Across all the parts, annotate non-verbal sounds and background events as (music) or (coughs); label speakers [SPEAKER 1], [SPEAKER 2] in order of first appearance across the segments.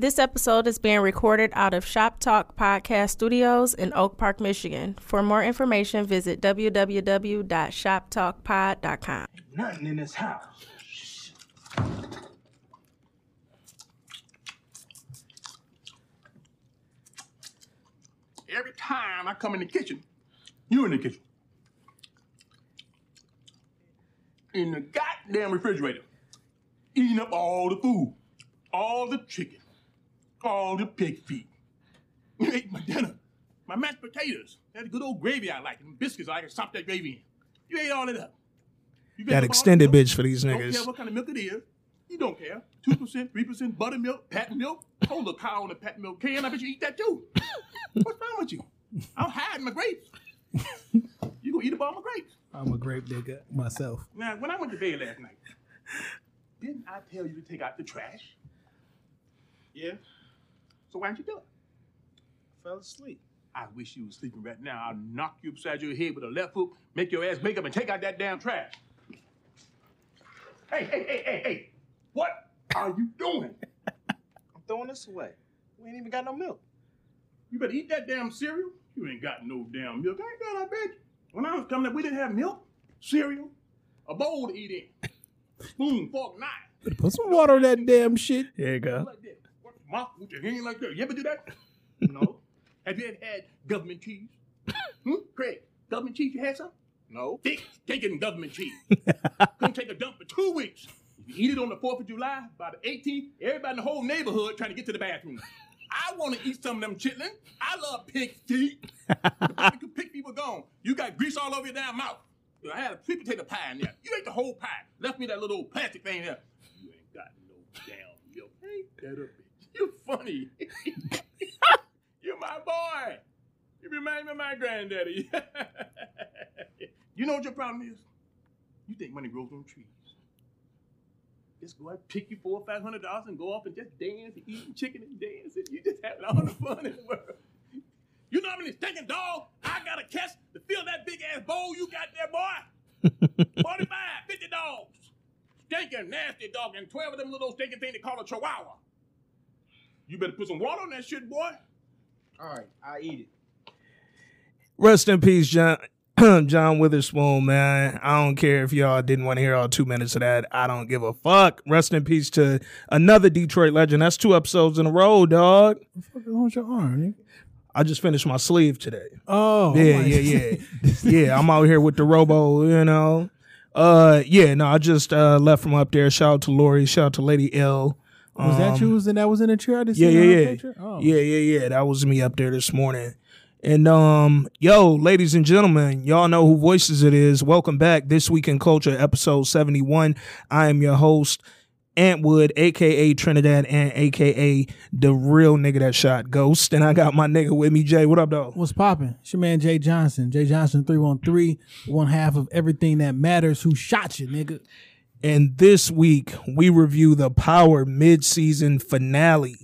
[SPEAKER 1] This episode is being recorded out of Shop Talk Podcast Studios in Oak Park, Michigan. For more information, visit www.shoptalkpod.com.
[SPEAKER 2] Nothing in this house. Every time I come in the kitchen, you in the kitchen. In the goddamn refrigerator. Eating up all the food. All the chicken. All the pig feet. You ate my dinner. My mashed potatoes. That good old gravy I like. And biscuits I can stop that gravy in. You ate all of that. You
[SPEAKER 3] That
[SPEAKER 2] got
[SPEAKER 3] extended
[SPEAKER 2] milk.
[SPEAKER 3] bitch for these niggas.
[SPEAKER 2] Don't care what kind of milk it is. You don't care. Two percent, (laughs) three percent buttermilk, patent milk. Hold a cow on a patent milk can. I bet you eat that too. (laughs) What's wrong with you? I'm hiding my grapes. (laughs) You gonna eat up all my grapes?
[SPEAKER 4] I'm a grape digger myself.
[SPEAKER 2] Now, when I went to bed last night, didn't I tell you to take out the trash? Yeah. So why didn't you do it?
[SPEAKER 4] I Fell asleep.
[SPEAKER 2] I wish you was sleeping right now. I'll knock you upside your head with a left hook, make your ass wake up and take out that damn trash. Hey, hey, hey, hey, hey. What are you doing? (laughs)
[SPEAKER 4] I'm throwing this away. We ain't even got no milk.
[SPEAKER 2] You better eat that damn cereal. You ain't got no damn milk. I ain't got, I bet you. When I was coming up, we didn't have milk, cereal, a bowl to eat in, (laughs) spoon, fork, knife.
[SPEAKER 4] Put some water on that damn shit.
[SPEAKER 3] Here you go.
[SPEAKER 2] Like that. What, mouth with your hand like that. You ever do that? (laughs) no. Have you ever had government cheese? (coughs) hmm? Craig, government cheese, you had some? No. Thick, stinking government cheese. (laughs) Couldn't take a dump for two weeks. If you eat it on the 4th of July, by the 18th, everybody in the whole neighborhood trying to get to the bathroom. I want to eat some of them chitlin. I love pig feet. the pig were gone. You got grease all over your damn mouth. I had a sweet potato pie in there. You ate the whole pie. Left me that little plastic thing there. You ain't got no damn milk. Ain't that a? (laughs) You funny. (laughs) You're my boy. You remind me of my granddaddy. (laughs) you know what your problem is? You think money grows on trees. Just go out, pick you four or five hundred dollars and go off and just dance and eat chicken and dance and you just having all the fun in the world. You know how many stinking dogs I gotta catch to fill that big ass bowl you got there, boy? 45, 50 dogs. Stinking, nasty dog, and 12 of them little stinking things they call a chihuahua. You better put some water on that shit, boy.
[SPEAKER 4] All right, I eat it.
[SPEAKER 3] Rest in peace, John. (clears throat) John Witherspoon, man. I don't care if y'all didn't want to hear all two minutes of that. I don't give a fuck. Rest in peace to another Detroit legend. That's two episodes in a row, dog.
[SPEAKER 4] What the fuck your arm, nigga?
[SPEAKER 3] I just finished my sleeve today.
[SPEAKER 4] Oh,
[SPEAKER 3] Yeah,
[SPEAKER 4] I'm
[SPEAKER 3] yeah, yeah. yeah, I'm out here with the robo, you know. Uh yeah, no, I just uh left from up there. Shout out to Lori, shout out to Lady L.
[SPEAKER 4] Was that
[SPEAKER 3] Um,
[SPEAKER 4] you? Was in that was in the chair?
[SPEAKER 3] Yeah, yeah, yeah.
[SPEAKER 4] Oh.
[SPEAKER 3] Yeah, yeah, yeah. That was me up there this morning. And um, yo, ladies and gentlemen, y'all know who voices it is. Welcome back. This week in culture, episode 71. I am your host, Antwood, aka Trinidad, and aka the real nigga that shot Ghost. And I got my nigga with me, Jay. What up, though?
[SPEAKER 4] What's popping? It's your man Jay Johnson. Jay Johnson 313, one half of everything that matters. Who shot you, nigga?
[SPEAKER 3] And this week we review the Power mid-season finale.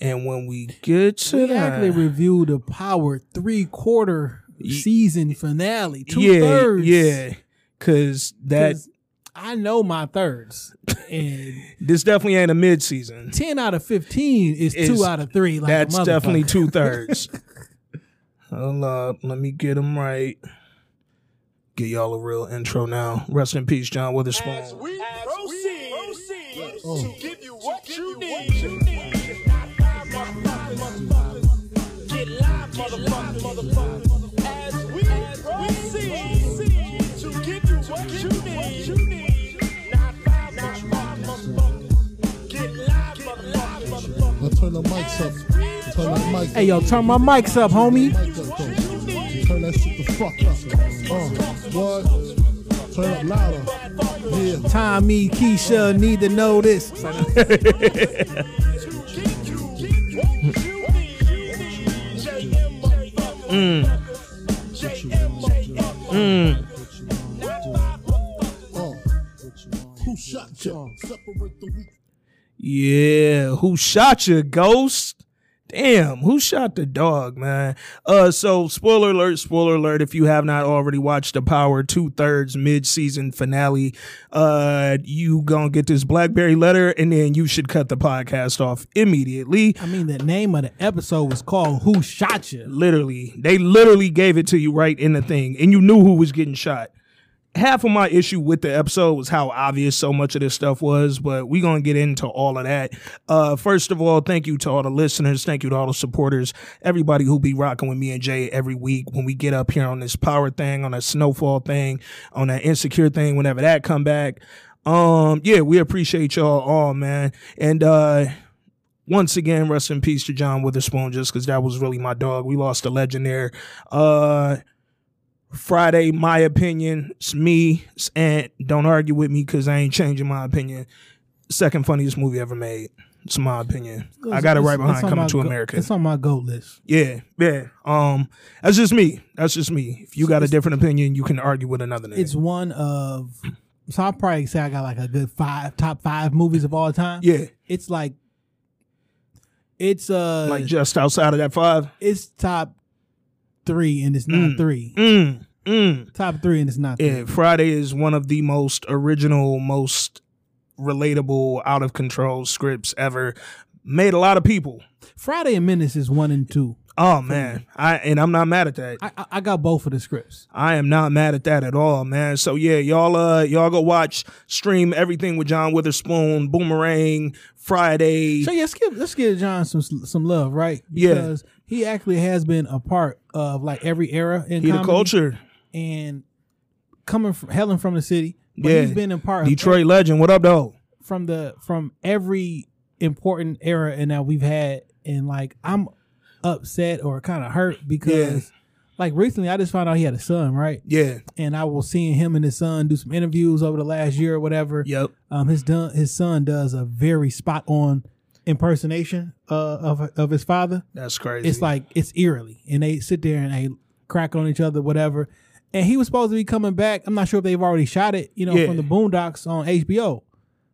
[SPEAKER 3] And when we get to
[SPEAKER 4] We
[SPEAKER 3] that,
[SPEAKER 4] actually reviewed the Power three quarter season finale. Two
[SPEAKER 3] yeah,
[SPEAKER 4] thirds.
[SPEAKER 3] yeah, because that
[SPEAKER 4] 'Cause I know my thirds. And (laughs)
[SPEAKER 3] this definitely ain't a mid-season.
[SPEAKER 4] 10 out of 15 is
[SPEAKER 3] Is-
[SPEAKER 4] two out of three. Like
[SPEAKER 3] That's definitely two thirds. (laughs) Hold up, let me get them right. Get y'all a real intro now. Rest in peace, John Witherspoon.
[SPEAKER 5] As we proceed,
[SPEAKER 4] Oh.
[SPEAKER 5] to give you what you need. Get live, motherfucker, motherfucker. As we proceed to give you what you need. Not five, not five, motherfucker. Get live, motherfucker, motherfucker.
[SPEAKER 6] Now turn the mics up. Turn that mic up.
[SPEAKER 4] Hey, yo, turn my mics up, homie.
[SPEAKER 6] Mic up, though. Turn that shit the fuck up. Uh, what? Turn up louder. Yeah.
[SPEAKER 4] Tommy, Keisha need to know this.
[SPEAKER 6] Who shot you? Separate the weak.
[SPEAKER 3] Yeah, who shot you, Ghost? Damn, who shot the dog, man? Uh, so spoiler alert, spoiler alert. If you have not already watched the Power two thirds mid season finale, uh, you gonna get this BlackBerry letter, and then you should cut the podcast off immediately.
[SPEAKER 4] I mean, the name of the episode was called "Who Shot You."
[SPEAKER 3] Literally, they literally gave it to you right in the thing, and you knew who was getting shot. Half of my issue with the episode was how obvious so much of this stuff was, but we're gonna get into all of that. Uh, first of all, thank you to all the listeners, thank you to all the supporters, everybody who be rocking with me and Jay every week when we get up here on this power thing, on that snowfall thing, on that insecure thing, whenever that come back. Um, yeah, we appreciate y'all all, man, and uh once again, rest in peace to John Witherspoon, just because that was really my dog. We lost a legend there. Uh, Friday, my opinion, it's me, it's and don't argue with me because I ain't changing my opinion. Second funniest movie ever made. It's my opinion. I got it right behind Coming to
[SPEAKER 4] go-
[SPEAKER 3] America.
[SPEAKER 4] It's on my goat list.
[SPEAKER 3] Yeah, yeah. Um, that's just me. That's just me. If you got a different opinion, you can argue with another name.
[SPEAKER 4] It's one of. So I'll probably say I got like a good five top five movies of all time.
[SPEAKER 3] yeah,
[SPEAKER 4] It's like. It's uh
[SPEAKER 3] like just outside of that five.
[SPEAKER 4] it's top three and it's not
[SPEAKER 3] Mm.
[SPEAKER 4] three.
[SPEAKER 3] Mm, mm.
[SPEAKER 4] Top three and it's not three.
[SPEAKER 3] Yeah, Friday is one of the most original, most relatable, out of control scripts ever. Made a lot of people.
[SPEAKER 4] Friday and Menace is one and two.
[SPEAKER 3] Oh man, I and I'm not mad at that.
[SPEAKER 4] I, I got both of the scripts.
[SPEAKER 3] I am not mad at that at all, man. So yeah, y'all uh y'all go watch stream everything with John Witherspoon, Boomerang, Friday.
[SPEAKER 4] So yeah, let's give let's give John some some love, right?
[SPEAKER 3] Yeah.
[SPEAKER 4] He actually has been a part of like every era in
[SPEAKER 3] He the culture.
[SPEAKER 4] and coming from hailing from the city. But
[SPEAKER 3] Yeah.
[SPEAKER 4] he's been a part of
[SPEAKER 3] Detroit legend. What up though?
[SPEAKER 4] from the from every important era and that we've had and like I'm upset or kind of hurt because like recently I just found out he had a son, right?
[SPEAKER 3] Yeah.
[SPEAKER 4] And I was seeing him and his son do some interviews over the last year or whatever.
[SPEAKER 3] Yep.
[SPEAKER 4] Um, his done his son does a very spot on impersonation uh, of of his father.
[SPEAKER 3] That's crazy.
[SPEAKER 4] It's like it's eerily, and they sit there and they crack on each other, whatever. And he was supposed to be coming back. I'm not sure if they've already shot it, you know,
[SPEAKER 3] Yeah.
[SPEAKER 4] from the Boondocks on HBO.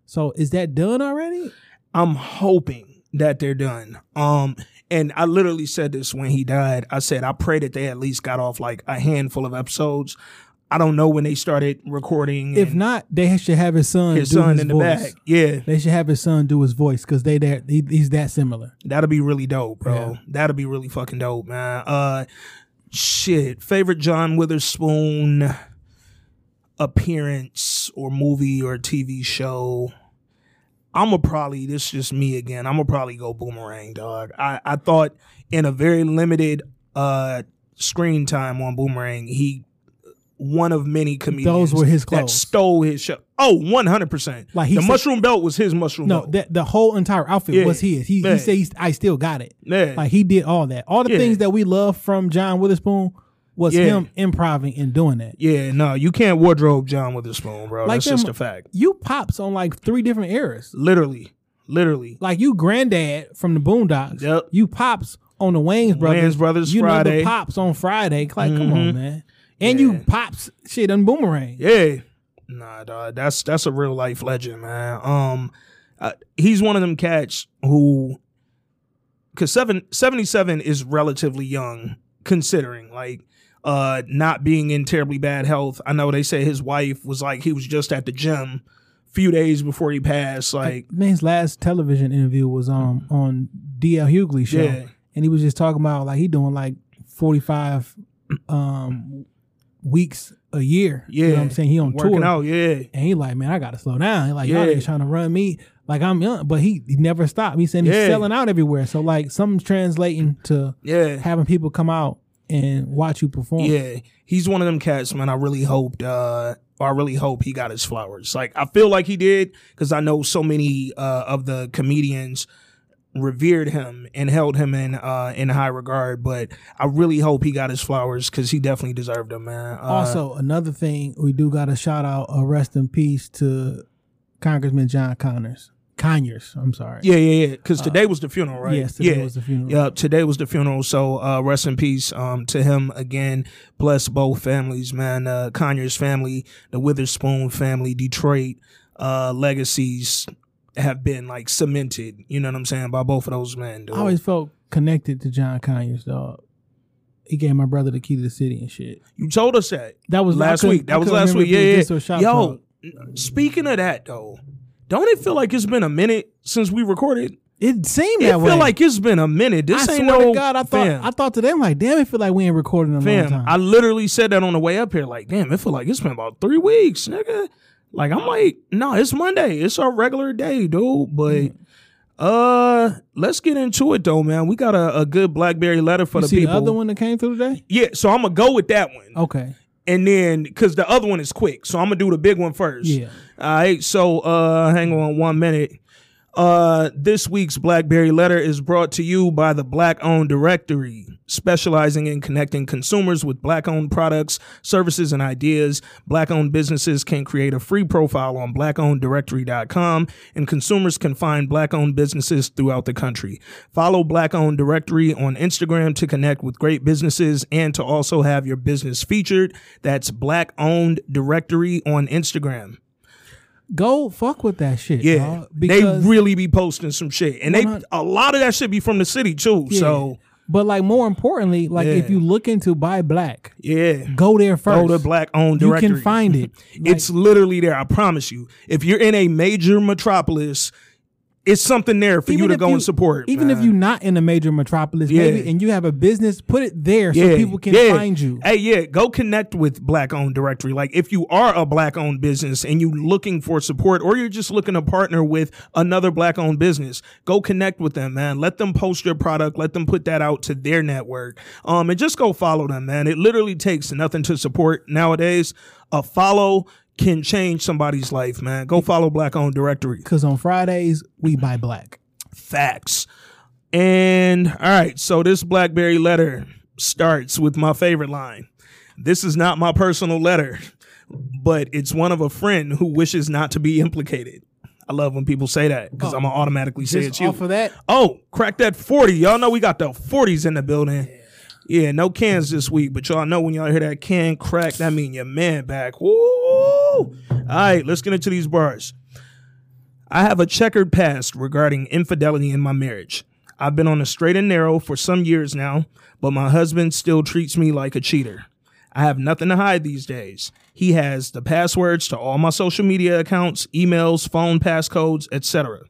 [SPEAKER 4] So is that done already?
[SPEAKER 3] I'm hoping that they're done. Um, and I literally said this when he died. I said I pray that they at least got off like a handful of episodes. I don't know when they started recording.
[SPEAKER 4] If not, they should have his son
[SPEAKER 3] his son
[SPEAKER 4] his
[SPEAKER 3] in the back, yeah,
[SPEAKER 4] They should have his son do his voice because they that he, he's that similar.
[SPEAKER 3] that'll be really dope, bro.
[SPEAKER 4] Yeah.
[SPEAKER 3] That'll be really fucking dope, man. Uh, shit, favorite John Witherspoon appearance or movie or TV show. I'm gonna probably this is just me again. I'm gonna probably go Boomerang, dog. I I thought in a very limited uh screen time on Boomerang, he one of many comedians
[SPEAKER 4] Those were his clothes.
[SPEAKER 3] that stole his show. Oh, 100 percent.
[SPEAKER 4] Like he
[SPEAKER 3] the
[SPEAKER 4] said-
[SPEAKER 3] mushroom belt was his mushroom
[SPEAKER 4] No,
[SPEAKER 3] belt.
[SPEAKER 4] that the whole entire outfit
[SPEAKER 3] Yeah.
[SPEAKER 4] was his. He,
[SPEAKER 3] Yeah.
[SPEAKER 4] he said I still got it.
[SPEAKER 3] yeah,
[SPEAKER 4] Like he did all that. All the things that we love from John Witherspoon was
[SPEAKER 3] Yeah.
[SPEAKER 4] him improving and doing that.
[SPEAKER 3] yeah. No, you can't wardrobe John Witherspoon, bro.
[SPEAKER 4] Like
[SPEAKER 3] That's just a fact.
[SPEAKER 4] You pops on like three different eras.
[SPEAKER 3] Literally, literally.
[SPEAKER 4] Like you granddad from the Boondocks.
[SPEAKER 3] Yep.
[SPEAKER 4] You pops on the Wayans Brothers.
[SPEAKER 3] Wayans Brothers
[SPEAKER 4] you know the pops on Friday. Like, come on,
[SPEAKER 3] Mhm.
[SPEAKER 4] man. And
[SPEAKER 3] Yeah.
[SPEAKER 4] you pops shit on Boomerang.
[SPEAKER 3] Yeah. Nah, dog. That's that's a real life legend, man. Um, uh, he's one of them cats who, because seven, 77 is relatively young, considering like uh not being in terribly bad health. I know they say his wife was like he was just at the gym a few days before he passed. Like,
[SPEAKER 4] Man's last television interview was um on DL Hughley show,
[SPEAKER 3] Yeah.
[SPEAKER 4] and he was just talking about like he doing like forty five um weeks a year.
[SPEAKER 3] yeah,
[SPEAKER 4] you know what I'm saying he on
[SPEAKER 3] working
[SPEAKER 4] tour,
[SPEAKER 3] out. Yeah,
[SPEAKER 4] and he like, man, I gotta slow down. He like, y'all
[SPEAKER 3] Yeah.
[SPEAKER 4] trying to run me like I'm young, but he, he never stopped. He said he's
[SPEAKER 3] Yeah.
[SPEAKER 4] selling out everywhere. So like something's translating to
[SPEAKER 3] yeah.
[SPEAKER 4] having people come out and watch you perform.
[SPEAKER 3] Yeah, he's one of them cats, man. I really hoped, uh, I really hope he got his flowers. Like I feel like he did because I know so many uh, of the comedians revered him and held him in uh, in high regard. But I really hope he got his flowers because he definitely deserved them, man. Uh,
[SPEAKER 4] Also, another thing we do got a shout out a rest in peace to Congressman John Connors. Conyers, I'm sorry.
[SPEAKER 3] yeah, yeah, yeah. Because today was the funeral, right?
[SPEAKER 4] Uh, Yes, today
[SPEAKER 3] yeah.
[SPEAKER 4] was the funeral.
[SPEAKER 3] Yeah, today was the funeral. So uh, rest in peace um, to him again. Bless both families, man. Uh, Conyers family, the Witherspoon family, Detroit uh, legacies have been like cemented. You know what I'm saying by both of those men. Dude.
[SPEAKER 4] I always felt connected to John Conyers, dog. He gave my brother the key to the city and shit.
[SPEAKER 3] you told us that.
[SPEAKER 4] That was
[SPEAKER 3] last week. That was last week. Yeah, yeah. Yo,
[SPEAKER 4] Talk.
[SPEAKER 3] speaking of that though, don't it feel like it's been a minute since we recorded?
[SPEAKER 4] It seemed that way.
[SPEAKER 3] It
[SPEAKER 4] that
[SPEAKER 3] feel like it's been a minute. This
[SPEAKER 4] I
[SPEAKER 3] ain't
[SPEAKER 4] swear
[SPEAKER 3] no
[SPEAKER 4] to God, I thought
[SPEAKER 3] fam.
[SPEAKER 4] I thought to them like, damn, it feel like we ain't recording in a long time.
[SPEAKER 3] I literally said that on the way up here. Like, damn, it feel like it's been about three weeks, nigga. Like, I'm like, no, it's Monday. It's our regular day, dude. But uh, let's get into it though, man. We got a, a good BlackBerry letter for
[SPEAKER 4] you
[SPEAKER 3] the
[SPEAKER 4] see
[SPEAKER 3] people.
[SPEAKER 4] the other one that came through today?
[SPEAKER 3] Yeah, so I'm gonna go with that one,
[SPEAKER 4] Okay.
[SPEAKER 3] and then because the other one is quick, so I'm gonna do the big one first.
[SPEAKER 4] Yeah.
[SPEAKER 3] All right. So uh, hang on one minute. Uh, this week's BlackBerry letter is brought to you by the Black Owned Directory, specializing in connecting consumers with Black owned products, services, and ideas. Black owned businesses can create a free profile on blackowneddirectory.com, and consumers can find Black owned businesses throughout the country. Follow Black Owned Directory on Instagram to connect with great businesses and to also have your business featured. That's Black Owned Directory on Instagram.
[SPEAKER 4] Go fuck with that shit.
[SPEAKER 3] Yeah, they really be posting some shit, and they a lot of that shit be from the city too.
[SPEAKER 4] Yeah.
[SPEAKER 3] So
[SPEAKER 4] But like more importantly, like if you look into buy black,
[SPEAKER 3] yeah,
[SPEAKER 4] go there first.
[SPEAKER 3] go to black owned
[SPEAKER 4] You can find it. (laughs)
[SPEAKER 3] it's literally there. I promise you. If you're in a major metropolis, it's something there for you to go and support.
[SPEAKER 4] Even if you're not in a major metropolis,
[SPEAKER 3] Yeah.
[SPEAKER 4] maybe, and you have a business, put it there so people can
[SPEAKER 3] yeah.
[SPEAKER 4] find you.
[SPEAKER 3] Hey, yeah, go connect with Black Owned Directory. Like, if you are a Black owned business and you're looking for support, or you're just looking to partner with another Black owned business, go connect with them, man. Let them post your product. Let them put that out to their network. Um, and just go follow them, man. It literally takes nothing to support nowadays. A follow can change somebody's life, man. Go follow Black Owned Directory.
[SPEAKER 4] Because on Fridays we buy black.
[SPEAKER 3] Facts. And all right, so this Blackberry letter starts with my favorite line. This is not my personal letter, but it's one of a friend who wishes not to be implicated. I love when people say that because oh. I'm gonna automatically say it's you.
[SPEAKER 4] For that,
[SPEAKER 3] Oh, crack that 40. Y'all know we got the 40s in the building. Yeah, no cans this week, but y'all know when y'all hear that can crack, that mean your man back. Woo! All right, let's get into these bars. I have a checkered past regarding infidelity in my marriage. I've been on a straight and narrow for some years now, but my husband still treats me like a cheater. I have nothing to hide these days. He has the passwords to all my social media accounts, emails, phone passcodes, etc.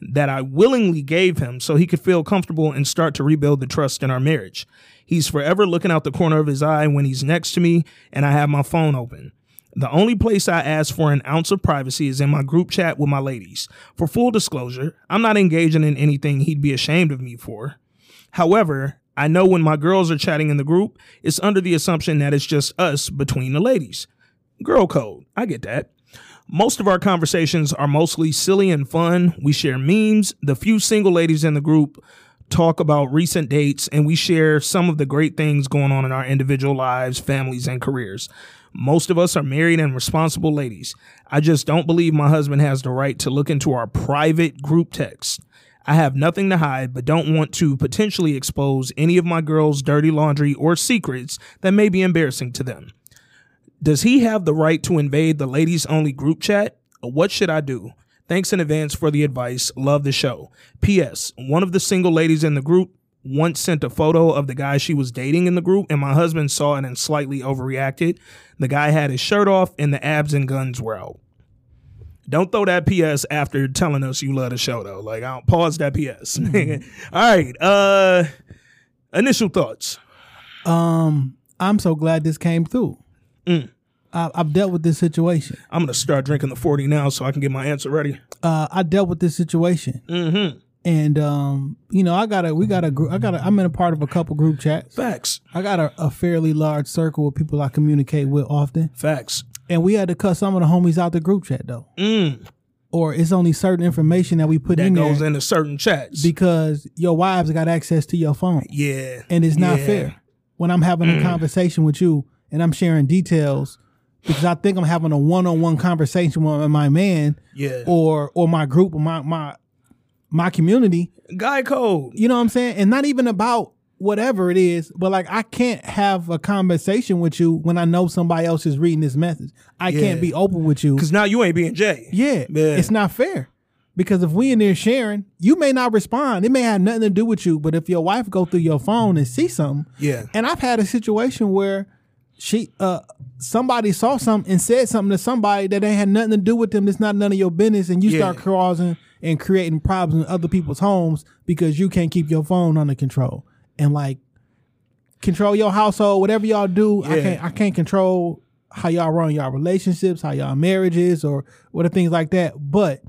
[SPEAKER 3] that I willingly gave him so he could feel comfortable and start to rebuild the trust in our marriage. He's forever looking out the corner of his eye when he's next to me and I have my phone open. The only place I ask for an ounce of privacy is in my group chat with my ladies. For full disclosure, I'm not engaging in anything he'd be ashamed of me for. However, I know when my girls are chatting in the group, it's under the assumption that it's just us between the ladies. Girl code, I get that. Most of our conversations are mostly silly and fun. We share memes. The few single ladies in the group talk about recent dates, and we share some of the great things going on in our individual lives, families, and careers. Most of us are married and responsible ladies. I just don't believe my husband has the right to look into our private group text. I have nothing to hide, but don't want to potentially expose any of my girls' dirty laundry or secrets that may be embarrassing to them. Does he have the right to invade the ladies only group chat? What should I do? Thanks in advance for the advice. Love the show. P.S. One of the single ladies in the group once sent a photo of the guy she was dating in the group, and my husband saw it and slightly overreacted. The guy had his shirt off, and the abs and guns were out. Don't throw that PS after telling us you love the show though. Like, I'll pause that PS. (laughs) All right. Uh, initial thoughts.
[SPEAKER 4] um, I'm so glad this came through.
[SPEAKER 3] Mm.
[SPEAKER 4] I, I've dealt with this situation.
[SPEAKER 3] I'm gonna start drinking the 40 now so I can get my answer ready.
[SPEAKER 4] Uh, I dealt with this situation,
[SPEAKER 3] Mm-hmm.
[SPEAKER 4] and um, you know, I got a, we got a group. I got, a, I'm in a part of a couple group chats.
[SPEAKER 3] Facts.
[SPEAKER 4] I got a, a fairly large circle of people I communicate with often,
[SPEAKER 3] Facts.
[SPEAKER 4] and we had to cut some of the homies out the group chat though,
[SPEAKER 3] Mm.
[SPEAKER 4] or it's only certain information that we put
[SPEAKER 3] That
[SPEAKER 4] in
[SPEAKER 3] goes
[SPEAKER 4] there
[SPEAKER 3] into certain chats.
[SPEAKER 4] because your wives got access to your phone,
[SPEAKER 3] yeah.
[SPEAKER 4] and it's not
[SPEAKER 3] Yeah.
[SPEAKER 4] fair when I'm having
[SPEAKER 3] Mm.
[SPEAKER 4] a conversation with you and I'm sharing details because I think I'm having a one-on-one conversation with my man
[SPEAKER 3] Yeah.
[SPEAKER 4] or or my group or my my my community.
[SPEAKER 3] Guy code.
[SPEAKER 4] You know what I'm saying? And not even about whatever it is, but like I can't have a conversation with you when I know somebody else is reading this message. I
[SPEAKER 3] Yeah.
[SPEAKER 4] can't be open with you.
[SPEAKER 3] Cause now you ain't being Jay.
[SPEAKER 4] Yeah,
[SPEAKER 3] Yeah.
[SPEAKER 4] it's not fair Because if we in there sharing, you may not respond. It may have nothing to do with you. But if your wife go through your phone and see something,
[SPEAKER 3] Yeah.
[SPEAKER 4] And I've had a situation where she uh somebody saw something and said something to somebody that ain't had nothing to do with them. It's not none of your business, and you
[SPEAKER 3] Yeah.
[SPEAKER 4] start causing and creating problems in other people's homes because you can't keep your phone under control and like control your household. Whatever y'all do, I can't. I can't control how y'all run y'all relationships, how y'all marriages, or what are things like that. But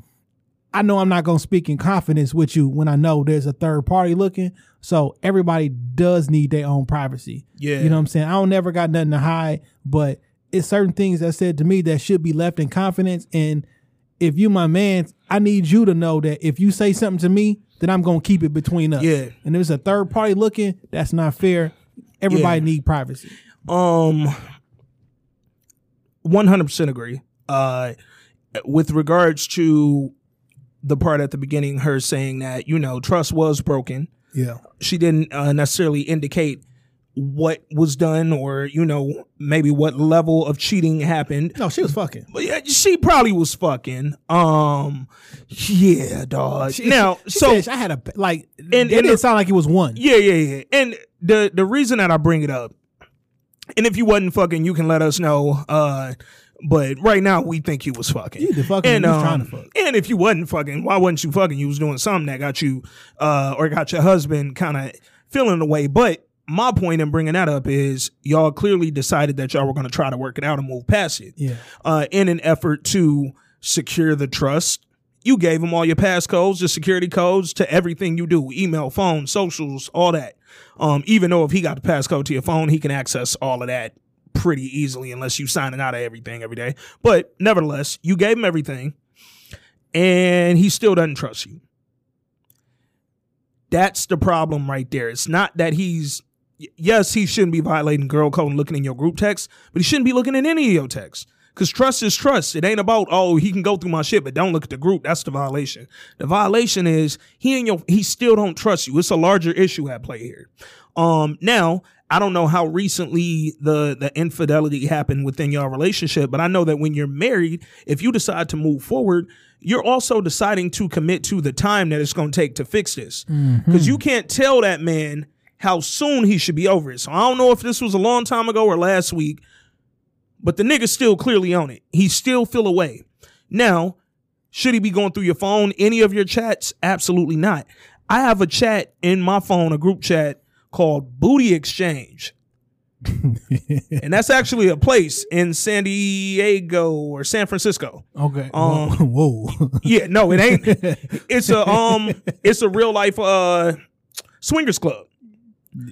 [SPEAKER 4] I know I'm not gonna speak in confidence with you when I know there's a third party looking. So everybody does need their own privacy.
[SPEAKER 3] Yeah.
[SPEAKER 4] You know what I'm saying? I don't never got nothing to hide, but it's certain things that said to me that should be left in confidence. And if you my man, I need you to know that if you say something to me, then I'm gonna keep it between us.
[SPEAKER 3] Yeah.
[SPEAKER 4] And if it's a third party looking, that's not fair. Everybody
[SPEAKER 3] Yeah.
[SPEAKER 4] need privacy.
[SPEAKER 3] Um, one hundred percent agree. Uh, with regards to the part at the beginning, her saying that you know trust was broken.
[SPEAKER 4] Yeah.
[SPEAKER 3] She didn't uh, necessarily indicate what was done or you know maybe what level of cheating happened.
[SPEAKER 4] No, she was fucking.
[SPEAKER 3] But yeah, she probably was fucking. Um, yeah, dog.
[SPEAKER 4] She-
[SPEAKER 3] now,
[SPEAKER 4] she
[SPEAKER 3] so
[SPEAKER 4] I had a like
[SPEAKER 3] And-
[SPEAKER 4] it
[SPEAKER 3] and
[SPEAKER 4] didn't
[SPEAKER 3] the-
[SPEAKER 4] sound like it was one.
[SPEAKER 3] yeah, yeah, yeah. And the the reason that I bring it up, and if you wasn't fucking, you can let us know. Uh, but right now we think you was fucking.
[SPEAKER 4] You the fucking
[SPEAKER 3] and
[SPEAKER 4] you
[SPEAKER 3] um,
[SPEAKER 4] trying to fuck.
[SPEAKER 3] and if you wasn't fucking, why wasn't you fucking? You was doing something that got you, uh, or got your husband kind of feeling the way. But my point in bringing that up is y'all clearly decided that y'all were going to try to work it out and move past it
[SPEAKER 4] Yeah.
[SPEAKER 3] uh, in an effort to secure the trust. You gave him all your passcodes, the security codes to everything you do, email, phone, socials, all that. Um, even though if he got the passcode to your phone, he can access all of that pretty easily unless you signing out of everything every day. But nevertheless, you gave him everything and he still doesn't trust you. That's the problem right there. It's not that he's yes, he shouldn't be violating girl code and looking in your group text, but he shouldn't be looking in any of your texts. Cause trust is trust. It ain't about oh he can go through my shit, but don't look at the group. That's the violation. The violation is he and your he still don't trust you. It's a larger issue at play here. Um, now I don't know how recently the the infidelity happened within your relationship, but I know that when you're married, if you decide to move forward, you're also deciding to commit to the time that it's going to take to fix this. Mm-hmm. Because you can't tell that man how soon he should be over it. So I don't know if this was a long time ago or last week, but the nigga's still clearly on it. He still feel away. Now, should he be going through your phone, any of your chats? Absolutely not. I have a chat in my phone, a group chat called Booty Exchange. (laughs) and that's actually a place in San Diego or San Francisco.
[SPEAKER 4] Okay.
[SPEAKER 3] Um,
[SPEAKER 4] Whoa. (laughs)
[SPEAKER 3] Yeah, no, it ain't. (laughs) It's a um it's a real life uh swingers club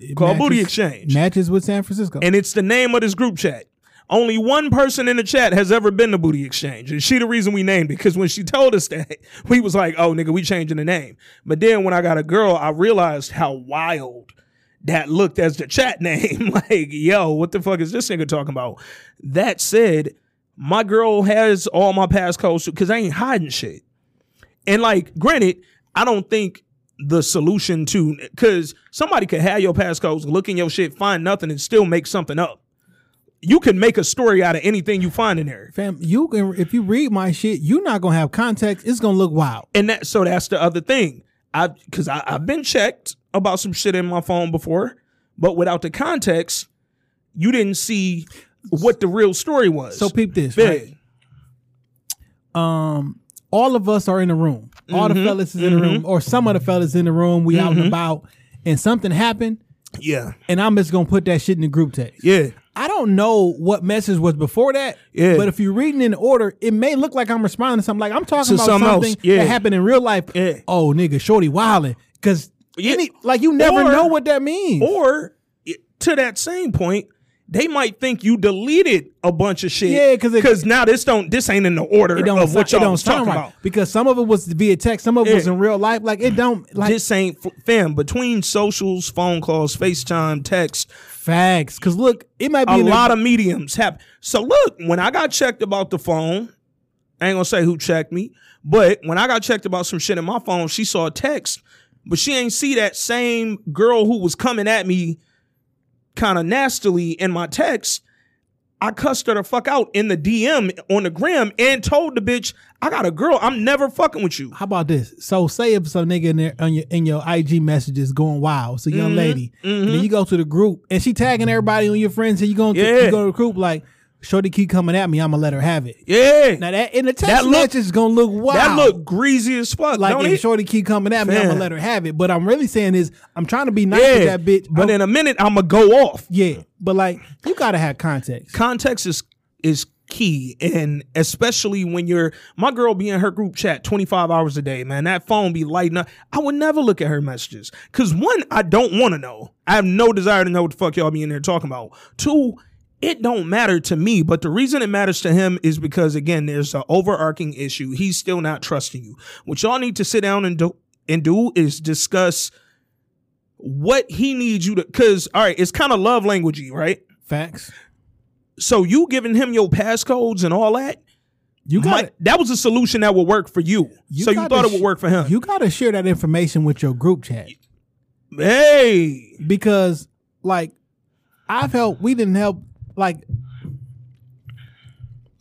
[SPEAKER 4] It
[SPEAKER 3] called Booty Exchange.
[SPEAKER 4] Matches with San Francisco.
[SPEAKER 3] and it's the name of this group chat. Only one person in the chat has ever been to Booty Exchange, and she the reason we named it. Because when she told us that, we was like, "Oh, nigga, we changing the name." But then when I got a girl, I realized how wild that looked as the chat (laughs) name. like, yo, what the fuck is this nigga talking about? That said, my girl has all my passcodes because I ain't hiding shit. And like, granted, I don't think the solution to because somebody could have your passcodes, look in your shit, find nothing, and still make something up. You can make a story out of anything you find in there.
[SPEAKER 4] Fam, you can if you read my shit, you're not gonna have context. It's gonna look wild.
[SPEAKER 3] And that so that's the other thing. I because I, I've been checked about some shit in my phone before, but without the context, you didn't see what the real story was.
[SPEAKER 4] So peep this, right? Um, all of us are in the room. All the mm-hmm. fellas is in the room, mm-hmm. or some of the fellas in the room. We out and mm-hmm. about, and something happened,
[SPEAKER 3] Yeah.
[SPEAKER 4] and I'm just gonna put that shit in the group text.
[SPEAKER 3] Yeah.
[SPEAKER 4] I don't know what message was before that.
[SPEAKER 3] Yeah.
[SPEAKER 4] But if you're reading in order, it may look like I'm responding to something. Like I'm talking
[SPEAKER 3] To
[SPEAKER 4] about
[SPEAKER 3] something else, yeah.
[SPEAKER 4] that happened in real life.
[SPEAKER 3] Yeah.
[SPEAKER 4] Oh, nigga, shorty wilding. Cause
[SPEAKER 3] Yeah.
[SPEAKER 4] like you never
[SPEAKER 3] Or-
[SPEAKER 4] know what that means.
[SPEAKER 3] Or to that same point, they might think you deleted a bunch of shit.
[SPEAKER 4] Yeah, 'cause it-
[SPEAKER 3] because now this don't this ain't in the order
[SPEAKER 4] it don't,
[SPEAKER 3] of what y'all
[SPEAKER 4] don't
[SPEAKER 3] was talking
[SPEAKER 4] right
[SPEAKER 3] about.
[SPEAKER 4] because some of it was via text, some of it was in real life. Like it don't like
[SPEAKER 3] this ain't f- fam between socials, phone calls, FaceTime, text.
[SPEAKER 4] facts. Cause look, it might be
[SPEAKER 3] A lot of mediums happen. So look, when I got checked about the phone, I ain't gonna say who checked me, but when I got checked about some shit in my phone, she saw a text, but she ain't see that same girl who was coming at me kind of nastily in my text. I cussed her the fuck out in the DM on the gram and told the bitch, I got a girl. I'm never fucking with you.
[SPEAKER 4] How about this? So say if some nigga in there on your in your IG messages going wild, it's a young
[SPEAKER 3] Mm-hmm.
[SPEAKER 4] lady, and then you go to the group and she tagging everybody on your friends, and you go to,
[SPEAKER 3] Yeah.
[SPEAKER 4] you go to the group like, Shorty keep coming at me, I'm gonna let her have it.
[SPEAKER 3] Yeah.
[SPEAKER 4] Now that in the text
[SPEAKER 3] That look-
[SPEAKER 4] message is gonna look wild.
[SPEAKER 3] That look greasy as fuck.
[SPEAKER 4] like if
[SPEAKER 3] it?
[SPEAKER 4] Shorty keep coming at me, I'ma let her have it. But I'm really saying is I'm trying to be nice
[SPEAKER 3] yeah.
[SPEAKER 4] to that bitch.
[SPEAKER 3] But in a minute, I'ma go off.
[SPEAKER 4] yeah, but like you gotta have context.
[SPEAKER 3] context is is key and especially when you're my girl be in her group chat 25 hours a day man that phone be lighting up i would never look at her messages because one i don't want to know i have no desire to know what the fuck y'all be in there talking about two it don't matter to me but the reason it matters to him is because again there's an overarching issue he's still not trusting you what y'all need to sit down and do and do is discuss what he needs you to because all right it's kind of love languagey right
[SPEAKER 4] Facts.
[SPEAKER 3] so you giving him your passcodes and all that,
[SPEAKER 4] You got
[SPEAKER 3] might- that was a solution that would work for you. so you thought it would work for him.
[SPEAKER 4] You gotta share that information with your group chat.
[SPEAKER 3] hey,
[SPEAKER 4] because like I've helped we didn't help like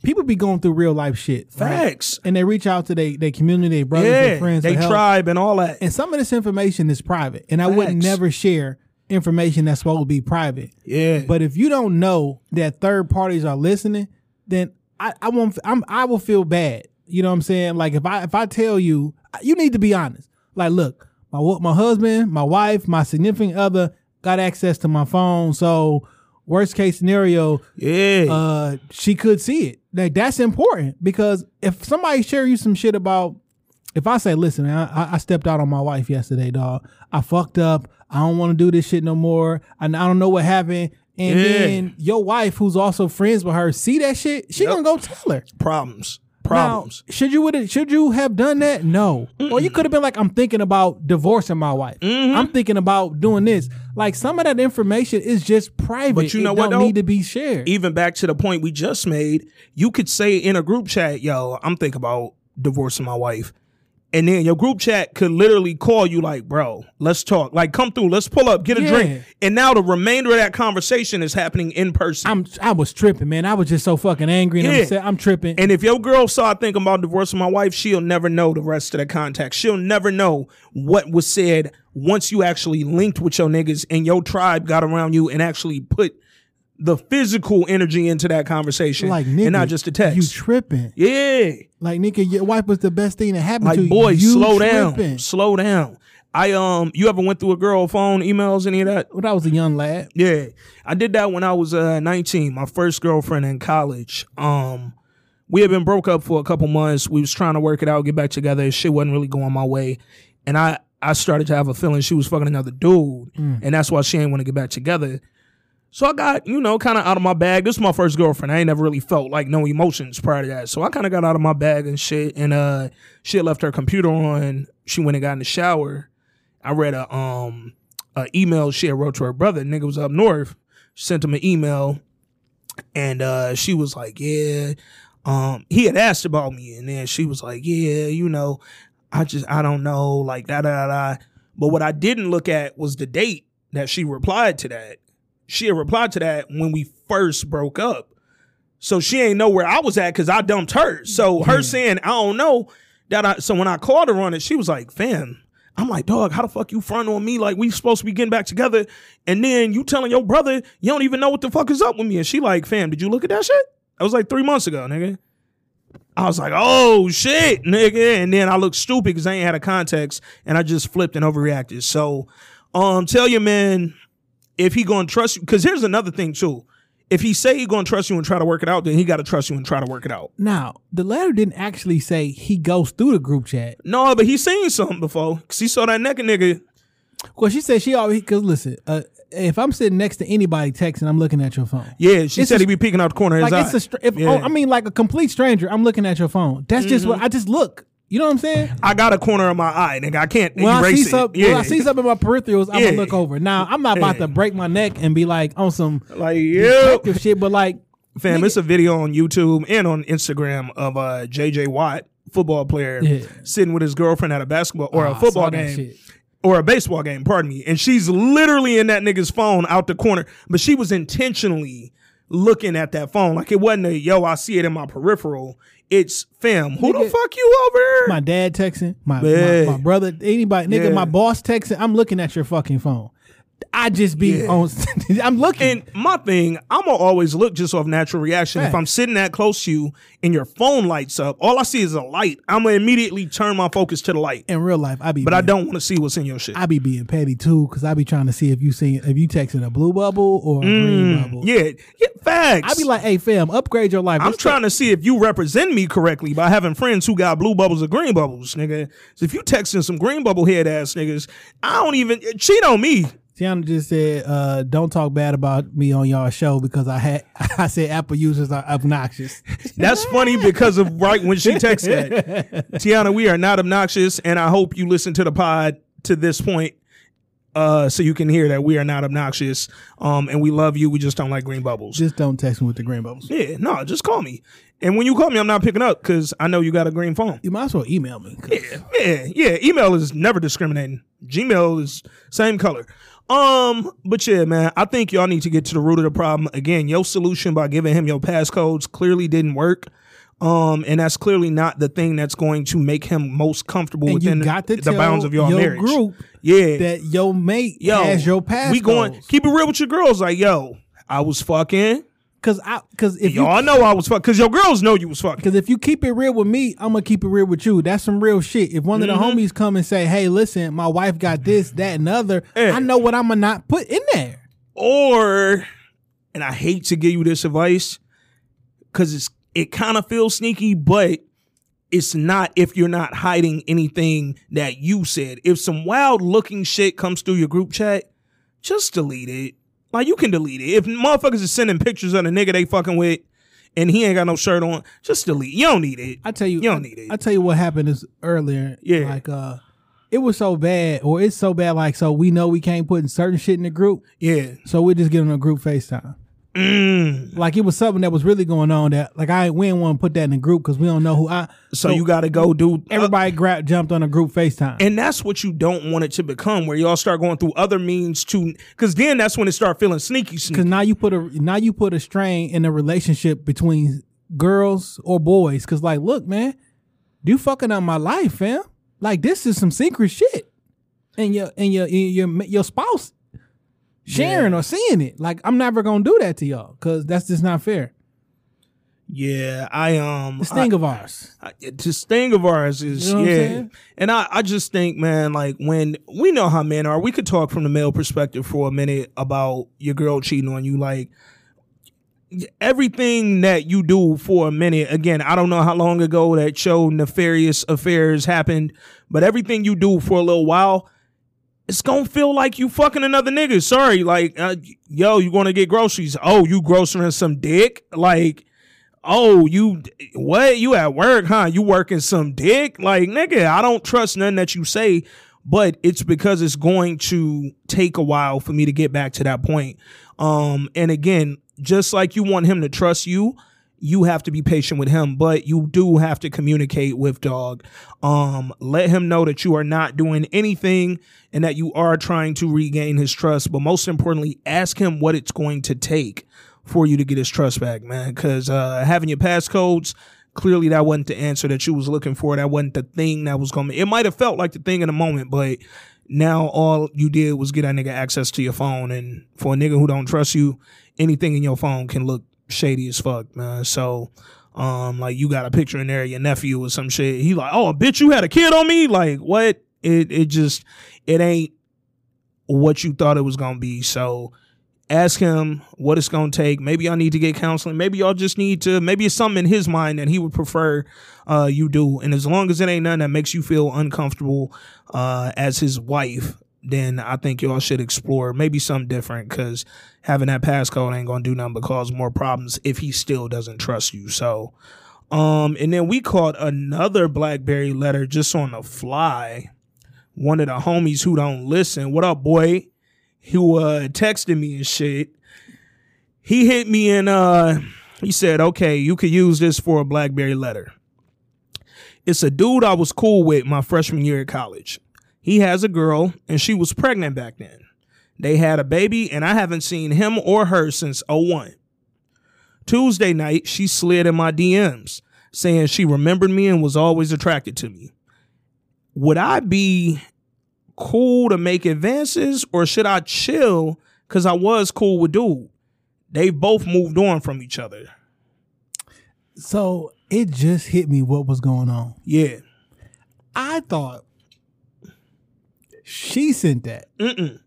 [SPEAKER 4] people be going through real life shit. right?
[SPEAKER 3] facts.
[SPEAKER 4] And they reach out to their their community, their brothers,
[SPEAKER 3] Yeah,
[SPEAKER 4] their friends,
[SPEAKER 3] they
[SPEAKER 4] help.
[SPEAKER 3] tribe and all that.
[SPEAKER 4] And some of this information is private. And I would
[SPEAKER 3] Facts.
[SPEAKER 4] never share information that's supposed to be private.
[SPEAKER 3] Yeah,
[SPEAKER 4] But if you don't know that third parties are listening, then I, I won't I'm I will feel bad. You know what I'm saying? Like if I if I tell you, you need to be honest. Like, look, my my husband, my wife, my significant other got access to my phone. So worst case scenario,
[SPEAKER 3] yeah,
[SPEAKER 4] uh, she could see it. Like that's important because if somebody share you some shit about, if I say, listen, man, I, I stepped out on my wife yesterday, dog. I fucked up. I don't want to do this shit no more. And I don't know what happened. And
[SPEAKER 3] Yeah.
[SPEAKER 4] then your wife, who's also friends with her, see that shit. She
[SPEAKER 3] Yep.
[SPEAKER 4] gonna go tell her.
[SPEAKER 3] problems,
[SPEAKER 4] Now,
[SPEAKER 3] problems.
[SPEAKER 4] should you would should you have done that? No. Or you could have been like, I'm thinking about divorcing my wife.
[SPEAKER 3] Mm-hmm.
[SPEAKER 4] I'm thinking about doing this. Like some of that information is just private.
[SPEAKER 3] But you know
[SPEAKER 4] it
[SPEAKER 3] what,
[SPEAKER 4] Don't
[SPEAKER 3] though?
[SPEAKER 4] need to be shared.
[SPEAKER 3] Even back to the point we just made, you could say in a group chat, "Yo, I'm thinking about divorcing my wife," and then your group chat could literally call you like, "Bro, let's talk. Like, come through. Let's pull up, get a
[SPEAKER 4] Yeah.
[SPEAKER 3] drink." And now the remainder of that conversation is happening in person.
[SPEAKER 4] I'm I was tripping, man. I was just so fucking angry and
[SPEAKER 3] Yeah.
[SPEAKER 4] upset. I'm tripping.
[SPEAKER 3] And if your girl saw I thinking about divorcing my wife, she'll never know the rest of the context. She'll never know what was said once you actually linked with your niggas and your tribe got around you and actually put the physical energy into that conversation
[SPEAKER 4] like nigga,
[SPEAKER 3] and not just the text.
[SPEAKER 4] You tripping?
[SPEAKER 3] yeah.
[SPEAKER 4] Like nigga, your wife was the best thing that happened to
[SPEAKER 3] Like
[SPEAKER 4] you.
[SPEAKER 3] boy,
[SPEAKER 4] You
[SPEAKER 3] slow down. Slow down. I um you ever went through a girl phone emails, any of that?
[SPEAKER 4] When I was a young lad,
[SPEAKER 3] Yeah, I did that when I was uh, 19. My first girlfriend in college. Um, we had been broke up for a couple months. We was trying to work it out, get back together. Shit wasn't really going my way, and I I started to have a feeling she was fucking another dude, and that's why she ain't want to get back together. So I got you know kind of out of my bag. This is my first girlfriend. I ain't never really felt like no emotions prior to that. So I kind of got out of my bag and shit. And uh, she left her computer on. She went and got in the shower. I read a um a email she had wrote to her brother. Nigga was up north. Sent him an email, and uh, she was like, "Yeah." Um, he had asked about me, and then she was like, "Yeah, you know, I just I don't know, like da da." da." But what I didn't look at was the date that she replied to that. She had replied to that when we first broke up. So she ain't know where I was at because I dumped her. So her saying I don't know that I. So when I called her on it, she was like, "Fam." I'm like, dog, how the fuck you front on me? Like we supposed to be getting back together, and then you telling your brother you don't even know what the fuck is up with me. And she like, fam, did you look at that shit? That was like three months ago, nigga. I was like, oh shit, nigga. And then I looked stupid because I ain't had a context and I just flipped and overreacted. So um tell your man if he gonna trust you, because here's another thing too. If he say he gonna trust you and try to work it out, then he gotta trust you and try to work it out.
[SPEAKER 4] now the letter didn't actually say he goes through the group chat.
[SPEAKER 3] No, but he seen something before. Cause he saw that naked nigga.
[SPEAKER 4] Well, she said she always because listen, uh, if I'm sitting next to anybody texting, I'm looking at your phone.
[SPEAKER 3] Yeah, she
[SPEAKER 4] It's
[SPEAKER 3] said
[SPEAKER 4] a-
[SPEAKER 3] he be peeking out the corner of his
[SPEAKER 4] Like
[SPEAKER 3] eye.
[SPEAKER 4] it's a str- if
[SPEAKER 3] Yeah.
[SPEAKER 4] oh, I mean like a complete stranger, I'm looking at your phone. That's just
[SPEAKER 3] Mm-hmm.
[SPEAKER 4] what I just look. You know what I'm saying?
[SPEAKER 3] I got a corner of my eye, nigga. I can't
[SPEAKER 4] When I see
[SPEAKER 3] it.
[SPEAKER 4] something,
[SPEAKER 3] yeah.
[SPEAKER 4] when I see something in my peripherals, I'm
[SPEAKER 3] Yeah.
[SPEAKER 4] gonna look over. Now I'm not about
[SPEAKER 3] Yeah.
[SPEAKER 4] to break my neck and be like on some
[SPEAKER 3] like, yeah.
[SPEAKER 4] detective shit, but like
[SPEAKER 3] Fam,
[SPEAKER 4] Nigga.
[SPEAKER 3] it's a video on YouTube and on Instagram of uh, JJ Watt, football player,
[SPEAKER 4] Yeah.
[SPEAKER 3] sitting with his girlfriend at a basketball or
[SPEAKER 4] Oh,
[SPEAKER 3] a
[SPEAKER 4] I
[SPEAKER 3] football game. Or a baseball game, pardon me. And she's literally in that nigga's phone out the corner. But she was intentionally looking at that phone. Like it wasn't a yo, I see it in my peripheral. It's fam. Who the
[SPEAKER 4] Nigga,
[SPEAKER 3] fuck you over there?
[SPEAKER 4] My dad texting, my, my, my brother, anybody, nigga,
[SPEAKER 3] Yeah.
[SPEAKER 4] my boss texting. I'm looking at your fucking phone. I just be
[SPEAKER 3] Yeah.
[SPEAKER 4] on. (laughs) I'm looking.
[SPEAKER 3] And my thing, I'm gonna always look just off natural reaction. If I'm sitting that close to you and your phone lights up, all I see is a light. I'm gonna immediately turn my focus to the light.
[SPEAKER 4] in real life, I be.
[SPEAKER 3] But I don't want to see what's in your shit.
[SPEAKER 4] I be being petty too, because I be trying to see if you see if you texting a blue bubble or a green bubble.
[SPEAKER 3] Mm, yeah, yeah, facts.
[SPEAKER 4] I be like, hey fam, upgrade your life.
[SPEAKER 3] I'm
[SPEAKER 4] Let's
[SPEAKER 3] trying to see if you represent me correctly by having friends who got blue bubbles or green bubbles, nigga. So if you texting some green bubble head ass niggas, I don't even cheat on me.
[SPEAKER 4] Tiana just said, uh, "Don't talk bad about me on y'all show because I had (laughs) I said Apple users are obnoxious." (laughs)
[SPEAKER 3] That's funny because of right when she texted that. (laughs) Tiana, we are not obnoxious, and I hope you listen to the pod to this point. Uh, so you can hear that we are not obnoxious. Um, and we love you. We just don't like green bubbles.
[SPEAKER 4] just don't text me with the green bubbles.
[SPEAKER 3] yeah, no, just call me. And when you call me, I'm not picking up because I know you got a green phone.
[SPEAKER 4] You might as well email me. 'cause
[SPEAKER 3] Yeah, yeah. Email is never discriminating. Gmail is same color. Um, but yeah, man, I think y'all need to get to the root of the problem. Again, your solution by giving him your passcodes clearly didn't work. Um, and that's clearly not the thing that's going to make him most comfortable
[SPEAKER 4] And
[SPEAKER 3] within
[SPEAKER 4] got
[SPEAKER 3] the bounds of your,
[SPEAKER 4] your
[SPEAKER 3] marriage.
[SPEAKER 4] group
[SPEAKER 3] yeah,
[SPEAKER 4] that your mate
[SPEAKER 3] yo,
[SPEAKER 4] has your pass.
[SPEAKER 3] we going keep it real with your girls. Like, yo, I was fucking.
[SPEAKER 4] Because I because if you
[SPEAKER 3] Y'all know I was fucking because your girls know you was fucking.
[SPEAKER 4] Because if you keep it real with me, I'm gonna keep it real with you. That's some real shit. If one of the
[SPEAKER 3] Mm-hmm.
[SPEAKER 4] homies come and say, "Hey, listen, my wife got this, that, and the other,"
[SPEAKER 3] Yeah.
[SPEAKER 4] I know what I'm gonna not put in there.
[SPEAKER 3] or and I hate to give you this advice because it's it kind of feels sneaky, but it's not if you're not hiding anything that you said. If some wild looking shit comes through your group chat, just delete it. Like you can delete it. If motherfuckers is sending pictures of the nigga they fucking with and he ain't got no shirt on, just delete. You don't need it.
[SPEAKER 4] I tell you,
[SPEAKER 3] You don't need it.
[SPEAKER 4] I tell you what happened is earlier.
[SPEAKER 3] Yeah.
[SPEAKER 4] like uh, it was so bad, or it's so bad. Like so, we know we can't put certain shit in the group,
[SPEAKER 3] yeah.
[SPEAKER 4] so we just get on a group FaceTime.
[SPEAKER 3] Mm.
[SPEAKER 4] Like it was something that was really going on. That like I we didn't want to put that in the group because we don't know who I.
[SPEAKER 3] So, you got to go do
[SPEAKER 4] everybody grabbed jumped on a group FaceTime.
[SPEAKER 3] And that's what you don't want it to become, where y'all start going through other means to, because then that's when it start feeling sneaky, sneaky.
[SPEAKER 4] Because now you put a now you put a strain in the relationship between girls or boys. Because like, look, man, you fucking up my life, fam. Like this is some secret shit, and your and your your your spouse sharing or seeing it. Like I'm never gonna do that to y'all because that's just not fair.
[SPEAKER 3] Yeah, I um,
[SPEAKER 4] This thing of ours.
[SPEAKER 3] I, I- this thing of ours is
[SPEAKER 4] You know
[SPEAKER 3] yeah, and I I just think, man, like when we know how men are, we could talk from the male perspective for a minute about your girl cheating on you, like. Everything that you do for a minute, again, I don't know how long ago that show nefarious affairs happened, but everything you do for a little while, it's gonna feel like you fucking another nigga. Sorry, like, uh, yo, you gonna get groceries? Oh, you grocerying some dick? Like, oh, you what? You at work, huh? You working some dick? Like, nigga, I don't trust nothing that you say, but it's because it's going to take a while for me to get back to that point. Um, and again, just like you want him to trust you, you have to be patient with him, but you do have to communicate with dog. Um, let him know that you are not doing anything and that you are trying to regain his trust. But most importantly, ask him what it's going to take for you to get his trust back, man. Because uh, having your passcodes, clearly that wasn't the answer that you was looking for. That wasn't the thing that was going. to It might have felt like the thing in the moment, but now all you did was get that nigga access to your phone, and for a nigga who don't trust you, anything in your phone can look shady as fuck, man. So. Um, like you got a picture in there your nephew or some shit. He like, oh, bitch, you had a kid on me. Like, what? It it just it ain't what you thought it was gonna be. So ask him what it's gonna take. Maybe y'all need to get counseling. Maybe y'all just need to. Maybe it's something in his mind that he would prefer uh, you do. And as long as it ain't nothing that makes you feel uncomfortable uh, as his wife, then I think y'all should explore maybe something different. Because having that passcode ain't gonna do nothing but cause more problems if he still doesn't trust you. So. Um, and then we caught another BlackBerry letter just on the fly. One of the homies who don't listen. What up, boy? Who uh texted me and shit. He hit me and uh he said, okay, you could use this for a BlackBerry letter. It's a dude I was cool with my freshman year at college. He has a girl and she was pregnant back then. They had a baby and I haven't seen him or her since 01. Tuesday night, she slid in my DMs saying she remembered me and was always attracted to me. Would I be cool to make advances or should I chill because I was cool with dude? They both moved on from each other.
[SPEAKER 4] So it just hit me what was going on.
[SPEAKER 3] Yeah.
[SPEAKER 4] I thought she sent that.
[SPEAKER 3] Mm-mm.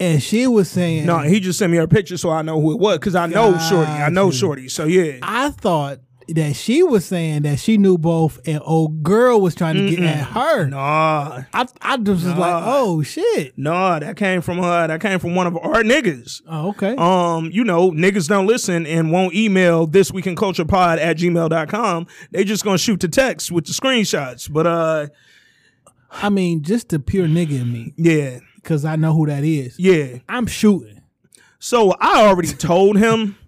[SPEAKER 4] And she was saying
[SPEAKER 3] No, he just sent me her picture so I know who it was because I know Shorty. I know. Shorty. So yeah.
[SPEAKER 4] I thought that she was saying that she knew both and old girl was trying to get at her.
[SPEAKER 3] Nah,
[SPEAKER 4] I I just was like, oh shit.
[SPEAKER 3] nah, that came from her. That came from one of our niggas.
[SPEAKER 4] Oh, okay.
[SPEAKER 3] Um, you know, niggas don't listen and won't email this week in culture pod at gmail.com. They just gonna shoot the text with the screenshots. But uh
[SPEAKER 4] I mean, just the pure nigga in me,
[SPEAKER 3] yeah,
[SPEAKER 4] because I know who that is.
[SPEAKER 3] yeah.
[SPEAKER 4] I'm shooting.
[SPEAKER 3] So I already told him. (laughs)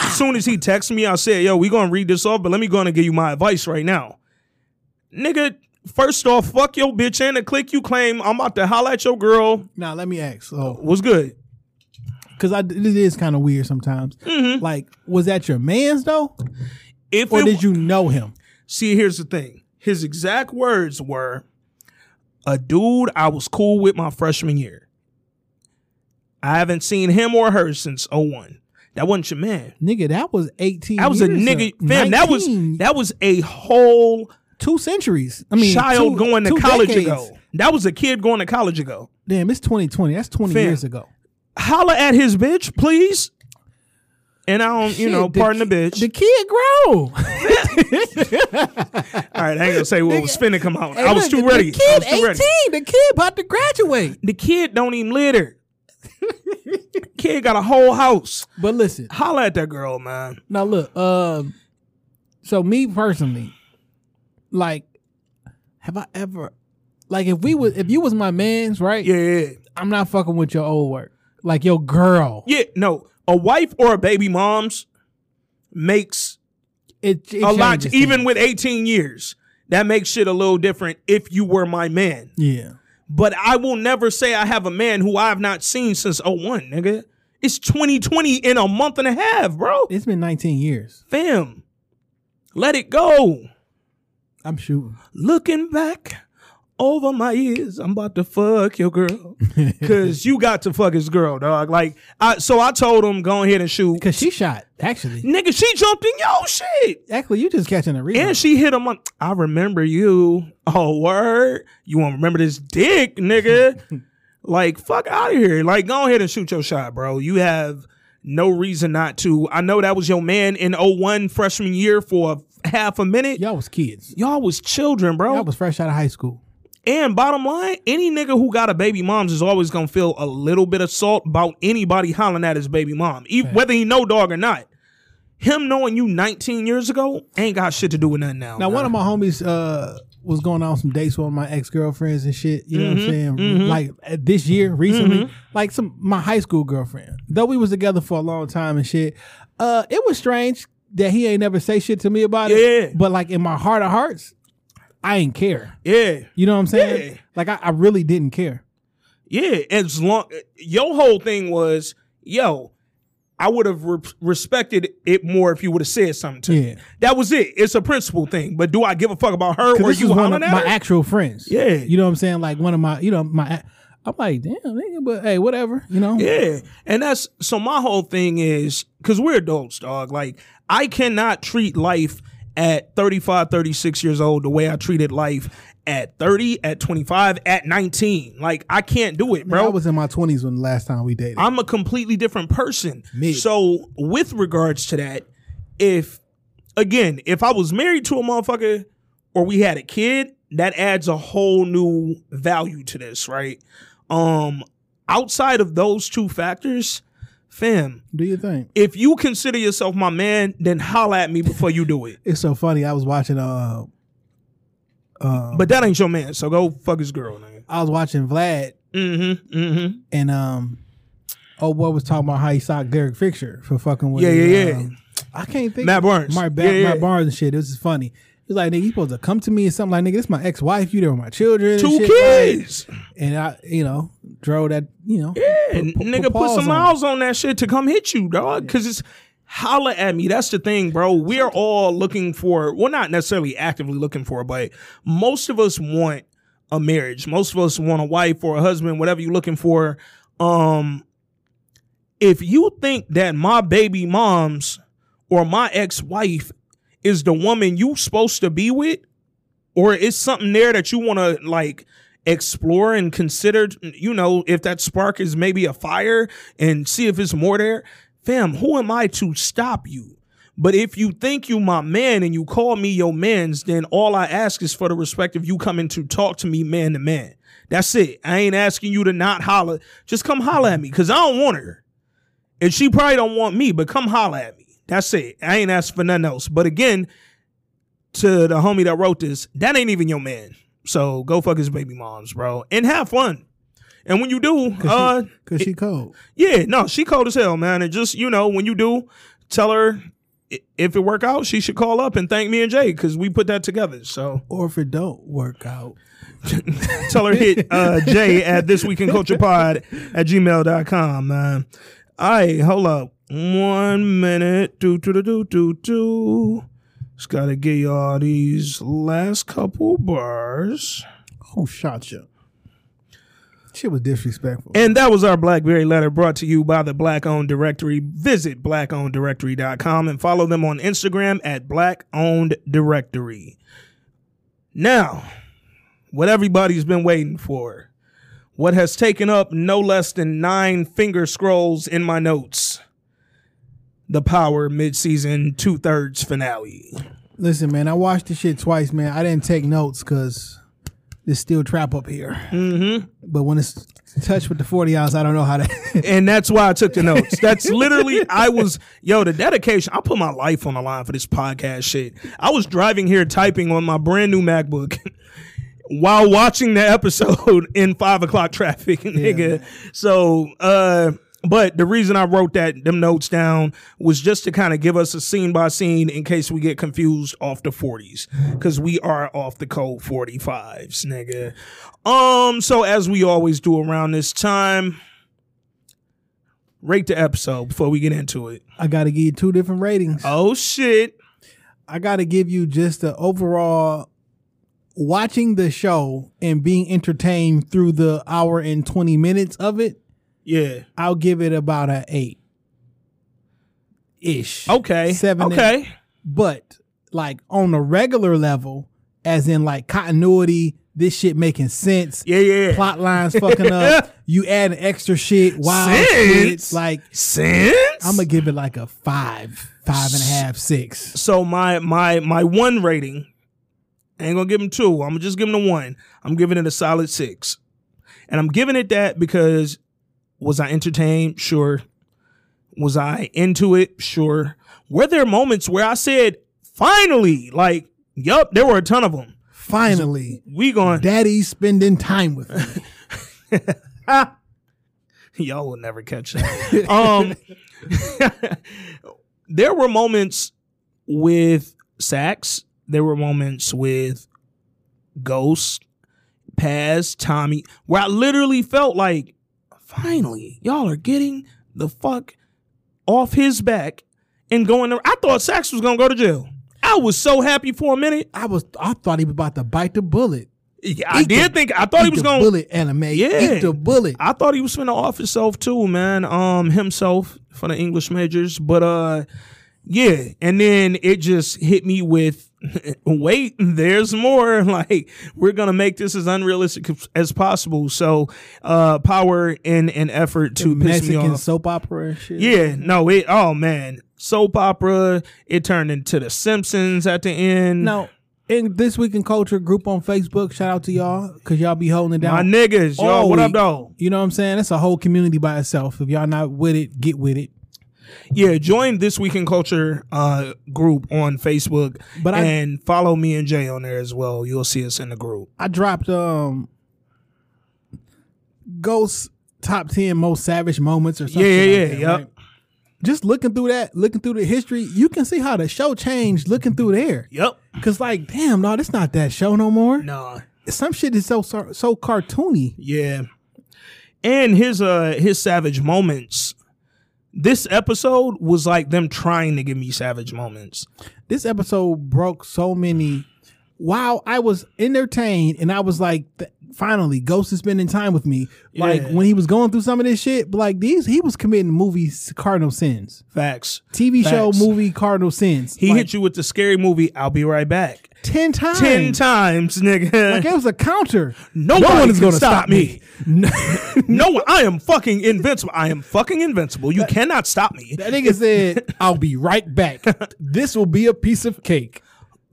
[SPEAKER 3] As soon as he texted me, I said, "Yo, we gonna read this off, but let me go and give you my advice right now, nigga." First off, fuck your bitch and the click you claim. I'm about to holla at your girl.
[SPEAKER 4] Now let me ask. So,
[SPEAKER 3] What's good?
[SPEAKER 4] because I this is kind of weird sometimes. Mm-hmm. Like, was that your man's though,
[SPEAKER 3] If
[SPEAKER 4] or
[SPEAKER 3] it-
[SPEAKER 4] did you know him?
[SPEAKER 3] see? Here's the thing. His exact words were, "A dude I was cool with my freshman year. I haven't seen him or her since 01. That wasn't your man.
[SPEAKER 4] Nigga, that was 18.
[SPEAKER 3] That was a nigga. Fam, that was that was a whole
[SPEAKER 4] two centuries. I mean,
[SPEAKER 3] child
[SPEAKER 4] two-
[SPEAKER 3] going to college
[SPEAKER 4] decades.
[SPEAKER 3] ago. That was a kid going to college ago.
[SPEAKER 4] Damn, it's 2020. That's 20
[SPEAKER 3] Fam.
[SPEAKER 4] years ago.
[SPEAKER 3] Holla at his bitch, please. And I don't, you
[SPEAKER 4] Shit,
[SPEAKER 3] know, pardon the, bitch.
[SPEAKER 4] The kid grow. (laughs) (laughs)
[SPEAKER 3] All right, I ain't gonna say what was finna come out.
[SPEAKER 4] Hey,
[SPEAKER 3] I was
[SPEAKER 4] look,
[SPEAKER 3] too ready.
[SPEAKER 4] The kid
[SPEAKER 3] I was too
[SPEAKER 4] 18.
[SPEAKER 3] ready.
[SPEAKER 4] The kid about to graduate.
[SPEAKER 3] The kid don't even litter. (laughs) kid got a whole house.
[SPEAKER 4] But listen,
[SPEAKER 3] Holla at that girl, man.
[SPEAKER 4] now look. Um, so me personally, like, have I ever, like, if we was, if you was my man's, right?
[SPEAKER 3] Yeah, yeah,
[SPEAKER 4] I'm not fucking with your old work, like your girl.
[SPEAKER 3] yeah. No, a wife or a baby mom's makes
[SPEAKER 4] It, it
[SPEAKER 3] a lot. Even
[SPEAKER 4] things.
[SPEAKER 3] with 18 years, that makes shit a little different. If you were my man.
[SPEAKER 4] yeah.
[SPEAKER 3] But I will never say I have a man who I have not seen since 01, nigga. It's 2020 in a month and a half, bro.
[SPEAKER 4] It's been 19 years.
[SPEAKER 3] Fam, let it go.
[SPEAKER 4] I'm shooting.
[SPEAKER 3] Looking back over my ears. I'm about to fuck your girl. (laughs) Cause you got to fuck his girl, dog. Like, I so I told him go ahead and shoot.
[SPEAKER 4] Cause she shot. Actually,
[SPEAKER 3] Nigga, she jumped in your shit.
[SPEAKER 4] actually, you just catching a replay.
[SPEAKER 3] And she hit him like, I remember you. Oh, word. You want to remember this dick, nigga? (laughs) like, fuck out of here. Like, go ahead and shoot your shot, bro. You have no reason not to. I know that was your man in 01 freshman year for a half a minute.
[SPEAKER 4] Y'all was kids.
[SPEAKER 3] Y'all was children, bro.
[SPEAKER 4] Y'all was fresh out of high school.
[SPEAKER 3] And bottom line, any nigga who got a baby moms is always gonna feel a little bit of salt about anybody hollering at his baby mom, even, whether he know dog or not. Him knowing you 19 years ago ain't got shit to do with nothing now.
[SPEAKER 4] Now,
[SPEAKER 3] man.
[SPEAKER 4] one of my homies uh, was going on some dates with my ex girlfriends and shit. You know what I'm
[SPEAKER 3] Mm-hmm,
[SPEAKER 4] saying? Like uh, this year, recently, like some my high school girlfriend. Though we was together for a long time and shit. Uh, it was strange that he ain't never say shit to me about it. But like in my heart of hearts, I ain't care.
[SPEAKER 3] yeah.
[SPEAKER 4] You know what I'm saying?
[SPEAKER 3] Yeah.
[SPEAKER 4] Like I, I really didn't care.
[SPEAKER 3] Yeah, as long your whole thing was, yo, I would have re- respected it more if you would have said something to me.
[SPEAKER 4] Yeah.
[SPEAKER 3] That was it. It's a principle thing. But do I give a fuck about her or
[SPEAKER 4] this
[SPEAKER 3] you
[SPEAKER 4] is one of my
[SPEAKER 3] her?
[SPEAKER 4] actual friends.
[SPEAKER 3] Yeah.
[SPEAKER 4] You know what I'm saying? Like one of my, you know, my. I'm like, damn, nigga, but hey, whatever. You know?
[SPEAKER 3] Yeah. And that's so my whole thing is because we're adults, dog. Like, I cannot treat life at 35, 36 years old the way I treated life at 30, at 25, at 19. Like, I can't do it,
[SPEAKER 4] Bro,
[SPEAKER 3] bro.
[SPEAKER 4] I was in my 20s when the last time we dated.
[SPEAKER 3] I'm a completely different person.
[SPEAKER 4] Mid.
[SPEAKER 3] So, with regards to that, if again, if I was married to a motherfucker or we had a kid, that adds a whole new value to this, right? Um, outside of those two factors, fam,
[SPEAKER 4] Do you think?
[SPEAKER 3] if you consider yourself my man, then holla at me before you do it.
[SPEAKER 4] It's so funny. I was watching uh uh
[SPEAKER 3] But that ain't your man, so go fuck his girl, nigga.
[SPEAKER 4] I was watching Vlad
[SPEAKER 3] Mm-hmm. Mm-hmm.
[SPEAKER 4] and um oh boy was talking about how he saw Derek Fisher for fucking with
[SPEAKER 3] Yeah, yeah, yeah.
[SPEAKER 4] um, I can't think
[SPEAKER 3] Matt Barnes.
[SPEAKER 4] Mark, ba-
[SPEAKER 3] Yeah, yeah.
[SPEAKER 4] Matt Barnes and shit. This is funny. He's like, nigga, you supposed to come to me and something like, nigga, this my ex wife. You there with my children. and
[SPEAKER 3] Two
[SPEAKER 4] shit,
[SPEAKER 3] kids.
[SPEAKER 4] like- and I, you know, drove that, you know,
[SPEAKER 3] Yeah, nigga, put some
[SPEAKER 4] on
[SPEAKER 3] miles on that shit to come hit you, dog. Cause it's holla at me. That's the thing, bro. We are all looking for, well, not necessarily actively looking for, but most of us want a marriage. Most of us want a wife or a husband, whatever you're looking for. Um, if you think that my baby mom's or my ex-wife is the woman you supposed to be with, or is something there that you want to like explore and consider, you know, if that spark is maybe a fire and see if it's more there, fam, who am I to stop you? But if you think you my man and you call me your man's, then all I ask is for the respect of you coming to talk to me man to man. That's it. I ain't asking you to not holler. Just come holler at me because I don't want her. And she probably don't want me, but come holler at me. That's it. I ain't asking for nothing else. But again, to the homie that wrote this, that ain't even your man. So go fuck his baby moms, bro, and have fun. And when you do, uh,
[SPEAKER 4] Cause she cold.
[SPEAKER 3] yeah, no, she cold as hell, man. And just you know, when you do, tell her if it work out, she should call up and thank me and Jay because we put that together. So
[SPEAKER 4] Or if it don't work out. (laughs)
[SPEAKER 3] tell her hit uh, Jay at (laughs) this week in culture pod at gmail.com, man. All right, hold up. One minute. Do do do do do do. Just gotta get y'all these last couple bars.
[SPEAKER 4] Who shot you. Shit was disrespectful.
[SPEAKER 3] And that was our Blackberry letter brought to you by the Black Owned Directory. Visit blackowneddirectory.com and follow them on Instagram at Black Owned Directory. Now, what everybody's been waiting for. What has taken up no less than nine finger scrolls in my notes. The Power midseason two thirds finale.
[SPEAKER 4] Listen, man, I watched the shit twice, man. I didn't take notes because there's still trap up here. Mm-hmm. But when it's touched with the 40 ounce, I don't know how to. (laughs)
[SPEAKER 3] and that's why I took the notes. That's literally I was yo the dedication. I put my life on the line for this podcast shit. I was driving here typing on my brand new MacBook (laughs) while watching the episode (laughs) in five o'clock traffic, nigga. So, uh, but the reason I wrote that them notes down was just to kind of give us a scene by scene in case we get confused off the 40s because we are off the code 45s, nigga. Um, so as we always do around this time, rate the episode before we get into it.
[SPEAKER 4] I got to give you two different ratings.
[SPEAKER 3] Oh shit.
[SPEAKER 4] I got to give you just the overall watching the show and being entertained through the hour and 20 minutes of it.
[SPEAKER 3] Yeah.
[SPEAKER 4] I'll give it about a eight ish.
[SPEAKER 3] Okay.
[SPEAKER 4] Seven.
[SPEAKER 3] Okay.
[SPEAKER 4] But like on a regular level, as in like continuity, this shit making sense.
[SPEAKER 3] Yeah, yeah.
[SPEAKER 4] Plot lines fucking up. (laughs) You add extra shit, wild
[SPEAKER 3] Sense?
[SPEAKER 4] shit. Like
[SPEAKER 3] Sense.
[SPEAKER 4] I'm gonna give it like a five, five and a half, six.
[SPEAKER 3] so my my my one rating. I ain't gonna give him two. I'm gonna just give him the one. I'm giving it a solid six, and I'm giving it that because was I entertained? Sure. Was I into it? Sure. Were there moments where I said, "Finally"? Like, yup, there were a ton of them.
[SPEAKER 4] Finally,
[SPEAKER 3] We going.
[SPEAKER 4] Daddy spending time with me. (laughs)
[SPEAKER 3] Y'all will never catch that. (laughs) um, (laughs) there were moments with Saxe. There were moments with Ghost, Paz, Tommy, where I literally felt like, finally, y'all are getting the fuck off his back and going. To, I thought Saxe was gonna go to jail. I was so happy for a minute.
[SPEAKER 4] I was, I thought he was about to bite the bullet.
[SPEAKER 3] Yeah, I
[SPEAKER 4] Eat
[SPEAKER 3] did
[SPEAKER 4] the-
[SPEAKER 3] think I thought he was gonna
[SPEAKER 4] bullet anime.
[SPEAKER 3] Yeah.
[SPEAKER 4] Eat the bullet.
[SPEAKER 3] I thought he was finna off himself too, man. Um, himself for the English majors, but uh, yeah. And then it just hit me with, (laughs) wait, there's more. (laughs) Like we're gonna make this as unrealistic as possible. So, uh, power and and effort to piss me
[SPEAKER 4] Mexican
[SPEAKER 3] off.
[SPEAKER 4] soap opera and shit.
[SPEAKER 3] Yeah, no, it. Oh man, soap opera. It turned into The Simpsons at the end.
[SPEAKER 4] Now, in this week in culture group on Facebook, shout out to y'all because y'all be holding it down.
[SPEAKER 3] my niggas, y'all.
[SPEAKER 4] all
[SPEAKER 3] What up, though?
[SPEAKER 4] You know what I'm saying? It's a whole community by itself. If y'all not with it, get with it.
[SPEAKER 3] Yeah, join this week in culture uh group on Facebook,
[SPEAKER 4] But I-
[SPEAKER 3] and follow me and Jay on there as well. You'll see us in the group.
[SPEAKER 4] I dropped um Ghost top ten most savage moments or something.
[SPEAKER 3] Yeah, yeah,
[SPEAKER 4] like
[SPEAKER 3] yeah,
[SPEAKER 4] that,
[SPEAKER 3] yep.
[SPEAKER 4] right? Just looking through that, looking through the history, you can see how the show changed looking through there.
[SPEAKER 3] Yep.
[SPEAKER 4] Cause like, damn, no, it's not that show no more.
[SPEAKER 3] Nah.
[SPEAKER 4] Some shit is so so, so cartoony.
[SPEAKER 3] Yeah. And his uh his savage moments This episode was like them trying to give me savage moments.
[SPEAKER 4] this episode broke so many. While I was entertained and I was like, th- finally, Ghost is spending time with me. Like
[SPEAKER 3] Yeah.
[SPEAKER 4] when he was going through some of this shit, but like these, he was committing movies, cardinal sins,
[SPEAKER 3] Facts.
[SPEAKER 4] TV show, movie, cardinal sins.
[SPEAKER 3] He
[SPEAKER 4] like,
[SPEAKER 3] hit you with the scary movie. I'll be right back.
[SPEAKER 4] Ten times.
[SPEAKER 3] Ten times, nigga.
[SPEAKER 4] Like it was a counter.
[SPEAKER 3] Nobody
[SPEAKER 4] no one is going to
[SPEAKER 3] stop
[SPEAKER 4] stop me. (laughs)
[SPEAKER 3] no one. I am fucking invincible. I am fucking invincible. You cannot stop me.
[SPEAKER 4] That nigga said, (laughs) "I'll be right back. This will be a piece of cake.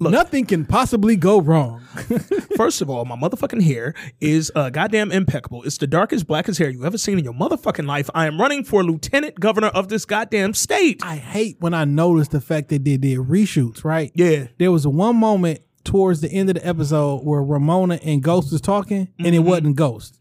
[SPEAKER 4] Nothing can possibly go wrong." (laughs)
[SPEAKER 3] First of all, my motherfucking hair is uh, goddamn impeccable. It's the darkest, blackest hair you ever seen in your motherfucking life. I am running for lieutenant governor of this goddamn state.
[SPEAKER 4] I hate when I notice the fact that they did reshoots. Right?
[SPEAKER 3] Yeah.
[SPEAKER 4] There was one moment towards the end of the episode where Ramona and Ghost was talking, and
[SPEAKER 3] Mm-hmm.
[SPEAKER 4] it wasn't Ghost.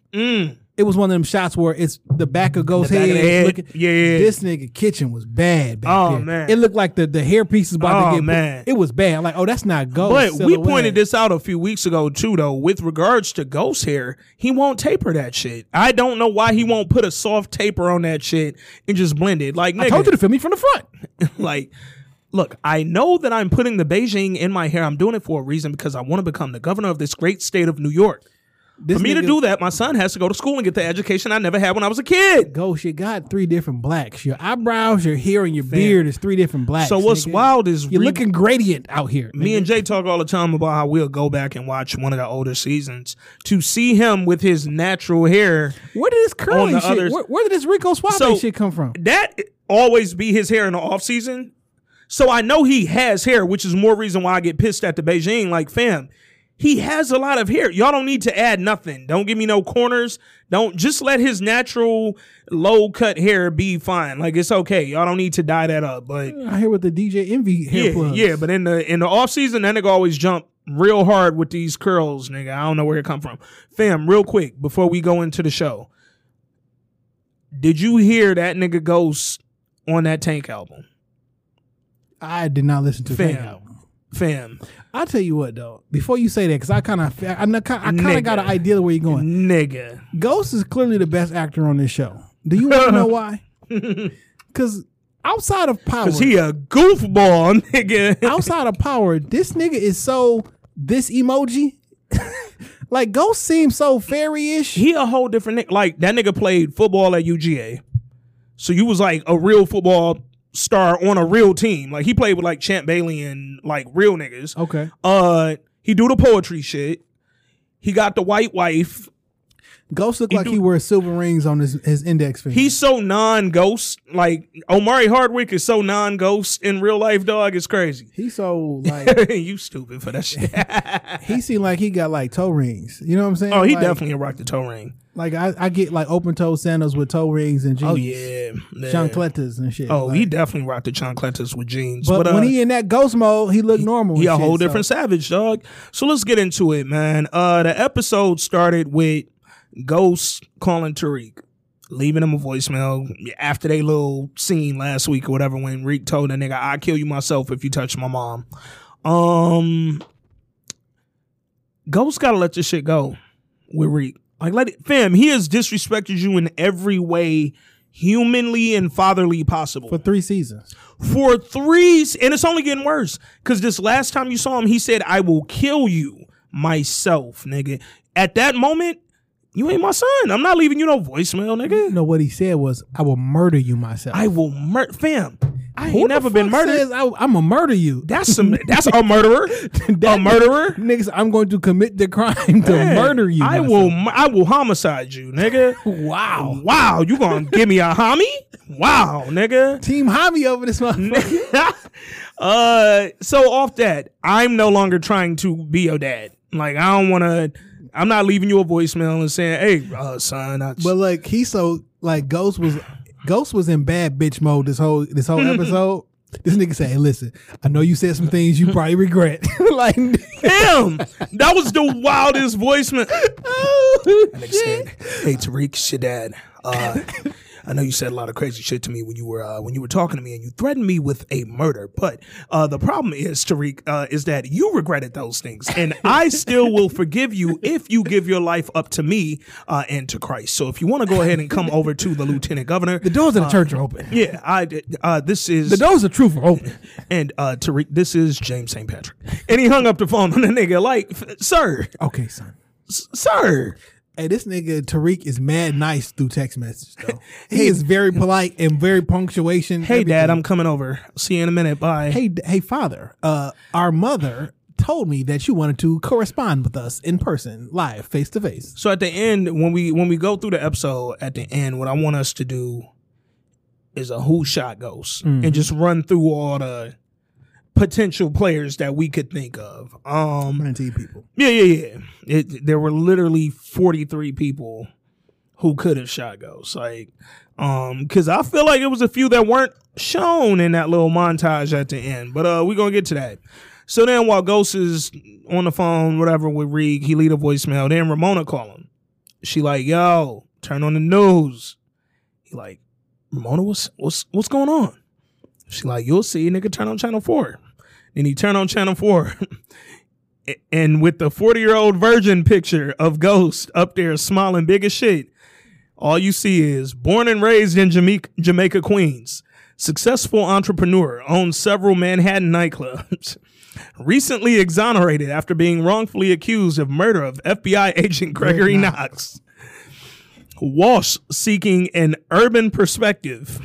[SPEAKER 4] It was one of them shots where it's the back of Ghost's head.
[SPEAKER 3] of head.
[SPEAKER 4] looking-
[SPEAKER 3] Yeah.
[SPEAKER 4] This nigga kitchen was bad.
[SPEAKER 3] Oh,
[SPEAKER 4] there.
[SPEAKER 3] man.
[SPEAKER 4] It looked like the the hair piece is about
[SPEAKER 3] Oh,
[SPEAKER 4] to get.
[SPEAKER 3] man.
[SPEAKER 4] It was bad. Like, oh, that's not Ghost.
[SPEAKER 3] But we pointed this out a few weeks ago too, though. With regards to ghost hair, he won't taper that shit. I don't know why he won't put a soft taper on that shit and just blend it. Like, nigga,
[SPEAKER 4] I told you to film me from the front. (laughs)
[SPEAKER 3] like look i know that i'm putting the Bigen in my hair i'm doing it for a reason because i want to become the governor of this great state of new york
[SPEAKER 4] This
[SPEAKER 3] for me to do that my son has to go to school and get the education i never had when i was a kid
[SPEAKER 4] Ghost, you got three different blacks. Your eyebrows, your hair, and your beard is three different blacks.
[SPEAKER 3] so what's
[SPEAKER 4] nigga.
[SPEAKER 3] wild is
[SPEAKER 4] You're
[SPEAKER 3] re-
[SPEAKER 4] looking gradient out here.
[SPEAKER 3] me and jay talk all the time about how we'll go back and watch one of the older seasons to see him with his natural hair
[SPEAKER 4] Where did this curly shit?
[SPEAKER 3] others-
[SPEAKER 4] Where, where did this Rico Suave
[SPEAKER 3] So-
[SPEAKER 4] shit come from?
[SPEAKER 3] that always be his hair in the off season. So I know he has hair, which is more reason why I get pissed at the Bigen. Like, fam, he has a lot of hair. Y'all don't need to add nothing. Don't give me no corners. Don't just let his natural low cut hair be fine. Like it's okay. Y'all don't need to dye that up. But
[SPEAKER 4] I hear with the DJ Envy hair
[SPEAKER 3] yeah,
[SPEAKER 4] plugs.
[SPEAKER 3] yeah. But in the in the off season, that nigga always jump real hard with these curls, nigga. I don't know where it come from. Fam, real quick before we go into the show, did you hear that nigga Ghost on that Tank album?
[SPEAKER 4] I did not listen to
[SPEAKER 3] Fam.
[SPEAKER 4] that album.
[SPEAKER 3] Fam,
[SPEAKER 4] I'll tell you what though. Before you say that, because I kind of, I, I kind of got an idea of where you're going.
[SPEAKER 3] nigga.
[SPEAKER 4] Ghost is clearly the best actor on this show. Do you want to know (laughs) why? Because outside of power,
[SPEAKER 3] Cause he a goofball, (laughs) nigga.
[SPEAKER 4] outside of power, this nigga is so this emoji. (laughs) like Ghost seems so fairy-ish.
[SPEAKER 3] he a whole different nigga. Like that nigga played football at UGA. So you was like a real football star on a real team. Like he played with like Champ Bailey and like real niggas.
[SPEAKER 4] okay.
[SPEAKER 3] Uh he do the poetry shit. He got the white wife.
[SPEAKER 4] Ghost look
[SPEAKER 3] He
[SPEAKER 4] like
[SPEAKER 3] do-
[SPEAKER 4] he wears silver rings on his, his index finger.
[SPEAKER 3] He's so non-ghost. Like Omari Hardwick is so non-ghost in real life, dog. It's crazy.
[SPEAKER 4] He's so like (laughs)
[SPEAKER 3] you stupid for that (laughs) shit.
[SPEAKER 4] he seemed like he got like toe rings. You know what I'm saying?
[SPEAKER 3] oh, he
[SPEAKER 4] Like-
[SPEAKER 3] definitely rocked the toe ring.
[SPEAKER 4] Like I, I get like open toe sandals with toe rings and jeans.
[SPEAKER 3] Oh yeah.
[SPEAKER 4] chancletas and shit.
[SPEAKER 3] Oh,
[SPEAKER 4] Like-
[SPEAKER 3] he definitely rocked the chancletas with jeans.
[SPEAKER 4] But,
[SPEAKER 3] But, uh,
[SPEAKER 4] when he in that ghost mode, he looked normal.
[SPEAKER 3] he
[SPEAKER 4] and
[SPEAKER 3] a
[SPEAKER 4] shit,
[SPEAKER 3] whole
[SPEAKER 4] so-
[SPEAKER 3] different savage, dog. So let's get into it, man. Uh, the episode started with Ghost calling Tariq, leaving him a voicemail after they little scene last week or whatever when Reek told that nigga, "I kill you myself if you touch my mom." Um, Ghost gotta let this shit go with Reek. Like, let it, fam. He has disrespected you in every way, humanly and fatherly possible
[SPEAKER 4] for three seasons.
[SPEAKER 3] for three, and it's only getting worse. Because this last time you saw him, he said, "I will kill you myself, nigga." At that moment, you ain't my son. I'm not leaving you no voicemail, nigga.
[SPEAKER 4] No, what he said was, "I will murder you myself."
[SPEAKER 3] I will murder, fam. I
[SPEAKER 4] Who
[SPEAKER 3] ain't
[SPEAKER 4] the
[SPEAKER 3] never been murdered.
[SPEAKER 4] says I, I'm gonna murder you.
[SPEAKER 3] that's some. That's a murderer. (laughs) a murderer.
[SPEAKER 4] Niggas, I'm going to commit the crime to
[SPEAKER 3] Man,
[SPEAKER 4] murder you.
[SPEAKER 3] I
[SPEAKER 4] myself.
[SPEAKER 3] will. I will homicide you, nigga. (laughs)
[SPEAKER 4] Wow.
[SPEAKER 3] Wow. You gonna give me a homie? Wow, nigga.
[SPEAKER 4] Team homie over this motherfucker. (laughs)
[SPEAKER 3] uh, so off that, I'm no longer trying to be your dad. Like I don't want to. I'm not leaving you a voicemail and saying, "Hey, uh, son." I,
[SPEAKER 4] but like he so like Ghost was Ghost was in bad bitch mode this whole this whole episode. This nigga said, hey, listen, I know you said some things you probably regret. (laughs) like
[SPEAKER 3] damn, that was the wildest voicemail. (laughs)
[SPEAKER 4] oh,
[SPEAKER 3] Nigga said, "Hey, Tariq, it's your dad. Uh, I know you said a lot of crazy shit to me when you were uh, when you were talking to me, and you threatened me with a murder. But uh, the problem is, Tariq, uh, is that you regretted those things, and (laughs) I still will forgive you if you give your life up to me uh, and to Christ. So if you want to go ahead and come over to the lieutenant governor,
[SPEAKER 4] The doors of the church are open.
[SPEAKER 3] yeah, I uh, this is
[SPEAKER 4] The doors of truth are open. (laughs)
[SPEAKER 3] and uh, Tariq, this is James St. Patrick, and he hung up the phone on the nigga like, sir,
[SPEAKER 4] Okay, son.
[SPEAKER 3] s- sir.
[SPEAKER 4] Hey, this nigga Tariq is mad nice through text message though. (laughs) He is very polite and very punctuation.
[SPEAKER 3] Hey, Dad. I'm coming over. See you in a minute. Bye.
[SPEAKER 4] Hey, hey, father. Uh, our mother told me that you wanted to correspond with us in person, live, face to face.
[SPEAKER 3] So at the end, when we when we go through the episode, at the end, what I want us to do is a who shot ghost and just run through all the potential players that we could think of. Um,
[SPEAKER 4] Guarantee people.
[SPEAKER 3] yeah, yeah, yeah. It, there were literally 43 people who could have shot ghosts. Like, um, because I feel like it was a few that weren't shown in that little montage at the end. But uh, we're gonna get to that. So then, while Ghost is on the phone, whatever with Reed, he leave a voicemail. Then Ramona call him. She like, "Yo, turn on the news." He like, "Ramona, what's what's what's going on?" She like, "You'll see, nigga. Turn on channel four. Then he turn on channel four, (laughs) and with the forty year old virgin picture of Ghost up there smiling big as shit, all you see is born and raised in Jamaica, Jamaica Queens, successful entrepreneur, owns several Manhattan nightclubs. (laughs) Recently exonerated after being wrongfully accused of murder of FBI (laughs) agent Gregory Knox. Walsh seeking an urban perspective.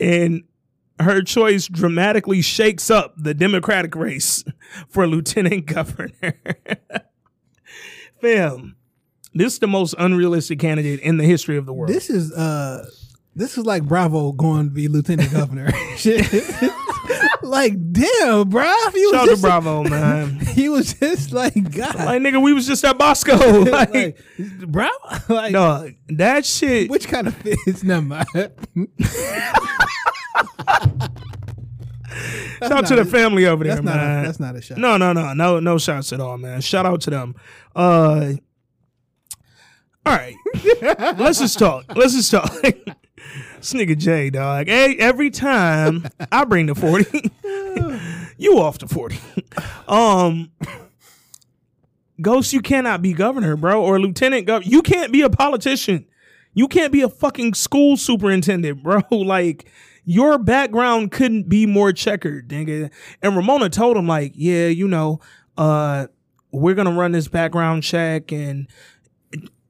[SPEAKER 3] and her choice dramatically shakes up the Democratic race (laughs) for lieutenant governor. (laughs) Fam, this is the most unrealistic candidate in the history of the world.
[SPEAKER 4] This is uh, this is like Bravo going to be lieutenant governor. (laughs) Like, damn, bro. He
[SPEAKER 3] Shout out to Bravo, man.
[SPEAKER 4] He was just like, God,
[SPEAKER 3] like nigga, we was just at Bosco. like,
[SPEAKER 4] like, bro, like,
[SPEAKER 3] dog, that shit.
[SPEAKER 4] which kind of fits? Never mind.
[SPEAKER 3] Shout out to the family over there,
[SPEAKER 4] That's not.
[SPEAKER 3] man.
[SPEAKER 4] A, that's not a shot.
[SPEAKER 3] No, no, no, no, no shots at all, man. Shout out to them. Uh, all right, (laughs) let's just talk. Let's just talk. (laughs) this nigga Jay, dog. Hey, every time I bring the forty, (laughs) you off the forty. Um, Ghost, you cannot be governor, bro, or lieutenant governor. You can't be a politician. You can't be a fucking school superintendent, bro. Like your background couldn't be more checkered, nigga. And Ramona told him, like, yeah, you know, uh, we're gonna run this background check and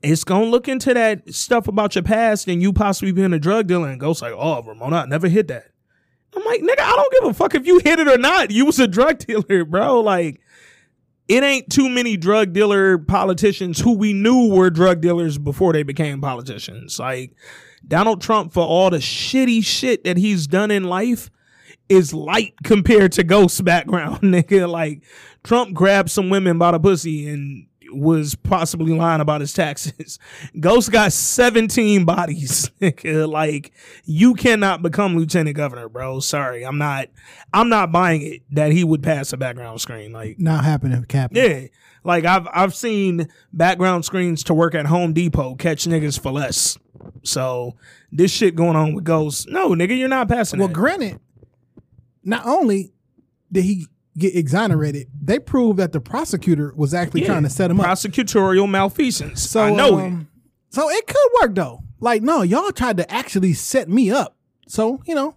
[SPEAKER 3] it's gonna look into that stuff about your past and you possibly being a drug dealer. And Ghost like, oh, Ramona, I never hit that. I'm like, nigga, I don't give a fuck if you hit it or not. You was a drug (laughs) dealer, bro. Like, it ain't too many drug dealer politicians who we knew were drug dealers before they became politicians. Like Donald Trump, for all the shitty shit that he's done in life, is light compared to Ghost's background, (laughs) nigga. Like Trump grabbed some women by the pussy and was possibly lying about his taxes. (laughs) Ghost got 17 bodies. (laughs) like you cannot become lieutenant governor, bro. Sorry. I'm not I'm not buying it that he would pass a background screen. Like
[SPEAKER 4] Not happening, Captain.
[SPEAKER 3] yeah. Like I've I've seen background screens to work at Home Depot catch niggas for less. So this shit going on with Ghost. No, nigga, you're not passing
[SPEAKER 4] Well,
[SPEAKER 3] that.
[SPEAKER 4] granted, not only did he get exonerated, they proved that the prosecutor was actually
[SPEAKER 3] Yeah.
[SPEAKER 4] trying to set him up.
[SPEAKER 3] Prosecutorial malfeasance.
[SPEAKER 4] So
[SPEAKER 3] I know it.
[SPEAKER 4] um, So it could work though. Like, no, y'all tried to actually set me up. So you know,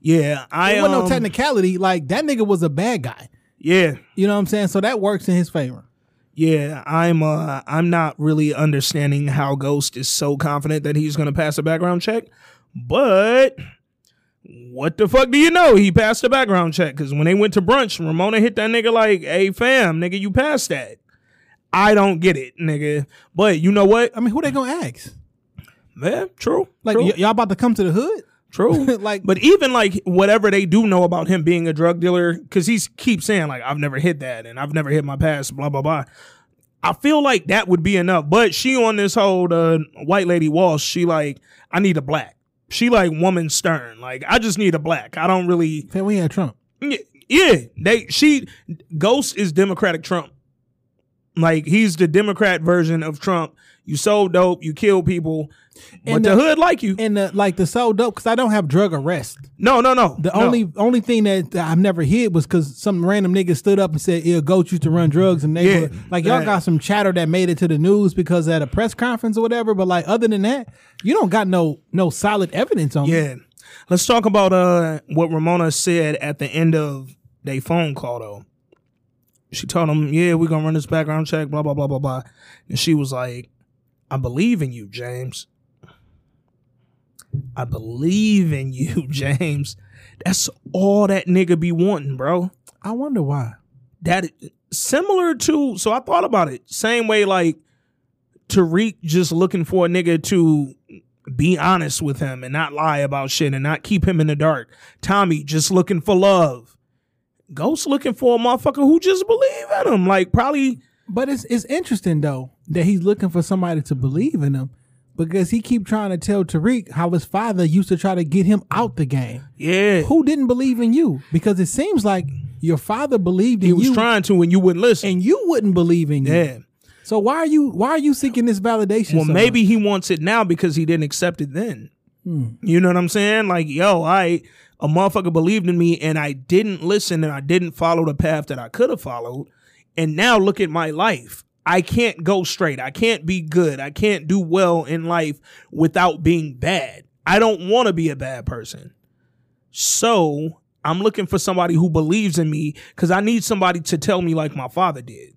[SPEAKER 3] Yeah, I
[SPEAKER 4] it wasn't no
[SPEAKER 3] um,
[SPEAKER 4] technicality. Like that nigga was a bad guy.
[SPEAKER 3] Yeah,
[SPEAKER 4] You know what I'm saying? So that works in his favor.
[SPEAKER 3] yeah. I'm uh I'm not really understanding how Ghost is so confident that he's gonna pass a background check, but what the fuck do you know? He passed a background check because when they went to brunch, Ramona hit that nigga like, "Hey fam, nigga, you passed that." I don't get it, nigga. But you know what?
[SPEAKER 4] I mean, who they gonna ask?
[SPEAKER 3] Man, true.
[SPEAKER 4] Like
[SPEAKER 3] true.
[SPEAKER 4] y- y'all about to come to the hood?
[SPEAKER 3] True. (laughs)
[SPEAKER 4] Like-
[SPEAKER 3] but even like whatever they do know about him being a drug dealer, because he keeps saying like I've never hit that and I've never hit my past, blah blah blah. I feel like that would be enough. But she on this whole uh, white lady wall, she like I need a black. She like woman stern. Like I just need a black. I don't really.
[SPEAKER 4] Man, we had Trump.
[SPEAKER 3] Yeah, they she Ghost is Democratic Trump. Like he's the Democrat version of Trump. You sold dope, you kill people, but
[SPEAKER 4] And
[SPEAKER 3] the,
[SPEAKER 4] the-
[SPEAKER 3] hood like you.
[SPEAKER 4] And the, like the so dope because I don't have drug arrest.
[SPEAKER 3] no, no, no.
[SPEAKER 4] The
[SPEAKER 3] no.
[SPEAKER 4] only only thing that, that I've never hit was because some random nigga stood up and said, "Yeah, goat used to run drugs," and they
[SPEAKER 3] Yeah,
[SPEAKER 4] were like, "Y'all
[SPEAKER 3] yeah.
[SPEAKER 4] got some chatter that made it to the news because at a press conference or whatever." But like, other than that, you don't got no no solid evidence on. it.
[SPEAKER 3] Yeah. Let's talk about uh what Ramona said at the end of their phone call though. She told him, Yeah, we're gonna run this background check, blah, blah, blah, blah, blah. And she was like, I believe in you, James. I believe in you, (laughs) James. That's all that nigga be wanting, bro.
[SPEAKER 4] I wonder why.
[SPEAKER 3] That similar to so I thought about it. Same way like Tariq just looking for a nigga to be honest with him and not lie about shit and not keep him in the dark. Tommy just looking for love. Ghost looking for a motherfucker who just believe in him. Like probably
[SPEAKER 4] But it's it's interesting though that he's looking for somebody to believe in him because he keep trying to tell Tariq how his father used to try to get him out the game.
[SPEAKER 3] yeah.
[SPEAKER 4] Who didn't believe in you? Because it seems like your father believed in you.
[SPEAKER 3] he was
[SPEAKER 4] you,
[SPEAKER 3] trying to and you wouldn't listen.
[SPEAKER 4] and you wouldn't believe in you.
[SPEAKER 3] yeah.
[SPEAKER 4] So why are you why are you seeking this validation?
[SPEAKER 3] Well,
[SPEAKER 4] so
[SPEAKER 3] maybe
[SPEAKER 4] much?
[SPEAKER 3] he wants it now because he didn't accept it then.
[SPEAKER 4] Hmm.
[SPEAKER 3] You know what I'm saying? Like, yo, I a motherfucker believed in me and I didn't listen and I didn't follow the path that I could have followed. And now look at my life. I can't go straight. I can't be good. I can't do well in life without being bad. I don't want to be a bad person. So I'm looking for somebody who believes in me because I need somebody to tell me like my father did.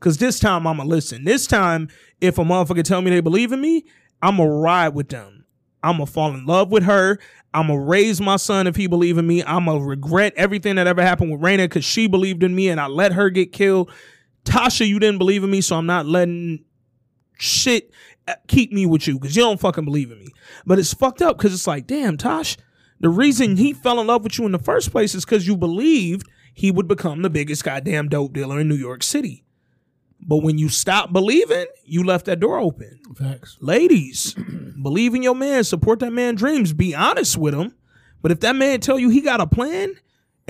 [SPEAKER 3] Cause this time I'ma listen. This time, if a motherfucker tell me they believe in me, I'ma ride with them. I'ma fall in love with her. I'ma raise my son if he believe in me. I'ma regret everything that ever happened with Raina because she believed in me and I let her get killed. Tasha, you didn't believe in me, so I'm not letting shit keep me with you because you don't fucking believe in me. But it's fucked up because it's like, damn, Tosh, the reason he fell in love with you in the first place is because you believed he would become the biggest goddamn dope dealer in New York City. But when you stopped believing, you left that door open.
[SPEAKER 4] facts.
[SPEAKER 3] Ladies, (clears throat) believe in your man, support that man dreams, be honest with him. But if that man tell you he got a plan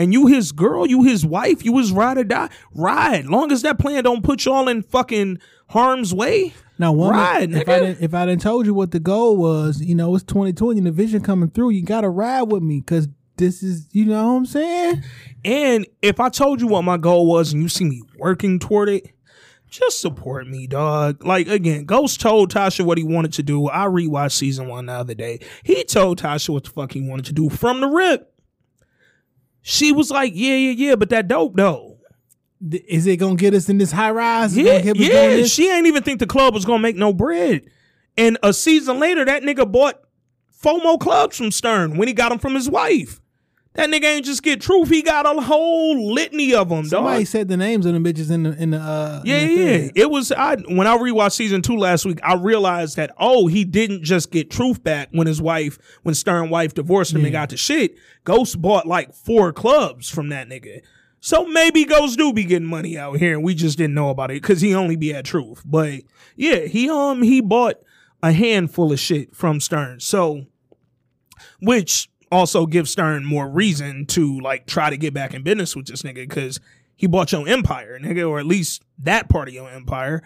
[SPEAKER 3] and you his girl, you his wife, you his ride or die, ride. Long as that plan don't put y'all in fucking harm's way.
[SPEAKER 4] Now, woman,
[SPEAKER 3] Ride,
[SPEAKER 4] if
[SPEAKER 3] nigga.
[SPEAKER 4] I didn't, if I didn't told you what the goal was, you know, it's 2020 and the vision coming through. You gotta ride with me because this is, you know what I'm saying?
[SPEAKER 3] And if I told you what my goal was and you see me working toward it, just support me, dog. Like again, Ghost told Tasha what he wanted to do. I rewatched season one the other day. He told Tasha what the fuck he wanted to do from the rip. She was like, "Yeah, yeah, yeah," but that dope though.
[SPEAKER 4] Is it gonna get us in this high rise? Is
[SPEAKER 3] Yeah,
[SPEAKER 4] gonna get us doing
[SPEAKER 3] yeah. She ain't even think the club was gonna make no bread. And a season later, that nigga bought FOMO clubs from Stern when he got them from his wife. That nigga ain't just get truth. He got a whole litany of them, dog.
[SPEAKER 4] Somebody said the names of the bitches in the in the uh
[SPEAKER 3] Yeah,
[SPEAKER 4] in the
[SPEAKER 3] yeah.
[SPEAKER 4] thing.
[SPEAKER 3] It was I when I rewatched season two last week, I realized that oh, he didn't just get truth back when his wife, when Stern wife divorced him and got the shit. Ghost bought like four clubs from that nigga. So maybe Ghost do be getting money out here and we just didn't know about it because he only be at truth. But yeah, he um he bought a handful of shit from Stern. So which also give Stern more reason to like try to get back in business with this nigga because he bought your empire, nigga, or at least that part of your empire.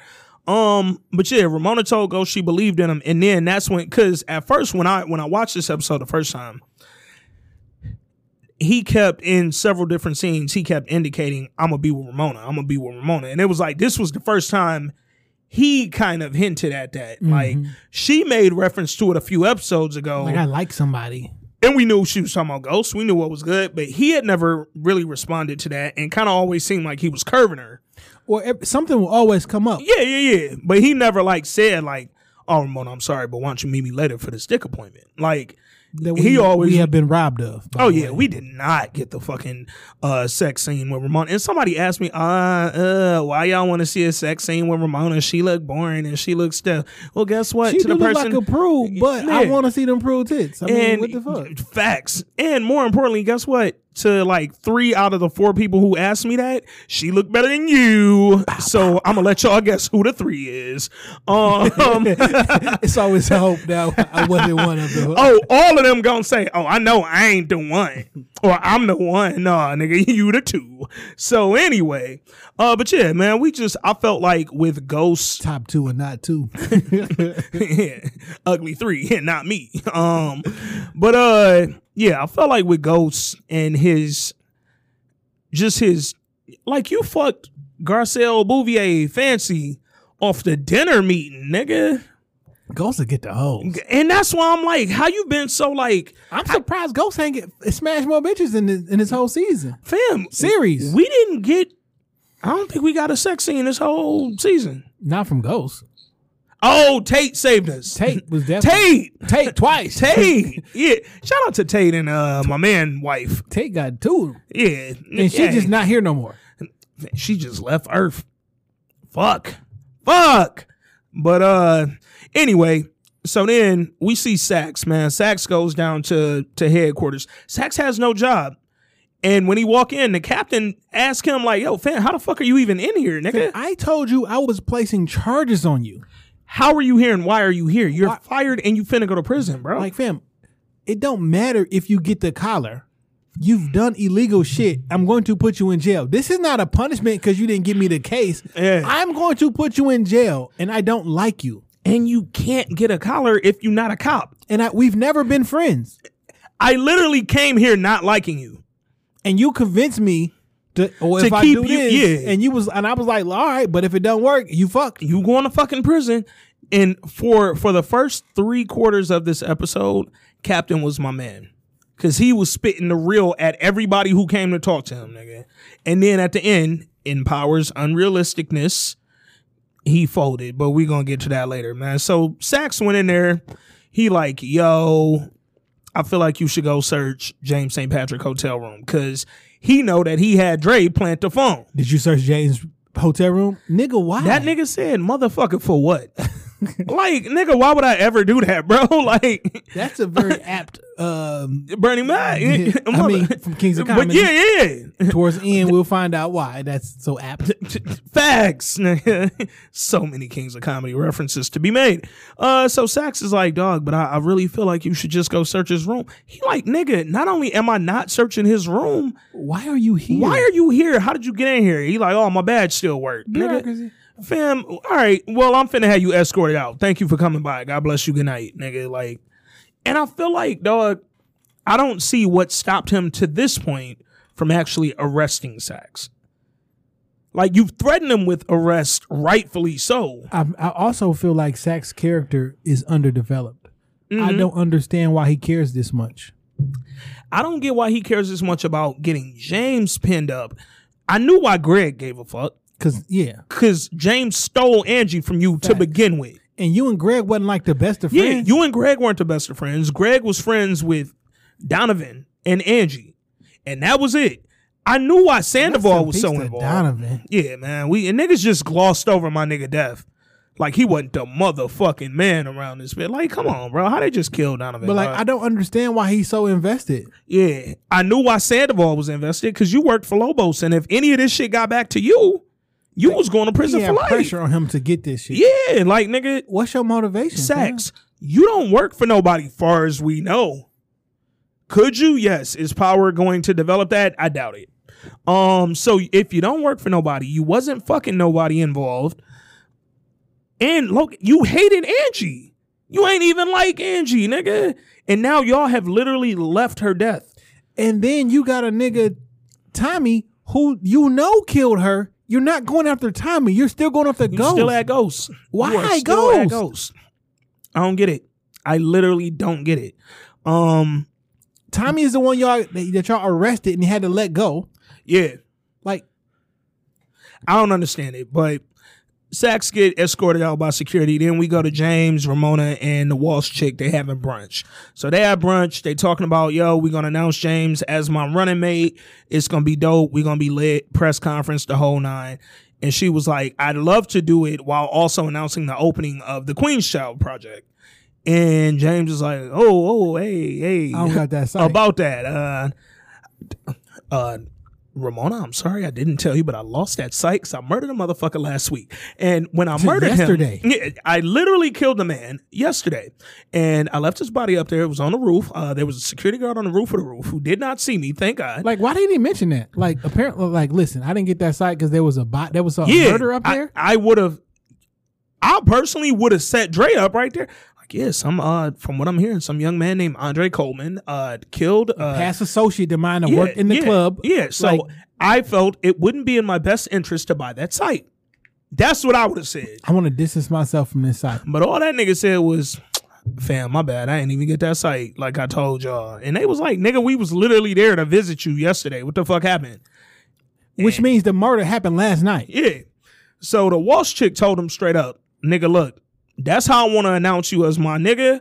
[SPEAKER 3] Um, but yeah, Ramona told Ghost she believed in him, and then that's when, because at first when I when I watched this episode the first time, he kept in several different scenes. He kept indicating, "I'm gonna be with Ramona. I'm gonna be with Ramona," and it was like this was the first time he kind of hinted at that. Like she made reference to it a few episodes ago
[SPEAKER 4] Like I like somebody.
[SPEAKER 3] And we knew she was talking about ghosts. We knew what was good, but he had never really responded to that, and kind of always seemed like he was curving her.
[SPEAKER 4] Or ev- something will always come up.
[SPEAKER 3] Yeah, yeah, yeah. But he never like said like, "Oh, Ramona, I'm sorry, but why don't you meet me later for this dick appointment?" Like
[SPEAKER 4] That we,
[SPEAKER 3] he always
[SPEAKER 4] we have been robbed of.
[SPEAKER 3] Oh yeah, we did not get the fucking uh sex scene with Ramona. And somebody asked me, uh, uh, why y'all want to see a sex scene with Ramona? She looked boring and she looked stiff. Well, guess what?
[SPEAKER 4] She
[SPEAKER 3] to the
[SPEAKER 4] look
[SPEAKER 3] person,
[SPEAKER 4] like a prude, but I want to see them prude tits. I mean,
[SPEAKER 3] and
[SPEAKER 4] what the fuck?
[SPEAKER 3] facts. And more importantly, guess what? To like three out of the four people who asked me that, she looked better than you. So I'm gonna let y'all guess who the three is. Um, (laughs)
[SPEAKER 4] It's always a hope that I wasn't one of them.
[SPEAKER 3] oh, all of them gonna say, "Oh, I know I ain't the one," or "I'm the one." Nah, nigga, (laughs) you the two. So anyway, uh, but yeah, man, we just I felt like with Ghost,
[SPEAKER 4] Top two and not two. (laughs)
[SPEAKER 3] ugly three, and not me. Um, but uh, yeah, I felt like with Ghost and his, just his, like you fucked Garcelle Beauvais fancy off the dinner meeting, nigga.
[SPEAKER 4] Ghost will get the hoes.
[SPEAKER 3] And that's why I'm like, how you been so like,
[SPEAKER 4] I'm surprised Ghost ain't get smash more bitches in this, in this whole season.
[SPEAKER 3] fam,
[SPEAKER 4] Series.
[SPEAKER 3] We didn't get. I don't think we got a sex scene this whole season.
[SPEAKER 4] Not from Ghost.
[SPEAKER 3] Oh, Tate saved us.
[SPEAKER 4] Tate was (laughs) definitely
[SPEAKER 3] Tate.
[SPEAKER 4] Tate twice.
[SPEAKER 3] Tate. (laughs) yeah. Shout out to Tate and uh my man wife.
[SPEAKER 4] Tate got two,
[SPEAKER 3] Yeah.
[SPEAKER 4] and she
[SPEAKER 3] Yeah.
[SPEAKER 4] just not here no more.
[SPEAKER 3] she just left Earth. Fuck. Fuck. But uh anyway, so then we see Saxe, man. Saxe goes down to to headquarters. Saxe has no job. And when he walk in, the captain asks him, like, yo, fam, how the fuck are you even in here, nigga?
[SPEAKER 4] I told you I was placing charges on you.
[SPEAKER 3] How are you here and why are you here? You're
[SPEAKER 4] Why-
[SPEAKER 3] fired and you finna go to prison, bro.
[SPEAKER 4] Like, fam, it don't matter if you get the collar. You've done illegal shit. I'm going to put you in jail. This is not a punishment because you didn't give me the case.
[SPEAKER 3] Yeah.
[SPEAKER 4] I'm going to put you in jail, and I don't like you.
[SPEAKER 3] and you can't get a collar if you're not a cop.
[SPEAKER 4] And I, we've never been friends.
[SPEAKER 3] I literally came here not liking you.
[SPEAKER 4] And you convinced me to, or
[SPEAKER 3] To
[SPEAKER 4] if I
[SPEAKER 3] keep
[SPEAKER 4] do
[SPEAKER 3] you-
[SPEAKER 4] this,
[SPEAKER 3] yeah.
[SPEAKER 4] and you was, and I was like, all right, but if it don't work, you fucked.
[SPEAKER 3] You going to fucking prison. And for for the first three quarters of this episode, Captain was my man. Cause he was spitting the real at everybody who came to talk to him, nigga. And then at the end, in Powers' unrealisticness, he folded. But we gonna get to that later, man. So Saxe went in there. He like, yo, I feel like you should go search James St. Patrick hotel room. Cause he know that he had Dre plant the phone.
[SPEAKER 4] Did you search James' hotel room, nigga? Why
[SPEAKER 3] That nigga said, motherfucker, for what? (laughs) like, nigga, why would I ever do that, bro? (laughs) Like,
[SPEAKER 4] That's a very apt. Um,
[SPEAKER 3] Bernie Mac.
[SPEAKER 4] Yeah, (laughs) I mean, from Kings of
[SPEAKER 3] But
[SPEAKER 4] Comedy.
[SPEAKER 3] yeah, yeah.
[SPEAKER 4] towards the end, we'll find out why that's so apt. (laughs)
[SPEAKER 3] Facts. so many Kings of Comedy references to be made. Uh, so Saxe is like, dog, but I, I really feel like you should just go search his room. He like, nigga, not only am I not searching his room,
[SPEAKER 4] Why are you here?
[SPEAKER 3] why are you here? How did you get in here? He like, oh, my badge still work. Nigga. Fam, all right. Well, I'm finna have you escorted out. Thank you for coming by. God bless you. Good night, nigga. Like, and I feel like, dog, I don't see what stopped him to this point from actually arresting Saxe. Like, you've threatened him with arrest, rightfully so.
[SPEAKER 4] I, I also feel like Saxe's character is underdeveloped. I
[SPEAKER 3] Mm-hmm.
[SPEAKER 4] don't understand why he cares this much.
[SPEAKER 3] I don't get why he cares this much about getting James pinned up. I knew why Greg gave a fuck.
[SPEAKER 4] Cause yeah,
[SPEAKER 3] Cause James stole Angie from you to begin with.
[SPEAKER 4] and you and Greg wasn't like the best of friends.
[SPEAKER 3] Yeah, you and Greg weren't the best of friends. Greg was friends with Donovan and Angie, and that was it. I knew why Sandoval was so involved.
[SPEAKER 4] Donovan.
[SPEAKER 3] Yeah, man. We and niggas just glossed over my nigga death. Like he wasn't the motherfucking man around this bit. Like, come on, bro. How they just kill Donovan?
[SPEAKER 4] But like? I don't understand why he's so invested.
[SPEAKER 3] yeah, I knew why Sandoval was invested because you worked for Lobos, and if any of this shit got back to you, you was going to prison for life.
[SPEAKER 4] pressure on him to get this shit.
[SPEAKER 3] Yeah, like nigga,
[SPEAKER 4] What's your motivation?
[SPEAKER 3] Saxe, you don't work for nobody, far as we know. Could you? Yes. Is power going to develop that? I doubt it. Um, so if you don't work for nobody, you wasn't fucking nobody involved. And look, you hated Angie. You ain't even like Angie, nigga. And now y'all have literally left her death.
[SPEAKER 4] And then you got a nigga, Tommy, who you know killed her. You're not going after Tommy. You're still going after ghosts.
[SPEAKER 3] You
[SPEAKER 4] Ghost.
[SPEAKER 3] still at Ghost.
[SPEAKER 4] Why
[SPEAKER 3] still at
[SPEAKER 4] Ghost?
[SPEAKER 3] Ghost? I don't get it. I literally don't get it. Um,
[SPEAKER 4] Tommy is the one y'all that that y'all arrested and he had to let go.
[SPEAKER 3] yeah.
[SPEAKER 4] Like,
[SPEAKER 3] I don't understand it, but Saxe get escorted out by security. Then we go to James, Ramona, and the Walsh chick. They having brunch. So they have brunch. They talking about, yo, we gonna announce James as my running mate. It's gonna be dope. we gonna be lit. Press conference, the whole nine. And she was like, I'd love to do it while also announcing the opening of the Queen's Child project. And James is like, oh, oh, hey, hey.
[SPEAKER 4] I don't got that sight. (laughs)
[SPEAKER 3] About that. Uh Uh, Ramona, I'm sorry I didn't tell you, but I lost that sight because I murdered a motherfucker last week. And when I murdered
[SPEAKER 4] yesterday.
[SPEAKER 3] him, (laughs) yeah, I literally killed a man yesterday. And I left his body up there. It was on the roof. Uh, there was a security guard on the roof of the roof who did not see me. Thank God.
[SPEAKER 4] Like, why didn't he mention that? Like, apparently, like, listen, I didn't get that site because there was a bot. There was a murder up
[SPEAKER 3] I-
[SPEAKER 4] there.
[SPEAKER 3] I, would have. I personally would have set Dre up right there. Like, yeah, some uh, from what I'm hearing, some young man named Andre Coleman uh killed uh,
[SPEAKER 4] Past associate of mine that
[SPEAKER 3] yeah,
[SPEAKER 4] worked in the
[SPEAKER 3] yeah,
[SPEAKER 4] club.
[SPEAKER 3] Yeah, so
[SPEAKER 4] Like,
[SPEAKER 3] I felt it wouldn't be in my best interest to buy that site. That's what I would have said.
[SPEAKER 4] I want to distance myself from this site.
[SPEAKER 3] But all that nigga said was, fam, my bad. I didn't even get that site like I told y'all. And they was like, nigga, we was literally there to visit you yesterday. What the fuck happened?
[SPEAKER 4] Which means the murder happened last night.
[SPEAKER 3] Yeah. So the Walsh chick told him straight up, nigga, look, that's how I want to announce you as my nigga.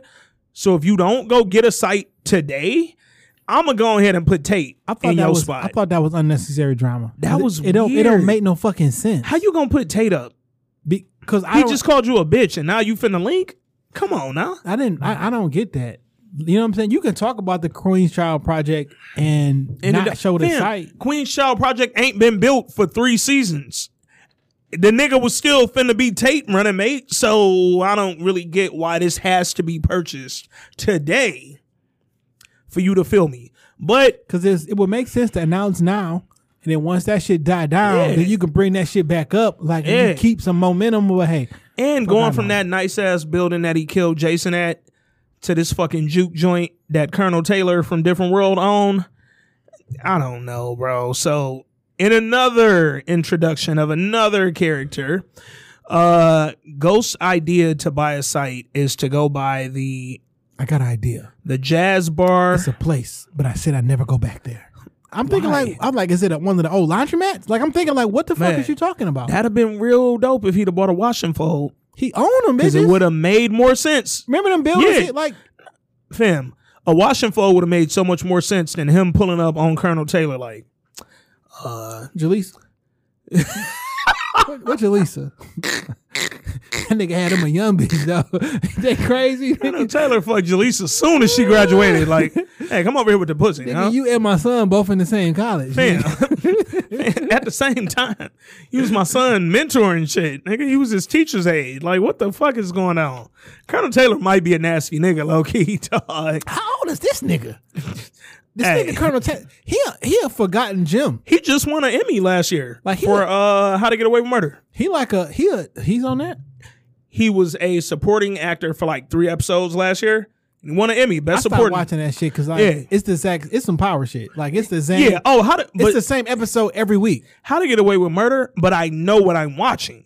[SPEAKER 3] So if you don't go get a site today, I'm gonna go ahead and put Tate
[SPEAKER 4] I thought
[SPEAKER 3] in
[SPEAKER 4] that
[SPEAKER 3] your
[SPEAKER 4] was
[SPEAKER 3] spot.
[SPEAKER 4] I thought that was unnecessary drama.
[SPEAKER 3] That
[SPEAKER 4] It-
[SPEAKER 3] was
[SPEAKER 4] it don't it don't make no fucking sense.
[SPEAKER 3] how you gonna put Tate up?
[SPEAKER 4] Because I
[SPEAKER 3] He just called you a bitch, and now you finna link. Come on now.
[SPEAKER 4] I didn't I, I don't get that. You know what I'm saying? You can talk about the Queen's Child Project and,
[SPEAKER 3] And
[SPEAKER 4] not
[SPEAKER 3] it-
[SPEAKER 4] show the
[SPEAKER 3] fam,
[SPEAKER 4] site.
[SPEAKER 3] Queen's Child Project ain't been built for three seasons. The nigga was still finna be Tate running mate, so I don't really get why this has to be purchased today for you to feel me. But
[SPEAKER 4] Because it would make sense to announce now. And then once that shit die down,
[SPEAKER 3] Yeah.
[SPEAKER 4] then you can bring that shit back up. Like
[SPEAKER 3] Yeah.
[SPEAKER 4] you keep some momentum. But hey,
[SPEAKER 3] and going from that nice ass building that he killed Jason at to this fucking juke joint that Colonel Taylor from Different World owned, I don't know, bro. So in another introduction of another character, uh Ghost's idea to buy a site is to go by the
[SPEAKER 4] I got an idea.
[SPEAKER 3] the jazz bar.
[SPEAKER 4] It's a place, but I said I'd never go back there. I'm thinking
[SPEAKER 3] Why?
[SPEAKER 4] like I'm like, is it a, one of the old laundromats? Like I'm thinking like, what the fuck
[SPEAKER 3] Man.
[SPEAKER 4] is you talking about?
[SPEAKER 3] That'd have been real dope if he'd have bought a washing fold.
[SPEAKER 4] he owned them,
[SPEAKER 3] Because it would have made more sense.
[SPEAKER 4] Remember them buildings?
[SPEAKER 3] Yeah.
[SPEAKER 4] Like
[SPEAKER 3] fam, a wash and fold would have made so much more sense than him pulling up on Colonel Taylor like, Uh,
[SPEAKER 4] Jaleesa. what, what Jaleesa? that nigga had him a young bitch though. (laughs) they crazy.
[SPEAKER 3] Taylor fucked Jaleesa as soon as she graduated. Like, hey, come over here with the pussy,
[SPEAKER 4] Nigga,
[SPEAKER 3] huh?
[SPEAKER 4] you and my son both in the same college. (laughs)
[SPEAKER 3] At the same time, he was my son mentoring shit. Nigga, he was his teacher's aide. Like, what the fuck is going on? Colonel Taylor might be a nasty nigga, low key, (laughs) dog.
[SPEAKER 4] How old is this nigga? This
[SPEAKER 3] Hey.
[SPEAKER 4] nigga Colonel Ta- he a, he a forgotten gem.
[SPEAKER 3] He just won an Emmy last year
[SPEAKER 4] Like,
[SPEAKER 3] for uh How to Get Away with Murder.
[SPEAKER 4] He like a he a, he's on that.
[SPEAKER 3] He was a supporting actor for like three episodes last year. He won an Emmy,
[SPEAKER 4] I
[SPEAKER 3] best
[SPEAKER 4] stopped
[SPEAKER 3] supporting.
[SPEAKER 4] watching that shit because like
[SPEAKER 3] Yeah.
[SPEAKER 4] it's the exact it's some power shit. Like it's the same.
[SPEAKER 3] Yeah. Oh, how to
[SPEAKER 4] it's the same episode every week.
[SPEAKER 3] How to Get Away with Murder? But I know what I'm watching.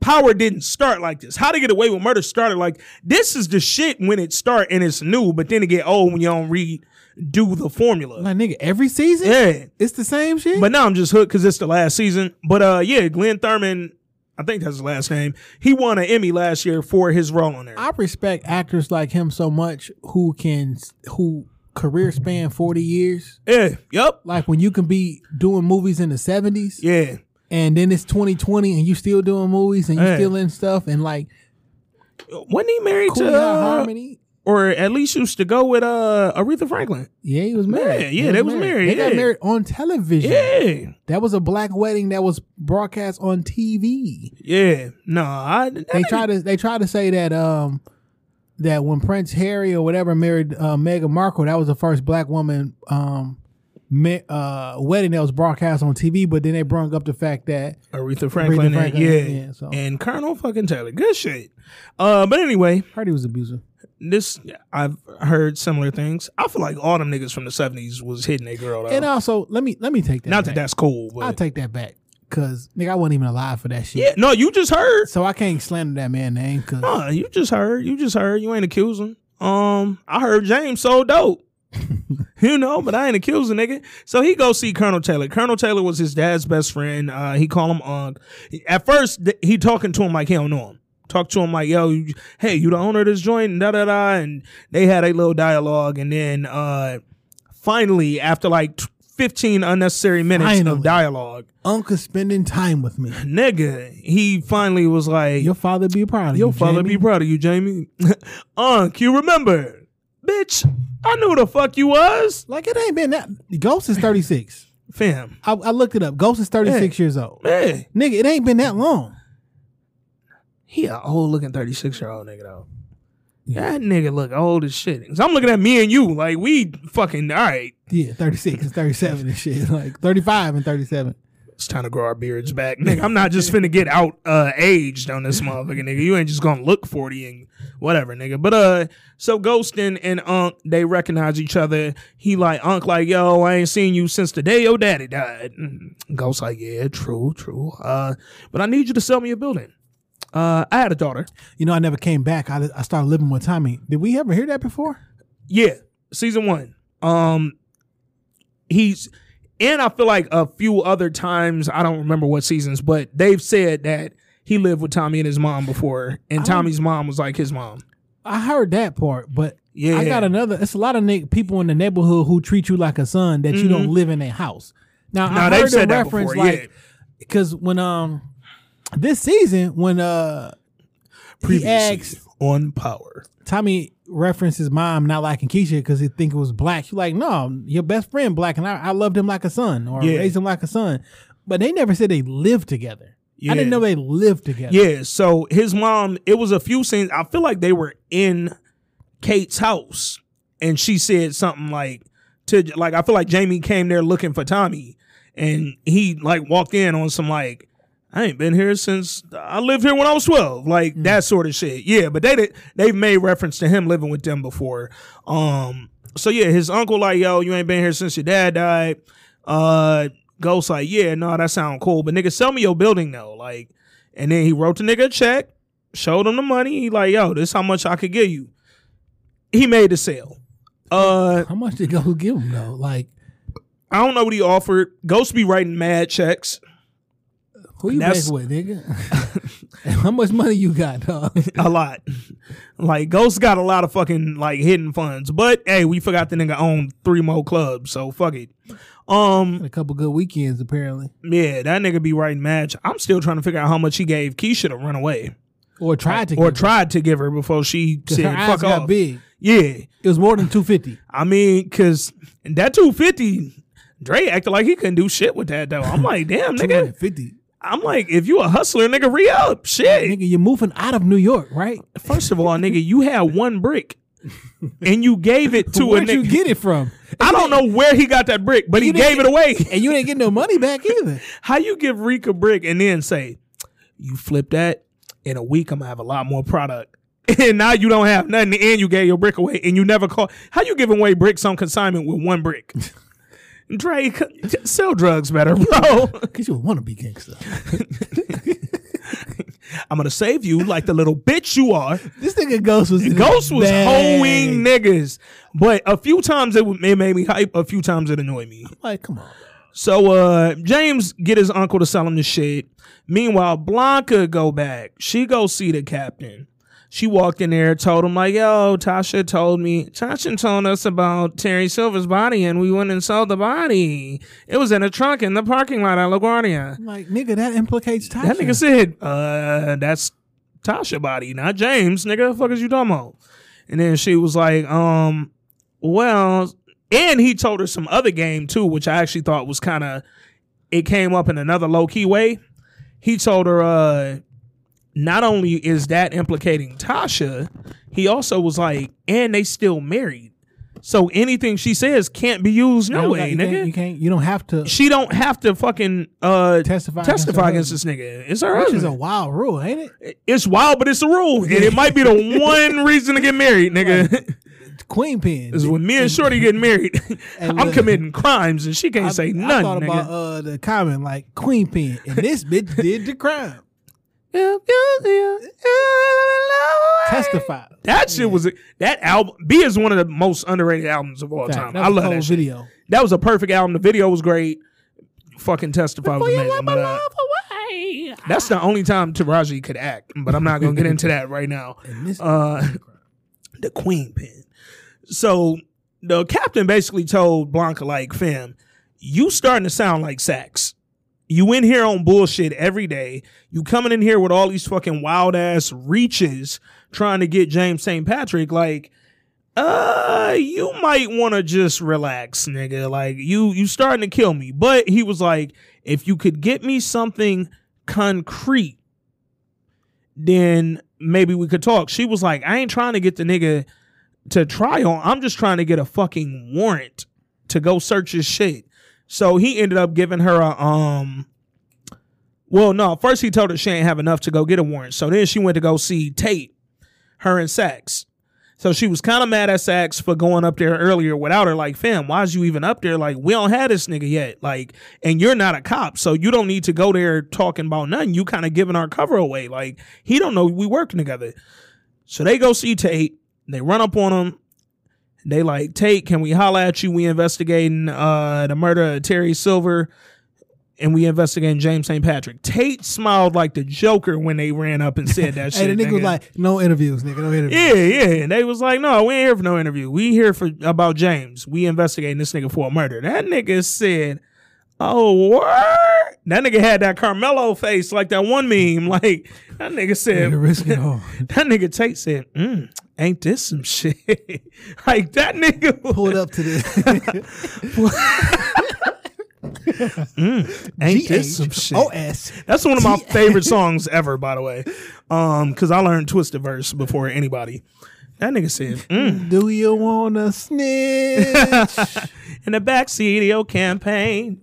[SPEAKER 3] Power didn't start like this. How to Get Away with Murder started like this is the shit when it start and it's new, but then it get old when you don't read do the formula.
[SPEAKER 4] Like nigga, every season.
[SPEAKER 3] yeah.
[SPEAKER 4] it's the same shit.
[SPEAKER 3] But now I'm just hooked because it's the last season. But uh, yeah, Glynn Turman, I think that's his last name. He won an Emmy last year for his role on there.
[SPEAKER 4] I respect actors like him so much who can who career span forty years.
[SPEAKER 3] yeah. Yep.
[SPEAKER 4] Like when you can be doing movies in the seventies,
[SPEAKER 3] Yeah.
[SPEAKER 4] and then it's twenty twenty, and you still doing movies and you
[SPEAKER 3] Yeah.
[SPEAKER 4] still in stuff, and like
[SPEAKER 3] Wasn't he married
[SPEAKER 4] cool
[SPEAKER 3] to, uh,
[SPEAKER 4] harmony.
[SPEAKER 3] Or at least used to go with uh Aretha Franklin?
[SPEAKER 4] Yeah, he was married.
[SPEAKER 3] yeah, they was married,
[SPEAKER 4] They got married on television.
[SPEAKER 3] Yeah.
[SPEAKER 4] That was a black wedding that was broadcast on TV.
[SPEAKER 3] Yeah. No, I.
[SPEAKER 4] They try to they try to say that um that when Prince Harry or whatever married uh, Meghan Markle, that was the first black woman um uh wedding that was broadcast on TV. But then they brought up the fact that
[SPEAKER 3] Aretha Franklin, and-
[SPEAKER 4] Franklin,
[SPEAKER 3] yeah,
[SPEAKER 4] yeah, so-
[SPEAKER 3] and Colonel fucking Taylor, good shit. Uh, but anyway,
[SPEAKER 4] Hardy was abusive.
[SPEAKER 3] This I've heard similar things. I feel like all them niggas from the seventies was hitting a girl though.
[SPEAKER 4] And also, let me let me take that.
[SPEAKER 3] Not
[SPEAKER 4] back.
[SPEAKER 3] that that's cool, but
[SPEAKER 4] I'll take that back because nigga, I wasn't even alive for that shit.
[SPEAKER 3] yeah, no, you just heard.
[SPEAKER 4] So I can't slander that man name because
[SPEAKER 3] No, you just heard. You just heard. You ain't accusing. Um, I heard James so dope. (laughs) you know, but I ain't accusing nigga. So he go see Colonel Taylor. Colonel Taylor was his dad's best friend. Uh, he call him Unc. At first, th- he talking to him like he don't know him. Talk to him like, yo, you, hey, you the owner of this joint, and da da da. And they had a little dialogue, and then uh, finally, after like fifteen unnecessary minutes
[SPEAKER 4] Finally.
[SPEAKER 3] of dialogue,
[SPEAKER 4] Uncle spending time with me.
[SPEAKER 3] nigga, he finally was like,
[SPEAKER 4] Your father be proud of
[SPEAKER 3] your
[SPEAKER 4] you.
[SPEAKER 3] Your father
[SPEAKER 4] Jamie.
[SPEAKER 3] be proud of you, Jamie. (laughs) Unc, you remember, bitch? I knew who the fuck you was.
[SPEAKER 4] Like it ain't been that. Ghost is thirty six.
[SPEAKER 3] fam.
[SPEAKER 4] I, I looked it up. Ghost is 36 years old.
[SPEAKER 3] Man,
[SPEAKER 4] Nigga, it ain't been that long.
[SPEAKER 3] He a old looking 36 year old nigga though. Yeah. That nigga look old as shit. Cause I'm looking at me and you like we fucking all right.
[SPEAKER 4] Yeah, 36 and 37 and shit. Like 35 and 37.
[SPEAKER 3] It's time to grow our beards back, nigga. I'm not just finna get out uh aged on this motherfucker, nigga. You ain't just gonna look 40 and whatever, nigga. But uh, so Ghost and, and Unc they recognize each other. He like Unc like, yo, I ain't seen you since the day your daddy died. Mm. Ghost like, yeah, true, true. Uh, but I need you to sell me a building. Uh, I had a daughter.
[SPEAKER 4] You know, I never came back. I, I started living with Tommy. Did we ever hear that before?
[SPEAKER 3] Yeah, season one. Um, he's and I feel like a few other times I don't remember what seasons, but they've said that he lived with Tommy and his mom before, and Tommy's mom was like his mom.
[SPEAKER 4] I heard that part, but
[SPEAKER 3] Yeah.
[SPEAKER 4] I got another. It's a lot of people in the neighborhood who treat you like a son that you don't live in their house. Now,
[SPEAKER 3] Mm-hmm. Nah,
[SPEAKER 4] I
[SPEAKER 3] they've
[SPEAKER 4] heard
[SPEAKER 3] said
[SPEAKER 4] the reference
[SPEAKER 3] before,
[SPEAKER 4] like because when um this season when uh he asked
[SPEAKER 3] on Power.
[SPEAKER 4] Tommy referenced his mom not liking Keisha because he think it was black. She's like, no, your best friend black, and I, I loved him like a son or
[SPEAKER 3] Yeah.
[SPEAKER 4] raised him like a son. But they never said they lived together. I didn't know they lived together.
[SPEAKER 3] Yeah, so his mom, it was a few scenes. I feel like they were in Kate's house, and she said something like to like I feel like Jamie came there looking for Tommy, and he like walked in on some like I ain't been here since I lived here when I was twelve, like that sort of shit. Yeah, but they did, they've made reference to him living with them before. Um, so yeah, his uncle like yo, you ain't been here since your dad died. Uh, Ghost like yeah, no, that sound cool, but nigga, sell me your building though, like. And then he wrote the nigga a check, showed him the money. He like, yo, this how much I could give you. He made the sale. Uh,
[SPEAKER 4] How much did Ghost give him though? Like,
[SPEAKER 3] I don't know what he offered. Ghost be writing mad checks.
[SPEAKER 4] Who you
[SPEAKER 3] That's-
[SPEAKER 4] with, nigga? (laughs) How much money you got, dog? (laughs)
[SPEAKER 3] a lot. Like Ghost got a lot of fucking like hidden funds. But hey, we forgot the nigga owned three more clubs, so fuck it. Um,
[SPEAKER 4] a couple good weekends apparently,
[SPEAKER 3] yeah, that nigga be writing match. I'm still trying to figure out how much he gave Keisha to run away.
[SPEAKER 4] or tried to,
[SPEAKER 3] Or
[SPEAKER 4] give
[SPEAKER 3] tried to give her before she said fuck off.
[SPEAKER 4] big.
[SPEAKER 3] Yeah.
[SPEAKER 4] It was more than two fifty.
[SPEAKER 3] I mean, cause that 250, Dre acted like he couldn't do shit with that though. I'm like, damn, (laughs) nigga.
[SPEAKER 4] fifty.
[SPEAKER 3] I'm like, if you a hustler, nigga, re up. Shit.
[SPEAKER 4] Nigga, you're moving out of New York, right?
[SPEAKER 3] First of all, nigga, you had one brick. And you gave it to a
[SPEAKER 4] Where'd
[SPEAKER 3] nigga.
[SPEAKER 4] you get it from?
[SPEAKER 3] I don't know where he got that brick, but he gave it away.
[SPEAKER 4] And you didn't get no money back (laughs) either.
[SPEAKER 3] How you give Reek a brick and then say, you flip that in a week, I'm gonna have a lot more product. (laughs) And now you don't have nothing, and you gave your brick away, and you never call. How you giving away bricks on consignment with one brick? C- sell drugs better, bro. (laughs)
[SPEAKER 4] Cause you want to be gangster. (laughs)
[SPEAKER 3] I'm gonna save you like the little bitch you are.
[SPEAKER 4] This nigga Ghost was
[SPEAKER 3] Ghost was
[SPEAKER 4] bag.
[SPEAKER 3] hoeing niggas, but a few times it, it made me hype. A few times it annoyed me.
[SPEAKER 4] Like, come on.
[SPEAKER 3] So uh James get his uncle to sell him the shit. Meanwhile, Blanca go back. She go see the captain. She walked in there, told him like, "Yo, Tasha told me. Tasha told us about Terry Silver's body, and we went and saw the body. It was in a trunk in the parking lot at LaGuardia."
[SPEAKER 4] Like, nigga, that implicates Tasha.
[SPEAKER 3] That nigga said, "Uh, that's Tasha body, not James, nigga. The fuck is you talking about?" And then she was like, "Um, well," and he told her some other game too, which I actually thought was kind of. It came up in another low key way. He told her, "Uh, not only is that implicating Tasha, he also was like, and they still married." So anything she says can't be used no way,
[SPEAKER 4] you
[SPEAKER 3] nigga
[SPEAKER 4] Can't, you can't. You don't have to.
[SPEAKER 3] she don't have to fucking uh
[SPEAKER 4] Testify
[SPEAKER 3] testify
[SPEAKER 4] her
[SPEAKER 3] against this nigga. It's her
[SPEAKER 4] Which is a wild rule, ain't it?
[SPEAKER 3] it's wild, but it's a rule, and it might be the (laughs) one reason to get married, nigga.
[SPEAKER 4] Queen pin.
[SPEAKER 3] is when me and (laughs) Shorty get married, (laughs) I'm
[SPEAKER 4] look-
[SPEAKER 3] committing crimes, and she can't
[SPEAKER 4] I,
[SPEAKER 3] say nothing.
[SPEAKER 4] I thought
[SPEAKER 3] nigga.
[SPEAKER 4] about uh, the comment like queen pin, and this bitch did the crime.
[SPEAKER 3] Yeah, yeah, yeah, yeah.
[SPEAKER 4] Testify.
[SPEAKER 3] That shit was a, that album. B is one of the most underrated albums of all
[SPEAKER 4] Fact.
[SPEAKER 3] time. I love that shit.
[SPEAKER 4] video.
[SPEAKER 3] That was a perfect album. The video was great. Fucking testify was
[SPEAKER 4] Before you
[SPEAKER 3] amazing. but, uh. That's the only time Taraji could act, but I'm not gonna get into that right now. (laughs) Uh, the queen pin. So the captain basically told Blanca, like, fam, you starting to sound like Saxe. You in here on bullshit every day. You coming in here with all these fucking wild ass reaches trying to get James St. Patrick. Like, uh, you might want to just relax, nigga. Like you, you starting to kill me. But he was like, if you could get me something concrete, then maybe we could talk. She was like, I ain't trying to get the nigga to trial. I'm just trying to get a fucking warrant to go search his shit. So he ended up giving her a um. Well, no. First he told her she ain't have enough to go get a warrant. So then she went to go see Tate, her and Saxe. So she was kind of mad at Saxe for going up there earlier without her. Like, fam, why's you even up there? Like, we don't have this nigga yet. Like, and you're not a cop, so you don't need to go there talking about nothing. You kind of giving our cover away. Like, he don't know we working together. So they go see Tate. They run up on him. They like, Tate, can we holla at you? We investigating uh the murder of Terry Silver and we investigating James St. Patrick. Tate smiled like the Joker when they ran up and said that (laughs)
[SPEAKER 4] Hey,
[SPEAKER 3] shit.
[SPEAKER 4] the nigga was like, no interviews, nigga, no interviews.
[SPEAKER 3] Yeah, yeah. And they was like, no, we ain't here for no interview. We here for about James. We investigating this nigga for a murder. That nigga said, oh, word? That nigga had that Carmelo face like that one meme. (laughs) Like, that nigga said,
[SPEAKER 4] risk it all. (laughs)
[SPEAKER 3] that nigga Tate said, mm, ain't this some shit? (laughs) like, that nigga
[SPEAKER 4] Pull it up to the (laughs)
[SPEAKER 3] ain't this some shit?
[SPEAKER 4] OS.
[SPEAKER 3] That's one of my favorite songs ever, by the way. Um, because I learned Twisted Verse before anybody. That nigga said, mm.
[SPEAKER 4] Do you wanna snitch? (laughs)
[SPEAKER 3] in the backseat of your campaign.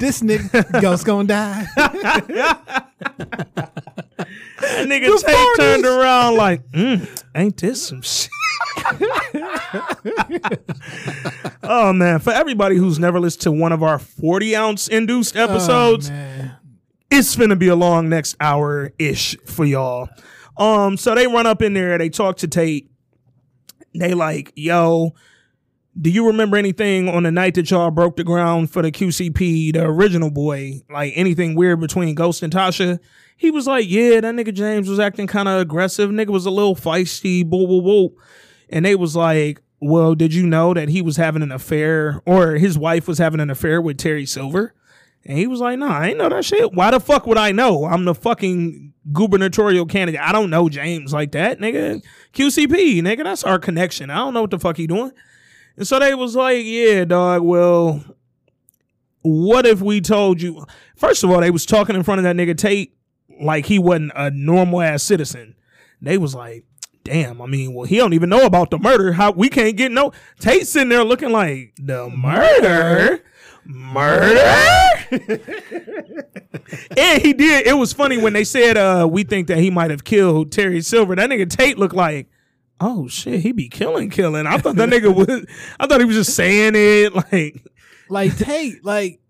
[SPEAKER 4] This nigga ghost gonna die. (laughs)
[SPEAKER 3] That nigga Tate turned around like, mm, ain't this some shit? (laughs) oh man, for everybody who's never listened to one of our 40 ounce induced episodes,
[SPEAKER 4] Oh, man.
[SPEAKER 3] it's finna be a long next hour ish for y'all. Um, so they run up in there, they talk to Tate. They like, yo, do you remember anything on the night that y'all broke the ground for the QCP, the original boy? Like anything weird between Ghost and Tasha? He was like, yeah, that nigga James was acting kind of aggressive. Nigga was a little feisty, boo, boo, boo. And they was like, well, did you know that he was having an affair or his wife was having an affair with Terry Silver? And he was like, nah, I ain't know that shit. Why the fuck would I know? I'm the fucking gubernatorial candidate. I don't know James like that, nigga. QCP, nigga, that's our connection. I don't know what the fuck he doing. And so they was like, yeah, dog, well, what if we told you? First of all, they was talking in front of that nigga Tate like he wasn't a normal ass citizen. They was like, damn, I mean, well, he don't even know about the murder. How we can't get no Tate sitting there looking like the murder. Murder? (laughs) and he did. It was funny when they said uh we think that he might have killed Terry Silver. That nigga Tate looked like Oh shit, he be killing, killing. I thought that nigga was. I thought he was just saying it. (laughs) Like
[SPEAKER 4] Like Tate, like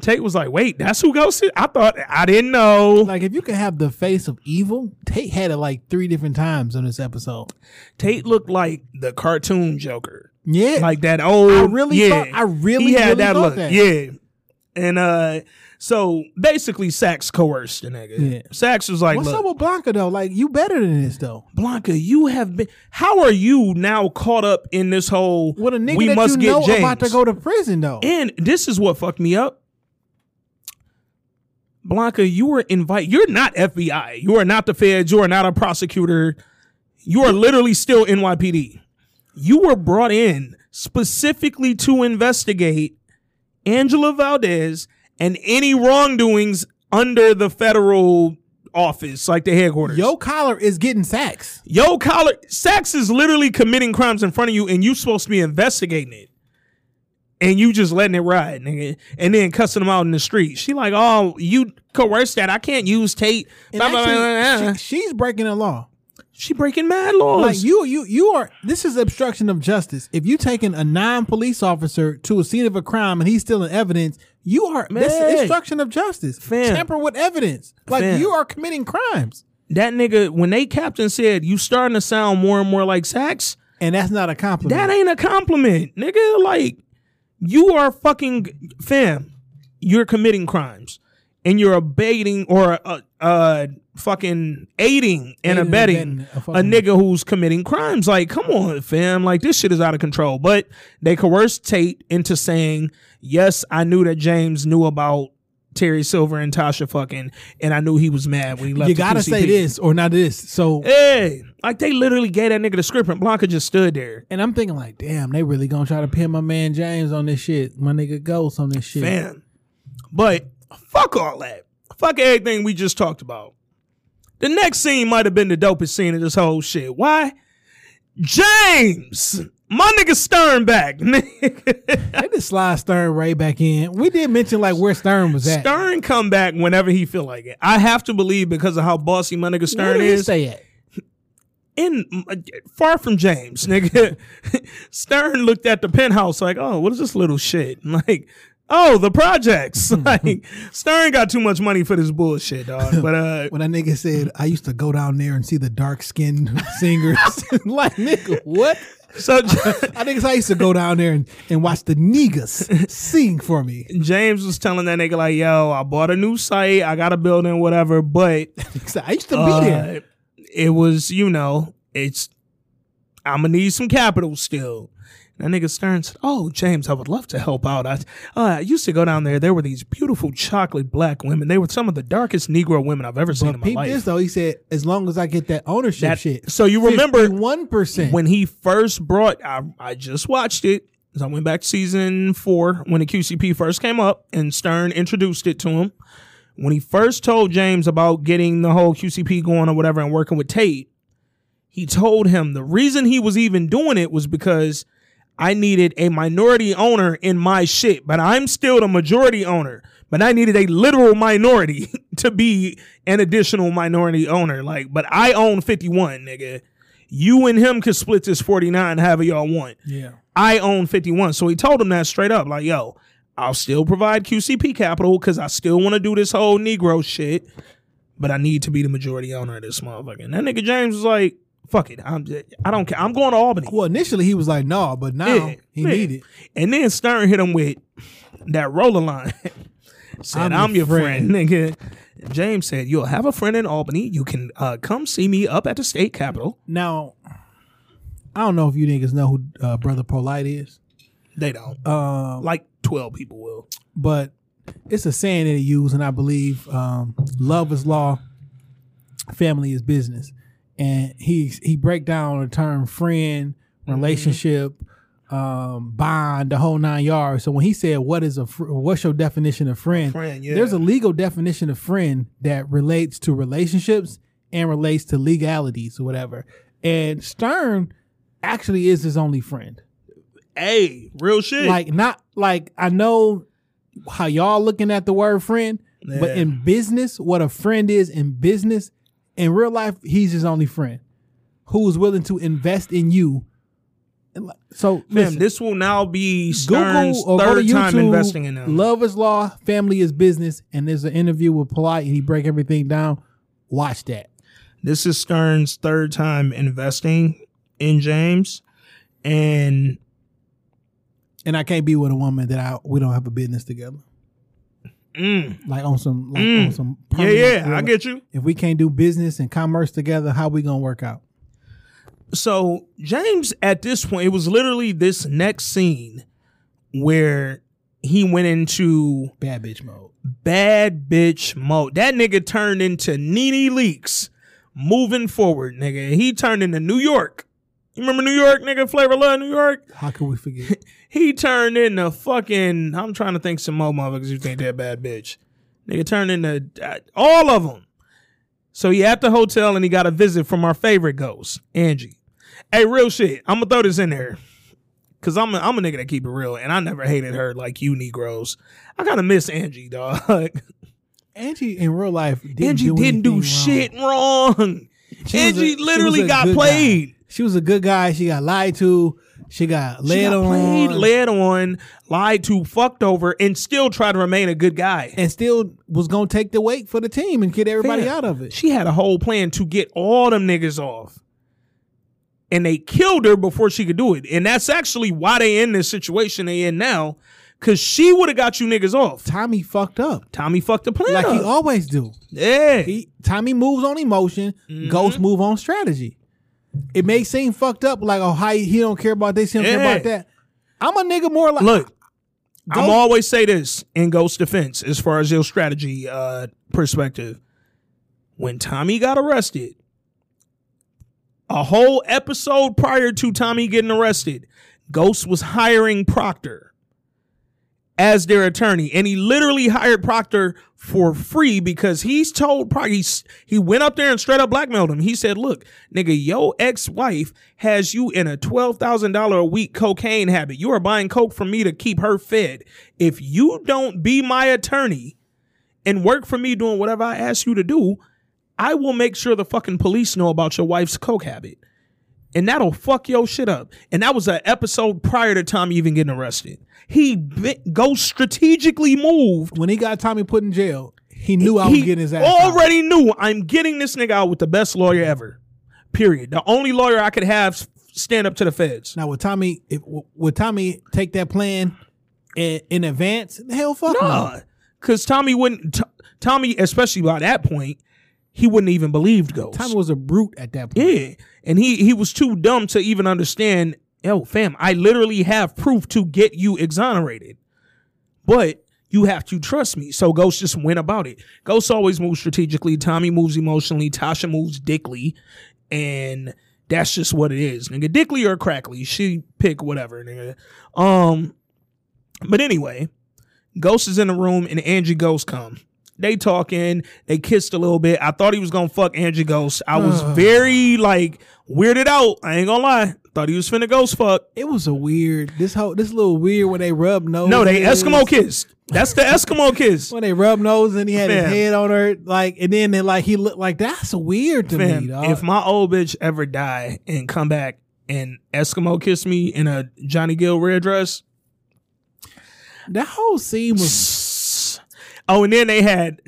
[SPEAKER 3] Tate was like, "Wait, that's who Ghost is." I thought I didn't know.
[SPEAKER 4] like if you could have the face of evil, Tate had it like three different times on this episode.
[SPEAKER 3] Tate looked like the cartoon Joker,
[SPEAKER 4] Yeah,
[SPEAKER 3] like that old.
[SPEAKER 4] I really
[SPEAKER 3] yeah,
[SPEAKER 4] thought- I really,
[SPEAKER 3] he had
[SPEAKER 4] really
[SPEAKER 3] that look.
[SPEAKER 4] that.
[SPEAKER 3] Yeah, and uh, so basically, Saxe coerced the nigga.
[SPEAKER 4] Yeah.
[SPEAKER 3] Saxe was like,
[SPEAKER 4] What's up with Blanca though? Like you better than this though.
[SPEAKER 3] Blanca, you have been. How are you now caught up in this whole?
[SPEAKER 4] What a nigga
[SPEAKER 3] we
[SPEAKER 4] that
[SPEAKER 3] must
[SPEAKER 4] you
[SPEAKER 3] get
[SPEAKER 4] know
[SPEAKER 3] James
[SPEAKER 4] about to go to prison though.
[SPEAKER 3] And this is what fucked me up. Blanca, you were invite. You're not FBI. You are not the feds. You are not a prosecutor. You are literally still NYPD. You were brought in specifically to investigate Angela Valdez and any wrongdoings under the federal office, like the headquarters.
[SPEAKER 4] Yo collar is getting sacks.
[SPEAKER 3] Yo, collar Saxe is literally committing crimes in front of you, and you supposed to be investigating it, and you just letting it ride, nigga, and then cussing them out in the street. She like, oh, you coerced that. I can't use Tate.
[SPEAKER 4] And
[SPEAKER 3] Blah, blah, blah, blah.
[SPEAKER 4] she- she's breaking the law.
[SPEAKER 3] She breaking mad laws.
[SPEAKER 4] Like you, you, you are. This is obstruction of justice. If you taking a non-police officer to a scene of a crime and he's still in evidence, you are. This is obstruction of justice.
[SPEAKER 3] Fam.
[SPEAKER 4] Tamper with evidence. Like
[SPEAKER 3] Fam.
[SPEAKER 4] you are committing crimes,
[SPEAKER 3] that nigga, when they captain said you starting to sound more and more like Saxe,
[SPEAKER 4] and that's not a compliment.
[SPEAKER 3] that ain't a compliment, nigga. Like you are fucking fam. You're committing crimes, and you're abating or uh, uh fucking aiding and
[SPEAKER 4] Aiding and
[SPEAKER 3] abetting
[SPEAKER 4] a
[SPEAKER 3] a nigga who's committing crimes. Like, come on, fam. Like this shit is out of control. But they coerced Tate into saying, "Yes, I knew that James knew about Terry Silver and Tasha fucking, and I knew he was mad when he left.
[SPEAKER 4] You gotta say this or not this. So,
[SPEAKER 3] Hey, like they literally gave that nigga the script, and Blanca just stood there.
[SPEAKER 4] and I'm thinking like, damn, they really gonna try to pin my man James on this shit. My nigga Ghost on this shit.
[SPEAKER 3] Fan. But fuck all that. Fuck everything we just talked about. The next scene might have been the dopest scene of this whole shit. Why? James, my nigga Stern back. (laughs)
[SPEAKER 4] They just slide Stern right back in. We did mention like where Stern was at.
[SPEAKER 3] Stern come back whenever he feel like it. I have to believe because of how bossy my nigga Stern is.
[SPEAKER 4] Where did he
[SPEAKER 3] is.
[SPEAKER 4] stay at?
[SPEAKER 3] in far from James, nigga. (laughs) Stern looked at the penthouse like, oh, what is this little shit? (laughs) Like, oh, the projects. (laughs) (laughs) like, Stern got too much money for this bullshit, dog. (laughs) But uh,
[SPEAKER 4] When that nigga said, I used to go down there and see the dark skinned singers. like, nigga, what?
[SPEAKER 3] so
[SPEAKER 4] I think I used to go down there and, and watch the niggas sing for me.
[SPEAKER 3] James was telling that nigga like, yo, I bought a new site, I got a building, whatever, but
[SPEAKER 4] I used to be
[SPEAKER 3] uh,
[SPEAKER 4] there.
[SPEAKER 3] it was, you know, it's I'm gonna need some capital still. And that nigga Stern said, "Oh, James, I would love to help out. I, uh, I used to go down there. There were these beautiful chocolate black women. They were some of the darkest Negro women I've ever seen in my
[SPEAKER 4] peep
[SPEAKER 3] life."
[SPEAKER 4] this though, he said, as long as I get that ownership
[SPEAKER 3] That-
[SPEAKER 4] shit.
[SPEAKER 3] so you remember
[SPEAKER 4] one percent
[SPEAKER 3] when he first brought I, I just watched it 'cause I went back to season four when the QCP first came up and Stern introduced it to him. When he first told James about getting the whole QCP going or whatever and working with Tate, he told him the reason he was even doing it was because I needed a minority owner in my shit, but I'm still the majority owner. But I needed a literal minority (laughs) to be an additional minority owner. Like, but I own 51, nigga. You and him could split this 49 however y'all want.
[SPEAKER 4] Yeah.
[SPEAKER 3] I own 51. So he told him that straight up, like, yo, I'll still provide QCP capital because I still want to do this whole Negro shit, but I need to be the majority owner of this motherfucker. And that nigga James was like, fuck it. I'm I don't care. I'm going to Albany.
[SPEAKER 4] Well, initially he was like, no, but now
[SPEAKER 3] Yeah,
[SPEAKER 4] he
[SPEAKER 3] yeah.
[SPEAKER 4] needed.
[SPEAKER 3] And then Stern hit him with that roller line. (laughs) said,
[SPEAKER 4] I'm
[SPEAKER 3] I'm,
[SPEAKER 4] your
[SPEAKER 3] your friend, nigga. James said, You'll have a friend in Albany. You can uh, come see me up at the state capitol.
[SPEAKER 4] Now, I don't know if you niggas know who uh, Brother Polite is,
[SPEAKER 3] They don't.
[SPEAKER 4] um,
[SPEAKER 3] like 12 people will.
[SPEAKER 4] but it's a saying that he used, and I believe um, love is law, family is business. And he he break down the term friend, relationship, um, bond, the whole nine yards. So when he said, "What is a fr- what's your definition of friend?"
[SPEAKER 3] Friend, yeah.
[SPEAKER 4] There's a legal definition of friend that relates to relationships and relates to legalities or whatever. And Stern actually is his only friend.
[SPEAKER 3] Hey, real shit.
[SPEAKER 4] Like not like I know how y'all looking at the word friend, but in business, what a friend is in business, in real life, he's his only friend who is willing to invest in you. So
[SPEAKER 3] man,
[SPEAKER 4] listen,
[SPEAKER 3] this will now be
[SPEAKER 4] Google
[SPEAKER 3] Stern's
[SPEAKER 4] or go to
[SPEAKER 3] third time investing in them.
[SPEAKER 4] Love is law, family is business, and there's an interview with Polite, and he break everything down. Watch that.
[SPEAKER 3] This is Stern's third time investing in James. And
[SPEAKER 4] And I can't be with a woman that I we don't have a business together.
[SPEAKER 3] Mm,
[SPEAKER 4] Like on some like
[SPEAKER 3] Mm.
[SPEAKER 4] on some
[SPEAKER 3] yeah, yeah, I get you.
[SPEAKER 4] if we can't do business and commerce together, how we gonna work out?
[SPEAKER 3] So James, at this point, it was literally this next scene where he went into
[SPEAKER 4] Bad bitch mode.
[SPEAKER 3] bad bitch mode. That nigga turned into Nene Leakes moving forward, nigga. He turned into New York. You remember New York, nigga? Flavor Love New York?
[SPEAKER 4] How could we forget? (laughs)
[SPEAKER 3] He turned into fucking. I'm trying to think some more motherfuckers who think they're bad bitch. Nigga turned into uh, all of them. So he at the hotel and he got a visit from our favorite ghost, Angie. Hey, real shit. I'm gonna throw this in there. Cause I'm a, I'm a nigga that keep it real, and I never hated her like you Negroes. I kind of miss Angie, dog.
[SPEAKER 4] Angie in real life didn't
[SPEAKER 3] Angie
[SPEAKER 4] do
[SPEAKER 3] didn't do shit wrong.
[SPEAKER 4] Was a-
[SPEAKER 3] Angie literally got played.
[SPEAKER 4] guy. She was a good guy. She got lied to. She got
[SPEAKER 3] She
[SPEAKER 4] led
[SPEAKER 3] got
[SPEAKER 4] on,
[SPEAKER 3] played, led on, lied to, fucked over, and still tried to remain a good guy.
[SPEAKER 4] and still was gonna take the weight for the team and get everybody
[SPEAKER 3] Fam,
[SPEAKER 4] out of it.
[SPEAKER 3] She had a whole plan to get all them niggas off. And they killed her before she could do it. And that's actually why they in this situation they in now. Cause she would have got you niggas off.
[SPEAKER 4] Tommy fucked up
[SPEAKER 3] Tommy fucked the plan
[SPEAKER 4] like he always do.
[SPEAKER 3] yeah.
[SPEAKER 4] He Tommy moves on emotion.
[SPEAKER 3] Mm-hmm.
[SPEAKER 4] Ghost move on strategy. It may seem fucked up, like oh, how he, don't care about this, he don't care
[SPEAKER 3] Yeah.
[SPEAKER 4] about that. I'm a nigga more like
[SPEAKER 3] Look, I'm always say this in Ghost defense as far as your strategy uh perspective. When Tommy got arrested, a whole episode prior to Tommy getting arrested, Ghost was hiring Proctor as their attorney, and he literally hired Proctor for free because he's told Proctor he, went up there and straight up blackmailed him. He said, "Look, nigga, your ex-wife has you in a twelve thousand dollar a week cocaine habit. You are buying coke from me to keep her fed. If you don't be my attorney and work for me doing whatever I ask you to do, I will make sure the fucking police know about your wife's coke habit." And that'll fuck your shit up. And that was an episode prior to Tommy even getting arrested. He bi- goes strategically moved.
[SPEAKER 4] When he got Tommy put in jail, he knew I was getting his ass. out.
[SPEAKER 3] already knew I'm getting this nigga out with the best lawyer ever. Period. The only lawyer I could have stand up to the feds.
[SPEAKER 4] Now would Tommy if, would Tommy take that plan in, in advance? Hell fuck no.
[SPEAKER 3] Because Tommy wouldn't. T- Tommy, especially by that point, he wouldn't even believed ghosts.
[SPEAKER 4] Tommy was a brute at that point.
[SPEAKER 3] Yeah, and he he was too dumb to even understand. Yo, fam, I literally have proof to get you exonerated, but you have to trust me. So Ghost just went about it. Ghost always moves strategically. Tommy moves emotionally. Tasha moves dickly, and that's just what it is, nigga. Dickly or crackly, she pick whatever, nigga. Um, but anyway, Ghost is in the room, and Angie Ghost come. They talking, they kissed a little bit. I thought he was gonna fuck Angie Ghost. I was very like weirded out. I ain't gonna lie. Thought he was finna ghost fuck.
[SPEAKER 4] It was a weird this whole this little weird when they rub nose.
[SPEAKER 3] No, they Eskimo kissed. That's the Eskimo kiss. (laughs)
[SPEAKER 4] When they rub nose and he had his head on her, like, and then they like he looked like that's weird to
[SPEAKER 3] Fam,
[SPEAKER 4] me. Dog.
[SPEAKER 3] if my old bitch ever die and come back and Eskimo kiss me in a Johnny Gill red dress,
[SPEAKER 4] that whole scene was
[SPEAKER 3] Oh, and then they had.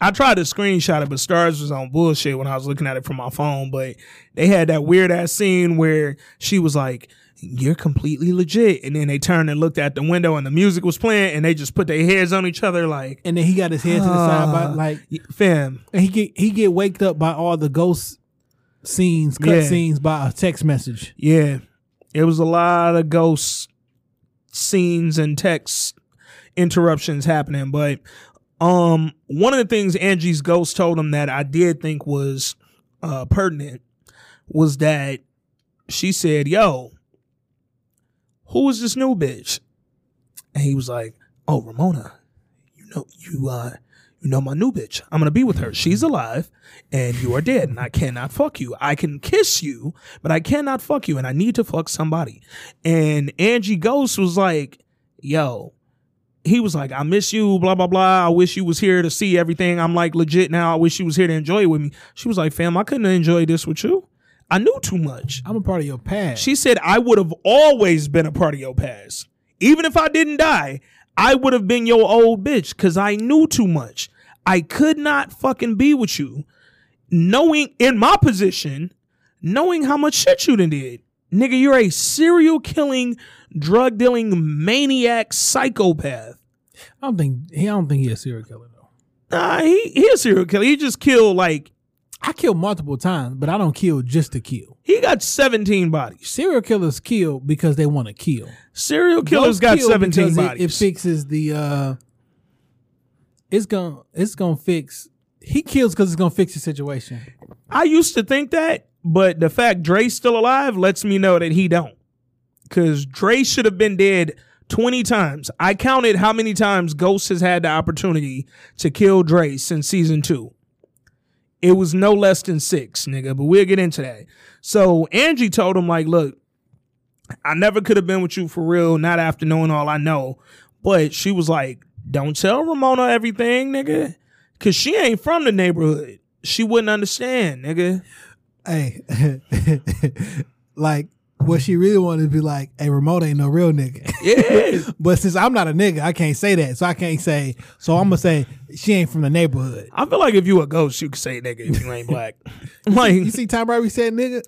[SPEAKER 3] I tried to screenshot it, but Starz was on bullshit when I was looking at it from my phone. But they had that weird ass scene where she was like, "You're completely legit," and then they turned and looked at the window, and the music was playing, and they just put their heads on each other, like,
[SPEAKER 4] and then he got his head to the side by ah, like
[SPEAKER 3] "Fam,
[SPEAKER 4] and he get he get waked up by all the ghost scenes, cut
[SPEAKER 3] Yeah.
[SPEAKER 4] scenes by a text message.
[SPEAKER 3] Yeah, it was a lot of ghost scenes and text interruptions happening. But um, one of the things Angie's ghost told him that I did think was uh, pertinent was that she said, "Yo, who is this new bitch?" And he was like, "Oh, Ramona, you know you uh." You know my new bitch. I'm gonna be with her. She's alive, and you are dead, and I cannot fuck you. I can kiss you, but I cannot fuck you, and I need to fuck somebody. And Angie Ghost was like, "Yo," he was like, "I miss you, blah blah blah. I wish you was here to see everything. I'm like legit now. I wish you was here to enjoy it with me." She was like, "Fam, I couldn't enjoy this with you. I knew too much."
[SPEAKER 4] I'm a part of your past.
[SPEAKER 3] She said, I would have always been a part of your past. Even if I didn't die, I would have been your old bitch because I knew too much. I could not fucking be with you knowing in my position, knowing how much shit you done did. Nigga, you're a serial killing, drug dealing maniac psychopath.
[SPEAKER 4] I don't think he. I don't think he's a serial killer though.
[SPEAKER 3] Nah, he, he a serial killer. He just killed like
[SPEAKER 4] I kill multiple times, but I don't kill just to kill.
[SPEAKER 3] he got 17 bodies.
[SPEAKER 4] Serial killers kill because they want to kill.
[SPEAKER 3] Serial killers
[SPEAKER 4] Ghosts
[SPEAKER 3] got
[SPEAKER 4] kill
[SPEAKER 3] 17
[SPEAKER 4] because it-
[SPEAKER 3] bodies.
[SPEAKER 4] It, fixes the. uh It's gonna. It's gonna fix. He kills because it's gonna fix the situation.
[SPEAKER 3] I used to think that, but the fact Dre's still alive lets me know that he don't. Cause Dre should have been dead 20 times. I counted how many times Ghost has had the opportunity to kill Dre since season two. It was no less than six, nigga, but we'll get into that. So Angie told him, like, look, I never could have been with you for real, not after knowing all I know. But she was like, don't tell Ramona everything, nigga. Cause she ain't from the neighborhood. She wouldn't understand, nigga.
[SPEAKER 4] Hey, (laughs) like what she really wanted to be like, hey, Remote ain't no real nigga.
[SPEAKER 3] Yeah. (laughs)
[SPEAKER 4] but since I'm not a nigga, I can't say that. So I can't say. So I'm gonna say she ain't from the neighborhood.
[SPEAKER 3] I feel like if you a ghost, you could say nigga if you ain't (laughs) black. like,
[SPEAKER 4] You see Tom Brady said nigga.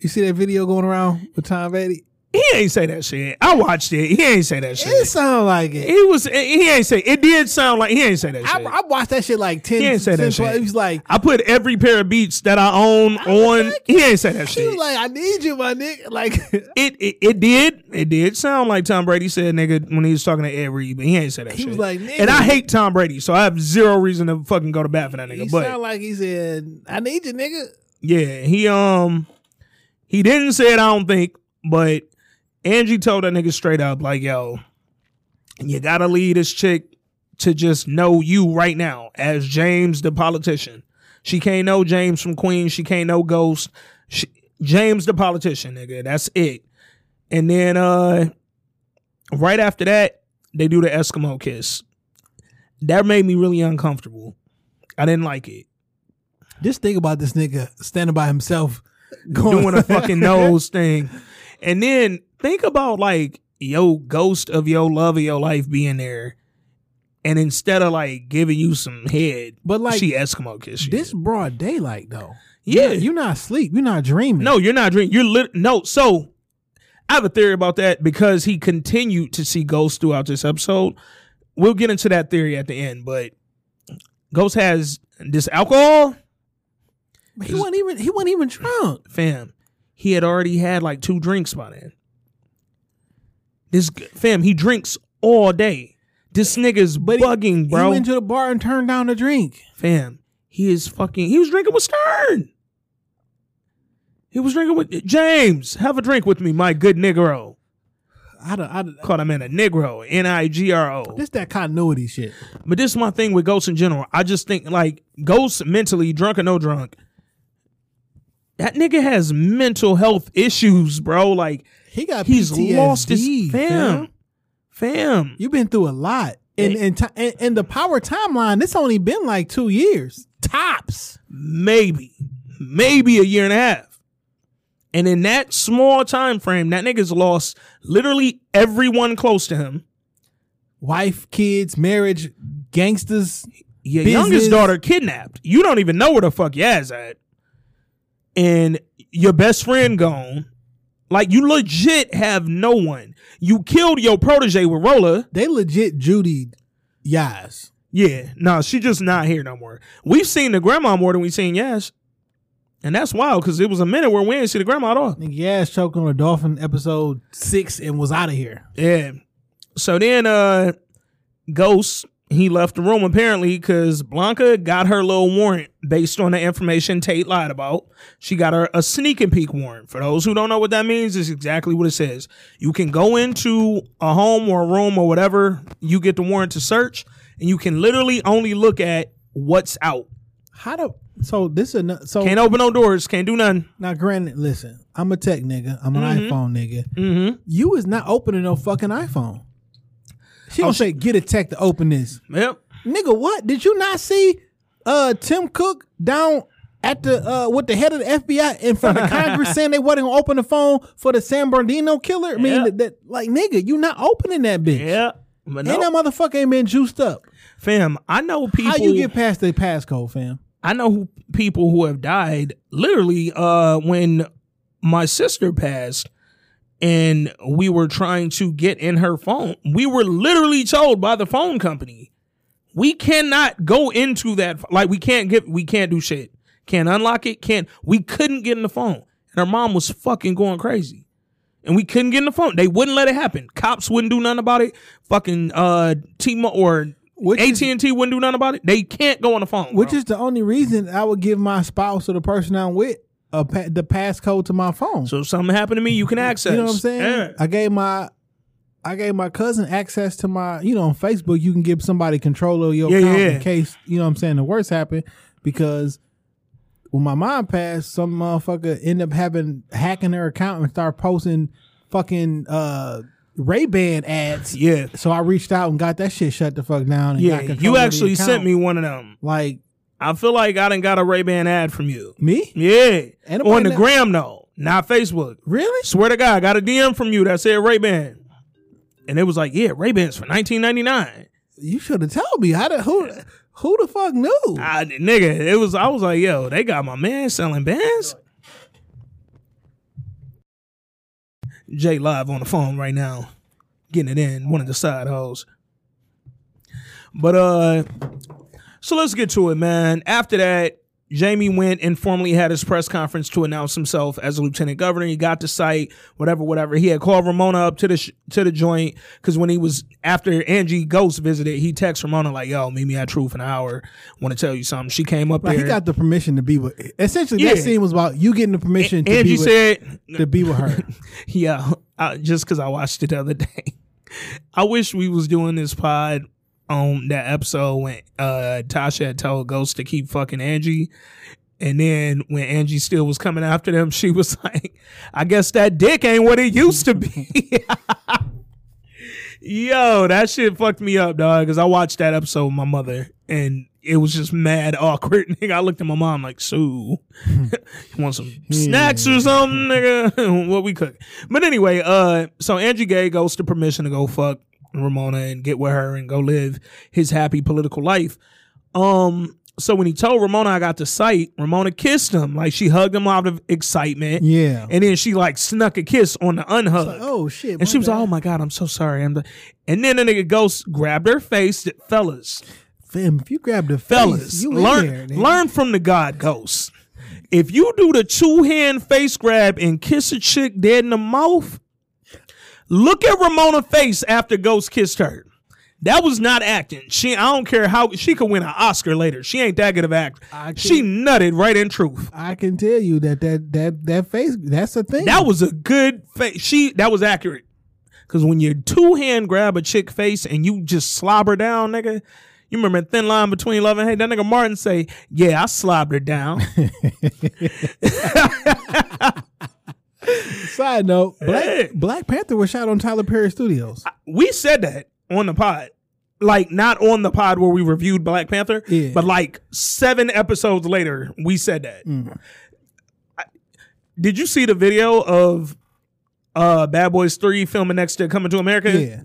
[SPEAKER 4] You see that video going around with Tom Brady?
[SPEAKER 3] He ain't say that shit. I watched it. He ain't say that shit.
[SPEAKER 4] It sound like it.
[SPEAKER 3] He was. He ain't say. It did sound like he ain't say that
[SPEAKER 4] I,
[SPEAKER 3] shit.
[SPEAKER 4] I watched that shit like 10,
[SPEAKER 3] He ain't say that shit.
[SPEAKER 4] 12. He was like,
[SPEAKER 3] I put every pair of beats that I own on. He ain't say that
[SPEAKER 4] he
[SPEAKER 3] shit.
[SPEAKER 4] was like, I need you, my nigga. Like, (laughs)
[SPEAKER 3] it, it it did it did sound like Tom Brady said nigga when he was talking to Ed Reed, but he ain't say that
[SPEAKER 4] He
[SPEAKER 3] shit.
[SPEAKER 4] was like, nigga.
[SPEAKER 3] and I hate Tom Brady, so I have zero reason to fucking go to bat for that nigga.
[SPEAKER 4] he
[SPEAKER 3] but
[SPEAKER 4] sound like he said, I need you, nigga.
[SPEAKER 3] yeah, he um he didn't say it. I don't think, but Angie told that nigga straight up like, yo, you gotta leave this chick to just know you right now as James the politician. She can't know James from Queens. She can't know Ghost. She, James the politician, nigga. That's it. And then uh right after that, they do the Eskimo kiss. That made me really uncomfortable. I didn't like it.
[SPEAKER 4] Just think about this nigga standing by himself, going
[SPEAKER 3] doing a fucking nose thing. And then think about like yo ghost of your love of your life being there. And instead of like giving you some head,
[SPEAKER 4] But, like,
[SPEAKER 3] she Eskimo kiss you.
[SPEAKER 4] This broad daylight though.
[SPEAKER 3] Yeah.
[SPEAKER 4] you're, you're not asleep. You're not dreaming.
[SPEAKER 3] no, you're not dreaming. You're lit. No, so I have a theory about that because he continued to see ghosts throughout this episode. We'll get into that theory at the end, but Ghost has this alcohol.
[SPEAKER 4] he wasn't even. He wasn't even drunk.
[SPEAKER 3] fam, he had already had like two drinks by then. This fam, he drinks all day. This nigga's
[SPEAKER 4] But he-
[SPEAKER 3] bugging,
[SPEAKER 4] He
[SPEAKER 3] bro.
[SPEAKER 4] went to the bar and turned down the drink.
[SPEAKER 3] fam, he is fucking. He was drinking with Stern. He was drinking with James. Have a drink with me, my good Negro.
[SPEAKER 4] I. I don't
[SPEAKER 3] Call him in a Negro, N I G R O.
[SPEAKER 4] this that continuity shit.
[SPEAKER 3] But this is my thing with ghosts in general. I just think like ghosts mentally, drunk or no drunk, that nigga has mental health issues, bro. Like
[SPEAKER 4] He got
[SPEAKER 3] he's
[SPEAKER 4] PTSD,
[SPEAKER 3] lost his fam.
[SPEAKER 4] fam. You've been through a lot. And and, ti- and and the power timeline, it's only been like two years tops.
[SPEAKER 3] Maybe. Maybe a year and a half. And in that small time frame, that nigga's lost literally everyone close to him.
[SPEAKER 4] Wife, kids, marriage, gangsters.
[SPEAKER 3] Your
[SPEAKER 4] Business.
[SPEAKER 3] youngest daughter kidnapped. You don't even know where the fuck Yaz at. And your best friend gone. Like you legit have no one. You killed your protege with Rolla.
[SPEAKER 4] They legit Judy Yaz.
[SPEAKER 3] Yeah, no, she just not here no more. We've seen the grandma more than we've seen Yaz. And that's wild because it was a minute where we didn't see the grandma at all.
[SPEAKER 4] Nigga Yaz choked on a dolphin episode six and was out of here.
[SPEAKER 3] Yeah. So then uh Ghost, he left the room apparently because Blanca got her little warrant based on the information Tate lied about. She got her a sneak and peek warrant. For those who don't know what that means, it's exactly what it says. You can go into a home or a room or whatever you get the warrant to search, and you can literally only look at what's out.
[SPEAKER 4] How do so this is so
[SPEAKER 3] Can't open no doors, can't do nothing.
[SPEAKER 4] now granted, listen, I'm a tech nigga. I'm an iPhone nigga.
[SPEAKER 3] Mm-hmm.
[SPEAKER 4] You is not opening no fucking iPhone. She
[SPEAKER 3] Oh,
[SPEAKER 4] gonna say, get a tech to open this.
[SPEAKER 3] Yep.
[SPEAKER 4] Nigga, what? Did you not see uh Tim Cook down at the uh with the head of the FBI in front of Congress (laughs) saying they wasn't gonna open the phone for the San Bernardino killer? I mean
[SPEAKER 3] Yeah.
[SPEAKER 4] that, that- like nigga, you not opening that bitch.
[SPEAKER 3] Yeah. But
[SPEAKER 4] And that motherfucker ain't been juiced up.
[SPEAKER 3] fam, I know people.
[SPEAKER 4] How you get past the passcode, fam?
[SPEAKER 3] I know who, people who have died literally uh when my sister passed and we were trying to get in her phone. We were literally told by the phone company, we cannot go into that like we can't get we can't do shit. Can't unlock it, can't we couldn't get in the phone. And her mom was fucking going crazy. And we couldn't get in the phone. They wouldn't let it happen. Cops wouldn't do nothing about it. Fucking uh T or AT&T wouldn't do nothing about it. They can't go on the phone.
[SPEAKER 4] Which
[SPEAKER 3] bro.
[SPEAKER 4] is the only reason I would give my spouse or the person I'm with a pa- the passcode to my phone.
[SPEAKER 3] So if something happened to me, you can access.
[SPEAKER 4] You know what I'm saying?
[SPEAKER 3] Yeah.
[SPEAKER 4] I gave my I gave my cousin access to my, you know, on Facebook you can give somebody control of your
[SPEAKER 3] Yeah,
[SPEAKER 4] account
[SPEAKER 3] yeah.
[SPEAKER 4] in case, you know what I'm saying, the worst happened because when my mom passed, some motherfucker ended up having hacking her account and start posting fucking uh Ray Ban ads.
[SPEAKER 3] Yeah.
[SPEAKER 4] So I reached out and got that shit shut the fuck down. And
[SPEAKER 3] Yeah.
[SPEAKER 4] got
[SPEAKER 3] You actually sent me one of them.
[SPEAKER 4] like
[SPEAKER 3] I feel like I done got a Ray Ban ad from you.
[SPEAKER 4] me.
[SPEAKER 3] Yeah.
[SPEAKER 4] Ain't
[SPEAKER 3] On the
[SPEAKER 4] ne-
[SPEAKER 3] gram though, not Facebook.
[SPEAKER 4] Really?
[SPEAKER 3] Swear to God, I got a DM from you that said Ray Ban. And it was like, yeah, Ray Bans for 1999.
[SPEAKER 4] You should have told me. How the who who the fuck knew?
[SPEAKER 3] I, nigga, it was I was like, yo, they got my man selling bands. Jay live on the phone right now, getting it in. One of the side hoes. But uh, so let's get to it, man. After that, Jamie went and formally had his press conference to announce himself as a lieutenant governor. He got the site, whatever, whatever. He had called Ramona up to the sh- to the joint because when he was after Angie Ghost visited, he texted Ramona like, "Yo, meet me at Truth in an hour. Want to tell you something." She came up
[SPEAKER 4] Like
[SPEAKER 3] there.
[SPEAKER 4] he got the permission to be with. Essentially, that scene was about you getting the permission to
[SPEAKER 3] Angie
[SPEAKER 4] be with,
[SPEAKER 3] said,
[SPEAKER 4] to be with her. (laughs)
[SPEAKER 3] Yeah, uh, just because I watched it the other day. (laughs) I wish we was doing this pod on that episode when uh, Tasha had told Ghost to keep fucking Angie. And then when Angie still was coming after them, (laughs) she was like, I guess that dick ain't what it used to be. (laughs) Yo, that shit fucked me up, dog, because I watched that episode with my mother and it was just mad (laughs) awkward. Nigga, I looked at my mom like, Sue, you want some snacks or something, nigga? what we cook? But anyway, uh, so Angie Gay goes to permission to go fuck Ramona and get with her and go live his happy political life. Um, so when he told Ramona I got the site, Ramona kissed him. Like she hugged him out of excitement.
[SPEAKER 4] Yeah.
[SPEAKER 3] And then she like snuck a kiss on the unhug.
[SPEAKER 4] oh shit!
[SPEAKER 3] And she was like, "Oh my god, I'm so sorry." I'm the, and then the nigga ghost grabbed her face. Fellas,
[SPEAKER 4] Fam, if you grab the
[SPEAKER 3] fellas,
[SPEAKER 4] face, you
[SPEAKER 3] learn
[SPEAKER 4] there,
[SPEAKER 3] learn from the god ghost. If you do the two hand face grab and kiss a chick dead in the mouth, look at Ramona's face after Ghost kissed her. That was not acting. She, I don't care how she could win an Oscar later. She ain't that good of act.
[SPEAKER 4] I
[SPEAKER 3] She nutted right in truth.
[SPEAKER 4] I can tell you that that that that face that's a thing.
[SPEAKER 3] That was a good face. She that was accurate. Cause when you two hand grab a chick face and you just slobber down, nigga. You remember in Thin Line Between Love and Hate? That nigga Martin say, "Yeah, I slobbered her down." (laughs) (laughs)
[SPEAKER 4] Side note: Black
[SPEAKER 3] Hey.
[SPEAKER 4] Black Panther was shot on Tyler Perry Studios.
[SPEAKER 3] we said that on the pod, like not on the pod where we reviewed Black Panther,
[SPEAKER 4] Yeah.
[SPEAKER 3] but like seven episodes later, we said that.
[SPEAKER 4] Mm.
[SPEAKER 3] I- did you see the video of uh Bad Boys Three filming next to Coming to America?
[SPEAKER 4] Yeah,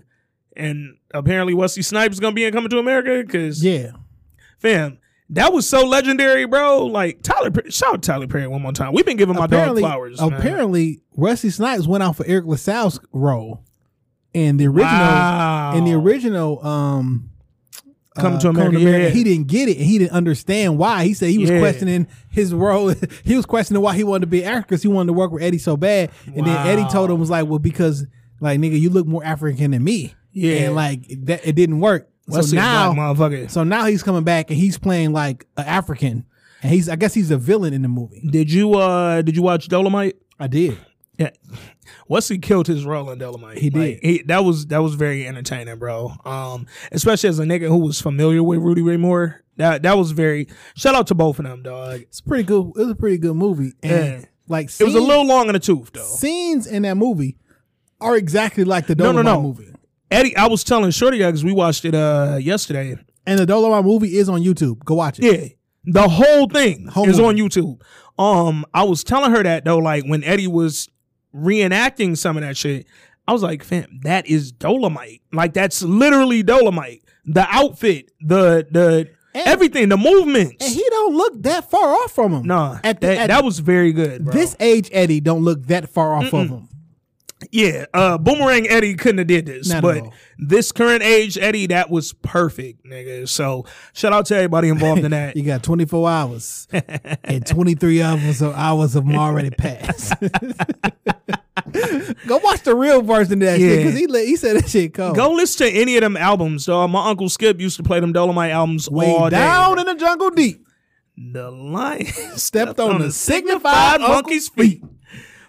[SPEAKER 3] and apparently Wesley Snipes is gonna be in Coming to America because
[SPEAKER 4] yeah.
[SPEAKER 3] fam, that was so legendary, bro. Like Tyler, shout out Tyler Perry one more time. We've been giving my dog
[SPEAKER 4] apparently,
[SPEAKER 3] flowers. man.
[SPEAKER 4] apparently, Wesley Snipes went out for Eric LaSalle's role, and the original,
[SPEAKER 3] Wow.
[SPEAKER 4] in the original, um,
[SPEAKER 3] Come
[SPEAKER 4] uh,
[SPEAKER 3] to America, yeah.
[SPEAKER 4] he didn't get it, and he didn't understand why. He said he was
[SPEAKER 3] Yeah.
[SPEAKER 4] questioning his role. (laughs) he was questioning why he wanted to be an actor because he wanted to work with Eddie so bad, and then Eddie told him was like, "Well, because like nigga, you look more African than me."
[SPEAKER 3] Yeah.
[SPEAKER 4] and like that, it didn't work.
[SPEAKER 3] Wesley
[SPEAKER 4] so now,
[SPEAKER 3] motherfucker.
[SPEAKER 4] so now he's coming back and he's playing like an African, and he's I guess he's a villain in the movie.
[SPEAKER 3] Did you uh did you watch Dolomite?
[SPEAKER 4] I did.
[SPEAKER 3] Yeah. Wesley killed his role in Dolomite.
[SPEAKER 4] He did.
[SPEAKER 3] Like, he, that was that was very entertaining, bro. Um, especially as a nigga who was familiar with Rudy Ray Moore. That that was very. Shout out to both of them, dog.
[SPEAKER 4] It's pretty good. It was a pretty good movie, and
[SPEAKER 3] Yeah.
[SPEAKER 4] like
[SPEAKER 3] It was a little long in the tooth, though.
[SPEAKER 4] scenes in that movie are exactly like the
[SPEAKER 3] No, no,
[SPEAKER 4] Dolomite
[SPEAKER 3] no.
[SPEAKER 4] movie.
[SPEAKER 3] Eddie, I was telling Shorty because we watched it uh yesterday.
[SPEAKER 4] And the Dolomite movie is on YouTube. Go watch it.
[SPEAKER 3] Yeah, the whole thing
[SPEAKER 4] Whole
[SPEAKER 3] is
[SPEAKER 4] movie.
[SPEAKER 3] on YouTube. Um, I was telling her that though, like when Eddie was reenacting some of that shit, I was like, "Fam, that is Dolomite. Like that's literally Dolomite. The outfit, the the
[SPEAKER 4] And-
[SPEAKER 3] everything, the movements.
[SPEAKER 4] And he don't look that far off from him.
[SPEAKER 3] nah,
[SPEAKER 4] at, the,
[SPEAKER 3] that,
[SPEAKER 4] at
[SPEAKER 3] that was very good. Bro.
[SPEAKER 4] this age, Eddie don't look that far off of him.
[SPEAKER 3] Yeah, uh, Boomerang Eddie couldn't have did this,
[SPEAKER 4] Not
[SPEAKER 3] but this current age Eddie, that was perfect, nigga. So shout out to everybody involved in that. (laughs)
[SPEAKER 4] You got 24 hours, (laughs) and 23 hours of hours of them already passed. (laughs) Go watch the real version of that shit because he let- he said that shit cold.
[SPEAKER 3] Go listen to any of them albums, dog. My uncle Skip used to play them Dolomite albums
[SPEAKER 4] way
[SPEAKER 3] all
[SPEAKER 4] down
[SPEAKER 3] day.
[SPEAKER 4] in the jungle deep.
[SPEAKER 3] the lion
[SPEAKER 4] Stepped on the signified
[SPEAKER 3] signified monkey's feet.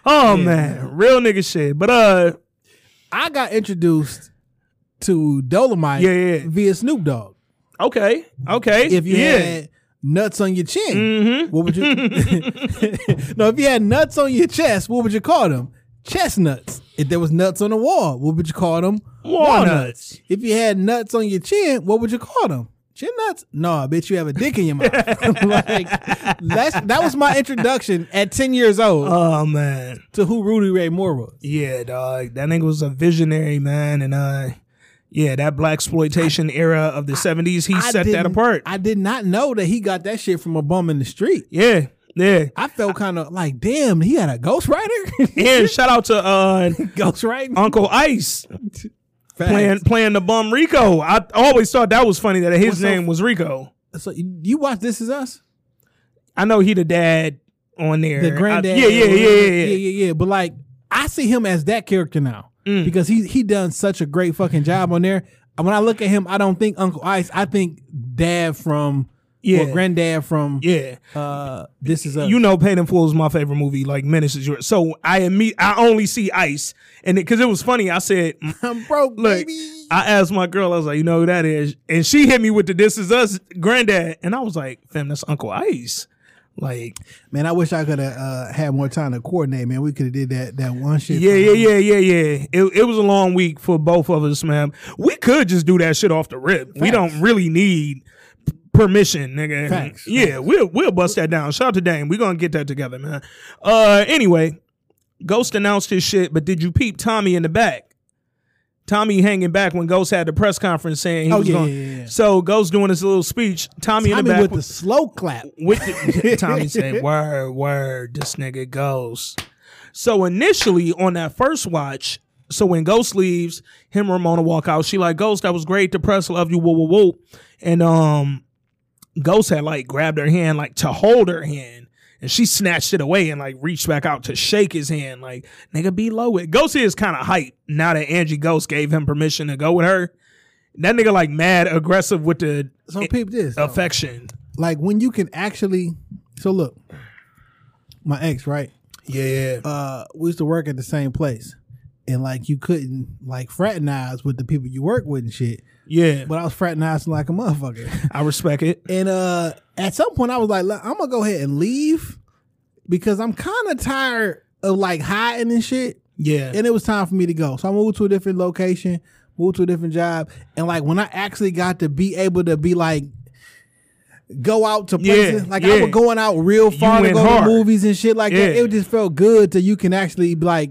[SPEAKER 3] Oh man, real nigga shit. But uh,
[SPEAKER 4] I got introduced to Dolomite
[SPEAKER 3] Yeah, yeah.
[SPEAKER 4] via Snoop Dogg.
[SPEAKER 3] okay, okay.
[SPEAKER 4] If you
[SPEAKER 3] yeah,
[SPEAKER 4] had nuts on your chin,
[SPEAKER 3] Mhm.
[SPEAKER 4] what would you? (laughs) no, if you had nuts on your chest, what would you call them? Chestnuts. If there was nuts on the wall, what would you call them?
[SPEAKER 3] Walnuts.
[SPEAKER 4] If you had nuts on your chin, what would you call them? Chin nuts? No, I bet you have a dick in your mouth. (laughs) like that's that was my introduction at ten years old
[SPEAKER 3] oh man,
[SPEAKER 4] to who Rudy Ray Moore was.
[SPEAKER 3] yeah, dog. That nigga was a visionary man, and uh, yeah, that black exploitation era of the seventies, he
[SPEAKER 4] I
[SPEAKER 3] set that apart.
[SPEAKER 4] I did not know that he got that shit from a bum in the street.
[SPEAKER 3] yeah, Yeah.
[SPEAKER 4] I felt kind of like, damn, he had a ghostwriter.
[SPEAKER 3] And shout out to uh (laughs)
[SPEAKER 4] ghostwriting.
[SPEAKER 3] Uncle Ice (laughs)
[SPEAKER 4] Facts.
[SPEAKER 3] playing playing the bum Rico. I always thought that was funny that his
[SPEAKER 4] What's so-
[SPEAKER 3] name was Rico.
[SPEAKER 4] So you you watch This Is Us?
[SPEAKER 3] I know he the dad on there.
[SPEAKER 4] The granddad.
[SPEAKER 3] I- yeah, yeah, yeah, yeah,
[SPEAKER 4] yeah,
[SPEAKER 3] yeah.
[SPEAKER 4] yeah, yeah. But like, I see him as that character now
[SPEAKER 3] Mm.
[SPEAKER 4] because he he done such a great fucking job on there. When I look at him, I don't think Uncle Ice. I think Dad from
[SPEAKER 3] Yeah.
[SPEAKER 4] or Granddad from
[SPEAKER 3] Yeah.
[SPEAKER 4] uh This Is Us.
[SPEAKER 3] You know, Paid in Full is my favorite movie. Like Menace is yours. So I imme- I only see Ice, and because it, was funny, I said, (laughs)
[SPEAKER 4] I'm broke,
[SPEAKER 3] "Look."
[SPEAKER 4] baby.
[SPEAKER 3] I asked my girl, I was like, "You know who that is?" And she hit me with the "This is us, granddad," and I was like, "Fam, that's Uncle Ice." Like,
[SPEAKER 4] Man, I wish I could have uh, had more time to coordinate. Man, we could have did that that one shit.
[SPEAKER 3] yeah, yeah, yeah, yeah, yeah. It, it was a long week for both of us, man. We could just do that shit off the rip. We don't really need p- permission, nigga.
[SPEAKER 4] Facts.
[SPEAKER 3] Yeah, we'll we'll bust that down. Shout out to Dame. We're gonna get that together, man. Uh, anyway, Ghost announced his shit, but did you peep Tommy in the back? Tommy hanging back when Ghost had the press conference saying he
[SPEAKER 4] Oh,
[SPEAKER 3] was
[SPEAKER 4] yeah,
[SPEAKER 3] going.
[SPEAKER 4] yeah, yeah.
[SPEAKER 3] So Ghost doing his little speech. Tommy, in the back
[SPEAKER 4] with the slow clap.
[SPEAKER 3] with the, (laughs) (laughs) Tommy said, "Word, word, this nigga goes." So initially on that first watch, so when Ghost leaves, him and Ramona walk out. She like, "Ghost, that was great. The press love you, whoa, whoa, whoa." And um, Ghost had like grabbed her hand like to hold her hand, and she snatched it away and like reached back out to shake his hand, like, "Nigga, be low it." Ghost is kind of hype now that Angie Ghost gave him permission to go with her. That nigga like mad aggressive with the
[SPEAKER 4] So peep this.
[SPEAKER 3] affection.
[SPEAKER 4] Like when you can actually. So look, my ex, right?
[SPEAKER 3] Yeah, yeah.
[SPEAKER 4] uh we used to work at the same place and like you couldn't like fraternize with the people you work with and shit
[SPEAKER 3] Yeah,
[SPEAKER 4] but i was fraternizing like a motherfucker.
[SPEAKER 3] I respect it.
[SPEAKER 4] and uh at some point i was like i'm gonna go ahead and leave because i'm kind of tired of like hiding and shit.
[SPEAKER 3] Yeah,
[SPEAKER 4] and it was time for me to go. So i moved to a different location moved to a different job. And like when i actually got to be able to be like go out to
[SPEAKER 3] Yeah,
[SPEAKER 4] places like
[SPEAKER 3] yeah.
[SPEAKER 4] i was going out real far to
[SPEAKER 3] went
[SPEAKER 4] go
[SPEAKER 3] hard.
[SPEAKER 4] to movies and shit like that it just felt good till you can actually like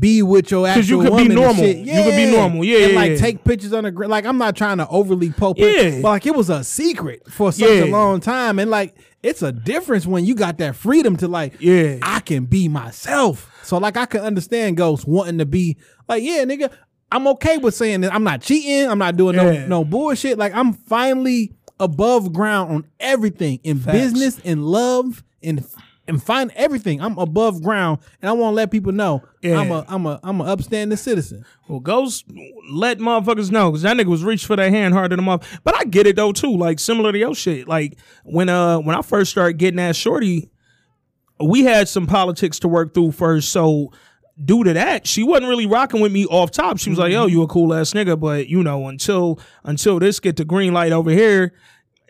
[SPEAKER 4] be with your
[SPEAKER 3] 'Cause you
[SPEAKER 4] actual
[SPEAKER 3] could be
[SPEAKER 4] woman and
[SPEAKER 3] normal.
[SPEAKER 4] shit.
[SPEAKER 3] You could be normal. Yeah,
[SPEAKER 4] and
[SPEAKER 3] yeah,
[SPEAKER 4] like
[SPEAKER 3] yeah.
[SPEAKER 4] take pictures on the gr- like I'm not trying to overly poke
[SPEAKER 3] Yeah.
[SPEAKER 4] but like it was a secret for such a long time, and like it's a difference when you got that freedom to like
[SPEAKER 3] Yeah.
[SPEAKER 4] I can be myself. So like I can understand ghosts wanting to be like yeah nigga I'm okay with saying that I'm not cheating I'm not doing
[SPEAKER 3] Yeah.
[SPEAKER 4] no no bullshit like I'm finally above ground on everything in
[SPEAKER 3] Facts.
[SPEAKER 4] business in love in and find everything I'm above ground and I want to let people know
[SPEAKER 3] Yeah.
[SPEAKER 4] I'm a I'm a I'm a upstanding citizen.
[SPEAKER 3] well, Ghost let motherfuckers know because that nigga was reaching for that hand harder than mother. But I get it though too. Like similar to your shit. Like when uh when I first started getting that shorty, we had some politics to work through first. So due to that, she wasn't really rocking with me off top. She was like, "Yo, you a cool ass nigga," but you know, until until this get the green light over here.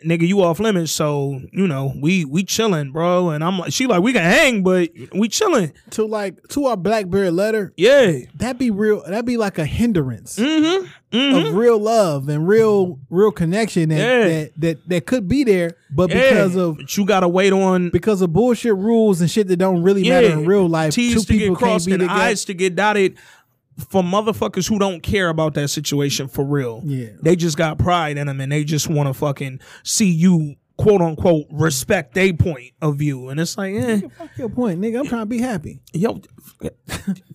[SPEAKER 3] Nigga, you off limits, so you know we we chilling, bro. And I'm like, she like we can hang, but we chilling.
[SPEAKER 4] To like to our Blackberry letter,
[SPEAKER 3] Yeah,
[SPEAKER 4] that be real. That be like a hindrance
[SPEAKER 3] mm-hmm. mm-hmm.
[SPEAKER 4] of real love and real real connection that
[SPEAKER 3] Yeah.
[SPEAKER 4] that, that that could be there, but
[SPEAKER 3] Yeah,
[SPEAKER 4] because of
[SPEAKER 3] but you gotta wait on
[SPEAKER 4] because of bullshit rules and shit that don't really matter in real life,
[SPEAKER 3] T's
[SPEAKER 4] two
[SPEAKER 3] to get
[SPEAKER 4] people can't be
[SPEAKER 3] and
[SPEAKER 4] together.
[SPEAKER 3] I's to get dotted for motherfuckers who don't care about that situation for real.
[SPEAKER 4] Yeah.
[SPEAKER 3] They just got pride in them and they just want to fucking see you quote unquote respect their point of view. And it's like, eh,
[SPEAKER 4] Fuck your point, nigga. I'm trying to be happy,
[SPEAKER 3] yo,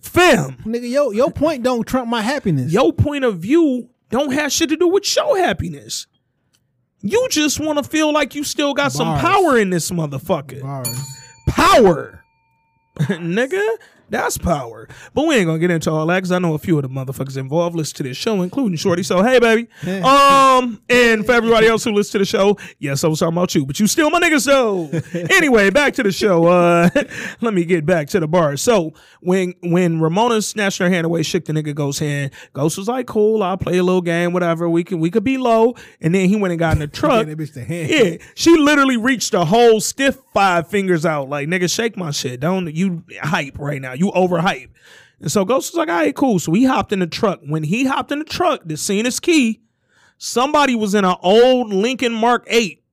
[SPEAKER 3] fam,
[SPEAKER 4] nigga. Yo, your point don't trump my happiness.
[SPEAKER 3] your point of view don't have shit to do with your happiness. You just want to feel like you still got some power in this motherfucker.
[SPEAKER 4] Bars.
[SPEAKER 3] power. (laughs) Nigga, that's power. But we ain't gonna get into all that because I know a few of the motherfuckers involved listen to this show, including Shorty. So hey, baby. Um, and for everybody else who listens to the show, yes, I was talking about you, but you still my nigga. So (laughs) anyway, back to the show. Uh, (laughs) let me get back to the bar. So when when Ramona snatched her hand away, shook the nigga Ghost's hand. Ghost was like, "Cool, I'll play a little game, whatever. We can we could be low." And then he went and got in the (laughs) truck.
[SPEAKER 4] that bitch the hand.
[SPEAKER 3] Yeah, she literally reached the whole stiff five fingers out. Like, nigga, shake my shit. Don't you hype right now. You overhype. And so Ghost was like, all right, cool. So he hopped in the truck. When he hopped in the truck, the scene is key. Somebody was in an old Lincoln Mark 8.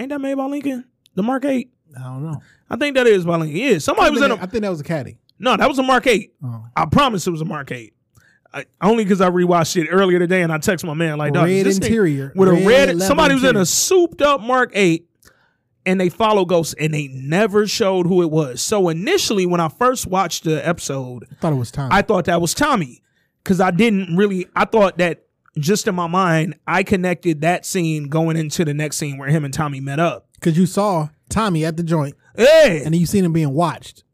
[SPEAKER 3] Ain't that made by Lincoln? The Mark 8?
[SPEAKER 4] I don't know.
[SPEAKER 3] I think that is by Lincoln. Yeah, somebody was in a.
[SPEAKER 4] I think that was a caddy.
[SPEAKER 3] No, that was a Mark 8.
[SPEAKER 4] Oh.
[SPEAKER 3] I promise it was a Mark 8. I, only because I rewatched it earlier today and I text my man like,
[SPEAKER 4] Red
[SPEAKER 3] is this thing-
[SPEAKER 4] interior.
[SPEAKER 3] with a
[SPEAKER 4] Red
[SPEAKER 3] red.
[SPEAKER 4] leather
[SPEAKER 3] Somebody was in a souped up Mark Eight, and they follow ghosts and they never showed who it was. So initially, when I first watched the episode, I
[SPEAKER 4] thought it was Tommy.
[SPEAKER 3] I thought that was Tommy because I didn't really. I thought that just in my mind, I connected that scene going into the next scene where him and Tommy met up.
[SPEAKER 4] Because you saw Tommy at the joint, and you seen him being watched.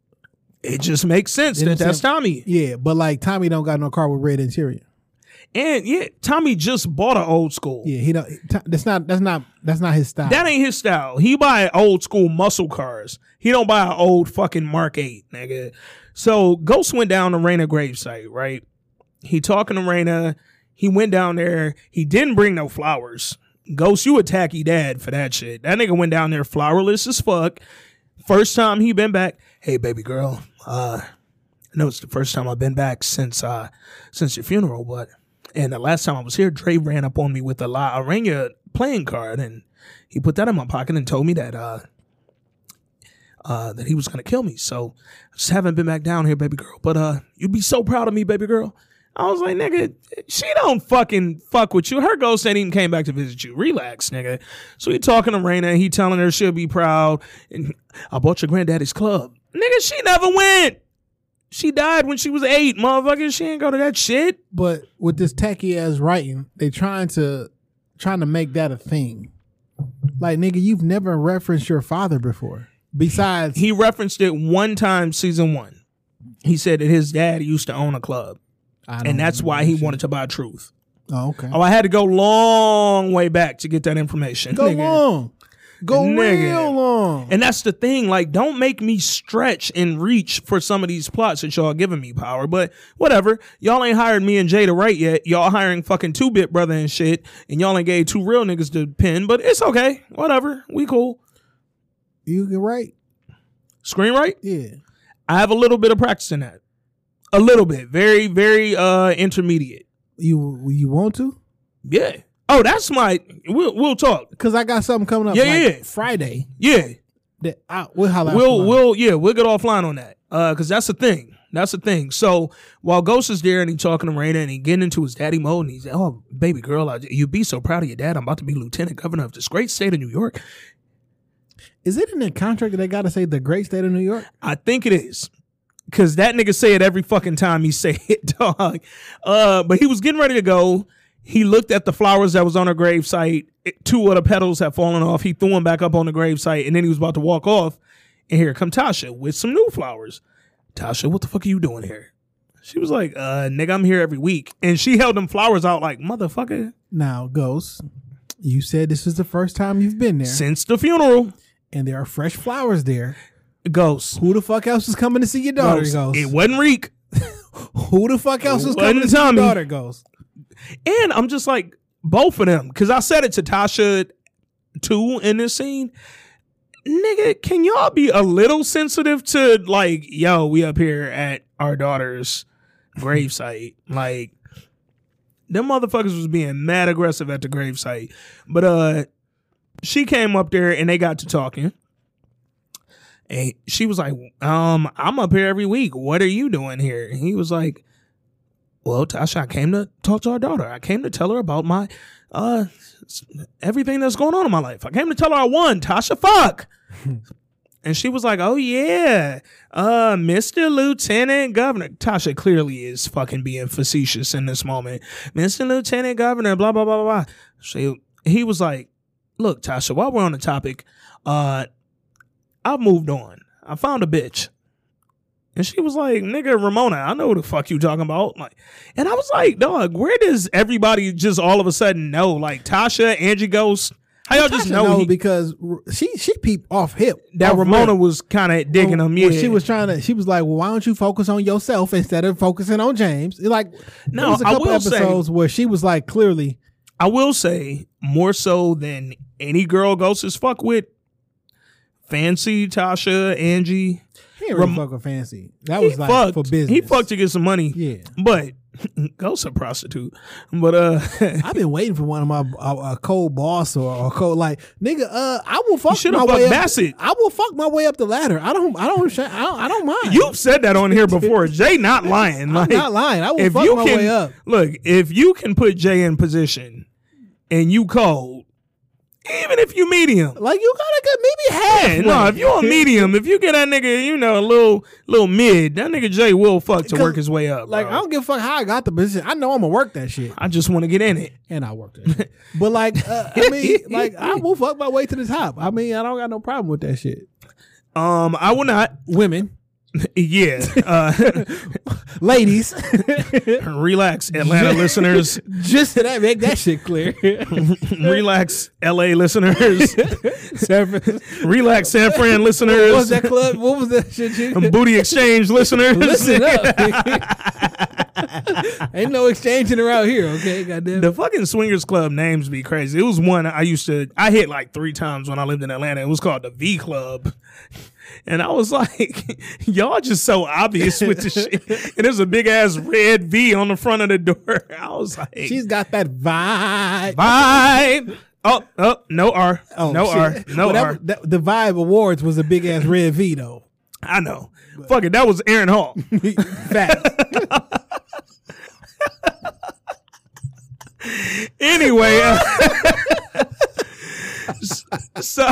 [SPEAKER 3] it just makes sense
[SPEAKER 4] You know
[SPEAKER 3] that that's? Tommy.
[SPEAKER 4] Yeah, but like Tommy don't got no car with red interior.
[SPEAKER 3] And yeah, Tommy just bought an old school.
[SPEAKER 4] Yeah, he don't. That's not. That's not. That's not his style.
[SPEAKER 3] That ain't his style. He buy old school muscle cars. He don't buy an old fucking Mark 8, nigga. So Ghost went down to Raina gravesite, right? He talking to Raina. He went down there. He didn't bring no flowers. Ghost, you a tacky dad for that shit. That nigga went down there flowerless as fuck. First time he been back. Hey, baby girl. Uh, I know it's the first time I've been back since uh since your funeral, but and the last time I was here, Dre ran up on me with a La Arena playing card, and he put that in my pocket and told me that uh uh that he was gonna kill me. So I just haven't been back down here, baby girl. But uh you'd be so proud of me, baby girl. I was like, nigga, she don't fucking fuck with you. Her ghost ain't even came back to visit you. Relax, nigga. So he talking to Raina, and he telling her she'll be proud. And I bought your granddaddy's club. Nigga, she never went. She died when she was eight, motherfucker. She ain't go to that shit.
[SPEAKER 4] but with this tacky ass writing, they trying to trying to make that a thing. Like nigga, you've never referenced your father before. Besides,
[SPEAKER 3] He referenced it one time, season one. He said that his dad used to own a club, and that's why he
[SPEAKER 4] shit.
[SPEAKER 3] wanted to buy Truth.
[SPEAKER 4] Oh, okay.
[SPEAKER 3] Oh, I had to go long way back to get that information.
[SPEAKER 4] Go
[SPEAKER 3] nigga.
[SPEAKER 4] long. Go
[SPEAKER 3] Nigga.
[SPEAKER 4] real long.
[SPEAKER 3] And that's the thing. Like, don't make me stretch and reach for some of these plots that y'all giving me power. But whatever. Y'all ain't hired me and Jay to write yet. Y'all hiring fucking two bit brother and shit. And y'all ain't gave two real niggas to pin. But it's okay. Whatever. We cool.
[SPEAKER 4] You can write.
[SPEAKER 3] Screenwrite?
[SPEAKER 4] Yeah.
[SPEAKER 3] I have a little bit of practice in that. A little bit. Very, very uh intermediate.
[SPEAKER 4] You you want to?
[SPEAKER 3] Yeah. Oh, that's my we'll we'll talk.
[SPEAKER 4] Because I got something coming up.
[SPEAKER 3] Yeah,
[SPEAKER 4] like
[SPEAKER 3] yeah.
[SPEAKER 4] Friday.
[SPEAKER 3] Yeah.
[SPEAKER 4] That I, we'll holler
[SPEAKER 3] we'll we'll yeah we'll get offline on that uh because that's the thing that's the thing so while ghost is there and he talking to Raina and he getting into his daddy mode and he's oh baby girl I, you'd be so proud of your dad i'm about to be lieutenant governor of this great state of new york
[SPEAKER 4] Is it in the contract that they got to say the great state of New York?
[SPEAKER 3] i think it is because that nigga say it every fucking time he say it (laughs) dog uh but he was getting ready to go he looked at the flowers that was on her gravesite It- two of the petals had fallen off he threw them back up on the gravesite and then he was about to walk off and here come tasha with some new flowers Tasha, what the fuck are you doing here? She was like, uh, nigga, I'm here every week. And she held them flowers out like, motherfucker,
[SPEAKER 4] Now, Ghost, you said this is the first time you've been there,
[SPEAKER 3] since the funeral.
[SPEAKER 4] and there are fresh flowers there.
[SPEAKER 3] Ghost.
[SPEAKER 4] Who the fuck else is coming to see your daughter,
[SPEAKER 3] Ghost.
[SPEAKER 4] Ghost?
[SPEAKER 3] It wasn't Reek. (laughs)
[SPEAKER 4] Who the fuck else
[SPEAKER 3] It
[SPEAKER 4] is coming to see your daughter, Ghost?
[SPEAKER 3] And I'm just like, both of them. Cause I said it to Tasha too in this scene. Nigga, can y'all be a little sensitive to like, yo, we up here at our daughter's gravesite? Like, them motherfuckers was being mad aggressive at the gravesite. But uh she came up there and they got to talking. And she was like, um, I'm up here every week. What are you doing here? And he was like, Well, Tasha, I came to talk to our daughter. I came to tell her about my uh everything that's going on in my life. I came to tell her I won. Tasha, fuck. (laughs) and she was like, "Oh yeah, uh, Mister Lieutenant Governor." Tasha clearly is fucking being facetious in this moment. Mister Lieutenant Governor, blah blah blah blah. blah. So he was like, "Look, Tasha, while we're on the topic, uh, I've moved on. I found a bitch." And she was like, nigga, Ramona, I know who the fuck you talking about. Like, and I was like, dog, where does everybody just all of a sudden know? Like Tasha, Angie Ghost, how y'all just
[SPEAKER 4] Tasha
[SPEAKER 3] know,
[SPEAKER 4] know
[SPEAKER 3] he-
[SPEAKER 4] because she she peeped off hip
[SPEAKER 3] that
[SPEAKER 4] off
[SPEAKER 3] Ramona
[SPEAKER 4] rip.
[SPEAKER 3] was kind of digging
[SPEAKER 4] When-
[SPEAKER 3] him? Yeah,
[SPEAKER 4] when she was trying to. She was like, "Well, why don't you focus on yourself instead of focusing on James?" Like,
[SPEAKER 3] No,
[SPEAKER 4] there was a
[SPEAKER 3] I
[SPEAKER 4] couple
[SPEAKER 3] will say-
[SPEAKER 4] episodes where she was like, clearly,
[SPEAKER 3] I will say more so than any girl Ghost is fuck with. Fancy Tasha, Angie,
[SPEAKER 4] he ain't really
[SPEAKER 3] Ram-
[SPEAKER 4] fuck with fancy. That was like
[SPEAKER 3] fucked.
[SPEAKER 4] for business.
[SPEAKER 3] He fucked to get some money.
[SPEAKER 4] Yeah.
[SPEAKER 3] but (laughs) Ghost a prostitute. But uh, (laughs)
[SPEAKER 4] I've been waiting for one of my a, a cold boss or a cold like nigga. Uh, I will fuck
[SPEAKER 3] should've
[SPEAKER 4] my
[SPEAKER 3] fucked
[SPEAKER 4] way up. I will fuck my way up the ladder. I don't. I don't. I don't, I don't mind.
[SPEAKER 3] you've said that on here before. Jay not lying. (laughs)
[SPEAKER 4] I'm
[SPEAKER 3] Like,
[SPEAKER 4] not lying. I will
[SPEAKER 3] if
[SPEAKER 4] fuck
[SPEAKER 3] you
[SPEAKER 4] my
[SPEAKER 3] can
[SPEAKER 4] way up.
[SPEAKER 3] look, if you can put Jay in position and you cold, Even if you medium.
[SPEAKER 4] Like you gotta get maybe half.
[SPEAKER 3] Yeah, no, if you on medium, if you get that nigga, you know, a little little mid, that nigga Jay will fuck to work his way up.
[SPEAKER 4] Like
[SPEAKER 3] bro.
[SPEAKER 4] I don't give a fuck how I got the position. I know I'm gonna work that shit,
[SPEAKER 3] I just want to get in it.
[SPEAKER 4] and I work it. But like, uh, I (laughs) mean, like I will fuck my way to the top. I mean, I don't got no problem with that shit.
[SPEAKER 3] Um, I will not.
[SPEAKER 4] Women,
[SPEAKER 3] Yeah. Uh, (laughs)
[SPEAKER 4] ladies, (laughs)
[SPEAKER 3] relax, Atlanta listeners.
[SPEAKER 4] just to that make that shit clear. (laughs)
[SPEAKER 3] Relax, LA listeners.
[SPEAKER 4] San Fran-
[SPEAKER 3] Relax, San Fran listeners.
[SPEAKER 4] what was that club? What was that shit? You?
[SPEAKER 3] Booty exchange listeners.
[SPEAKER 4] Listen up. Ain't no exchanging around here, okay? Goddamn.
[SPEAKER 3] The fucking swingers club names be crazy. It was one I used to I hit like three times when I lived in Atlanta. It was called the V Club. And I was like, (laughs) y'all just so obvious with the shit. (laughs) And there's a big ass red V on the front of the door. (laughs) I was like,
[SPEAKER 4] She's got that vibe.
[SPEAKER 3] vibe. Oh, oh, no R.
[SPEAKER 4] Oh,
[SPEAKER 3] no
[SPEAKER 4] shit.
[SPEAKER 3] R. No
[SPEAKER 4] Well,
[SPEAKER 3] R.
[SPEAKER 4] that- the Vibe Awards was a big ass red V though.
[SPEAKER 3] I know. Fuck it. That was Aaron Hall.
[SPEAKER 4] Fact.
[SPEAKER 3] anyway, uh, so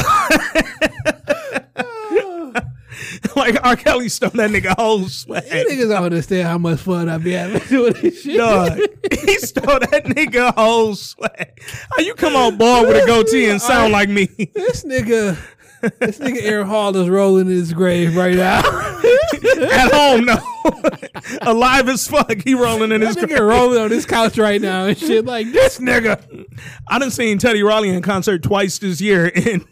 [SPEAKER 3] (laughs) like R. Kelly stole that nigga whole swag.
[SPEAKER 4] You niggas don't understand how much fun I be having (laughs) doing this shit.
[SPEAKER 3] Dog, he (laughs) stole that nigga whole swag. How you come on board with a goatee and sound like me?
[SPEAKER 4] This nigga, this nigga Aaron Hall is rolling in his grave right now. (laughs)
[SPEAKER 3] At home, no. (laughs) Alive as fuck. He rolling in his grave.
[SPEAKER 4] rolling on this couch right now and shit like this. (laughs)
[SPEAKER 3] This nigga. I done seen Teddy Riley in concert twice this year, and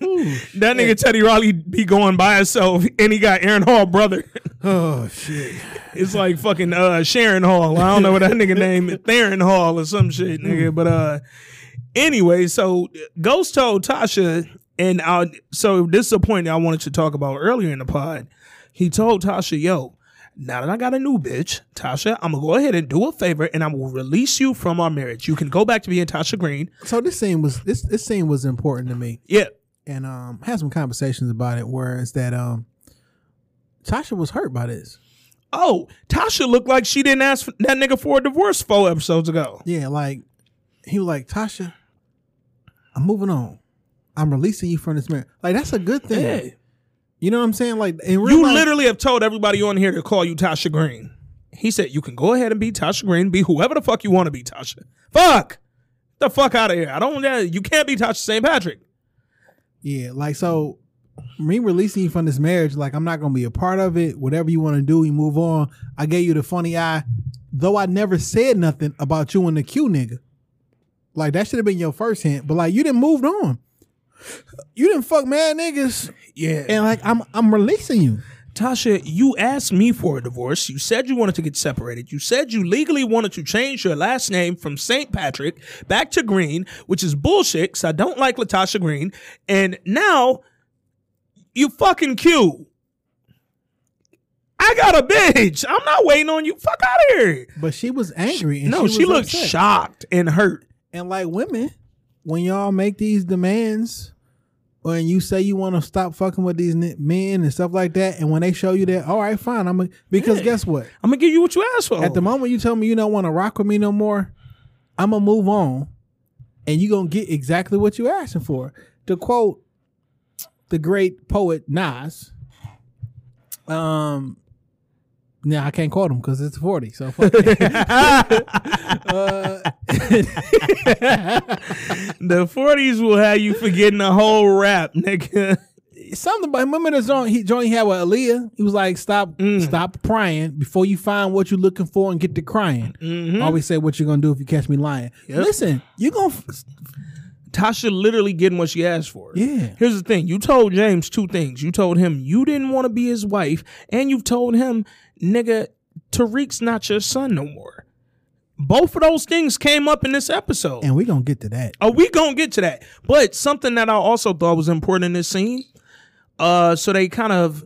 [SPEAKER 3] that nigga Teddy Riley be going by himself, and he got Aaron Hall brother.
[SPEAKER 4] Oh shit.
[SPEAKER 3] It's like fucking uh Sharon Hall. I don't know what that nigga name is. Theron Hall or some shit, nigga. But uh anyway, so Ghost told Tasha, and I so this is a point that I wanted to talk about earlier in the pod. He told Tasha, yo, now that I got a new bitch, Tasha, I'm gonna go ahead and do a favor and I will release you from our marriage. You can go back to being Tasha Green.
[SPEAKER 4] So this scene was this this scene was important to me.
[SPEAKER 3] Yeah.
[SPEAKER 4] and um had some conversations about it where it's that um Tasha was hurt by this.
[SPEAKER 3] Oh, Tasha looked like she didn't ask that nigga for a divorce four episodes ago.
[SPEAKER 4] Yeah, like he was like, Tasha, I'm moving on. I'm releasing you from this marriage. Like that's a good thing.
[SPEAKER 3] Yeah.
[SPEAKER 4] You know what I'm saying? Like in real
[SPEAKER 3] You
[SPEAKER 4] life,
[SPEAKER 3] literally have told everybody on here to call you Tasha Green. He said you can go ahead and be Tasha Green, be whoever the fuck you want to be, Tasha. Fuck the fuck out of here. I don't. You can't be Tasha St. Patrick.
[SPEAKER 4] Yeah, like so me releasing you from this marriage, like I'm not gonna be a part of it. Whatever you want to do, you move on. I gave you the funny eye, though I never said nothing about you and the Q nigga. Like that should have been your first hint, but like you didn't moved on. You didn't fuck mad niggas,
[SPEAKER 3] Yeah.
[SPEAKER 4] and like I'm I'm releasing you.
[SPEAKER 3] Tasha, you asked me for a divorce. You said you wanted to get separated. You said you legally wanted to change your last name from St. Patrick back to Green, which is bullshit because I don't like Latasha Green. And now you fucking cute. I got a bitch. I'm not waiting on you. Fuck out of here.
[SPEAKER 4] But she was angry. And
[SPEAKER 3] no,
[SPEAKER 4] she,
[SPEAKER 3] she, looked
[SPEAKER 4] upset.
[SPEAKER 3] shocked and hurt.
[SPEAKER 4] And like women, when y'all make these demands, when you say you want to stop fucking with these men and stuff like that, and when they show you that, all right, fine, I'm a, because guess what?
[SPEAKER 3] I'm gonna give you what you asked for.
[SPEAKER 4] At the moment you tell me you don't want to rock with me no more, I'm gonna move on, and you gonna get exactly what you asking for. To quote the great poet Nas, um, now I can't quote him because it's forty. So fuck it. (laughs) uh,
[SPEAKER 3] the 40s will have you forgetting the whole rap, nigga.
[SPEAKER 4] something about remember the song he joint he had with Aaliyah. He was like, "Stop,
[SPEAKER 3] Mm.
[SPEAKER 4] stop crying before you find what you're looking for and get to crying."
[SPEAKER 3] Mhm.
[SPEAKER 4] Always say what you're gonna do if you catch me lying.
[SPEAKER 3] Yep.
[SPEAKER 4] Listen, you're gonna f-
[SPEAKER 3] Tasha literally getting what she asked for.
[SPEAKER 4] Yeah.
[SPEAKER 3] Here's the thing. You told James two things. You told him you didn't want to be his wife, and you've told him, nigga, Tariq's not your son no more. Both of those things came up in this episode.
[SPEAKER 4] and we gonna get to that.
[SPEAKER 3] Oh, we gonna get to that. But something that I also thought was important in this scene. Uh, so they kind of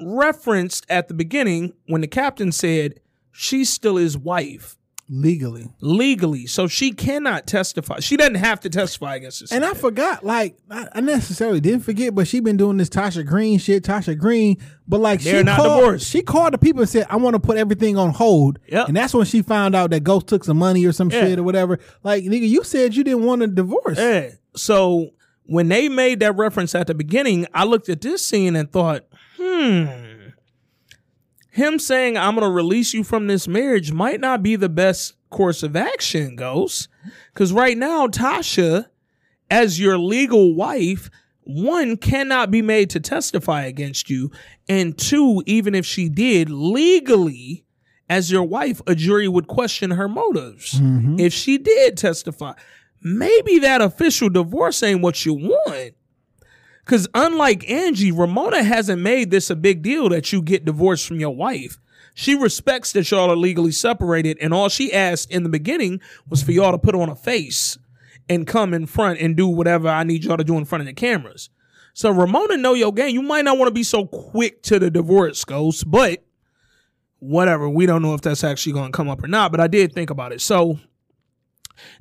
[SPEAKER 3] referenced at the beginning when the captain said she's still his wife.
[SPEAKER 4] Legally.
[SPEAKER 3] legally. So she cannot testify. She doesn't have to testify against this.
[SPEAKER 4] And I forgot, like, I necessarily didn't forget, but she been doing this Tasha Green shit, Tasha Green. But like,
[SPEAKER 3] They're
[SPEAKER 4] she
[SPEAKER 3] not
[SPEAKER 4] called,
[SPEAKER 3] divorced.
[SPEAKER 4] She called the people and said, "I want to put everything on hold."
[SPEAKER 3] Yep.
[SPEAKER 4] And that's when she found out that Ghost took some money or some
[SPEAKER 3] Yeah.
[SPEAKER 4] shit or whatever. Like, nigga, you said you didn't want a divorce.
[SPEAKER 3] Yeah. So when they made that reference at the beginning, I looked at this scene and thought, hmm, him saying I'm gonna release you from this marriage might not be the best course of action, Ghost. Because right now, Tasha, as your legal wife, one cannot be made to testify against you, and two, even if she did legally, as your wife, a jury would question her motives mm-hmm. if she did testify. Maybe that official divorce ain't what you want. Because unlike Angie, Ramona hasn't made this a big deal that you get divorced from your wife. She respects that y'all are legally separated, and all she asked in the beginning was for y'all to put on a face and come in front and do whatever I need y'all to do in front of the cameras. So Ramona know your game. You might not want to be so quick to the divorce, Ghost, but whatever. We don't know if that's actually going to come up or not, but I did think about it. So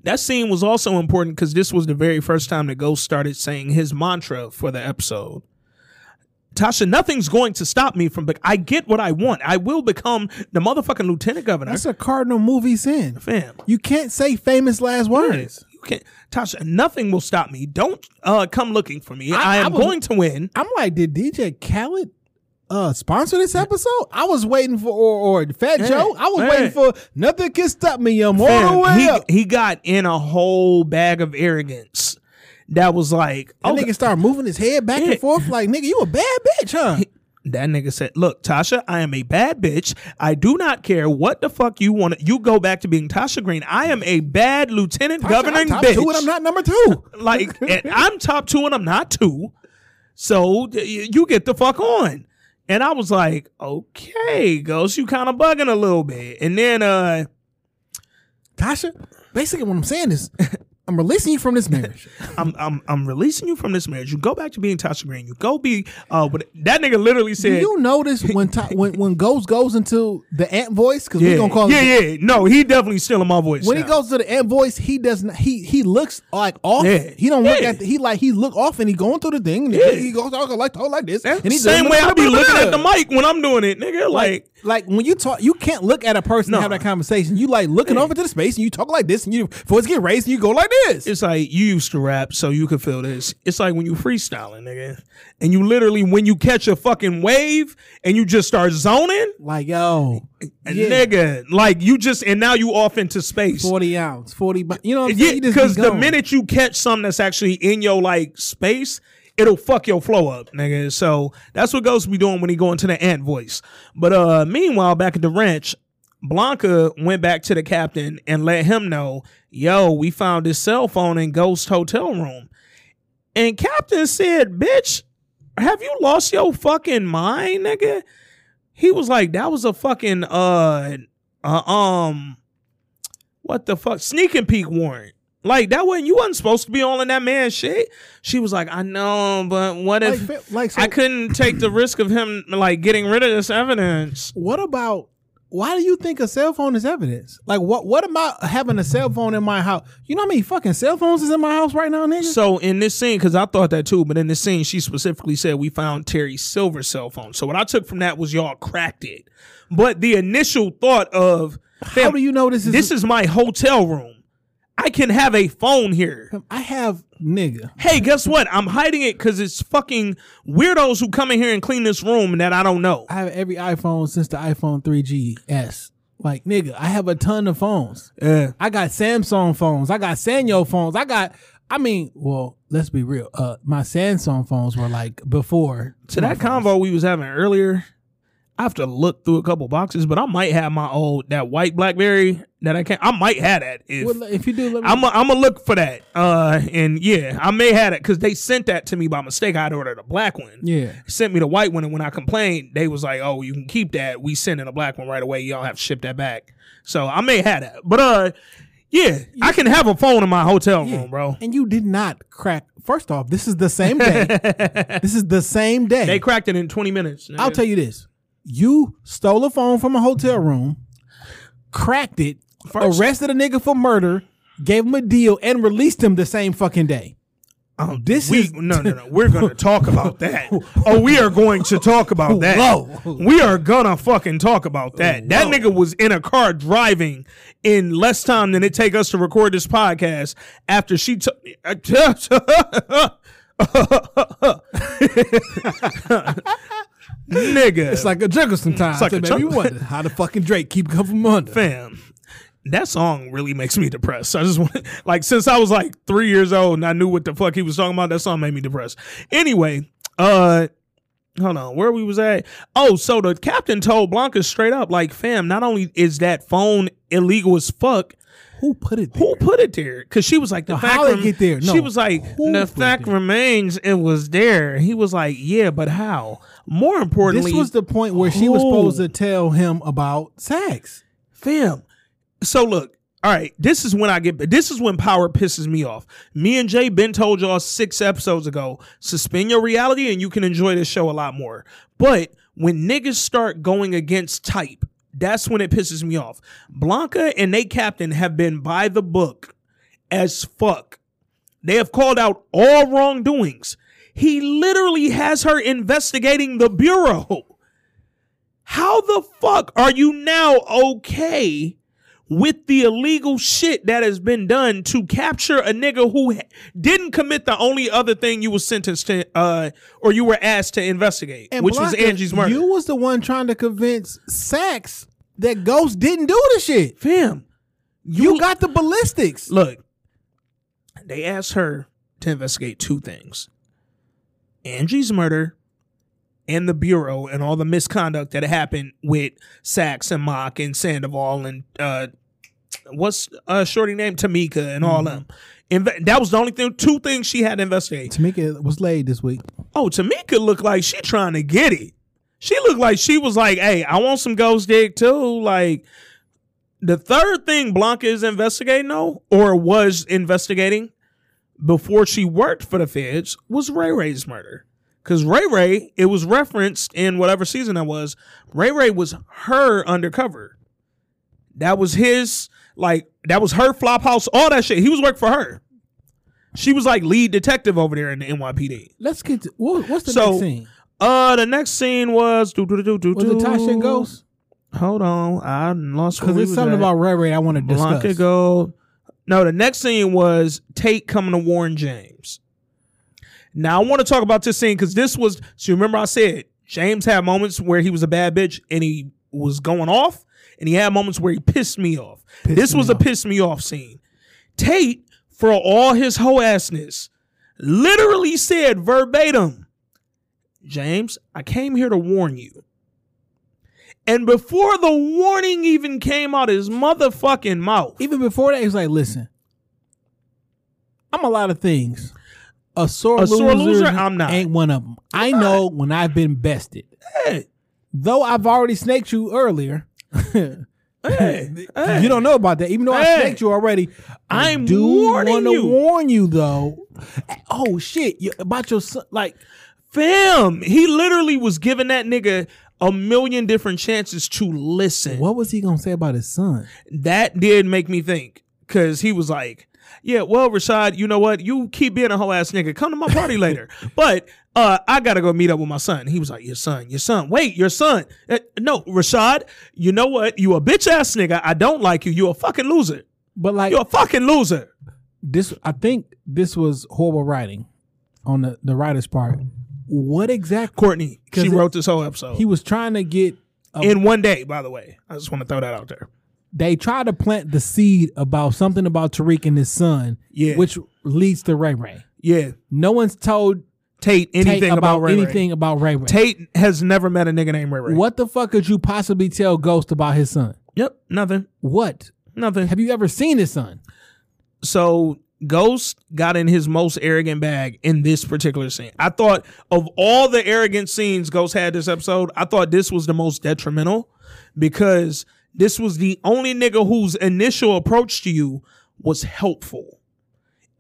[SPEAKER 3] that scene was also important because this was the very first time that Ghost started saying his mantra for the episode. Tasha, nothing's going to stop me from. Bec- I get what I want. I will become the motherfucking lieutenant governor.
[SPEAKER 4] That's a cardinal movie sin.
[SPEAKER 3] fam.
[SPEAKER 4] You can't say famous last words.
[SPEAKER 3] You can't, Tasha. Nothing will stop me. Don't uh, come looking for me. I,
[SPEAKER 4] I- I
[SPEAKER 3] am
[SPEAKER 4] was-
[SPEAKER 3] going to win.
[SPEAKER 4] I'm like, did DJ Khaled uh sponsor this episode? I was waiting for or, or Fat
[SPEAKER 3] Yeah,
[SPEAKER 4] Joe. I was
[SPEAKER 3] yeah.
[SPEAKER 4] waiting for nothing can stop me. I'm all the way
[SPEAKER 3] he,
[SPEAKER 4] up.
[SPEAKER 3] he got in a whole bag of arrogance. That was like,
[SPEAKER 4] That
[SPEAKER 3] okay.
[SPEAKER 4] nigga started moving his head back
[SPEAKER 3] Yeah.
[SPEAKER 4] and forth like, nigga, you a bad bitch, huh?
[SPEAKER 3] That nigga said, "Look, Tasha, I am a bad bitch. I do not care what the fuck you want. You go back to being Tasha Green. I am a bad lieutenant governor
[SPEAKER 4] I'm top
[SPEAKER 3] bitch.
[SPEAKER 4] two and I'm not number two.
[SPEAKER 3] like (laughs) I'm top two and I'm not two. So you get the fuck on." And I was like, "Okay, Ghost, you kind of bugging a little bit." And then, uh,
[SPEAKER 4] Tasha, basically what I'm saying is I'm releasing you from this marriage. (laughs)
[SPEAKER 3] I'm I'm I'm releasing you from this marriage. You go back to being Tasha Green. You go be uh, but that nigga literally said.
[SPEAKER 4] Do you notice when Ta- when when Ghost goes into the ant voice? Because
[SPEAKER 3] "Yeah,
[SPEAKER 4] we're gonna call
[SPEAKER 3] yeah,
[SPEAKER 4] it
[SPEAKER 3] yeah." No, he definitely stealing my voice.
[SPEAKER 4] when he goes to the ant voice, he does not. He he looks like off.
[SPEAKER 3] Yeah.
[SPEAKER 4] He don't look
[SPEAKER 3] Yeah.
[SPEAKER 4] at. The, he like he look off and he going through the thing. And
[SPEAKER 3] Yeah.
[SPEAKER 4] He goes talking like talk like this. And he
[SPEAKER 3] same way I be looking at the mic when I'm doing it, nigga. Like,
[SPEAKER 4] Like when you talk, you can't look at a person
[SPEAKER 3] No.
[SPEAKER 4] and have that conversation. You like looking over to the space and you talk like this, and you voice get raised and you go like this.
[SPEAKER 3] it's like you used to rap, so you could feel this. It's like when you freestyling, nigga, and you literally when you catch a fucking wave and you just start zoning,
[SPEAKER 4] like yo, yeah.
[SPEAKER 3] nigga, like you just and now you off into space.
[SPEAKER 4] forty ounce, forty. You know what I'm
[SPEAKER 3] Yeah,
[SPEAKER 4] saying? You just be
[SPEAKER 3] because the minute you catch something that's actually in your like space, it'll fuck your flow up, nigga. So that's what Ghost be doing when he go into the ant voice. But uh meanwhile, back at the ranch, Blanca went back to the captain and let him know, yo, we found his cell phone in Ghost hotel room. And Captain said, bitch, have you lost your fucking mind, nigga? He was like, that was a fucking uh, uh um what the fuck sneak and peek warrant. Like that wasn't you wasn't supposed to be all in that man's shit. She was like, I know, but what if
[SPEAKER 4] fa- like so
[SPEAKER 3] I couldn't take the risk of him like getting rid of this evidence?
[SPEAKER 4] What about why do you think a cell phone is evidence? Like what what about having a cell phone in my house? You know how many fucking cell phones is in my house right now, nigga?
[SPEAKER 3] So in this scene, because I thought that too, but in this scene, she specifically said we found Terry Silver's cell phone. So what I took from that was y'all cracked it. But the initial thought of
[SPEAKER 4] how do you know this is
[SPEAKER 3] this is my hotel room. I can have a phone here.
[SPEAKER 4] I have nigga.
[SPEAKER 3] Hey, guess what? I'm hiding it because it's fucking weirdos who come in here and clean this room that I don't know.
[SPEAKER 4] I have every iPhone since the iPhone 3GS. Like nigga, I have a ton of phones.
[SPEAKER 3] Yeah.
[SPEAKER 4] I got Samsung phones. I got Sanyo phones. I got. I mean, well, let's be real. Uh, my Samsung phones were like before.
[SPEAKER 3] To that convo we was having earlier, I have to look through a couple boxes, but I might have my old that white BlackBerry that I can. I might have that if
[SPEAKER 4] Well, if you do, let me,
[SPEAKER 3] I'm. i I'm gonna look for that. Uh, and yeah, I may have it because they sent that to me by mistake. I'd ordered a black one.
[SPEAKER 4] yeah.
[SPEAKER 3] Sent me the white one, and when I complained, they was like, "Oh, you can keep that. We send in a black one right away. Don't have to ship that back." So I may have that, but uh, yeah, I can have a phone in my hotel
[SPEAKER 4] Yeah.
[SPEAKER 3] room, bro.
[SPEAKER 4] And you did not crack. First off, this is the same day. (laughs) this is the same day.
[SPEAKER 3] They cracked it in 20 minutes.
[SPEAKER 4] I'll tell you this: you stole a phone from a hotel room, cracked it,
[SPEAKER 3] First-
[SPEAKER 4] arrested a nigga for murder, gave him a deal, and released him the same fucking day.
[SPEAKER 3] Oh,
[SPEAKER 4] This
[SPEAKER 3] we,
[SPEAKER 4] is-
[SPEAKER 3] no, no, no. We're gonna talk about that. (laughs) Oh, we are going to talk about that.
[SPEAKER 4] Whoa.
[SPEAKER 3] We are gonna fucking talk about that. That nigga was in a car driving in less time than it take us to record this podcast. After she took, (laughs) nigga,
[SPEAKER 4] It's like a juggle sometimes.
[SPEAKER 3] like
[SPEAKER 4] so
[SPEAKER 3] a
[SPEAKER 4] maybe you wonder how the fucking Drake keep coming from under.
[SPEAKER 3] fam. That song really makes me depressed. I just want, (laughs) like, since I was like three years old and I knew what the fuck he was talking about, that song made me depressed. Anyway, uh, hold on, where we was at? Oh, so the captain told Blanca straight up, like, fam, not only is that phone illegal as fuck,
[SPEAKER 4] Who put it there?
[SPEAKER 3] who put it there? Because she was like, the
[SPEAKER 4] No,
[SPEAKER 3] fact
[SPEAKER 4] how it
[SPEAKER 3] rem-
[SPEAKER 4] get there? No, She
[SPEAKER 3] was like, the fact remains it was there. He was like, yeah, but how? More importantly,
[SPEAKER 4] This was the point where she was supposed to tell him about sex.
[SPEAKER 3] fam. So look, all right, this is when I get this is when power pisses me off. Me and Jay Ben told y'all six episodes ago, suspend your reality and you can enjoy this show a lot more. But when niggas start going against type, that's when it pisses me off. Blanca and Nate Captain have been by the book as fuck. They have called out all wrongdoings. He literally has her investigating the bureau. How the fuck are you now okay with the illegal shit that has been done to capture a nigga who ha- didn't commit the only other thing you were sentenced to uh or you were asked to investigate, which was Angie's murder.
[SPEAKER 4] You was the one trying to convince Saxe that Ghost didn't do the shit.
[SPEAKER 3] Fam,
[SPEAKER 4] You got the ballistics.
[SPEAKER 3] look, they asked her to investigate two things. Angie's murder and the bureau and all the misconduct that happened with Saxe and Mock and Sandoval and uh what's uh shorty name Tamika and all them. Inve- that was the only thing two things she had to investigate.
[SPEAKER 4] Tamika was laid this week.
[SPEAKER 3] Oh, Tamika looked like she trying to get it. She looked like she was like, "Hey, I want some ghost dick too." Like the third thing Blanca is investigating, though, or was investigating before she worked for the feds, was Ray Ray's murder. Because Ray Ray, it was referenced in whatever season that was. Ray Ray was her undercover. That was his, like, that was her flop house, all that shit. He was working for her. She was like lead detective over there in the NYPD.
[SPEAKER 4] Let's get to what, what's the
[SPEAKER 3] So,
[SPEAKER 4] next scene?
[SPEAKER 3] Uh, the next scene was do do do do
[SPEAKER 4] Was it Tasha Ghost?
[SPEAKER 3] Hold on, I lost.
[SPEAKER 4] Because there's something about Ray Ray I want to discuss.
[SPEAKER 3] Blanca Gold. No, the next scene was Tate coming to warn James. Now I want to talk about this scene because this was. So remember, I said James had moments where he was a bad bitch and he was going off, and he had moments where he pissed me off.
[SPEAKER 4] Pissed
[SPEAKER 3] this was a piss me off scene. Tate, for all his hoe assness, literally said verbatim, James, I came here to warn you. And before the warning even came out his motherfucking mouth,
[SPEAKER 4] Even before that, he was like, listen, I'm a lot of things. A sore,
[SPEAKER 3] A sore loser, I'm not.
[SPEAKER 4] Ain't one of them. I know when I've been bested.
[SPEAKER 3] hey,
[SPEAKER 4] Though I've already snaked you earlier. (laughs)
[SPEAKER 3] hey, hey.
[SPEAKER 4] You don't know about that. Even though I
[SPEAKER 3] Hey.
[SPEAKER 4] snaked you already, I
[SPEAKER 3] I'm
[SPEAKER 4] do
[SPEAKER 3] warning
[SPEAKER 4] wanna warn you though. Oh shit! You, about your son, like
[SPEAKER 3] fam, he literally was giving that nigga a million different chances to listen.
[SPEAKER 4] what was he gonna say about his son?
[SPEAKER 3] That did make me think because he was like, "Yeah, well, Rashad, you know what? You keep being a whole ass nigga. Come to my party later." (laughs) But uh, I gotta go meet up with my son. He was like, "Your son, your son. Wait, your son? Uh, no, Rashad. You know what? You a bitch ass nigga. I don't like you. You a fucking loser.
[SPEAKER 4] But like
[SPEAKER 3] you're a fucking loser."
[SPEAKER 4] this, I think this was horrible writing on the the writer's part. What exactly?
[SPEAKER 3] Courtney, she
[SPEAKER 4] it-
[SPEAKER 3] wrote this whole episode
[SPEAKER 4] He was trying to get.
[SPEAKER 3] in one day. By the way, I just want to throw that out there.
[SPEAKER 4] They tried to plant the seed about something about Tariq and his son,
[SPEAKER 3] Yeah.
[SPEAKER 4] which leads to Ray Ray.
[SPEAKER 3] Yeah,
[SPEAKER 4] No one's told
[SPEAKER 3] Tate anything
[SPEAKER 4] Tate
[SPEAKER 3] about,
[SPEAKER 4] about,
[SPEAKER 3] Ray Ray.
[SPEAKER 4] anything about Ray Ray.
[SPEAKER 3] Tate has never met a nigga named Ray Ray.
[SPEAKER 4] What the fuck could you possibly tell Ghost about his son?
[SPEAKER 3] Yep, nothing,
[SPEAKER 4] What?
[SPEAKER 3] nothing.
[SPEAKER 4] Have you ever seen his son?
[SPEAKER 3] so Ghost got in his most arrogant bag in this particular scene. I thought of all the arrogant scenes Ghost had this episode, I thought this was the most detrimental because this was the only nigga whose initial approach to you was helpful.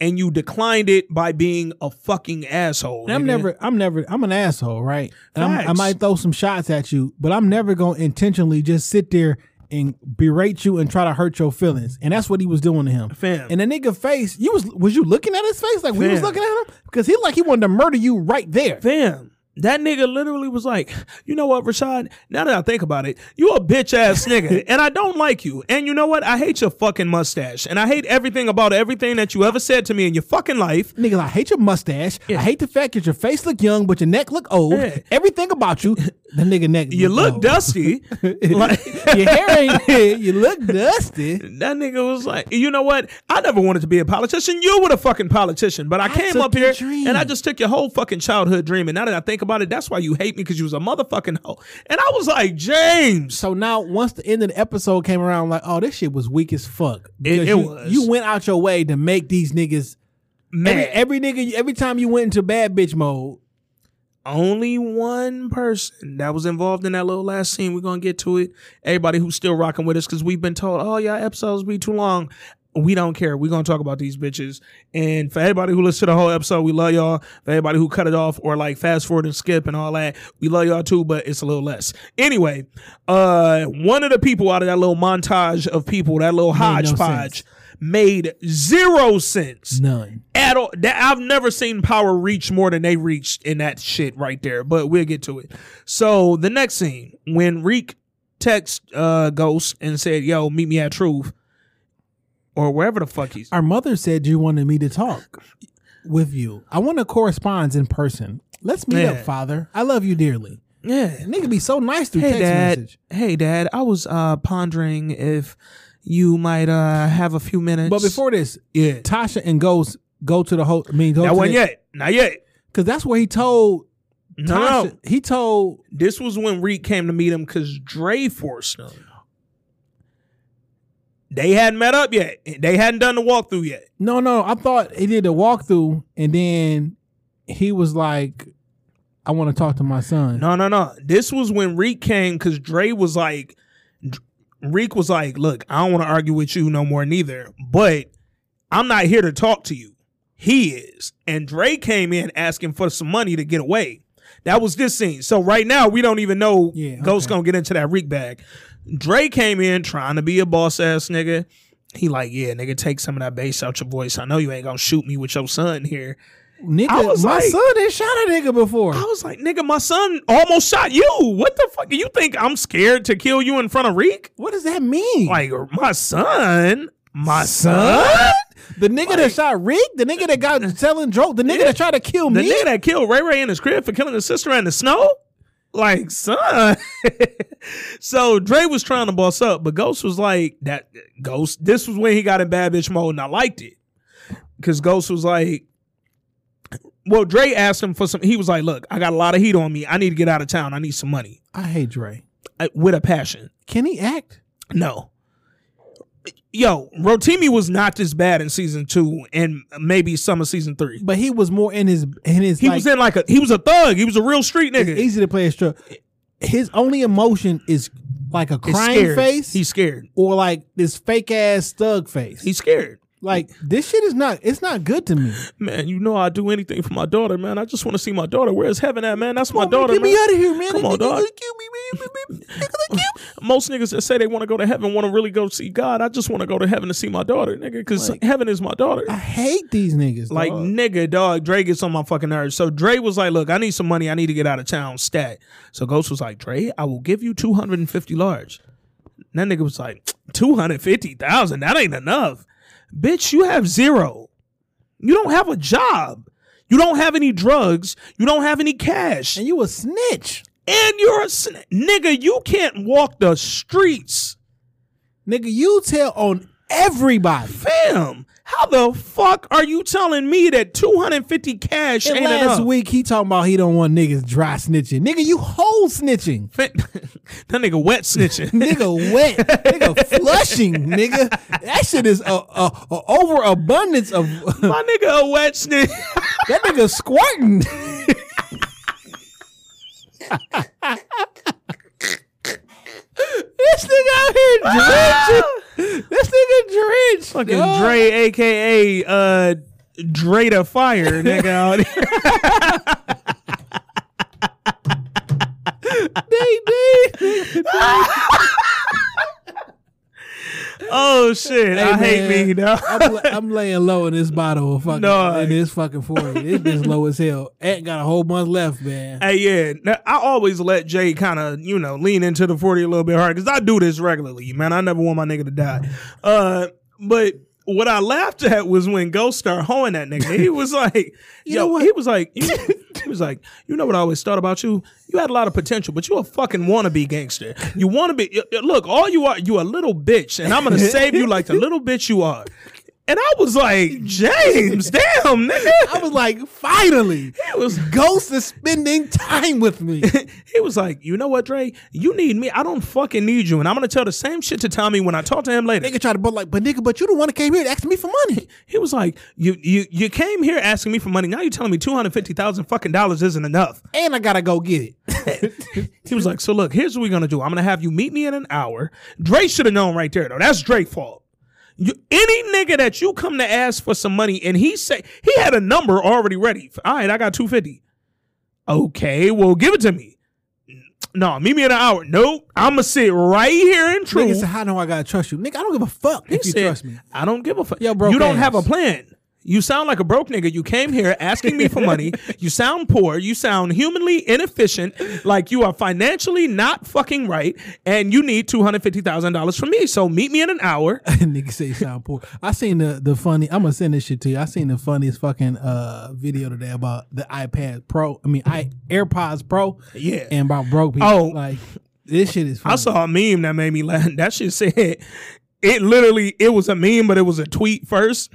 [SPEAKER 3] And you declined it by being a fucking asshole.
[SPEAKER 4] I'm
[SPEAKER 3] nigga.
[SPEAKER 4] never, I'm never, I'm an asshole, right? And I'm, I might throw some shots at you, but I'm never gonna intentionally just sit there and berate you and try to hurt your feelings, and that's what he was doing to him.
[SPEAKER 3] Fam.
[SPEAKER 4] And the nigga face, you was was you looking at his face like we was looking at him because he like he wanted to murder you right there.
[SPEAKER 3] Fam, that nigga literally was like, you know what, Rashad? Now that I think about it, you a bitch ass nigga, (laughs) and I don't like you. And you know what? I hate your fucking mustache, and I hate everything about everything that you ever said to me in your fucking life.
[SPEAKER 4] Nigga, I hate your mustache. I hate the fact that your face look young, but your neck look old.
[SPEAKER 3] Yeah.
[SPEAKER 4] Everything about you, (laughs) the nigga neck.
[SPEAKER 3] You look
[SPEAKER 4] old.
[SPEAKER 3] dusty. (laughs) like,
[SPEAKER 4] your hair ain't. you look dusty.
[SPEAKER 3] That nigga was like, you know what? I never wanted to be a politician. You were the fucking politician. But I, came up here
[SPEAKER 4] dream.
[SPEAKER 3] and I just took your whole fucking childhood dream. And now that I think about it, that's why you hate me because you was a motherfucking hoe. And I was like, James.
[SPEAKER 4] So now, once the end of the episode came around, I'm like, oh, this shit was weak as fuck.
[SPEAKER 3] It-
[SPEAKER 4] Because
[SPEAKER 3] it
[SPEAKER 4] you,
[SPEAKER 3] was.
[SPEAKER 4] You went out your way to make these niggas.
[SPEAKER 3] Man,
[SPEAKER 4] Every, every nigga, every time you went into bad bitch mode,
[SPEAKER 3] only one person that was involved in that little last scene. We're gonna get to it. Everybody who's still rocking with us because we've been told, oh yeah, episodes be too long. We don't care. We're gonna talk about these bitches. And for everybody who listened to the whole episode, we love y'all. For everybody who cut it off or like fast forward and skip and all that, we love y'all too, but it's a little less. Anyway, uh one of the people out of that little montage of people, that little
[SPEAKER 4] no
[SPEAKER 3] hodgepodge,
[SPEAKER 4] sense.
[SPEAKER 3] made zero sense
[SPEAKER 4] none.
[SPEAKER 3] at all. That I've never seen Power reach more than they reached in that shit right there. But we'll get to it. So the next scene, when Reek text uh Ghost and said, "Yo, meet me at Truth," or wherever the fuck he's.
[SPEAKER 4] Our mother said you wanted me to talk with you. I want to correspond in person. Let's meet
[SPEAKER 3] Yeah.
[SPEAKER 4] up, father. I love you dearly.
[SPEAKER 3] Yeah.
[SPEAKER 4] Nigga be so nice through
[SPEAKER 3] Hey
[SPEAKER 4] text
[SPEAKER 3] dad.
[SPEAKER 4] message.
[SPEAKER 3] Hey dad. I was uh pondering if you might uh have a few minutes.
[SPEAKER 4] But before this,
[SPEAKER 3] yeah,
[SPEAKER 4] Tasha and Ghost go to the whole. I mean, go
[SPEAKER 3] that wasn't yet. Not yet.
[SPEAKER 4] Cause that's where he told
[SPEAKER 3] No,
[SPEAKER 4] Tasha.
[SPEAKER 3] no.
[SPEAKER 4] He told
[SPEAKER 3] This was when Reek came to meet him because Dre forced him. They hadn't met up yet. They hadn't done the walkthrough yet.
[SPEAKER 4] no, no. I thought he did the walkthrough, and then he was like, "I want to talk to my son."
[SPEAKER 3] No, no, no. This was when Reek came because Dre was like, Reek was like, look, I don't want to argue with you no more, neither. But I'm not here to talk to you. He is. And Dre came in asking for some money to get away. That was this scene. So right now we don't even know
[SPEAKER 4] Yeah,
[SPEAKER 3] Ghost
[SPEAKER 4] okay.
[SPEAKER 3] gonna get into that Reek bag. Dre came in trying to be a boss ass nigga. He like, yeah, nigga, take some of that bass out your voice. I know you ain't gonna shoot me with your son here.
[SPEAKER 4] Nigga, my
[SPEAKER 3] like-
[SPEAKER 4] son didn't shot a nigga before.
[SPEAKER 3] I was like, nigga, my son almost shot you. What the fuck? You think I'm scared to kill you in front of Reek?
[SPEAKER 4] what does that mean?
[SPEAKER 3] Like, my son? My son?
[SPEAKER 4] the nigga that shot Rick, the nigga that got (laughs) selling drugs, the nigga
[SPEAKER 3] Yeah.
[SPEAKER 4] that tried to kill
[SPEAKER 3] The
[SPEAKER 4] me.
[SPEAKER 3] The nigga that killed Ray Ray in his crib for killing his sister in the snow? Like, son. (laughs) so Dre was trying to boss up, but Ghost was like, that Ghost, this was when he got in bad bitch mode, and I liked it. Because Ghost was like, well, Dre asked him for some, he was like, look, I got a lot of heat on me. I need to get out of town. I need some money.
[SPEAKER 4] I hate Dre.
[SPEAKER 3] I- with a passion.
[SPEAKER 4] Can he act?
[SPEAKER 3] No. Yo, Rotimi was not this bad in season two and maybe some of season three.
[SPEAKER 4] But he was more in his in his.
[SPEAKER 3] He
[SPEAKER 4] like,
[SPEAKER 3] was in like a he was a thug. He was a real street nigga.
[SPEAKER 4] easy to play a struggle. His only emotion is like a crying face,
[SPEAKER 3] He's scared.
[SPEAKER 4] or like this fake ass thug face.
[SPEAKER 3] He's scared.
[SPEAKER 4] Like this shit is not. It's not good to me.
[SPEAKER 3] Man, you know I'd do anything for my daughter, man. I just want to see my daughter. Where's heaven at, man? That's my daughter,
[SPEAKER 4] Get
[SPEAKER 3] man.
[SPEAKER 4] me out of here, man.
[SPEAKER 3] Come on, dog.
[SPEAKER 4] me, man. Nigga, kill me. (laughs)
[SPEAKER 3] Most niggas that say they want to go to heaven want to really go see God. I just want to go to heaven to see my daughter, nigga, because heaven is my daughter.
[SPEAKER 4] I hate these niggas.
[SPEAKER 3] Like
[SPEAKER 4] dog.
[SPEAKER 3] nigga, dog. Dre gets on my fucking nerves. So Dre was like, "Look, I need some money. I need to get out of town. Stat." So Ghost was like, "Dre, I will give you two hundred and fifty large." And that nigga was like, 250,000? That ain't enough. Bitch, you have zero. You don't have a job. You don't have any drugs. You don't have any cash.
[SPEAKER 4] and you a snitch,
[SPEAKER 3] And you're a sn- nigga, you can't walk the streets.
[SPEAKER 4] nigga. You tell on everybody.
[SPEAKER 3] Fam, how the fuck are you telling me that 250 cash
[SPEAKER 4] And
[SPEAKER 3] ain't
[SPEAKER 4] last
[SPEAKER 3] enough?
[SPEAKER 4] week he talking about he don't want niggas dry snitching. Nigga, you whole snitching. (laughs)
[SPEAKER 3] That nigga wet snitching. (laughs)
[SPEAKER 4] nigga wet, nigga (laughs) flushing, nigga. That shit is a, a, a overabundance of
[SPEAKER 3] My nigga a wet snitch.
[SPEAKER 4] that nigga squirting. this nigga out here drenching. This nigga drenched.
[SPEAKER 3] Fucking
[SPEAKER 4] dog.
[SPEAKER 3] Dre, aka uh Dre the Fire, (laughs) nigga out here.
[SPEAKER 4] They did. (laughs)
[SPEAKER 3] oh shit, I hate me, dog.
[SPEAKER 4] I'm, I'm laying low in this bottle of fucking
[SPEAKER 3] No.
[SPEAKER 4] in this fucking forty. This bitch low as hell. Ain't got a whole month left, man.
[SPEAKER 3] Hey, yeah. Now, I always let Jay kind of, you know, lean into the 40 a little bit hard because I do this regularly, man. I never want my nigga to die. Uh, but what I laughed at was when Ghost started hoeing that nigga. He was like, (laughs)
[SPEAKER 4] You
[SPEAKER 3] yo,
[SPEAKER 4] know what?
[SPEAKER 3] he was like, you, (laughs) he was like, you know what I always thought about you? You had a lot of potential, but you a fucking wannabe gangster. You want to be, look, all you are, you a little bitch, and I'm to (laughs) save you like the little bitch you are. And I was like, James, damn, nigga.
[SPEAKER 4] I was like, finally, (laughs)
[SPEAKER 3] It was
[SPEAKER 4] Ghost is spending time with me. (laughs)
[SPEAKER 3] he was like, you know what, Dre? You need me. I don't fucking need you. And I'm gonna tell the same shit to Tommy when I talk to him later.
[SPEAKER 4] nigga tried to but like, but nigga, but you the one that came here asking me for money. (laughs)
[SPEAKER 3] He was like, you you you came here asking me for money. Now you're telling me two hundred fifty thousand fucking dollars isn't enough.
[SPEAKER 4] And I gotta go get it.
[SPEAKER 3] He was like, so look, here's what we're gonna do. I'm gonna have you meet me in an hour. Dre should have known right there though. That's Dre's fault. You, any nigga that you come to ask for some money and he say he had a number already ready. All right, I got two fifty. Okay, well give it to me. No, meet me in an hour. Nope, I'ma sit right here in
[SPEAKER 4] Nigga
[SPEAKER 3] truth.
[SPEAKER 4] said, how know I gotta trust you? Nigga, I don't give a fuck
[SPEAKER 3] He
[SPEAKER 4] if you
[SPEAKER 3] said,
[SPEAKER 4] trust me.
[SPEAKER 3] I don't give a fuck.
[SPEAKER 4] Yo, bro,
[SPEAKER 3] you don't have a plan. You sound like a broke nigga. You came here asking me for (laughs) money. You sound poor. You sound humanly inefficient. Like you are financially not fucking right, and you need two hundred fifty thousand dollars from me. So meet me in an hour. (laughs)
[SPEAKER 4] nigga say sound poor. I seen the the funny. I'm gonna send this shit to you. I seen the funniest fucking uh video today about the iPad Pro. I mean, i AirPods Pro.
[SPEAKER 3] Yeah.
[SPEAKER 4] and about broke people.
[SPEAKER 3] Oh.
[SPEAKER 4] like this shit is. Funny.
[SPEAKER 3] I saw a meme that made me laugh. (laughs) That shit said it literally it was a meme, but it was a tweet first,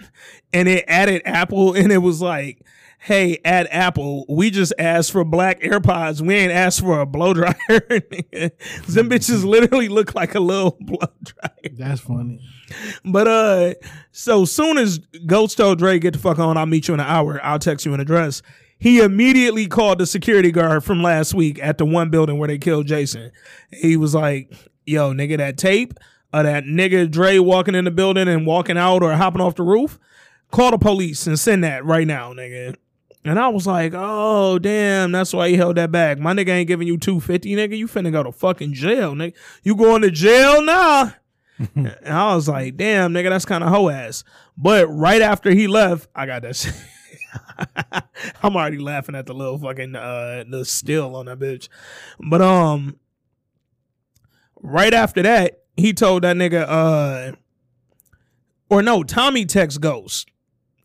[SPEAKER 3] and it added Apple, (laughs) and it was like, "Hey, at Apple, we just asked for black AirPods. We ain't asked for a blow dryer. (laughs) Them bitches literally look like a little (laughs) blow dryer."
[SPEAKER 4] That's funny.
[SPEAKER 3] But uh, so soon as Ghost told Dre, "Get the fuck on, I'll meet you in an hour. I'll text you an address." He immediately called the security guard from last week at the one building where they killed Jason. He was like, "Yo, nigga, that tape of that nigga Dre walking in the building and walking out or hopping off the roof, call the police and send that right now, nigga." And I was like, "Oh, damn, that's why he held that back. My nigga ain't giving you two fifty, nigga. You finna go to fucking jail, nigga. You going to jail now?" (laughs) And I was like, damn, nigga, that's kind of hoe ass. But right after he left, I got that (laughs) shit. I'm already laughing at the little fucking uh the still on that bitch. But um right after that, he told that nigga uh or no, Tommy text Ghost.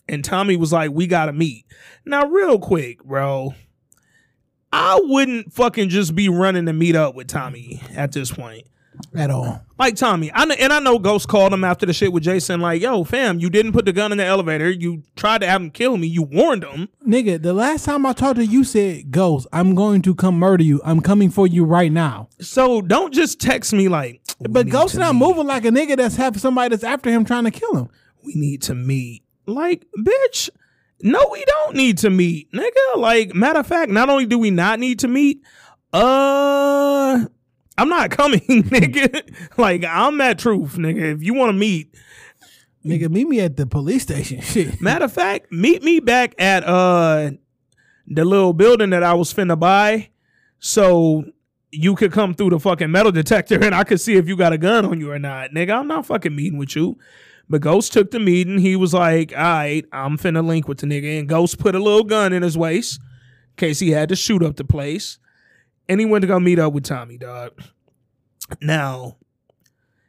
[SPEAKER 3] And Tommy was like, we gotta meet. Now, real quick, bro. I wouldn't fucking just be running to meet up with Tommy at this point
[SPEAKER 4] At all.
[SPEAKER 3] like Tommy, I kn- and I know Ghost called him after the shit with Jason, like, "Yo, fam, you didn't put the gun in the elevator. You tried to have him kill me. You warned him."
[SPEAKER 4] Nigga, the last time I talked to you, you said, "Ghost, I'm going to come murder you. I'm coming for you right now."
[SPEAKER 3] So don't just text me like,
[SPEAKER 4] But Ghost not
[SPEAKER 3] meet.
[SPEAKER 4] moving like a nigga that's having somebody that's after him trying to kill him.
[SPEAKER 3] We need to meet." Like, bitch, no, we don't need to meet, nigga. Like, matter of fact, not only do we not need to meet, uh, I'm not coming, (laughs) nigga. like, I'm that truth, nigga. If you want to meet,
[SPEAKER 4] Nigga, meet me at the police station. (laughs) Shit.
[SPEAKER 3] Matter of fact, meet me back at uh the little building that I was finna buy, so you could come through the fucking metal detector and I could see if you got a gun on you or not. Nigga, I'm not fucking meeting with you. But Ghost took the meeting. He was like, all right, I'm finna link with the nigga. And Ghost put a little gun in his waist in case he had to shoot up the place. And he went to go meet up with Tommy, dog. Now,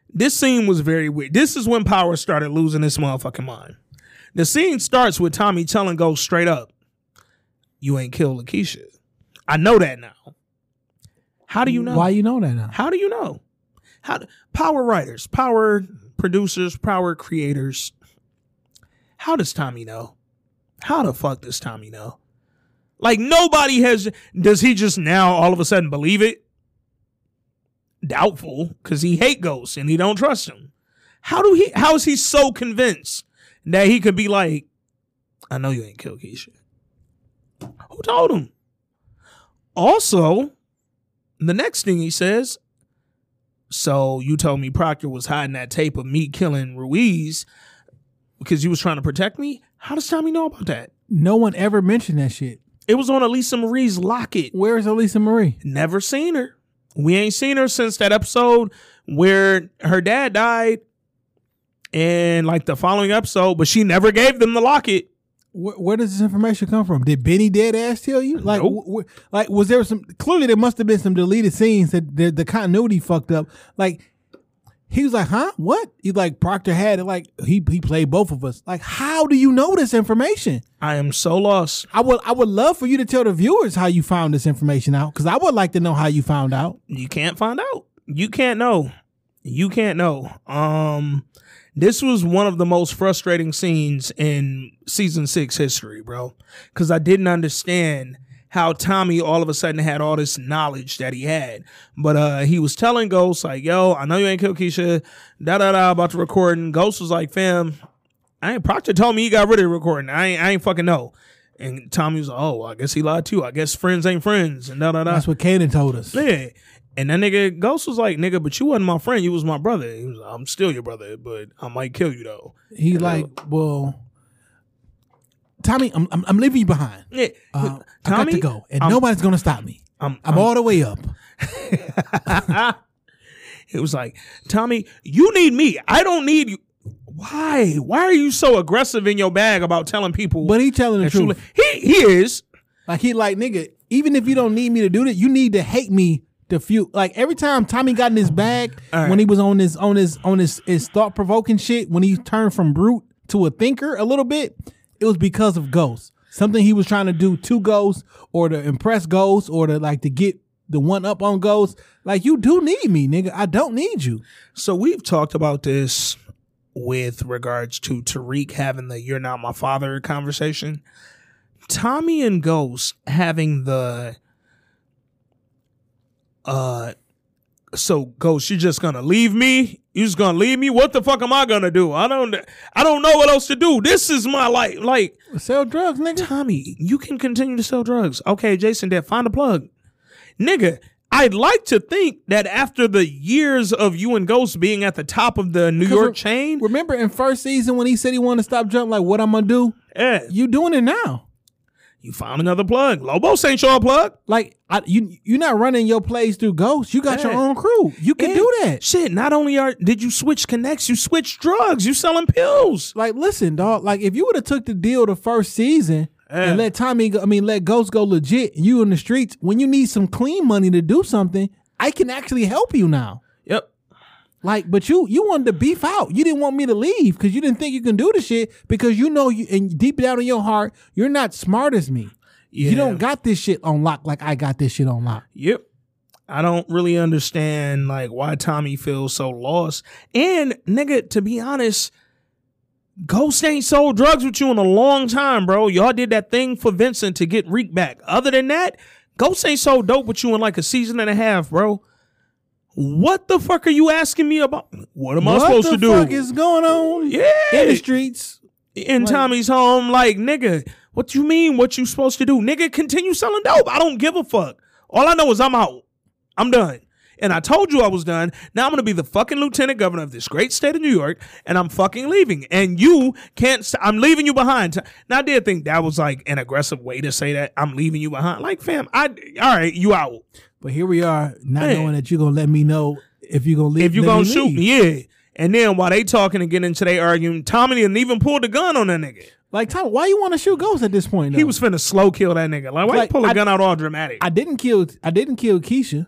[SPEAKER 3] this scene was very weird. This is when Power started losing his motherfucking mind. The scene starts with Tommy telling Ghost straight up, "You ain't killed Lakeisha." I know that now. How do you know?
[SPEAKER 4] Why you know that now?
[SPEAKER 3] How do you know? How do, power writers, power producers, power creators. How does Tommy know? How the fuck does Tommy know? Like nobody has. Does he just now all of a sudden believe it? Doubtful, because he hate ghosts and he don't trust him. How do he? How is he so convinced that he could be like, I know you ain't killed Keisha. Who told him? Also, the next thing he says, so you told me Proctor was hiding that tape of me killing Ruiz because you was trying to protect me? How does Tommy know about that?
[SPEAKER 4] No one ever mentioned that shit.
[SPEAKER 3] It was on Elisa Marie's locket.
[SPEAKER 4] Where's Elisa Marie?
[SPEAKER 3] Never seen her. We ain't seen her since that episode where her dad died And like the following episode, but she never gave them the locket.
[SPEAKER 4] Where, where does this information come from? Did Benny dead ass tell you? Like,
[SPEAKER 3] Nope.
[SPEAKER 4] like was there some? Clearly, there must have been some deleted scenes that the, the continuity fucked up. Like, he was like, "Huh? What?" He like Proctor had it. Like he he played both of us. Like, how do you know this information?
[SPEAKER 3] I am so lost.
[SPEAKER 4] I would I would love for you to tell the viewers how you found this information out because I would like to know how you found out.
[SPEAKER 3] You can't find out. You can't know. You can't know. Um this was one of the most frustrating scenes in season 6 history, bro, cuz I didn't understand how Tommy all of a sudden had all this knowledge that he had. But uh he was telling Ghost like, "Yo, I know you ain't killed Keisha. Da da da about the recording." Ghost was like, "Fam, I ain't Proctor told me he got rid of the recording. I ain't I ain't fucking know." And Tommy was like, "Oh, I guess he lied too. I guess friends ain't friends." And da da da.
[SPEAKER 4] That's what Kanan told us.
[SPEAKER 3] Yeah. And that nigga Ghost was like, nigga, but you wasn't my friend. You was my brother. He was like, I'm still your brother, but I might kill you though.
[SPEAKER 4] He like, well, Tommy, I'm I'm, I'm leaving you behind.
[SPEAKER 3] Yeah.
[SPEAKER 4] Uh, I got to go, and
[SPEAKER 3] I'm-
[SPEAKER 4] nobody's gonna stop me.
[SPEAKER 3] I'm,
[SPEAKER 4] I'm all the way up. (laughs)
[SPEAKER 3] It was like, Tommy, you need me. I don't need you. Why? Why are you so aggressive in your bag about telling people?
[SPEAKER 4] But he telling the truth.
[SPEAKER 3] he he is.
[SPEAKER 4] Like he like nigga, even if you don't need me to do that, you need to hate me to feel like every time Tommy got in his bag
[SPEAKER 3] right.
[SPEAKER 4] when he was on his on his on his, his thought provoking shit, when he turned from brute to a thinker a little bit, it was because of Ghost. Something he was trying to do to Ghost or to impress Ghost or to like to get the one up on Ghost. Like you do need me, nigga. I don't need you.
[SPEAKER 3] So we've talked about this with regards to Tariq having the "You're not my father" conversation. Tommy and Ghost having the uh so Ghost, you're just gonna leave me? You just gonna leave me? What the fuck am I gonna do? I don't I don't know what else to do. This is my life. Like
[SPEAKER 4] Sell drugs, nigga.
[SPEAKER 3] Tommy, you can continue to sell drugs. Okay, Jason, Dad, find a plug. Nigga, I'd like to think that after the years of you and Ghost being at the top of the New York
[SPEAKER 4] re-
[SPEAKER 3] chain,
[SPEAKER 4] Remember in first season when he said he wanted to stop jumping, like what I'm gonna do?
[SPEAKER 3] yeah,
[SPEAKER 4] You doing it now.
[SPEAKER 3] You found another plug. Lobos ain't your plug.
[SPEAKER 4] Like I, you, you're not running your plays through Ghost. You got your own crew. You can
[SPEAKER 3] And
[SPEAKER 4] do that.
[SPEAKER 3] Shit, not only are did you switch connects, you switch drugs. You selling pills.
[SPEAKER 4] Like, listen, dog. Like, if you would have took the deal the first season
[SPEAKER 3] Yeah.
[SPEAKER 4] and let Tommy, go, I mean, let Ghost go legit, you in the streets, when you need some clean money to do something, I can actually help you now. Like, but you you wanted to beef out. You didn't want me to leave because you didn't think you can do the shit because you know you and deep down in your heart, you're not smart as me.
[SPEAKER 3] Yeah.
[SPEAKER 4] You don't got this shit on lock like I got this shit on lock.
[SPEAKER 3] Yep. I don't really understand like why Tommy feels so lost. And nigga, to be honest, Ghost ain't sold drugs with you in a long time, bro. Y'all did that thing for Vincent to get Reek back. Other than that, Ghost ain't sold dope with you in like a season and a half, bro. What the fuck are you asking me about? What am I supposed to do?
[SPEAKER 4] What the fuck is going on
[SPEAKER 3] yeah,
[SPEAKER 4] in the streets?
[SPEAKER 3] in
[SPEAKER 4] Like-
[SPEAKER 3] Tommy's home, like nigga, what you mean? What you supposed to do, nigga? Continue selling dope. I don't give a fuck. All I know is I'm out. I'm done. And I told you I was done. Now I'm gonna be the fucking lieutenant governor of this great state of New York, and I'm fucking leaving. And you can't. St- I'm leaving you behind. Now I did think that was like an aggressive way to say that. I'm leaving you behind. Like, fam, I all right, you out.
[SPEAKER 4] But here we are, not
[SPEAKER 3] Man.
[SPEAKER 4] knowing that you're gonna let me know if you're gonna leave.
[SPEAKER 3] If you
[SPEAKER 4] let
[SPEAKER 3] gonna
[SPEAKER 4] me
[SPEAKER 3] shoot
[SPEAKER 4] leave.
[SPEAKER 3] me, yeah. And then while they talking and getting into their arguing, Tommy didn't even pull the gun on that nigga.
[SPEAKER 4] Like, Tom, why you want to shoot ghosts at this point?
[SPEAKER 3] He was finna slow kill that nigga. Like, why
[SPEAKER 4] Like,
[SPEAKER 3] you pull a
[SPEAKER 4] I-
[SPEAKER 3] gun out all dramatic?
[SPEAKER 4] I didn't kill. I didn't kill Keisha.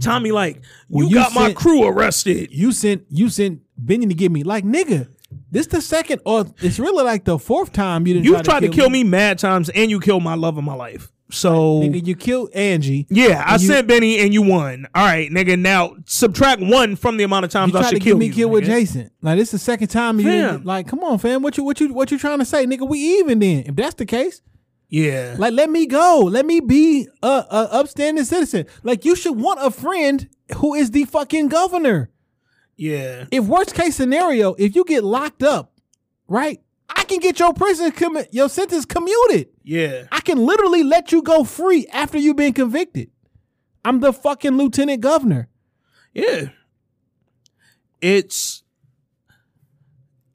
[SPEAKER 3] Tommy, like,
[SPEAKER 4] Well,
[SPEAKER 3] you,
[SPEAKER 4] you
[SPEAKER 3] got my crew arrested.
[SPEAKER 4] You sent. You sent Benny to get me. Like, nigga, this the second, or it's really like the fourth time you didn't.
[SPEAKER 3] You
[SPEAKER 4] try
[SPEAKER 3] tried to kill me mad times, and you killed my love of my life. So
[SPEAKER 4] Nigga, you killed Angie.
[SPEAKER 3] yeah, I
[SPEAKER 4] you-
[SPEAKER 3] sent Benny, and you won. All right, nigga. Now subtract one from the amount of times
[SPEAKER 4] You
[SPEAKER 3] I
[SPEAKER 4] tried
[SPEAKER 3] should
[SPEAKER 4] to
[SPEAKER 3] kill
[SPEAKER 4] get me
[SPEAKER 3] you.
[SPEAKER 4] killed with
[SPEAKER 3] nigga.
[SPEAKER 4] Jason. Like, this is the second time you. Like, come on, fam. What you what you what you trying to say, nigga? We even then. If that's the case,
[SPEAKER 3] Yeah,
[SPEAKER 4] Like, let me go. Let me be a, a upstanding citizen. Like, you should want a friend who is the fucking governor.
[SPEAKER 3] yeah,
[SPEAKER 4] If worst case scenario, if you get locked up, right, I can get your prison commi- your sentence commuted.
[SPEAKER 3] Yeah.
[SPEAKER 4] I can literally let you go free after you've been convicted. I'm the fucking lieutenant governor.
[SPEAKER 3] Yeah. It's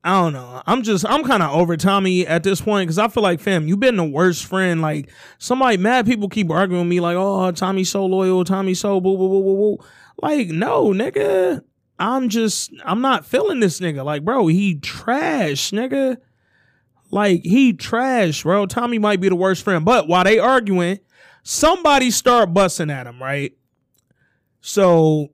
[SPEAKER 3] I don't know. I'm just I'm kind of over Tommy at this point because I feel like, fam, you've been the worst friend. Like somebody mad people keep arguing with me, like, oh, Tommy's so loyal, Tommy's so boo boo boo boo boo. Like, no, nigga. I'm just I'm not feeling this nigga. Like, bro, he trash, nigga. Like he trash, bro. Tommy might be the worst friend. But while they arguing, somebody start busting at him, right? So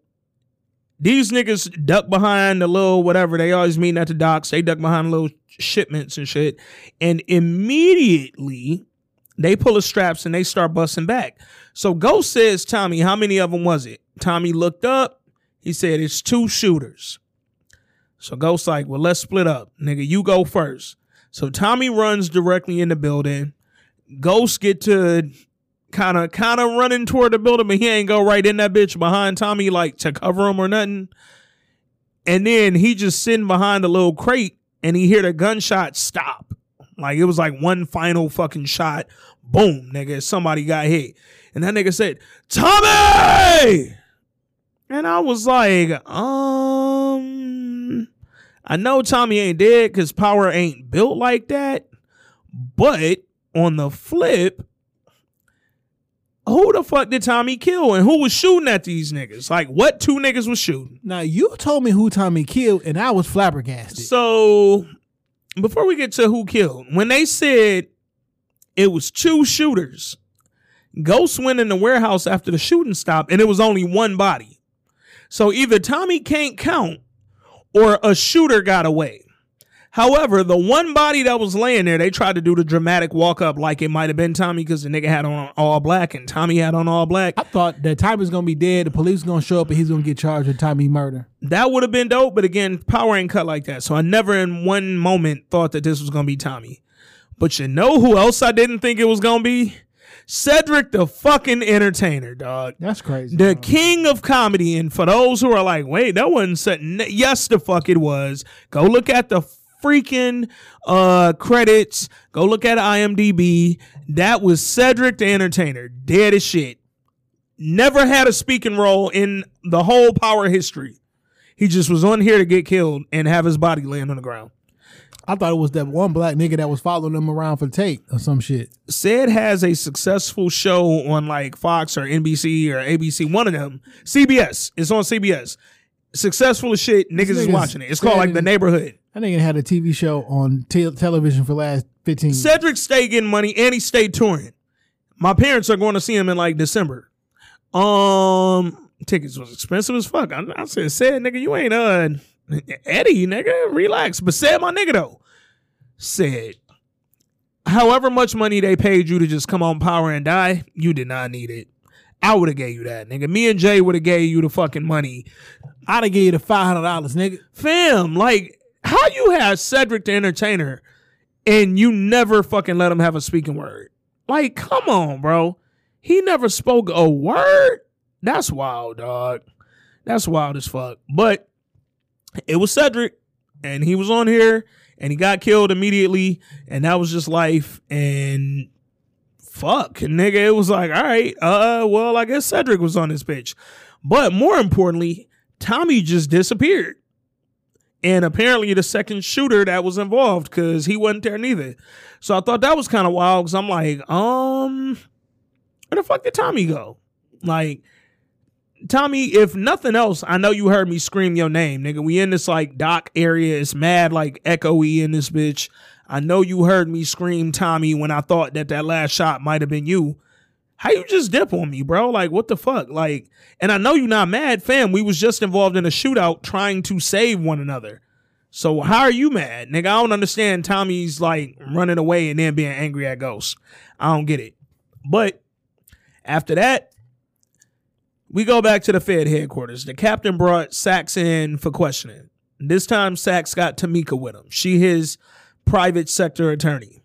[SPEAKER 3] these niggas duck behind the little whatever they always meet at the docks. They duck behind little shipments and shit, and immediately they pull the straps and they start busting back. So Ghost says, "Tommy, how many of them was it?" Tommy looked up. He said, "It's two shooters." So Ghost like, "Well, let's split up, nigga. You go first. So Tommy runs directly in the building. Ghost get to kind of kind of running toward the building, but he ain't go right in that bitch behind Tommy like to cover him or nothing. And then he just sitting behind a little crate and he hear the gunshot stop. Like it was like one final fucking shot. Boom, nigga. Somebody got hit. And that nigga said, Tommy! And I was like, um, I know Tommy ain't dead because power ain't built like that. But on the flip, who the fuck did Tommy kill and who was shooting at these niggas? Like, what two niggas was shooting?
[SPEAKER 4] Now you told me who Tommy killed, and I was flabbergasted.
[SPEAKER 3] So, before we get to who killed, when they said it was two shooters, Ghost went in the warehouse after the shooting stopped, and it was only one body. So either Tommy can't count or a shooter got away. However, the one body that was laying there, they tried to do the dramatic walk up like it might have been Tommy because the nigga had on all black and Tommy had on all black.
[SPEAKER 4] I thought that Tommy's gonna be dead. The police gonna show up, and he's gonna get charged with Tommy murder.
[SPEAKER 3] That would have been dope, but again, power ain't cut like that. So I never in one moment thought that this was gonna be Tommy. But you know who else I didn't think it was gonna be? Cedric the fucking entertainer, dog.
[SPEAKER 4] That's crazy.
[SPEAKER 3] The king of comedy. And for those who are like, wait, that wasn't something. Yes, the fuck it was. Go look at the freaking uh credits. Go look at IMDb. That was Cedric the entertainer. Dead as shit. Never had a speaking role in the whole power history. He just was on here to get killed and have his body laying on the ground.
[SPEAKER 4] I thought it was that one black nigga that was following him around for tape or some shit.
[SPEAKER 3] Said has a successful show on like Fox or NBC or ABC, one of them. CBS. It's on CBS. Successful as shit. Niggas is watching it. It's called like The Neighborhood.
[SPEAKER 4] That nigga had a TV show on te- television for the last fifteen. years.
[SPEAKER 3] Cedric stayed getting money and he stayed touring. My parents are going to see him in like December. Um, tickets was expensive as fuck. I, I said, said nigga, you ain't uh Eddie, nigga, relax. But said my nigga though, said, however much money they paid you to just come on Power and die, you did not need it. I would have gave you that, nigga. Me and Jay would have gave you the fucking money.
[SPEAKER 4] I'd have gave you the five hundred dollars, nigga.
[SPEAKER 3] Fam, like, how you have Cedric the Entertainer and you never fucking let him have a speaking word? Like, come on, bro. He never spoke a word. That's wild, dog. That's wild as fuck. But it was Cedric, and he was on here, and he got killed immediately, and that was just life. And fuck, nigga, it was like, all right, uh, well, I guess Cedric was on this bitch. But more importantly, Tommy just disappeared. And apparently the second shooter that was involved, because he wasn't there neither. So I thought that was kind of wild, because I'm like, um, where the fuck did Tommy go? Like, Tommy, if nothing else, I know you heard me scream your name, nigga. We in this like dock area. It's mad like echoey in this bitch. I know you heard me scream Tommy when I thought that that last shot might have been you. How you just dip on me, bro? Like what the fuck? Like, and I know you not mad, fam. We was just involved in a shootout trying to save one another. So how are you mad, nigga? I don't understand. Tommy's like running away and then being angry at Ghost. I don't get it. But after that, we go back to the Fed headquarters. The captain brought Saxe in for questioning. This time, Saxe got Tamika with him. She his private sector attorney.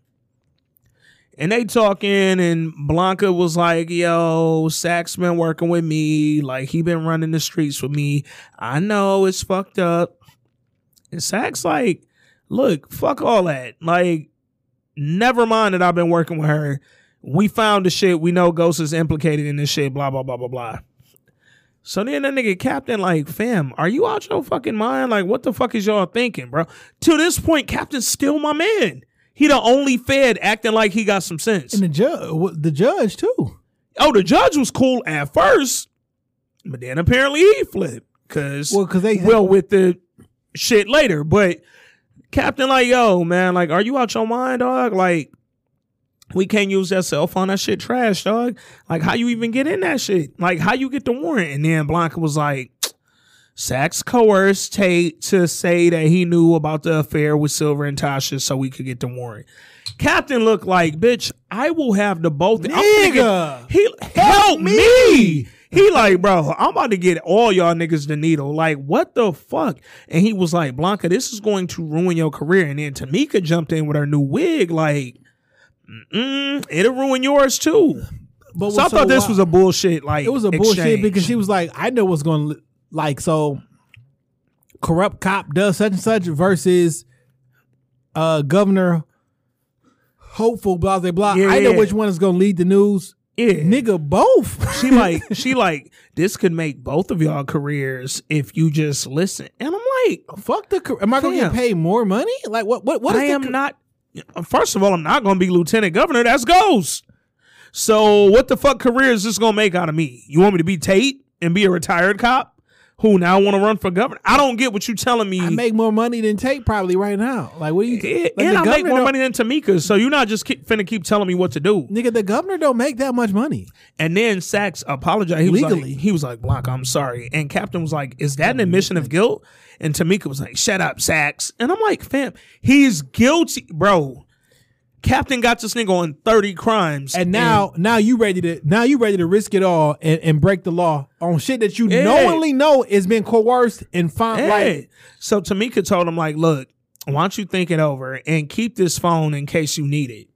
[SPEAKER 3] And they talking, and Blanca was like, "Yo, Saxe been working with me. Like he been running the streets with me. I know it's fucked up." And Saxe like, "Look, fuck all that. Like, never mind that I've been working with her. We found the shit. We know Ghost is implicated in this shit. Blah blah blah blah blah." So then that nigga Captain like, fam, are you out your fucking mind? Like, what the fuck is y'all thinking, bro? To this point, Captain's still my man. He the only Fed acting like he got some sense.
[SPEAKER 4] And the judge, the judge too.
[SPEAKER 3] Oh, the judge was cool at first, but then apparently he flipped. because
[SPEAKER 4] well, cause they-
[SPEAKER 3] will with the shit later. But Captain, like, yo, man, like, are you out your mind, dog? Like, we can't use that cell phone. That shit trash, dog. Like, how you even get in that shit? Like, how you get the warrant? And then Blanca was like, Saxe coerced Tate to say that he knew about the affair with Silver and Tasha so we could get the warrant. Captain looked like, bitch, I will have the both. I'm get-
[SPEAKER 4] Nigga,
[SPEAKER 3] he help me. He like, bro, I'm about to get all y'all niggas the needle. Like, what the fuck? And he was like, Blanca, this is going to ruin your career. And then Tamika jumped in with her new wig, like, mm, it'll ruin yours too.
[SPEAKER 4] But
[SPEAKER 3] So I thought this
[SPEAKER 4] wild-
[SPEAKER 3] was a bullshit. Like,
[SPEAKER 4] it was a bullshit
[SPEAKER 3] exchange.
[SPEAKER 4] because she was like, I know what's going to like. So, corrupt cop does such and such versus uh governor hopeful blah blah blah.
[SPEAKER 3] Yeah,
[SPEAKER 4] I know
[SPEAKER 3] yeah.
[SPEAKER 4] which one is going to lead the news.
[SPEAKER 3] yeah.
[SPEAKER 4] Nigga, both. (laughs)
[SPEAKER 3] She like, she like, this could make both of y'all careers if you just listen. And I'm like,
[SPEAKER 4] Fuck the. Am I going to get paid more money? Like what? What? What is
[SPEAKER 3] I am
[SPEAKER 4] car-
[SPEAKER 3] not. First of all, I'm not going to be lieutenant governor. That's Ghost. So what the fuck career is this going to make out of me? You want me to be Tate and be a retired cop who now want to run for governor? I don't get what you telling me.
[SPEAKER 4] I make more money than Tate probably right now. Like what do you?
[SPEAKER 3] Yeah,
[SPEAKER 4] like,
[SPEAKER 3] and I make more money than Tamika. So you're not just keep, finna keep telling me what to do.
[SPEAKER 4] Nigga, the governor don't make that much money.
[SPEAKER 3] And then Saxe apologized. He was
[SPEAKER 4] Legally.
[SPEAKER 3] like, he was like, "Block, I'm sorry. And Captain was like, is that an admission of guilt? And Tamika was like, shut up, Saxe. And I'm like, fam, he's guilty, bro. Captain got this nigga on 30 crimes.
[SPEAKER 4] And now, now you ready to now you ready to risk it all and, and break the law on shit that you
[SPEAKER 3] Yeah.
[SPEAKER 4] knowingly know is being coerced and found
[SPEAKER 3] Hey.
[SPEAKER 4] like
[SPEAKER 3] so Tamika told him, like, look, why don't you think it over and keep this phone in case you need it?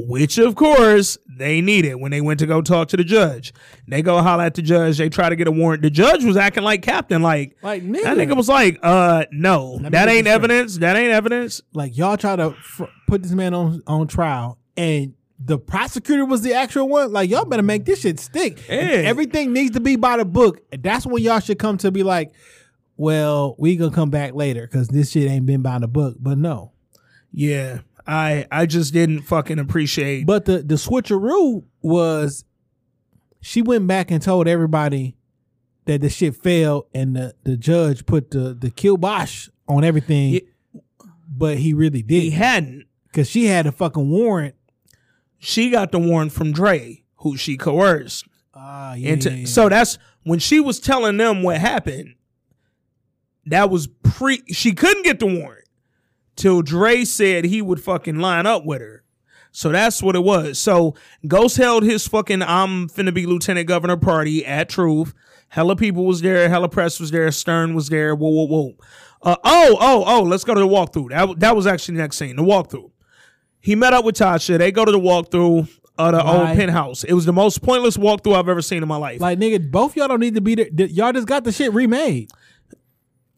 [SPEAKER 3] Which, of course, they needed when they went to go talk to the judge. They go holler at the judge. They try to get a warrant. The judge was acting like captain, like,
[SPEAKER 4] like
[SPEAKER 3] that
[SPEAKER 4] nigga,
[SPEAKER 3] nigga was like, uh, no, that ain't
[SPEAKER 4] this straight.
[SPEAKER 3] evidence. That ain't evidence.
[SPEAKER 4] like y'all try to fr- put this man on on trial and the prosecutor was the actual one. Like y'all better make this shit stick.
[SPEAKER 3] Yeah.
[SPEAKER 4] Everything needs to be by the book. That's when y'all should come to be like, well, we gonna come back later because this shit ain't been by the book. But no.
[SPEAKER 3] Yeah, I I just didn't fucking appreciate.
[SPEAKER 4] But the the switcheroo was she went back and told everybody that the shit failed and the, the judge put the the kibosh on everything.
[SPEAKER 3] Yeah.
[SPEAKER 4] But he really did.
[SPEAKER 3] he hadn't.
[SPEAKER 4] because she had a fucking warrant.
[SPEAKER 3] She got the warrant from Dre, who she coerced.
[SPEAKER 4] Ah, yeah,
[SPEAKER 3] into
[SPEAKER 4] yeah, yeah.
[SPEAKER 3] so that's when she was telling them what happened that was pre she couldn't get the warrant till Dre said he would fucking line up with her. So that's what it was. So Ghost held his fucking I'm finna be lieutenant governor party at Truth. Hella people was there, hella press was there, Stern was there, whoa, whoa, whoa. Uh, oh, oh, oh, let's go to the walkthrough. That, that was actually the next scene, the walkthrough. He met up with Tasha. They go to the walkthrough of the old penthouse. It was the most pointless walkthrough I've ever seen in my life.
[SPEAKER 4] like nigga, both y'all don't need to be there. Y'all just got the shit remade.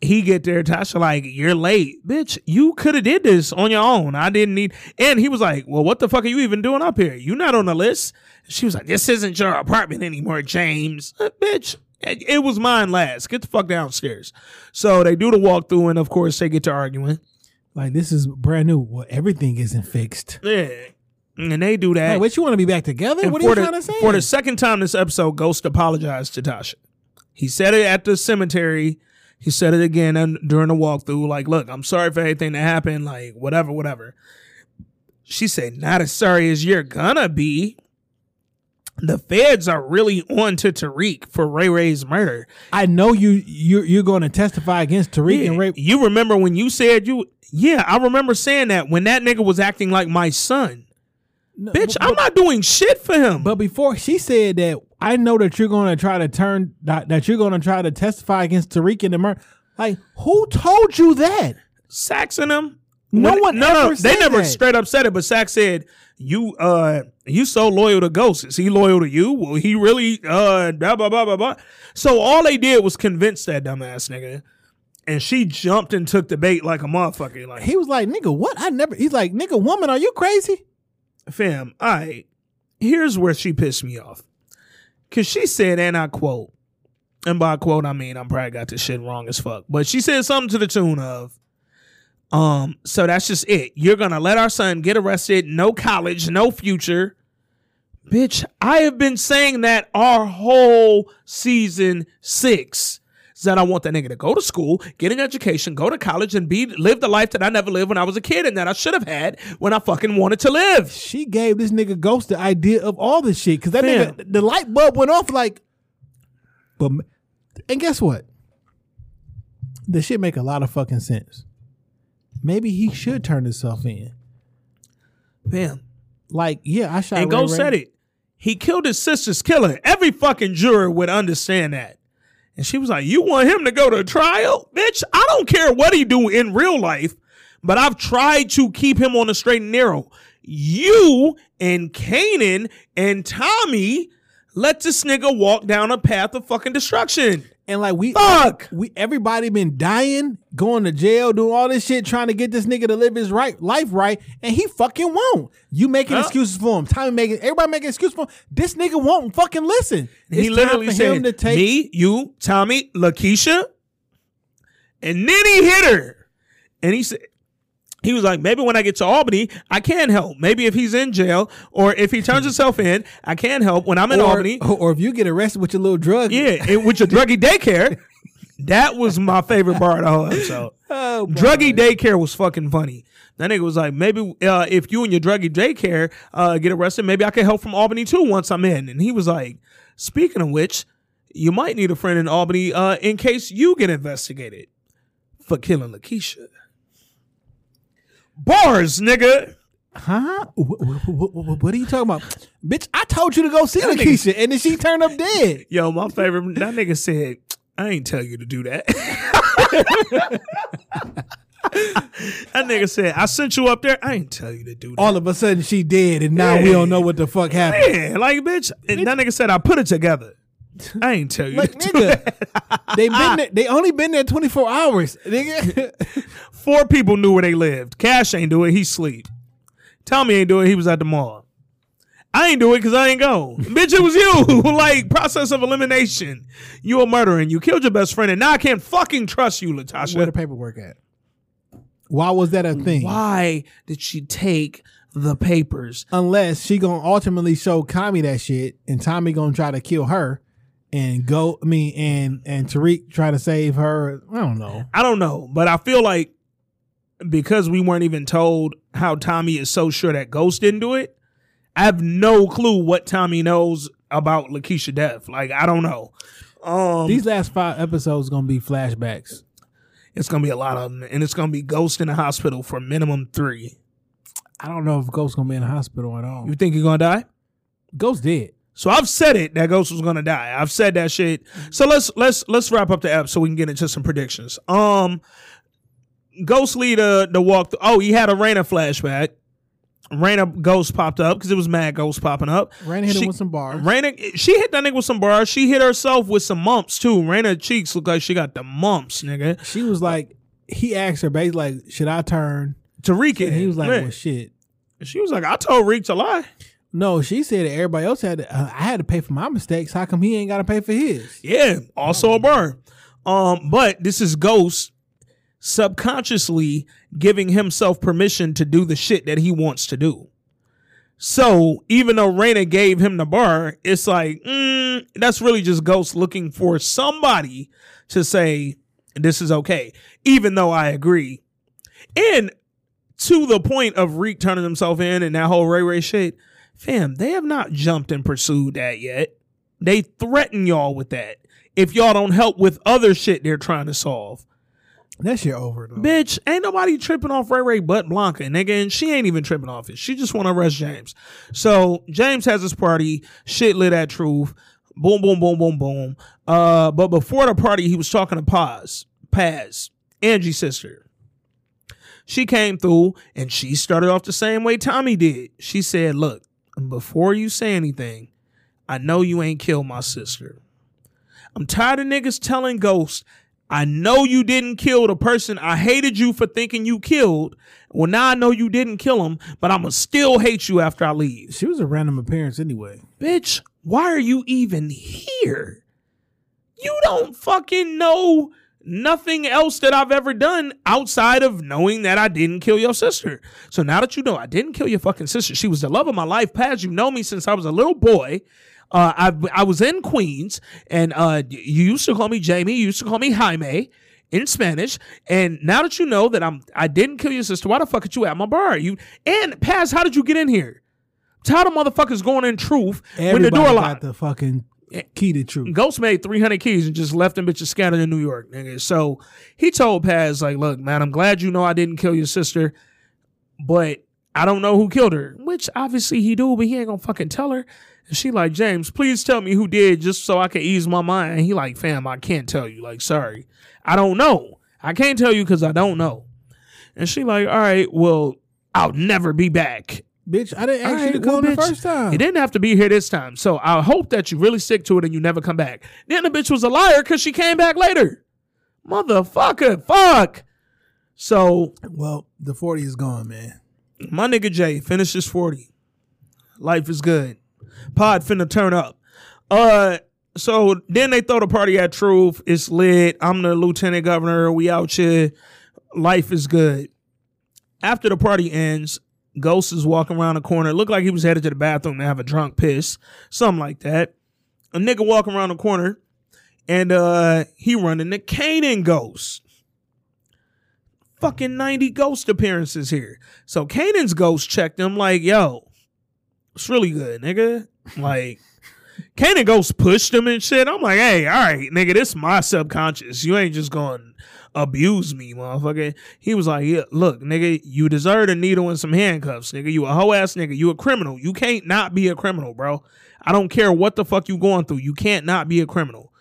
[SPEAKER 3] He get there, Tasha like, you're late. Bitch, you could have did this on your own. I didn't need and he was like, Well, what the fuck are you even doing up here? You not on the list. She was like, This isn't your apartment anymore, James. Uh, bitch. It it was mine last. Get the fuck downstairs. So they do the walkthrough, and of course they get to arguing.
[SPEAKER 4] Like this is brand new. Well, everything isn't fixed.
[SPEAKER 3] Yeah. And they do that.
[SPEAKER 4] Like, what you want to be back together?
[SPEAKER 3] And
[SPEAKER 4] what are you
[SPEAKER 3] the,
[SPEAKER 4] trying to say?
[SPEAKER 3] For the second time this episode, Ghost apologized to Tasha. He said it at the cemetery. He said it again and during the walkthrough. Like, look, I'm sorry for anything that happened. Like, whatever, whatever. She said, not as sorry as you're gonna be. The feds are really on to Tariq for Ray Ray's murder.
[SPEAKER 4] I know you you you're going to testify against Tariq
[SPEAKER 3] Yeah,
[SPEAKER 4] and Ray.
[SPEAKER 3] You remember when you said you? Yeah, I remember saying that when that nigga was acting like my son.
[SPEAKER 4] No,
[SPEAKER 3] Bitch,
[SPEAKER 4] but-
[SPEAKER 3] I'm not doing shit for him.
[SPEAKER 4] But before she said that, I know that you're going to try to turn that, that you're going to try to testify against Tariq and the murder. Like, who told you that?
[SPEAKER 3] Saxing him.
[SPEAKER 4] No
[SPEAKER 3] When-
[SPEAKER 4] one
[SPEAKER 3] no, no, they never
[SPEAKER 4] that.
[SPEAKER 3] straight up said it, but Saxe said, "You, uh, you so loyal to Ghost. Is he loyal to you? Well, he really, uh, blah blah blah blah blah?" So all they did was convince that dumbass nigga, and she jumped and took the bait like a motherfucker. Like,
[SPEAKER 4] He was like, "Nigga, what? I never." He's like, "Nigga, woman, are you crazy?"
[SPEAKER 3] fam, all right. Here's where she pissed me off, cause she said, and I quote, and by quote I mean I'm probably got this shit wrong as fuck, but she said something to the tune of. Um, so that's just it. You're gonna let our son get arrested, no college, no future. Bitch, I have been saying that our whole season six. Is that I want that nigga to go to school, get an education, go to college, and be live the life that I never lived when I was a kid and that I should have had when I fucking wanted to live.
[SPEAKER 4] She gave this nigga Ghost the idea of all this shit because that
[SPEAKER 3] Fam.
[SPEAKER 4] nigga, the light bulb went off like. But and guess what? The shit make a lot of fucking sense. Maybe he should turn himself in.
[SPEAKER 3] Damn.
[SPEAKER 4] Like, yeah, I shot.
[SPEAKER 3] And
[SPEAKER 4] Ray
[SPEAKER 3] Go
[SPEAKER 4] Ray.
[SPEAKER 3] said it. He killed his sister's killer. Every fucking juror would understand that. And she was like, "You want him to go to trial, bitch? I don't care what he do in real life, but I've tried to keep him on the straight and narrow. You and Kanan and Tommy let this nigga walk down a path of fucking destruction.
[SPEAKER 4] And like we,
[SPEAKER 3] Fuck.
[SPEAKER 4] we everybody been dying, going to jail, doing all this shit, trying to get this nigga to live his right life right, and he fucking won't. You making
[SPEAKER 3] Huh?
[SPEAKER 4] excuses for him. Tommy making everybody making excuses for him. This nigga won't fucking listen.
[SPEAKER 3] he literally
[SPEAKER 4] time for him
[SPEAKER 3] said,
[SPEAKER 4] to take
[SPEAKER 3] "Me, you, Tommy, Lakeisha," and then he hit her. And he said, "He was like, maybe when I get to Albany, I can help. Maybe if he's in jail or if he turns himself in, I can help when I'm in
[SPEAKER 4] or,
[SPEAKER 3] Albany.
[SPEAKER 4] or if you get arrested with your little drug.
[SPEAKER 3] Yeah, and with your druggy daycare." That was my favorite part of the whole episode. (laughs)
[SPEAKER 4] Oh, boy.
[SPEAKER 3] Druggy daycare was fucking funny. That nigga was like, maybe uh, if you and your druggy daycare uh, get arrested, maybe I can help from Albany too once I'm in. And he was like, speaking of which, you might need a friend in Albany uh, in case you get investigated for killing Lakeisha. Bars, nigga.
[SPEAKER 4] Huh? What, what, what, are you talking about? Bitch, I told you to go see Lakeisha, and then she turned up dead.
[SPEAKER 3] Yo, my favorite. That nigga said, "I ain't tell you to do that." (laughs) that nigga said, "I sent you up there. I ain't tell you to do that."
[SPEAKER 4] All of a sudden, she dead, and now we don't know what the fuck happened.
[SPEAKER 3] Yeah, like bitch. And that nigga said I put it together. I ain't tell you.
[SPEAKER 4] Like
[SPEAKER 3] to do that.
[SPEAKER 4] nigga, they been (laughs) there, they only been there twenty four hours. Nigga, (laughs)
[SPEAKER 3] Four people knew where they lived. Cash ain't do it. He sleep. Tommy ain't do it. He was at the mall. I ain't do it because I ain't go. (laughs) Bitch, it was you. (laughs) like process of elimination. You a murderer and you killed your best friend, and now I can't fucking trust you, Latasha.
[SPEAKER 4] where the paperwork at? Why was that a thing?
[SPEAKER 3] Why did she take the papers?
[SPEAKER 4] Unless she gonna ultimately show Kami that shit, and Tommy gonna try to kill her, and go. I mean, and and Tariq try to save her. I don't know.
[SPEAKER 3] I don't know, but I feel like because we weren't even told how Tommy is so sure that Ghost didn't do it, I have no clue what Tommy knows about Lakeisha death. Like I don't know. Um,
[SPEAKER 4] These last five episodes gonna be flashbacks.
[SPEAKER 3] it's gonna be a lot of them, and it's gonna be Ghost in the hospital for minimum three.
[SPEAKER 4] I don't know if Ghost gonna be in the hospital at all.
[SPEAKER 3] You think he's gonna die?
[SPEAKER 4] Ghost dead.
[SPEAKER 3] So I've said it that Ghost was gonna die. I've said that shit. So let's let's let's wrap up the app so we can get into some predictions. Um, Ghost lead uh, the walk. oh, he had a Raina flashback. Raina Ghost popped up because it was mad Ghost popping up.
[SPEAKER 4] Raina hit him with some bars.
[SPEAKER 3] Raina, she hit that nigga with some bars. She hit herself with some mumps too. Raina cheeks look like she got the mumps, nigga.
[SPEAKER 4] She was like, he asked her basically like, should I turn?
[SPEAKER 3] Tariq,
[SPEAKER 4] And he was like,
[SPEAKER 3] man.
[SPEAKER 4] well, shit.
[SPEAKER 3] she was like, I told Reek to lie.
[SPEAKER 4] No, she said that everybody else had to, uh, I had to pay for my mistakes. How come he ain't got to pay for his?
[SPEAKER 3] Yeah, also a burn. Um, but this is Ghost subconsciously giving himself permission to do the shit that he wants to do. So even though Raina gave him the bar, it's like mm, that's really just Ghost looking for somebody to say this is okay. Even though I agree, and to the point of Reek turning himself in and that whole Ray Ray shit, fam, they have not jumped and pursued that yet. They threaten y'all with that if y'all don't help with other shit they're trying to solve.
[SPEAKER 4] That shit over though.
[SPEAKER 3] Bitch, ain't nobody tripping off Ray Ray but Blanca, nigga, and she ain't even tripping off it. She just want to arrest James. So James has his party, shit lit at truth, boom, boom, boom, boom, boom. Uh, but before the party, he was talking to Paz, Paz, Angie's sister. She came through and she started off the same way Tommy did. She said, Look, before you say anything, I know you ain't killed my sister. I'm tired of niggas telling ghosts, I know you didn't kill the person I hated you for thinking you killed. Well, now I know you didn't kill him, but I'ma still hate you after I leave.
[SPEAKER 4] She was a random appearance anyway.
[SPEAKER 3] Bitch, why are you even here? You don't fucking know nothing else that I've ever done outside of knowing that I didn't kill your sister. So now that you know I didn't kill your fucking sister, she was the love of my life. Paz, you know me since I was a little boy. Uh, I I was in Queens, and uh, you used to call me Jamie. You used to call me Jaime in Spanish. And now that you know that I'm I didn't kill your sister, why the fuck are you at my bar? You and Paz, how did you get in here? Tell the motherfuckers going in truth when the
[SPEAKER 4] Everybody
[SPEAKER 3] door
[SPEAKER 4] got
[SPEAKER 3] locked.
[SPEAKER 4] the fucking key to truth.
[SPEAKER 3] Ghost made 300 keys and just left them bitches scattered in New York, nigga. So he told Paz, like, look, man, I'm glad you know I didn't kill your sister, but I don't know who killed her. Which obviously he do, but he ain't gonna fucking tell her. And she like, James, please tell me who did just so I can ease my mind. And he like, fam, I can't tell you. Like, sorry. I don't know. I can't tell you because I don't know. And she like, all right, well, I'll never be back.
[SPEAKER 4] Bitch, I didn't ask you to
[SPEAKER 3] right, well,
[SPEAKER 4] come the first time.
[SPEAKER 3] You didn't have to be here this time. So I hope that you really stick to it and you never come back. Then the bitch was a liar because she came back later. Motherfucker, fuck. So
[SPEAKER 4] Well, the 40 is gone, man.
[SPEAKER 3] my nigga Jay finishes 40. Life is good. Pod finna turn up. Uh so then they throw the party at Truth. It's lit. I'm the lieutenant governor. We out here. Life is good. After the party ends, Ghost is walking around the corner. It Looked like he was headed to the bathroom to have a drunk piss. Something like that. A nigga walking around the corner and uh he running the Kanan Ghost fucking 90 ghost appearances here. So Kanan's ghost checked him like, yo, it's really good, nigga. Like, Kanan ghost pushed him and shit. I'm like, hey, all right, nigga, this is my subconscious. You ain't just going to abuse me, motherfucker. He was like, yeah, look, nigga, you deserve a needle and some handcuffs, nigga. You a hoe ass nigga. You a criminal. You can't not be a criminal, bro. I don't care what the fuck you going through. You can't not be a criminal.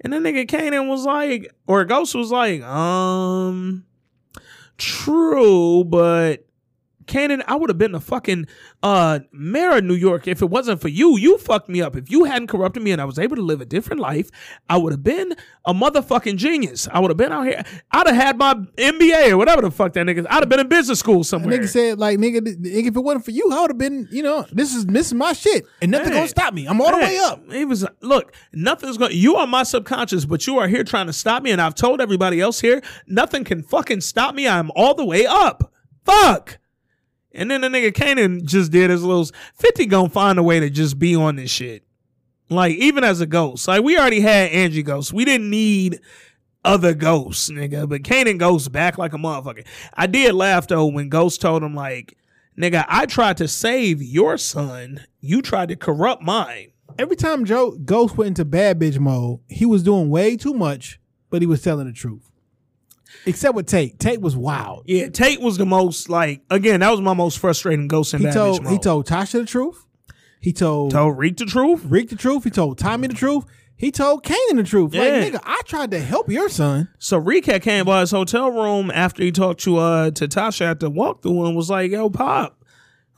[SPEAKER 3] And then nigga Kanan was like, or Ghost was like, um, True, but Kanan, I would have been the fucking uh, mayor of New York if it wasn't for you. You fucked me up. If you hadn't corrupted me and I was able to live a different life, I would have been a motherfucking genius. I would have been out here. I'd have had my MBA or whatever the fuck that nigga. I'd have been in business school
[SPEAKER 4] A
[SPEAKER 3] somewhere.
[SPEAKER 4] nigga said, like, nigga, nigga, if it wasn't for you, I would have been, you know, this is this is my shit. And nothing
[SPEAKER 3] Hey.
[SPEAKER 4] gonna stop me. I'm all the way up.
[SPEAKER 3] He was look, nothing's gonna. you are my subconscious, but you are here trying to stop me, and I've told everybody else here, nothing can fucking stop me. I'm all the way up. Fuck. And then the nigga Kanan just did his little 50 gonna find a way to just be on this shit. Like, even as a ghost. Like, we already had Angie Ghost. We didn't need other ghosts, nigga. But Kanan goes back like a motherfucker. I did laugh though when Ghost told him, like, nigga, I tried to save your son. You tried to corrupt mine.
[SPEAKER 4] Every time Joe Ghost went into bad bitch mode, he was doing way too much, but he was telling the truth. Except with Tate. Tate was wild.
[SPEAKER 3] Yeah, Tate was the most like again. That was my most frustrating ghost in
[SPEAKER 4] He
[SPEAKER 3] that
[SPEAKER 4] told he told Tasha the truth. He told
[SPEAKER 3] told Reek the truth.
[SPEAKER 4] Rick the truth. He told Tommy the truth. He told Kanan the truth.
[SPEAKER 3] Yeah.
[SPEAKER 4] Like, nigga, I tried to help your son.
[SPEAKER 3] So Reek had came by his hotel room after he talked to uh to Tasha at the walkthrough and was like, "Yo, pop,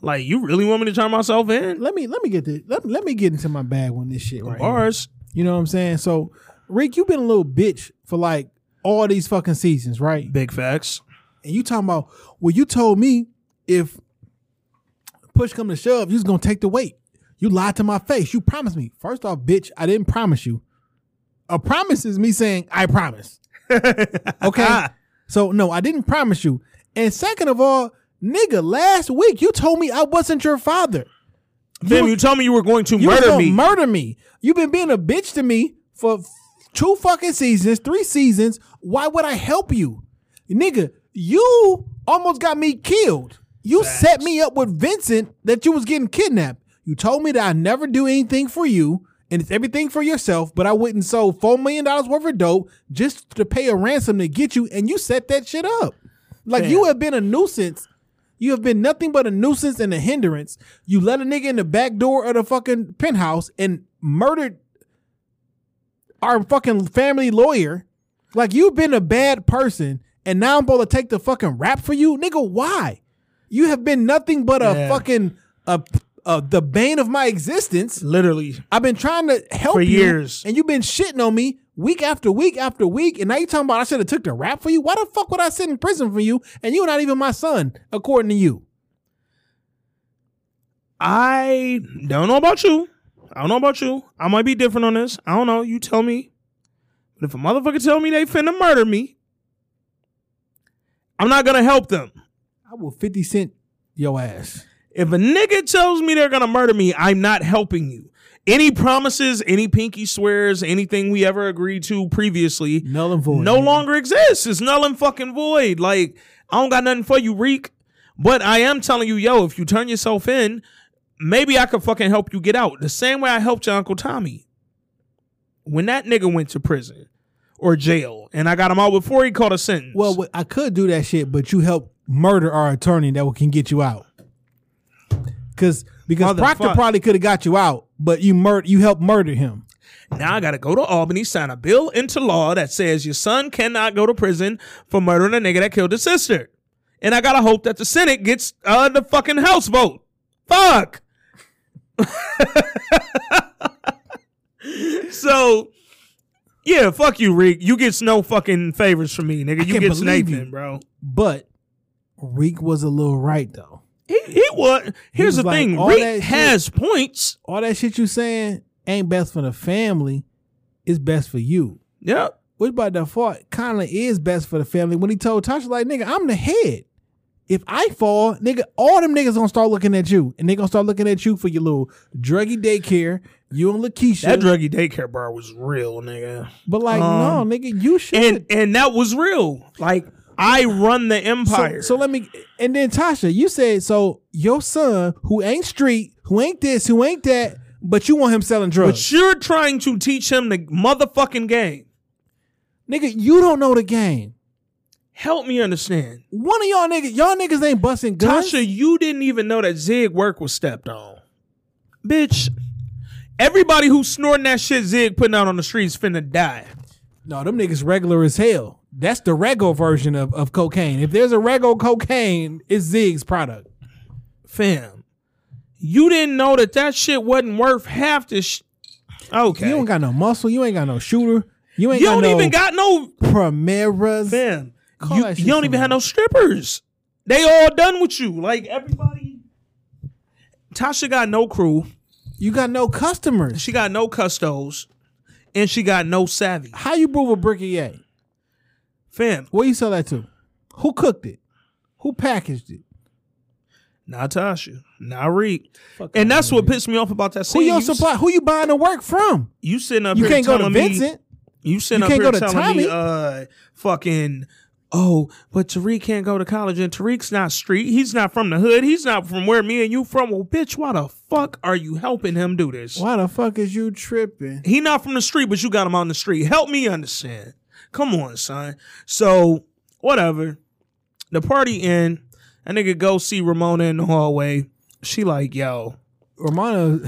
[SPEAKER 3] like you really want me to turn myself in?"
[SPEAKER 4] Let me let me get this. Let, let me get into my bag on this shit right here.
[SPEAKER 3] Bars.
[SPEAKER 4] You know what I'm saying? So, Rick, you've been a little bitch for like all these fucking seasons, right?
[SPEAKER 3] Big facts.
[SPEAKER 4] And you talking about, well, you told me if push come to shove, you was gonna take the weight. You lied to my face. You promised me. First off, bitch, I didn't promise you. A promise is me saying I promise. (laughs) Okay. so no, I didn't promise you. And second of all, nigga, last week you told me I wasn't your father.
[SPEAKER 3] Fam, you told me you were going to
[SPEAKER 4] You
[SPEAKER 3] murder me.
[SPEAKER 4] Murder me. You've been being a bitch to me for two fucking seasons, three seasons. Why would I help you? Nigga, you almost got me killed. You set me up with Vincent that you was getting kidnapped. You told me that I never do anything for you and it's everything for yourself, but I and sold $4 million worth of dope just to pay a ransom to get you, and you set that shit up. Like, you have been a nuisance. You have been nothing but a nuisance and a hindrance. You let a nigga in the back door of the fucking penthouse and murdered our fucking family lawyer. Like you've been a bad person, and now I'm supposed to take the fucking rap for you, nigga. Why? You have been nothing but a
[SPEAKER 3] Yeah.
[SPEAKER 4] fucking uh, uh, the bane of my existence.
[SPEAKER 3] Literally.
[SPEAKER 4] I've been trying to help
[SPEAKER 3] For
[SPEAKER 4] you,
[SPEAKER 3] years.
[SPEAKER 4] and you've been shitting on me week after week after week. And now you're talking about I should have took the rap for you. Why the fuck would I sit in prison for you? And you're not even my son, according to you.
[SPEAKER 3] I don't know about you. I don't know about you. I might be different on this. I don't know. You tell me. But if a motherfucker tell me they finna murder me, I'm not gonna help them.
[SPEAKER 4] I will fifty cent your ass.
[SPEAKER 3] If a nigga tells me they're gonna murder me, I'm not helping you. Any promises, any pinky swears, anything we ever agreed to previously
[SPEAKER 4] Null and void.
[SPEAKER 3] no
[SPEAKER 4] man.
[SPEAKER 3] longer exists. It's null and fucking void. Like, I don't got nothing for you, Reek. But I am telling you, yo, if you turn yourself in, maybe I could fucking help you get out. The same way I helped your Uncle Tommy. When that nigga went to prison or jail and I got him out before he caught a sentence.
[SPEAKER 4] Well, I could do that shit, but you helped murder our attorney that can get you out. Cause because Proctor
[SPEAKER 3] Motherfuck.
[SPEAKER 4] probably could have got you out, but you murder you helped murder him.
[SPEAKER 3] Now I gotta go to Albany, sign a bill into law that says your son cannot go to prison for murdering a nigga that killed his sister. And I gotta hope that the Senate gets uh, the fucking House vote. Fuck. (laughs) so yeah, fuck you, Reek. You gets no fucking favors from me, nigga. You
[SPEAKER 4] believe
[SPEAKER 3] Nathan,
[SPEAKER 4] you.
[SPEAKER 3] bro.
[SPEAKER 4] But Reek was a little right though.
[SPEAKER 3] He, he was. Here's
[SPEAKER 4] was
[SPEAKER 3] the
[SPEAKER 4] like,
[SPEAKER 3] thing.
[SPEAKER 4] shit-
[SPEAKER 3] has points.
[SPEAKER 4] All that shit you saying ain't best for the family. It's best for you.
[SPEAKER 3] Yep.
[SPEAKER 4] Which by default kind of is best for the family when he told Tasha, like, nigga, I'm the head. If I fall, nigga, all them niggas gonna start looking at you. And they gonna start looking at you for your little druggy daycare. You and Lakeisha.
[SPEAKER 3] That druggy daycare bar was real, nigga.
[SPEAKER 4] but like,
[SPEAKER 3] um,
[SPEAKER 4] no, nigga, you should.
[SPEAKER 3] and and that was real. Like I run the
[SPEAKER 4] so,
[SPEAKER 3] empire.
[SPEAKER 4] so let me and then Tasha, you said so your son who ain't street, who ain't this, who ain't that, but you want him selling drugs.
[SPEAKER 3] but you're trying to teach him the motherfucking game.
[SPEAKER 4] nigga, you don't know the game.
[SPEAKER 3] Help me understand.
[SPEAKER 4] One of y'all niggas, y'all niggas ain't busting guns.
[SPEAKER 3] Tasha, you didn't even know that Zig work was stepped on. Bitch. Everybody who's snorting that shit Zig putting out on the streets finna die.
[SPEAKER 4] No, them niggas regular as hell. That's the Rego version of, of cocaine. If there's a Rego cocaine, it's Zig's product.
[SPEAKER 3] Fam. You didn't know that that shit wasn't worth half the sh- Okay.
[SPEAKER 4] You don't got no muscle. You ain't got no shooter. You ain't
[SPEAKER 3] You
[SPEAKER 4] got
[SPEAKER 3] don't
[SPEAKER 4] no
[SPEAKER 3] even got no
[SPEAKER 4] Primeras.
[SPEAKER 3] fam. You, you don't even have no strippers. They all done with you. Like everybody. Tasha got no crew.
[SPEAKER 4] You got no customers.
[SPEAKER 3] She got no custos. And she got no savvy.
[SPEAKER 4] How you brew a briquet?
[SPEAKER 3] Fam,
[SPEAKER 4] Where you sell that to? Who cooked it? Who packaged it?
[SPEAKER 3] not Tasha. Not Reek. And that's what pissed me off about that
[SPEAKER 4] Who your
[SPEAKER 3] you,
[SPEAKER 4] supply? Who you buying the work from?
[SPEAKER 3] you sitting up
[SPEAKER 4] You
[SPEAKER 3] here
[SPEAKER 4] can't go to
[SPEAKER 3] telling me, You sitting
[SPEAKER 4] You
[SPEAKER 3] up
[SPEAKER 4] can't
[SPEAKER 3] here
[SPEAKER 4] go to
[SPEAKER 3] telling me, uh, fucking, oh, but Tariq can't go to college, and Tariq's not street. He's not from the hood. He's not from where me and you from. Well, bitch, why the fuck are you helping him do this?
[SPEAKER 4] Why the fuck is you tripping?
[SPEAKER 3] He not from the street, but you got him on the street. Help me understand. Come on, son. So whatever. The party in. A nigga go see Ramona in the hallway. She like, yo,
[SPEAKER 4] Ramona,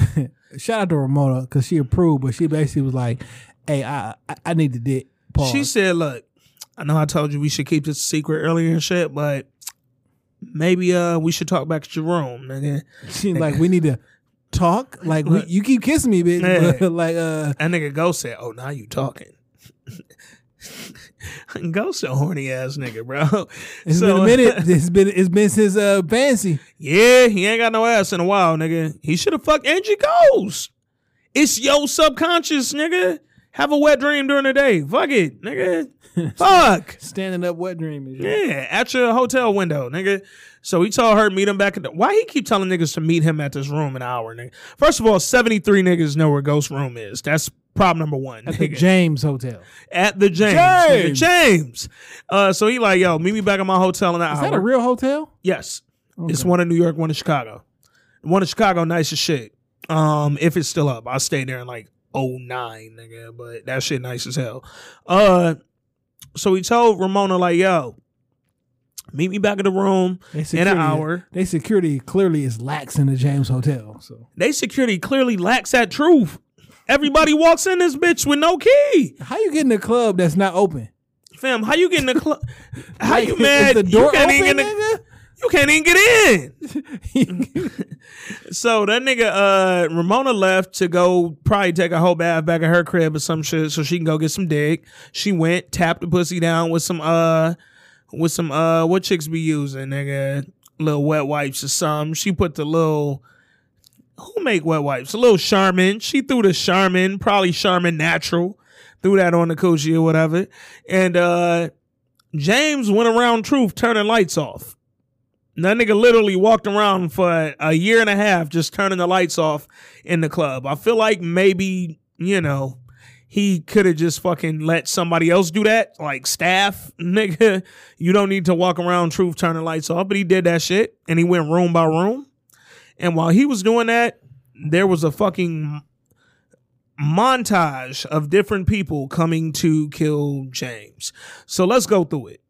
[SPEAKER 4] (laughs) shout out to Ramona because she approved, but she basically was like, "Hey, I I, I need to dick." Pause.
[SPEAKER 3] She said, "Look, I know I told you we should keep this secret earlier and shit, but maybe uh we should talk back to Jerome, nigga." (laughs)
[SPEAKER 4] Like, we need to talk. Like, we, (laughs) you keep kissing me, bitch.
[SPEAKER 3] Yeah. (laughs)
[SPEAKER 4] Like, uh,
[SPEAKER 3] That nigga Go said, "Oh, now you talking." Ghost a horny ass nigga, bro.
[SPEAKER 4] it's
[SPEAKER 3] So-
[SPEAKER 4] been a minute. It's been it's been since uh fancy.
[SPEAKER 3] Yeah, he ain't got no ass in a while, nigga. He should have fucked Angie Ghost. It's your subconscious, nigga. Have a wet dream during the day. Fuck it, nigga. (laughs) Fuck.
[SPEAKER 4] Standing up wet dream. shit.
[SPEAKER 3] Yeah, at your hotel window, nigga. So he told her meet him back at the. Why he keep telling niggas to meet him at this room an hour, nigga? First of all, seventy three niggas know where Ghost room is. That's problem number one.
[SPEAKER 4] At the. James Hotel.
[SPEAKER 3] at the James.
[SPEAKER 4] James.
[SPEAKER 3] James. Uh, so he like, yo, meet me back at my hotel in an
[SPEAKER 4] Is
[SPEAKER 3] hour.
[SPEAKER 4] Is that a real hotel?
[SPEAKER 3] Yes. It's one in New York, one in Chicago. One in Chicago, nice as shit. Um, if it's still up. I stayed there in like 09, nigga, but that shit nice as hell. Uh so he told Ramona, like, yo, meet me back at the room
[SPEAKER 4] They
[SPEAKER 3] in
[SPEAKER 4] security,
[SPEAKER 3] an hour.
[SPEAKER 4] They security clearly is lax in the James Hotel. So
[SPEAKER 3] They security clearly lacks that truth. Everybody walks in this bitch with no key.
[SPEAKER 4] how you get in a club that's not open?
[SPEAKER 3] Fam, how you get in the club? (laughs) How
[SPEAKER 4] Like,
[SPEAKER 3] you
[SPEAKER 4] is
[SPEAKER 3] mad?
[SPEAKER 4] the door
[SPEAKER 3] you can't even
[SPEAKER 4] open,
[SPEAKER 3] get in the- You can't even get in. (laughs) So that nigga uh Ramona left to go probably take a whole bath back at her crib or some shit so she can go get some dick. She went, tapped the pussy down with some uh with some uh what chicks be using, nigga? Little wet wipes or some. She put the little who make wet wipes? A little Charmin. She threw the Charmin, probably Charmin natural. Threw that on the coochie or whatever. And uh James went around truth turning lights off. That nigga literally walked around for a year and a half just turning the lights off in the club. I feel like maybe, you know, he could have just fucking let somebody else do that, like staff, (laughs) nigga. You don't need to walk around truth turning lights off, but he did that shit and he went room by room. And while he was doing that, there was a fucking montage of different people coming to kill James. So let's go through it.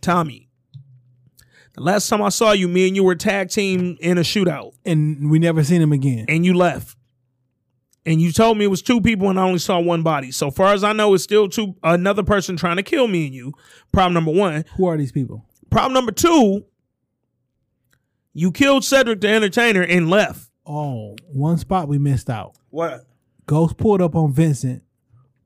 [SPEAKER 3] Tommy, the last time I saw you, me and you were tag team in a shootout,
[SPEAKER 4] And we never seen him again.
[SPEAKER 3] and you left. And you told me it was two people, and I only saw one body. So far as I know, it's still two another person trying to kill me and you. Problem number one.
[SPEAKER 4] Who are these people?
[SPEAKER 3] Problem number two. You killed Cedric the Entertainer and left.
[SPEAKER 4] Oh, one spot we missed out.
[SPEAKER 3] What?
[SPEAKER 4] Ghost pulled up on Vincent,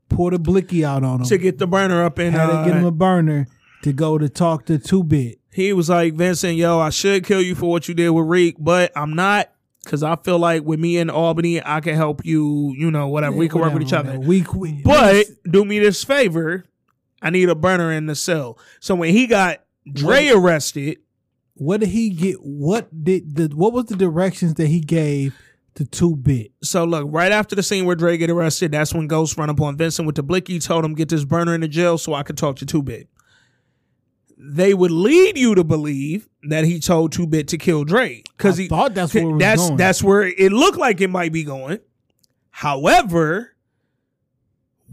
[SPEAKER 4] poured a blicky out on him,
[SPEAKER 3] To get the burner up and
[SPEAKER 4] had to get him
[SPEAKER 3] uh,
[SPEAKER 4] a burner to go to talk to Two Bit.
[SPEAKER 3] He was like, Vincent, yo, I should kill you for what you did with Reek, but I'm not because I feel like with me in Albany, I can help you, you know, whatever. we can work with each other.
[SPEAKER 4] We, we
[SPEAKER 3] But do me this favor. I need a burner in the cell. So when he got Dre arrested,
[SPEAKER 4] what did he get? What did the what was the directions that he gave to Two Bit?
[SPEAKER 3] so look, right after the scene where Dre get arrested, that's when Ghost run up on Vincent with the blicky, told him get this burner in the jail so I could talk to Two Bit. They would lead you to believe that he told Two Bit to kill Dre because he
[SPEAKER 4] thought that's where
[SPEAKER 3] that's
[SPEAKER 4] going.
[SPEAKER 3] that's where it looked like it might be going. However,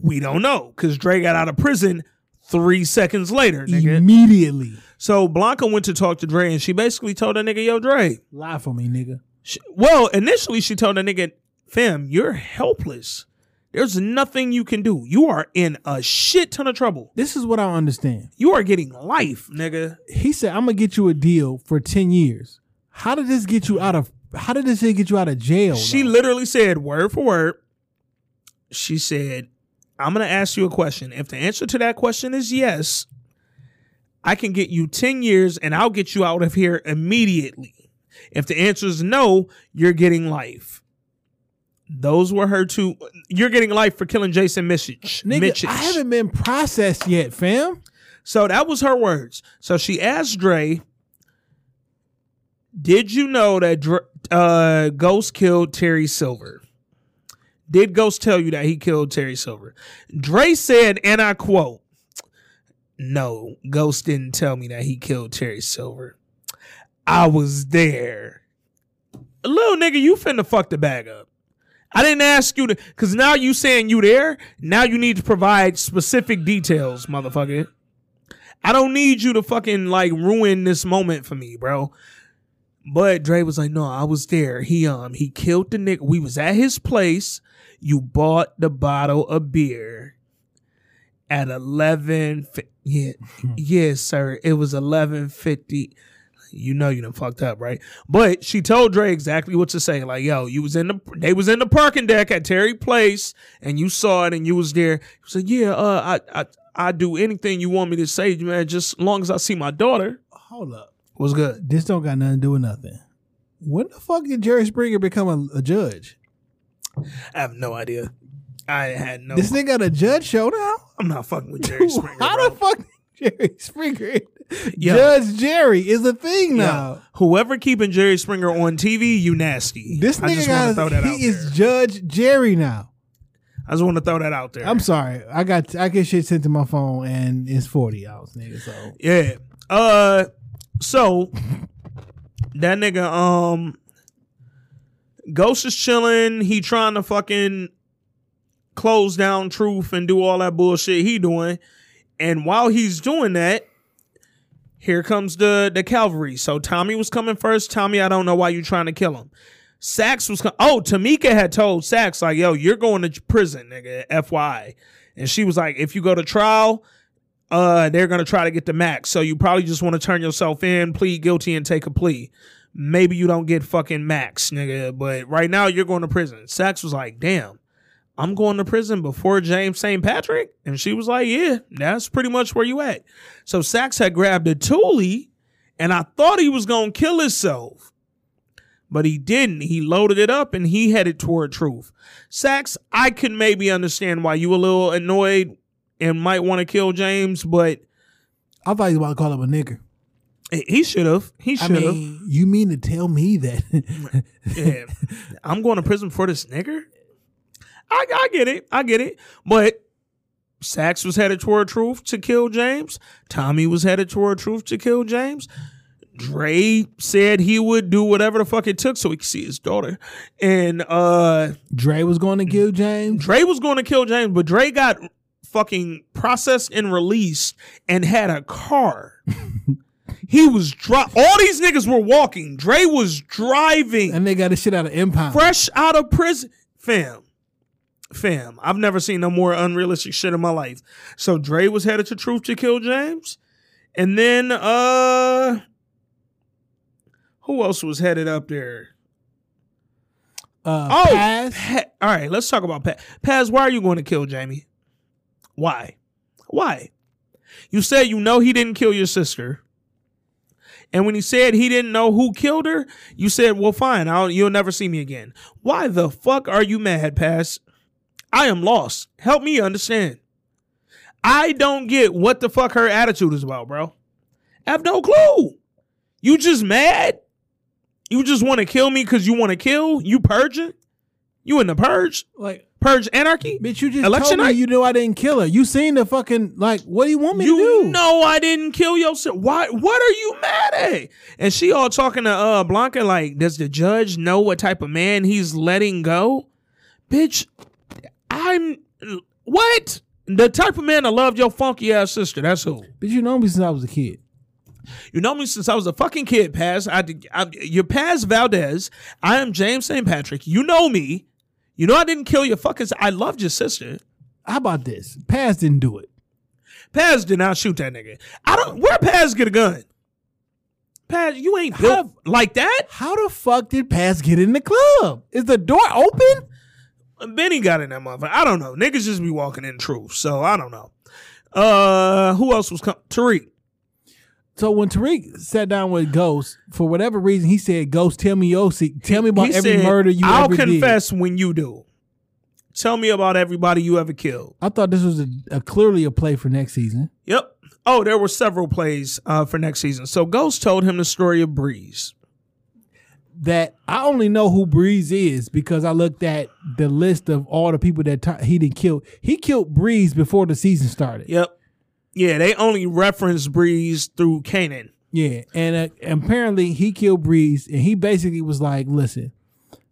[SPEAKER 3] we don't know because Dre got out of prison three seconds later. Nigga.
[SPEAKER 4] Immediately,
[SPEAKER 3] So Blanca went to talk to Dre and she basically told that nigga, yo, Dre.
[SPEAKER 4] lie for me, nigga.
[SPEAKER 3] She, well, initially she told that nigga, fam, you're helpless. There's nothing you can do. You are in a shit ton of trouble.
[SPEAKER 4] This is what I understand.
[SPEAKER 3] You are getting life, nigga.
[SPEAKER 4] He said, "I'm gonna get you a deal for ten years." How did this get you out of? How did this get you out of jail?
[SPEAKER 3] She
[SPEAKER 4] though?
[SPEAKER 3] literally said, word for word, she said, I'm going to ask you a question. If the answer to that question is yes, I can get you 10 years and I'll get you out of here immediately. If the answer is no, you're getting life. Those were her two. You're getting life for killing Jason Micic.
[SPEAKER 4] Nigga,
[SPEAKER 3] Micic.
[SPEAKER 4] I haven't been processed yet, fam.
[SPEAKER 3] So that was her words. So she asked Dre, "Did you know that Dre, uh, Ghost killed Terry Silver? Did Ghost tell you that he killed Terry Silver?" Dre said, and I quote, "No, Ghost didn't tell me that he killed Terry Silver. I was there." Little nigga, you finna fuck the bag up. I didn't ask you to, cause now you saying you there. Now you need to provide specific details, motherfucker. I don't need you to fucking like ruin this moment for me, bro. But Dre was like, no, I was there. He um he killed the nigga. We was at his place. You bought the bottle of beer at eleven. fi- Yeah, (laughs) yes, sir. It was eleven fifty. You know you done fucked up, right? But she told Dre exactly what to say. Like, yo, you was in the they was in the parking deck at Terry Place, and you saw it, and you was there. He said, yeah, uh, I I I do anything you want me to say, man, just as long as I see my daughter.
[SPEAKER 4] Hold up,
[SPEAKER 3] Was good.
[SPEAKER 4] this don't got nothing to do with nothing. When the fuck did Jerry Springer become a, a judge?
[SPEAKER 3] I have no idea. I had no.
[SPEAKER 4] This nigga got a judge show now.
[SPEAKER 3] I'm not fucking with Jerry (laughs) Springer.
[SPEAKER 4] How
[SPEAKER 3] bro.
[SPEAKER 4] the fuck did (laughs) Jerry Springer?
[SPEAKER 3] Yo.
[SPEAKER 4] Judge Jerry is a thing
[SPEAKER 3] Yo,
[SPEAKER 4] now.
[SPEAKER 3] whoever keeping Jerry Springer on TV, you nasty.
[SPEAKER 4] This nigga
[SPEAKER 3] throw that out
[SPEAKER 4] he is
[SPEAKER 3] there.
[SPEAKER 4] Judge Jerry now.
[SPEAKER 3] I just want to throw that out there.
[SPEAKER 4] I'm sorry. I got I get shit sent to my phone and it's 40 hours, nigga. So
[SPEAKER 3] Yeah. Uh so that nigga um Ghost is chilling. He trying to fucking close down truth and do all that bullshit he doing. And while he's doing that, here comes the the cavalry. So Tommy was coming first. Tommy, I don't know why you're trying to kill him. Saxe was com- oh Tamika had told Saxe like yo you're going to prison nigga FY, and she was like if you go to trial uh they're gonna try to get the max so you probably just want to turn yourself in plead guilty and take a plea maybe you don't get fucking max nigga but right now you're going to prison Saxe was like damn i'm going to prison before james st patrick and she was like yeah that's pretty much where you at so Saxe had grabbed a toolie and i thought he was gonna kill himself but he didn't. He loaded it up and he headed toward truth. Saxe, I can maybe understand why you a little annoyed and might want to kill James, but
[SPEAKER 4] I thought he was about to call him a nigger.
[SPEAKER 3] He should have. He should have.
[SPEAKER 4] mean, you mean to tell me that? (laughs)
[SPEAKER 3] yeah. I'm going to prison for this nigger. I, I get it. I get it. But Saxe was headed toward truth to kill James. Tommy was headed toward truth to kill James. Dre said he would do whatever the fuck it took so he could see his daughter. And uh
[SPEAKER 4] Dre was going to kill James.
[SPEAKER 3] Dre was going to kill James, but Dre got fucking processed and released and had a car. (laughs) he was dri- all these niggas were walking. Dre was driving
[SPEAKER 4] And they got the shit out of Empire.
[SPEAKER 3] fresh out of prison. Fam. Fam. I've never seen no more unrealistic shit in my life. So Dre was headed to Truth to kill James. And then uh who else was headed up there?
[SPEAKER 4] Uh,
[SPEAKER 3] Oh,
[SPEAKER 4] Paz.
[SPEAKER 3] Pa- all right. Let's talk about Paz. Paz, why are you going to kill Jamie? Why? Why? You said you know he didn't kill your sister, and when he said he didn't know who killed her, you said, "Well, fine. I'll, you'll never see me again." Why the fuck are you mad, Paz? I am lost. Help me understand. I don't get what the fuck her attitude is about, bro. I have no clue. You just mad? You just want to kill me because you want to kill? You purging? You in the purge?
[SPEAKER 4] Like,
[SPEAKER 3] Purge anarchy?
[SPEAKER 4] bitch, you just
[SPEAKER 3] Election
[SPEAKER 4] told me
[SPEAKER 3] night?
[SPEAKER 4] you knew I didn't kill her. You seen the fucking like? What do you want me
[SPEAKER 3] you
[SPEAKER 4] to do?
[SPEAKER 3] know I didn't kill your sister. Why? What are you mad at? And she all talking to uh Blanca like, does the judge know what type of man he's letting go? Bitch, I'm what? The type of man that loved your funky ass sister. That's who.
[SPEAKER 4] Bitch, you know me since I was a kid.
[SPEAKER 3] You know me since I was a fucking kid, Paz. I, I, you're Paz Valdez. I am James St. Patrick. You know me. You know I didn't kill your fucking. I loved your sister.
[SPEAKER 4] How about this? Paz didn't do it.
[SPEAKER 3] Paz did not shoot that nigga. I don't. Where Paz get a gun? Paz, you ain't
[SPEAKER 4] How
[SPEAKER 3] built like that.
[SPEAKER 4] How the fuck did Paz get in the club? Is the door open?
[SPEAKER 3] Benny got in that motherfucker. I don't know. Niggas just be walking in truth. So I don't know. Uh, who else was coming? Tariq.
[SPEAKER 4] So when Tariq sat down with Ghost, for whatever reason, he said, "Ghost, tell me your secret. Tell me about
[SPEAKER 3] He
[SPEAKER 4] every
[SPEAKER 3] said,
[SPEAKER 4] murder you
[SPEAKER 3] I'll
[SPEAKER 4] ever did."
[SPEAKER 3] I'll confess when you do. Tell me about everybody you ever killed.
[SPEAKER 4] I thought this was a, a clearly a play for next season.
[SPEAKER 3] Yep. Oh, there were several plays uh, for next season. So Ghost told him the story of Breeze.
[SPEAKER 4] That I only know who Breeze is because I looked at the list of all the people that t- he didn't kill. He killed Breeze before the season started.
[SPEAKER 3] Yep. Yeah, they only reference Breeze through Kanan.
[SPEAKER 4] Yeah, and uh, apparently he killed Breeze, and he basically was like, "Listen,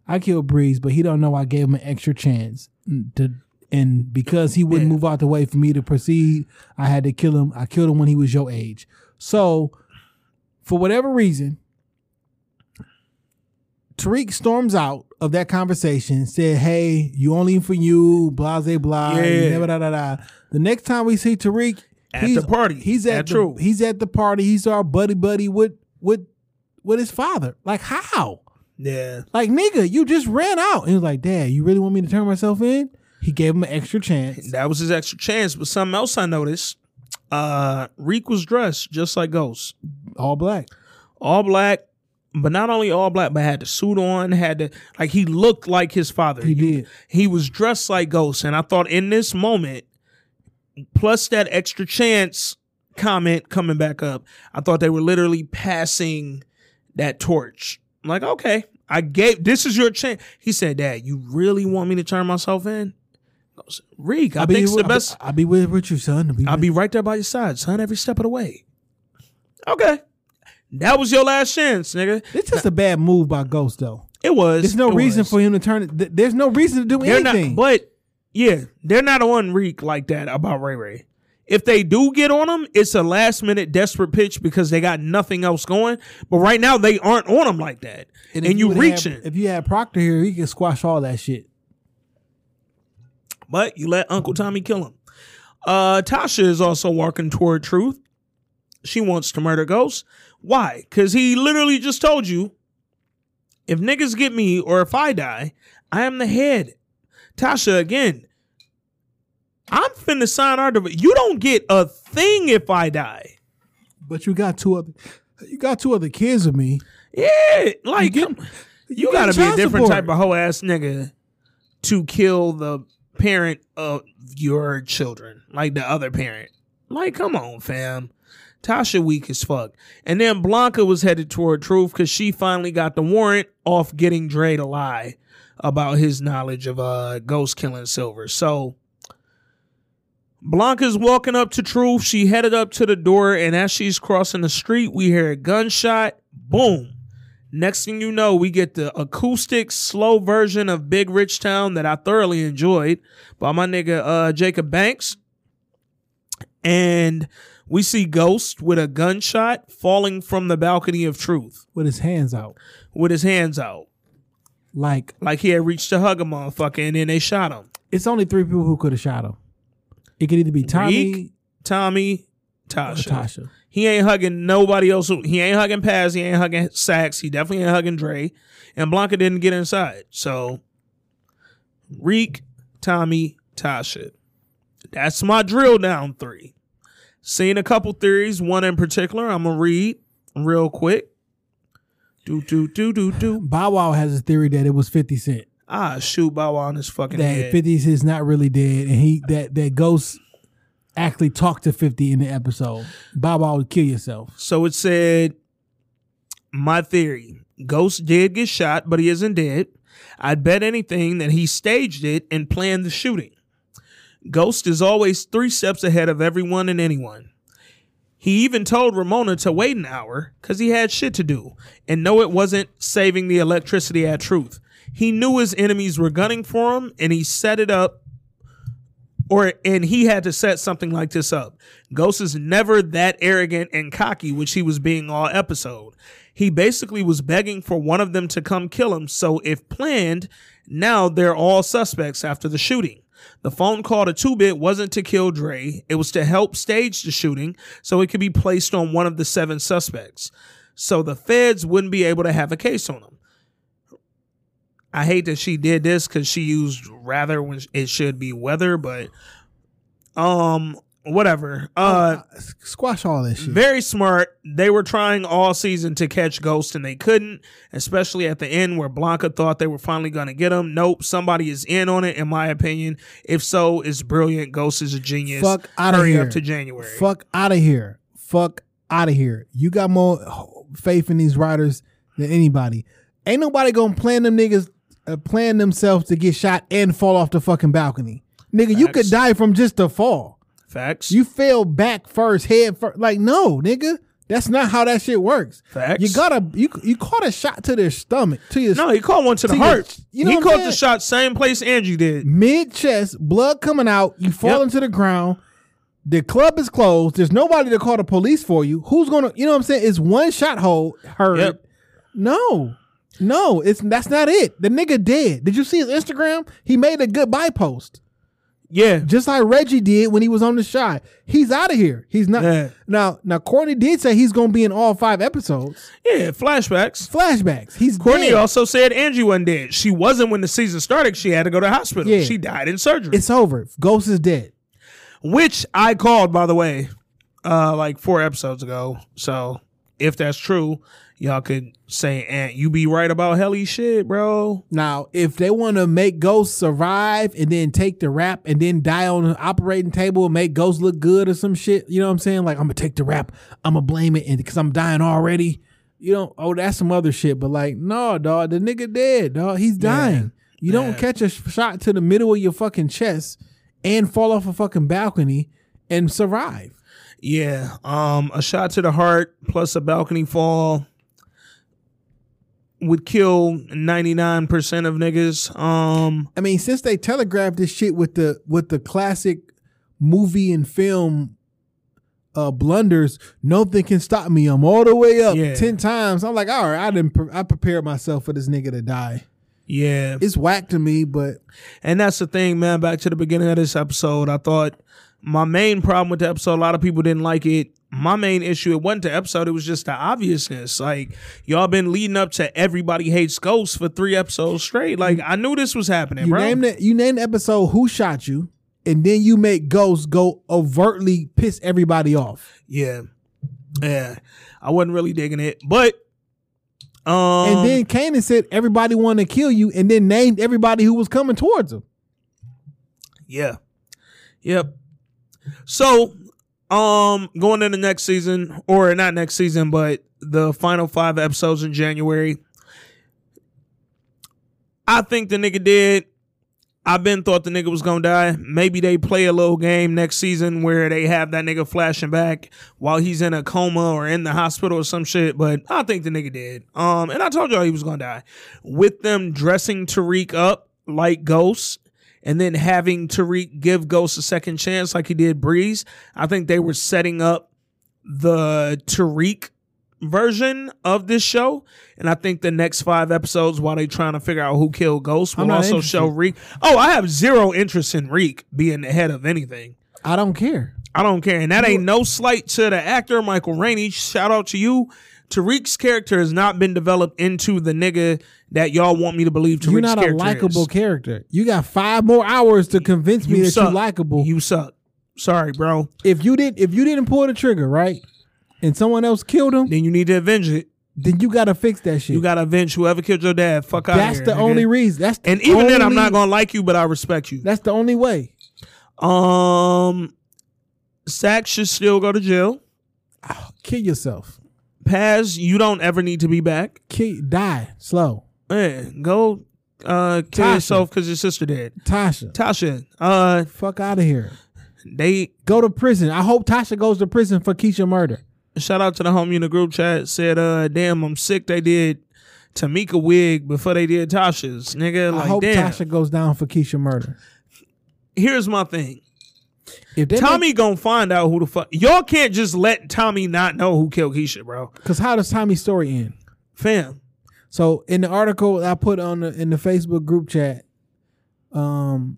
[SPEAKER 4] I killed Breeze, but he don't know I gave him an extra chance to." And because he wouldn't
[SPEAKER 3] Yeah.
[SPEAKER 4] move out the way for me to proceed, I had to kill him. I killed him when he was your age. So, for whatever reason, Tariq storms out of that conversation, said, Hey, you only for you, blah, blah, blah,
[SPEAKER 3] Yeah.
[SPEAKER 4] never, da, da, da. The next time we see Tariq,
[SPEAKER 3] At
[SPEAKER 4] he's,
[SPEAKER 3] the party.
[SPEAKER 4] He's at
[SPEAKER 3] At
[SPEAKER 4] the,
[SPEAKER 3] True.
[SPEAKER 4] he's at the party. He's our buddy buddy with with with his father. Like how?
[SPEAKER 3] Yeah.
[SPEAKER 4] Like nigga, you just ran out. And he was like, Dad, you really want me to turn myself in? He gave him an extra chance.
[SPEAKER 3] That was his extra chance. But something else I noticed, uh, Reek was dressed just like Ghost.
[SPEAKER 4] All black.
[SPEAKER 3] All black, but not only all black, but had the suit on, had the like he looked like his father.
[SPEAKER 4] He did.
[SPEAKER 3] He was dressed like Ghost. And I thought in this moment, plus that extra chance comment coming back up, I thought they were literally passing that torch. I'm like, okay, I gave this is your chance. He said, Dad, you really want me to turn myself in? Goes, Reek, I
[SPEAKER 4] I'll be,
[SPEAKER 3] think it's the
[SPEAKER 4] I'll be-
[SPEAKER 3] best.
[SPEAKER 4] I'll be with, with you, son. I'll be,
[SPEAKER 3] I'll be right there by your side, son, every step of the way. Okay. That was your last chance, nigga.
[SPEAKER 4] It's just a bad move by Ghost, though.
[SPEAKER 3] It was.
[SPEAKER 4] There's no reason
[SPEAKER 3] was.
[SPEAKER 4] for him to turn it. th- There's no reason to do
[SPEAKER 3] They're not,
[SPEAKER 4] anything.
[SPEAKER 3] but yeah, they're not on Reek like that about Ray Ray. If they do get on him, it's a last minute desperate pitch because they got nothing else going. But right now they aren't on him like that, and,
[SPEAKER 4] if
[SPEAKER 3] you
[SPEAKER 4] would've
[SPEAKER 3] reaching.
[SPEAKER 4] If you had Proctor here, he could squash all that shit.
[SPEAKER 3] but you let Uncle Tommy kill him. Uh, Tasha is also walking toward truth. She wants to murder Ghost. Why? Because he literally just told you if niggas get me or if I die, I am the head. Tasha, again, I'm finna sign our div- You don't get a thing if I die.
[SPEAKER 4] But you got two other, you got two other kids with me.
[SPEAKER 3] Yeah, like
[SPEAKER 4] You
[SPEAKER 3] you,
[SPEAKER 4] get-
[SPEAKER 3] you,
[SPEAKER 4] you
[SPEAKER 3] gotta be a different
[SPEAKER 4] support.
[SPEAKER 3] type of hoe ass nigga to kill the parent of your children, like the other parent. Like, come on, fam. Tasha weak as fuck. And then Blanca was headed toward truth because she finally got the warrant off getting Dre to lie about his knowledge of uh Ghost killing Silver. So Blanca's walking up to truth. She headed up to the door, and as she's crossing the street, we hear a gunshot. Boom. Next thing you know, we get the acoustic slow version of Big Rich Town that I thoroughly enjoyed by my nigga uh Jacob Banks. And we see Ghost with a gunshot falling from the balcony of truth
[SPEAKER 4] with his hands out,
[SPEAKER 3] with his hands out.
[SPEAKER 4] like
[SPEAKER 3] Like he had reached to hug a motherfucker and then they shot him.
[SPEAKER 4] it's only three people who could have shot him. It could either be Tommy
[SPEAKER 3] Reek, Tommy,
[SPEAKER 4] or
[SPEAKER 3] Tasha.
[SPEAKER 4] Tasha.
[SPEAKER 3] He ain't hugging nobody else. He ain't hugging Paz. He ain't hugging Saxe. He definitely ain't hugging Dre. And Blanca didn't get inside. So, Reek, Tommy, Tasha. That's my drill down three. Seen a couple theories. One in particular, I'm gonna read real quick. Do do do do do. (sighs)
[SPEAKER 4] Bow Wow has a theory that it was Fifty Cent.
[SPEAKER 3] Ah, shoot Bow Wow on his fucking
[SPEAKER 4] That
[SPEAKER 3] head.
[SPEAKER 4] 50 is not really dead, and he that that Ghost actually talked to Fifty in the episode. Bow Wow would kill yourself.
[SPEAKER 3] So it said, My theory Ghost did get shot, but he isn't dead. I'd bet anything that he staged it and planned the shooting. Ghost is always three steps ahead of everyone and anyone. He even told Ramona to wait an hour because he had shit to do. And no, it wasn't saving the electricity at truth. He knew his enemies were gunning for him and he set it up or and he had to set something like this up. Ghost is never that arrogant and cocky, which he was being all episode. He basically was begging for one of them to come kill him. So if planned, now they're all suspects after the shooting. The phone call to Two Bit wasn't to kill Dre. It was to help stage the shooting so it could be placed on one of the seven suspects. So the feds wouldn't be able to have a case on him. I hate that she did this because she used rather when it should be weather, but um, whatever. Uh,
[SPEAKER 4] Squash all this shit.
[SPEAKER 3] very smart. They were trying all season to catch Ghost and they couldn't, especially at the end where Blanca thought they were finally going to get him. Nope, somebody is in on it, in my opinion. If so, it's brilliant. Ghost is a genius.
[SPEAKER 4] Fuck outta
[SPEAKER 3] Hurry
[SPEAKER 4] here.
[SPEAKER 3] up to January.
[SPEAKER 4] Fuck out of here. Fuck out of here. You got more faith in these writers than anybody. Ain't nobody gonna plan them niggas uh, plan themselves to get shot and fall off the fucking balcony. Nigga, you could die from just a fall.
[SPEAKER 3] Facts.
[SPEAKER 4] You fell back first, head first. Like, no, nigga. That's not how that shit works.
[SPEAKER 3] Facts.
[SPEAKER 4] You gotta you you caught a shot to their stomach, to your
[SPEAKER 3] no, he caught one to the
[SPEAKER 4] To your-
[SPEAKER 3] heart.
[SPEAKER 4] you know
[SPEAKER 3] he caught the shot same place Angie did.
[SPEAKER 4] mid chest, blood coming out. You fall
[SPEAKER 3] Yep.
[SPEAKER 4] into the ground. The club is closed. There's nobody to call the police for you. Who's gonna? You know what I'm saying? It's one shot hole heard.
[SPEAKER 3] Yep.
[SPEAKER 4] No, no, it's that's not it. The nigga dead. Did you see his Instagram? He made a goodbye post,
[SPEAKER 3] Yeah.
[SPEAKER 4] just like Reggie did when he was on the shot. He's out of here. He's not
[SPEAKER 3] Yeah.
[SPEAKER 4] now. Now Courtney did say he's gonna be in all five episodes.
[SPEAKER 3] Yeah. Flashbacks.
[SPEAKER 4] Flashbacks. He's
[SPEAKER 3] Courtney
[SPEAKER 4] dead.
[SPEAKER 3] also said Angie wasn't dead. She wasn't when the season started. She had to go to the hospital.
[SPEAKER 4] Yeah.
[SPEAKER 3] She died in surgery.
[SPEAKER 4] It's over. Ghost is dead.
[SPEAKER 3] which I called by the way, uh, like four episodes ago. So if that's true, y'all could say, "Aunt, you be right about Helly shit, bro."
[SPEAKER 4] Now, if they want to make Ghost survive and then take the rap and then die on the operating table and make Ghost look good or some shit, you know what I'm saying? Like I'm gonna take the rap, I'm gonna blame it, and because I'm dying already, you know. Oh, that's some other shit. But like, no, dog, the nigga dead, dog. He's dying. You don't catch a shot to the middle of your fucking chest and fall off a fucking balcony and survive.
[SPEAKER 3] Yeah, um, a shot to the heart plus a balcony fall would kill ninety nine percent of niggas. Um,
[SPEAKER 4] I mean, since they telegraphed this shit with the with the classic movie and film uh blunders, nothing can stop me. I'm all the way up
[SPEAKER 3] Yeah.
[SPEAKER 4] ten times. I'm like, all right, I didn't. Pre- I prepared myself for this nigga to die.
[SPEAKER 3] yeah,
[SPEAKER 4] It's whack to me, but
[SPEAKER 3] And that's the thing, man. Back to the beginning of this episode, I thought my main problem with the episode, a lot of people didn't like it. My main issue, it wasn't the episode, it was just the obviousness. Like, y'all been leading up to everybody hates ghosts for three episodes straight. Like, I knew this was happening,
[SPEAKER 4] you
[SPEAKER 3] bro.
[SPEAKER 4] name the you name the episode who shot you, and then you make ghosts go overtly piss everybody off,
[SPEAKER 3] Yeah. Yeah. I wasn't really digging it. But um
[SPEAKER 4] and then Kanan said everybody wanted to kill you, and then named everybody who was coming towards him.
[SPEAKER 3] Yeah. Yep. So Um, going into next season, or not next season, but the final five episodes in January. I think the nigga did. I've been thought the nigga was gonna die. Maybe they play a little game next season where they have that nigga flashing back while he's in a coma or in the hospital or some shit. But I think the nigga did. Um, and I told y'all he was gonna die. With them dressing Tariq up like Ghost and then having Tariq give Ghost a second chance like he did Breeze, I think they were setting up the Tariq version of this show. And I think the next five episodes, while they're trying to figure out who killed Ghost, will also
[SPEAKER 4] interested.
[SPEAKER 3] show Reek. Oh, I have zero interest in Reek being the head of anything.
[SPEAKER 4] I don't care.
[SPEAKER 3] I don't care. And that ain't no slight to the actor, Michael Rainey. Shout out to you. Tariq's character has not been developed into the nigga that y'all want me to believe Tariq's
[SPEAKER 4] You're not a
[SPEAKER 3] character
[SPEAKER 4] likable
[SPEAKER 3] is.
[SPEAKER 4] character. You got five more hours to convince me that
[SPEAKER 3] suck.
[SPEAKER 4] you're likable.
[SPEAKER 3] You suck. Sorry, bro.
[SPEAKER 4] if you didn't, if you didn't pull the trigger, right, and someone else killed him,
[SPEAKER 3] Then you need to avenge it.
[SPEAKER 4] then you gotta fix that shit.
[SPEAKER 3] You got to avenge whoever killed your dad. Fuck out
[SPEAKER 4] That's
[SPEAKER 3] here,
[SPEAKER 4] That's
[SPEAKER 3] the
[SPEAKER 4] only reason. That's the
[SPEAKER 3] And even then, I'm
[SPEAKER 4] only-
[SPEAKER 3] not gonna like you, but I respect you.
[SPEAKER 4] That's the only way.
[SPEAKER 3] Um, Saxe should still go to jail.
[SPEAKER 4] Kill yourself.
[SPEAKER 3] Paz, you don't ever need to be back.
[SPEAKER 4] Kill, die slow.
[SPEAKER 3] Yeah, go uh kill
[SPEAKER 4] Tasha.
[SPEAKER 3] yourself because your sister dead.
[SPEAKER 4] Tasha,
[SPEAKER 3] Tasha, uh,
[SPEAKER 4] fuck out of here.
[SPEAKER 3] they
[SPEAKER 4] Go to prison. I hope Tasha goes to prison for Keisha murder.
[SPEAKER 3] shout out to the homie in the group chat said, uh, damn, I'm sick. They did Tamika wig before they did Tasha's. Nigga,
[SPEAKER 4] I
[SPEAKER 3] like
[SPEAKER 4] hope
[SPEAKER 3] damn.
[SPEAKER 4] Tasha goes down for Keisha murder.
[SPEAKER 3] Here's my thing.
[SPEAKER 4] If
[SPEAKER 3] Tommy gonna find out who the fuck. Y'all can't just let Tommy not know who killed Keisha, bro.
[SPEAKER 4] because how does Tommy's story end?
[SPEAKER 3] Fam.
[SPEAKER 4] So in the article I put on the in the Facebook group chat, um,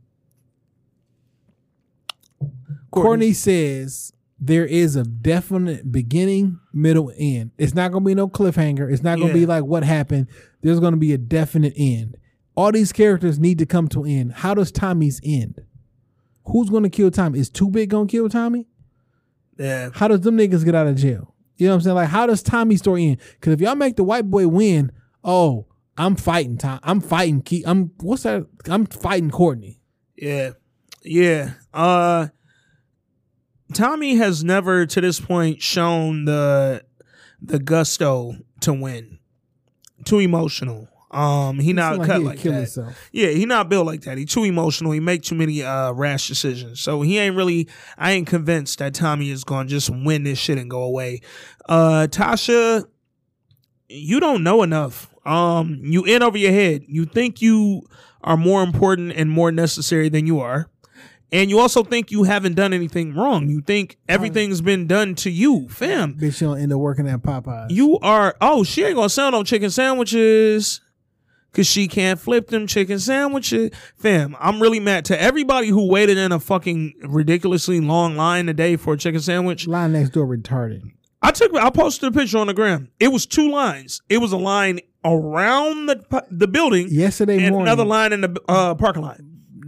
[SPEAKER 4] Courtney says there is a definite beginning, middle, end. It's not gonna be no cliffhanger. It's not gonna be like what happened. There's gonna be a definite end. All these characters need to come to an end. How does Tommy's end? Who's gonna kill Tommy? Is Two Bit gonna kill Tommy?
[SPEAKER 3] Yeah.
[SPEAKER 4] How does them niggas get out of jail? You know what I'm saying? Like, how does Tommy's story end? Because if y'all make the white boy win, oh, I'm fighting Tom. I'm fighting Key. I'm what's that? I'm fighting Courtney.
[SPEAKER 3] Yeah. Yeah. Uh Tommy has never to this point shown the the gusto to win. Too emotional. Um he not
[SPEAKER 4] Seem
[SPEAKER 3] cut like
[SPEAKER 4] kill
[SPEAKER 3] that.
[SPEAKER 4] himself.
[SPEAKER 3] Yeah, he not built like that. He too emotional. He make too many uh rash decisions. So he ain't really I ain't convinced that Tommy is gonna just win this shit and go away. Uh Tasha, you don't know enough. Um you in over your head. You think you are more important and more necessary than you are. And you also think you haven't done anything wrong. You think everything's been done to you, fam.
[SPEAKER 4] Bitch, she'll end up working at Popeyes.
[SPEAKER 3] You are oh she ain't gonna sell no chicken sandwiches cause she can't flip them chicken sandwiches. Fam, I'm really mad to everybody who waited in a fucking ridiculously long line today for a chicken sandwich.
[SPEAKER 4] line next door retarded.
[SPEAKER 3] I took I posted a picture on the gram. It was two lines. It was a line around the the building
[SPEAKER 4] Yesterday
[SPEAKER 3] and
[SPEAKER 4] morning,
[SPEAKER 3] another line in the uh, parking lot.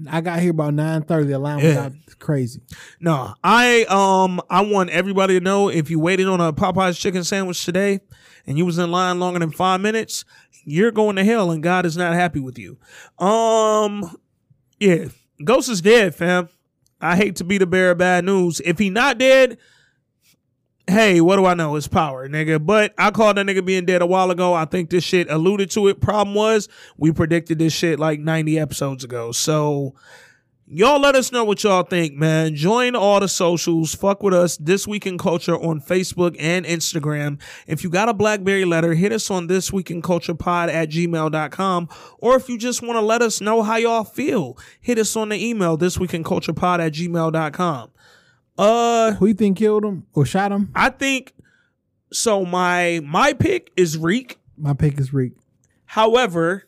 [SPEAKER 4] I got here about nine thirty. The line was out crazy.
[SPEAKER 3] No, I um I want everybody to know if you waited on a Popeyes chicken sandwich today and you was in line longer than five minutes, you're going to hell and God is not happy with you. Um yeah. Ghost is dead, fam. I hate to be the bearer of bad news. If he not dead, hey, what do I know? It's power, nigga. But I called that nigga being dead a while ago. I think this shit alluded to it. Problem was, we predicted this shit like 90 episodes ago. So Y'all let us know what y'all think, man. Join all the socials. Fuck with us. This Week in Culture on Facebook and Instagram. If you got a Blackberry letter, hit us on this week in culture pod at gmail.com. Or if you just want to let us know how y'all feel, hit us on the email this week in culture pod at gmail.com. Uh,
[SPEAKER 4] Who you think killed him or shot him?
[SPEAKER 3] I think so. My my pick is Reek.
[SPEAKER 4] My pick is Reek.
[SPEAKER 3] However,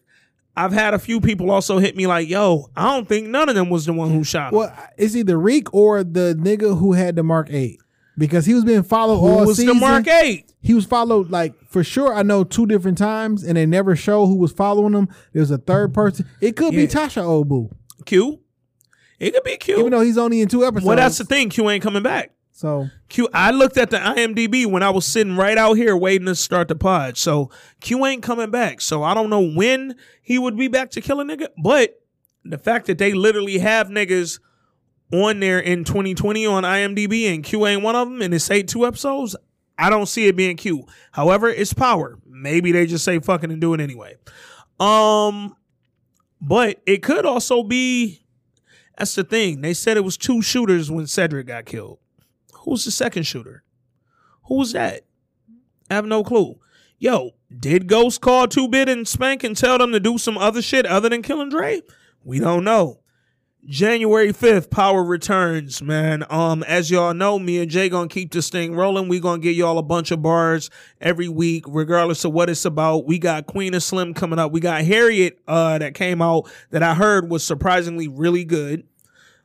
[SPEAKER 3] I've had a few people also hit me like, "Yo, I don't think none of them was the one who shot him."
[SPEAKER 4] Well, it's either Reek or the nigga who had the Mark Eight because he was being followed
[SPEAKER 3] who
[SPEAKER 4] all
[SPEAKER 3] was
[SPEAKER 4] season.
[SPEAKER 3] the Mark Eight?
[SPEAKER 4] He was followed like for sure. I know two different times, and they never show who was following him. There was a third mm-hmm. person. It could be Tasha Obu,
[SPEAKER 3] Q. It could be Q.
[SPEAKER 4] even though he's only in two episodes.
[SPEAKER 3] well, that's the thing. Q ain't coming back.
[SPEAKER 4] So
[SPEAKER 3] Q. I looked at the IMDb when I was sitting right out here waiting to start the pod. So Q ain't coming back. So I don't know when he would be back to kill a nigga. But the fact that they literally have niggas on there in 2020 on IMDb and Q ain't one of them and it's eight two episodes, I don't see it being Q. However, it's power. Maybe they just say fucking and do it anyway. Um, but it could also be. That's the thing. They said it was two shooters when Cedric got killed. Who was the second shooter? Who was that? I have no clue. Yo, did Ghost call Two Bit and Spank and tell them to do some other shit other than killing Dre? We don't know. January 5th, Power returns, man. Um, as y'all know, me and Jay gonna keep this thing rolling. We gonna get y'all a bunch of bars every week, regardless of what it's about. We got Queen & Slim coming up. We got Harriet, uh, that came out that I heard was surprisingly really good.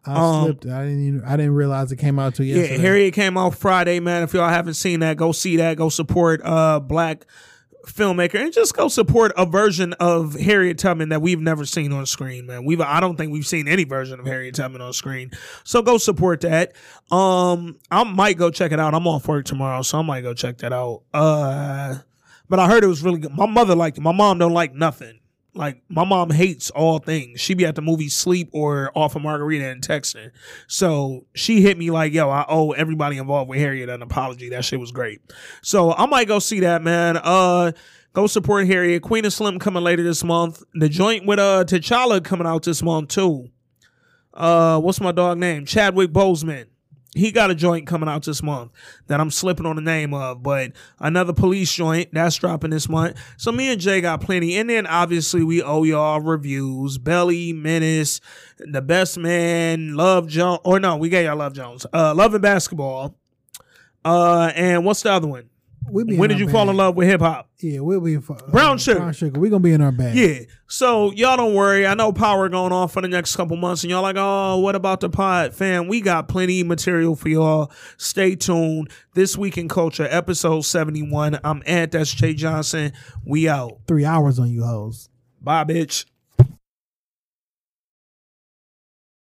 [SPEAKER 4] I
[SPEAKER 3] Um,
[SPEAKER 4] slipped. I didn't. Even, I didn't realize it came out till yesterday.
[SPEAKER 3] Yeah, Harriet came out Friday, man. If y'all haven't seen that, go see that. Go support uh black filmmaker and just go support a version of Harriet Tubman that we've never seen on screen, man. We've I don't think we've seen any version of Harriet Tubman on screen. So go support that. Um I might go check it out. I'm off work tomorrow, so I might go check that out. Uh but I heard it was really good. My mother liked it. My mom don't like nothing. Like my mom hates all things. She be at the movie sleep or off of margarita and texting. So she hit me like, yo, I owe everybody involved with Harriet an apology. That shit was great. So I might go see that, man. Uh go support Harriet. Queen & Slim coming later this month. The joint with uh T'Challa coming out this month too. Uh what's my dog name? Chadwick Boseman. He got a joint coming out this month that I'm slipping on the name of, but another police joint that's dropping this month. So me and Jay got plenty. And then obviously we owe y'all reviews. Belly, Menace, The Best Man, Love Jones. Or no, we gave y'all Love Jones. Uh Love and Basketball. Uh and what's the other one?
[SPEAKER 4] We be
[SPEAKER 3] When did you fall in love with hip hop?
[SPEAKER 4] Yeah, we'll be in for, uh,
[SPEAKER 3] Brown sugar.
[SPEAKER 4] Brown sugar. We gonna be in our bag.
[SPEAKER 3] Yeah. So y'all don't worry. I know power going on for the next couple months, and y'all like, oh, what about the pod, fam? We got plenty of material for y'all. Stay tuned. This week in culture, episode seventy one. I'm Ant. That's Jay Johnson. We out.
[SPEAKER 4] Three hours on you hoes.
[SPEAKER 3] Bye, bitch.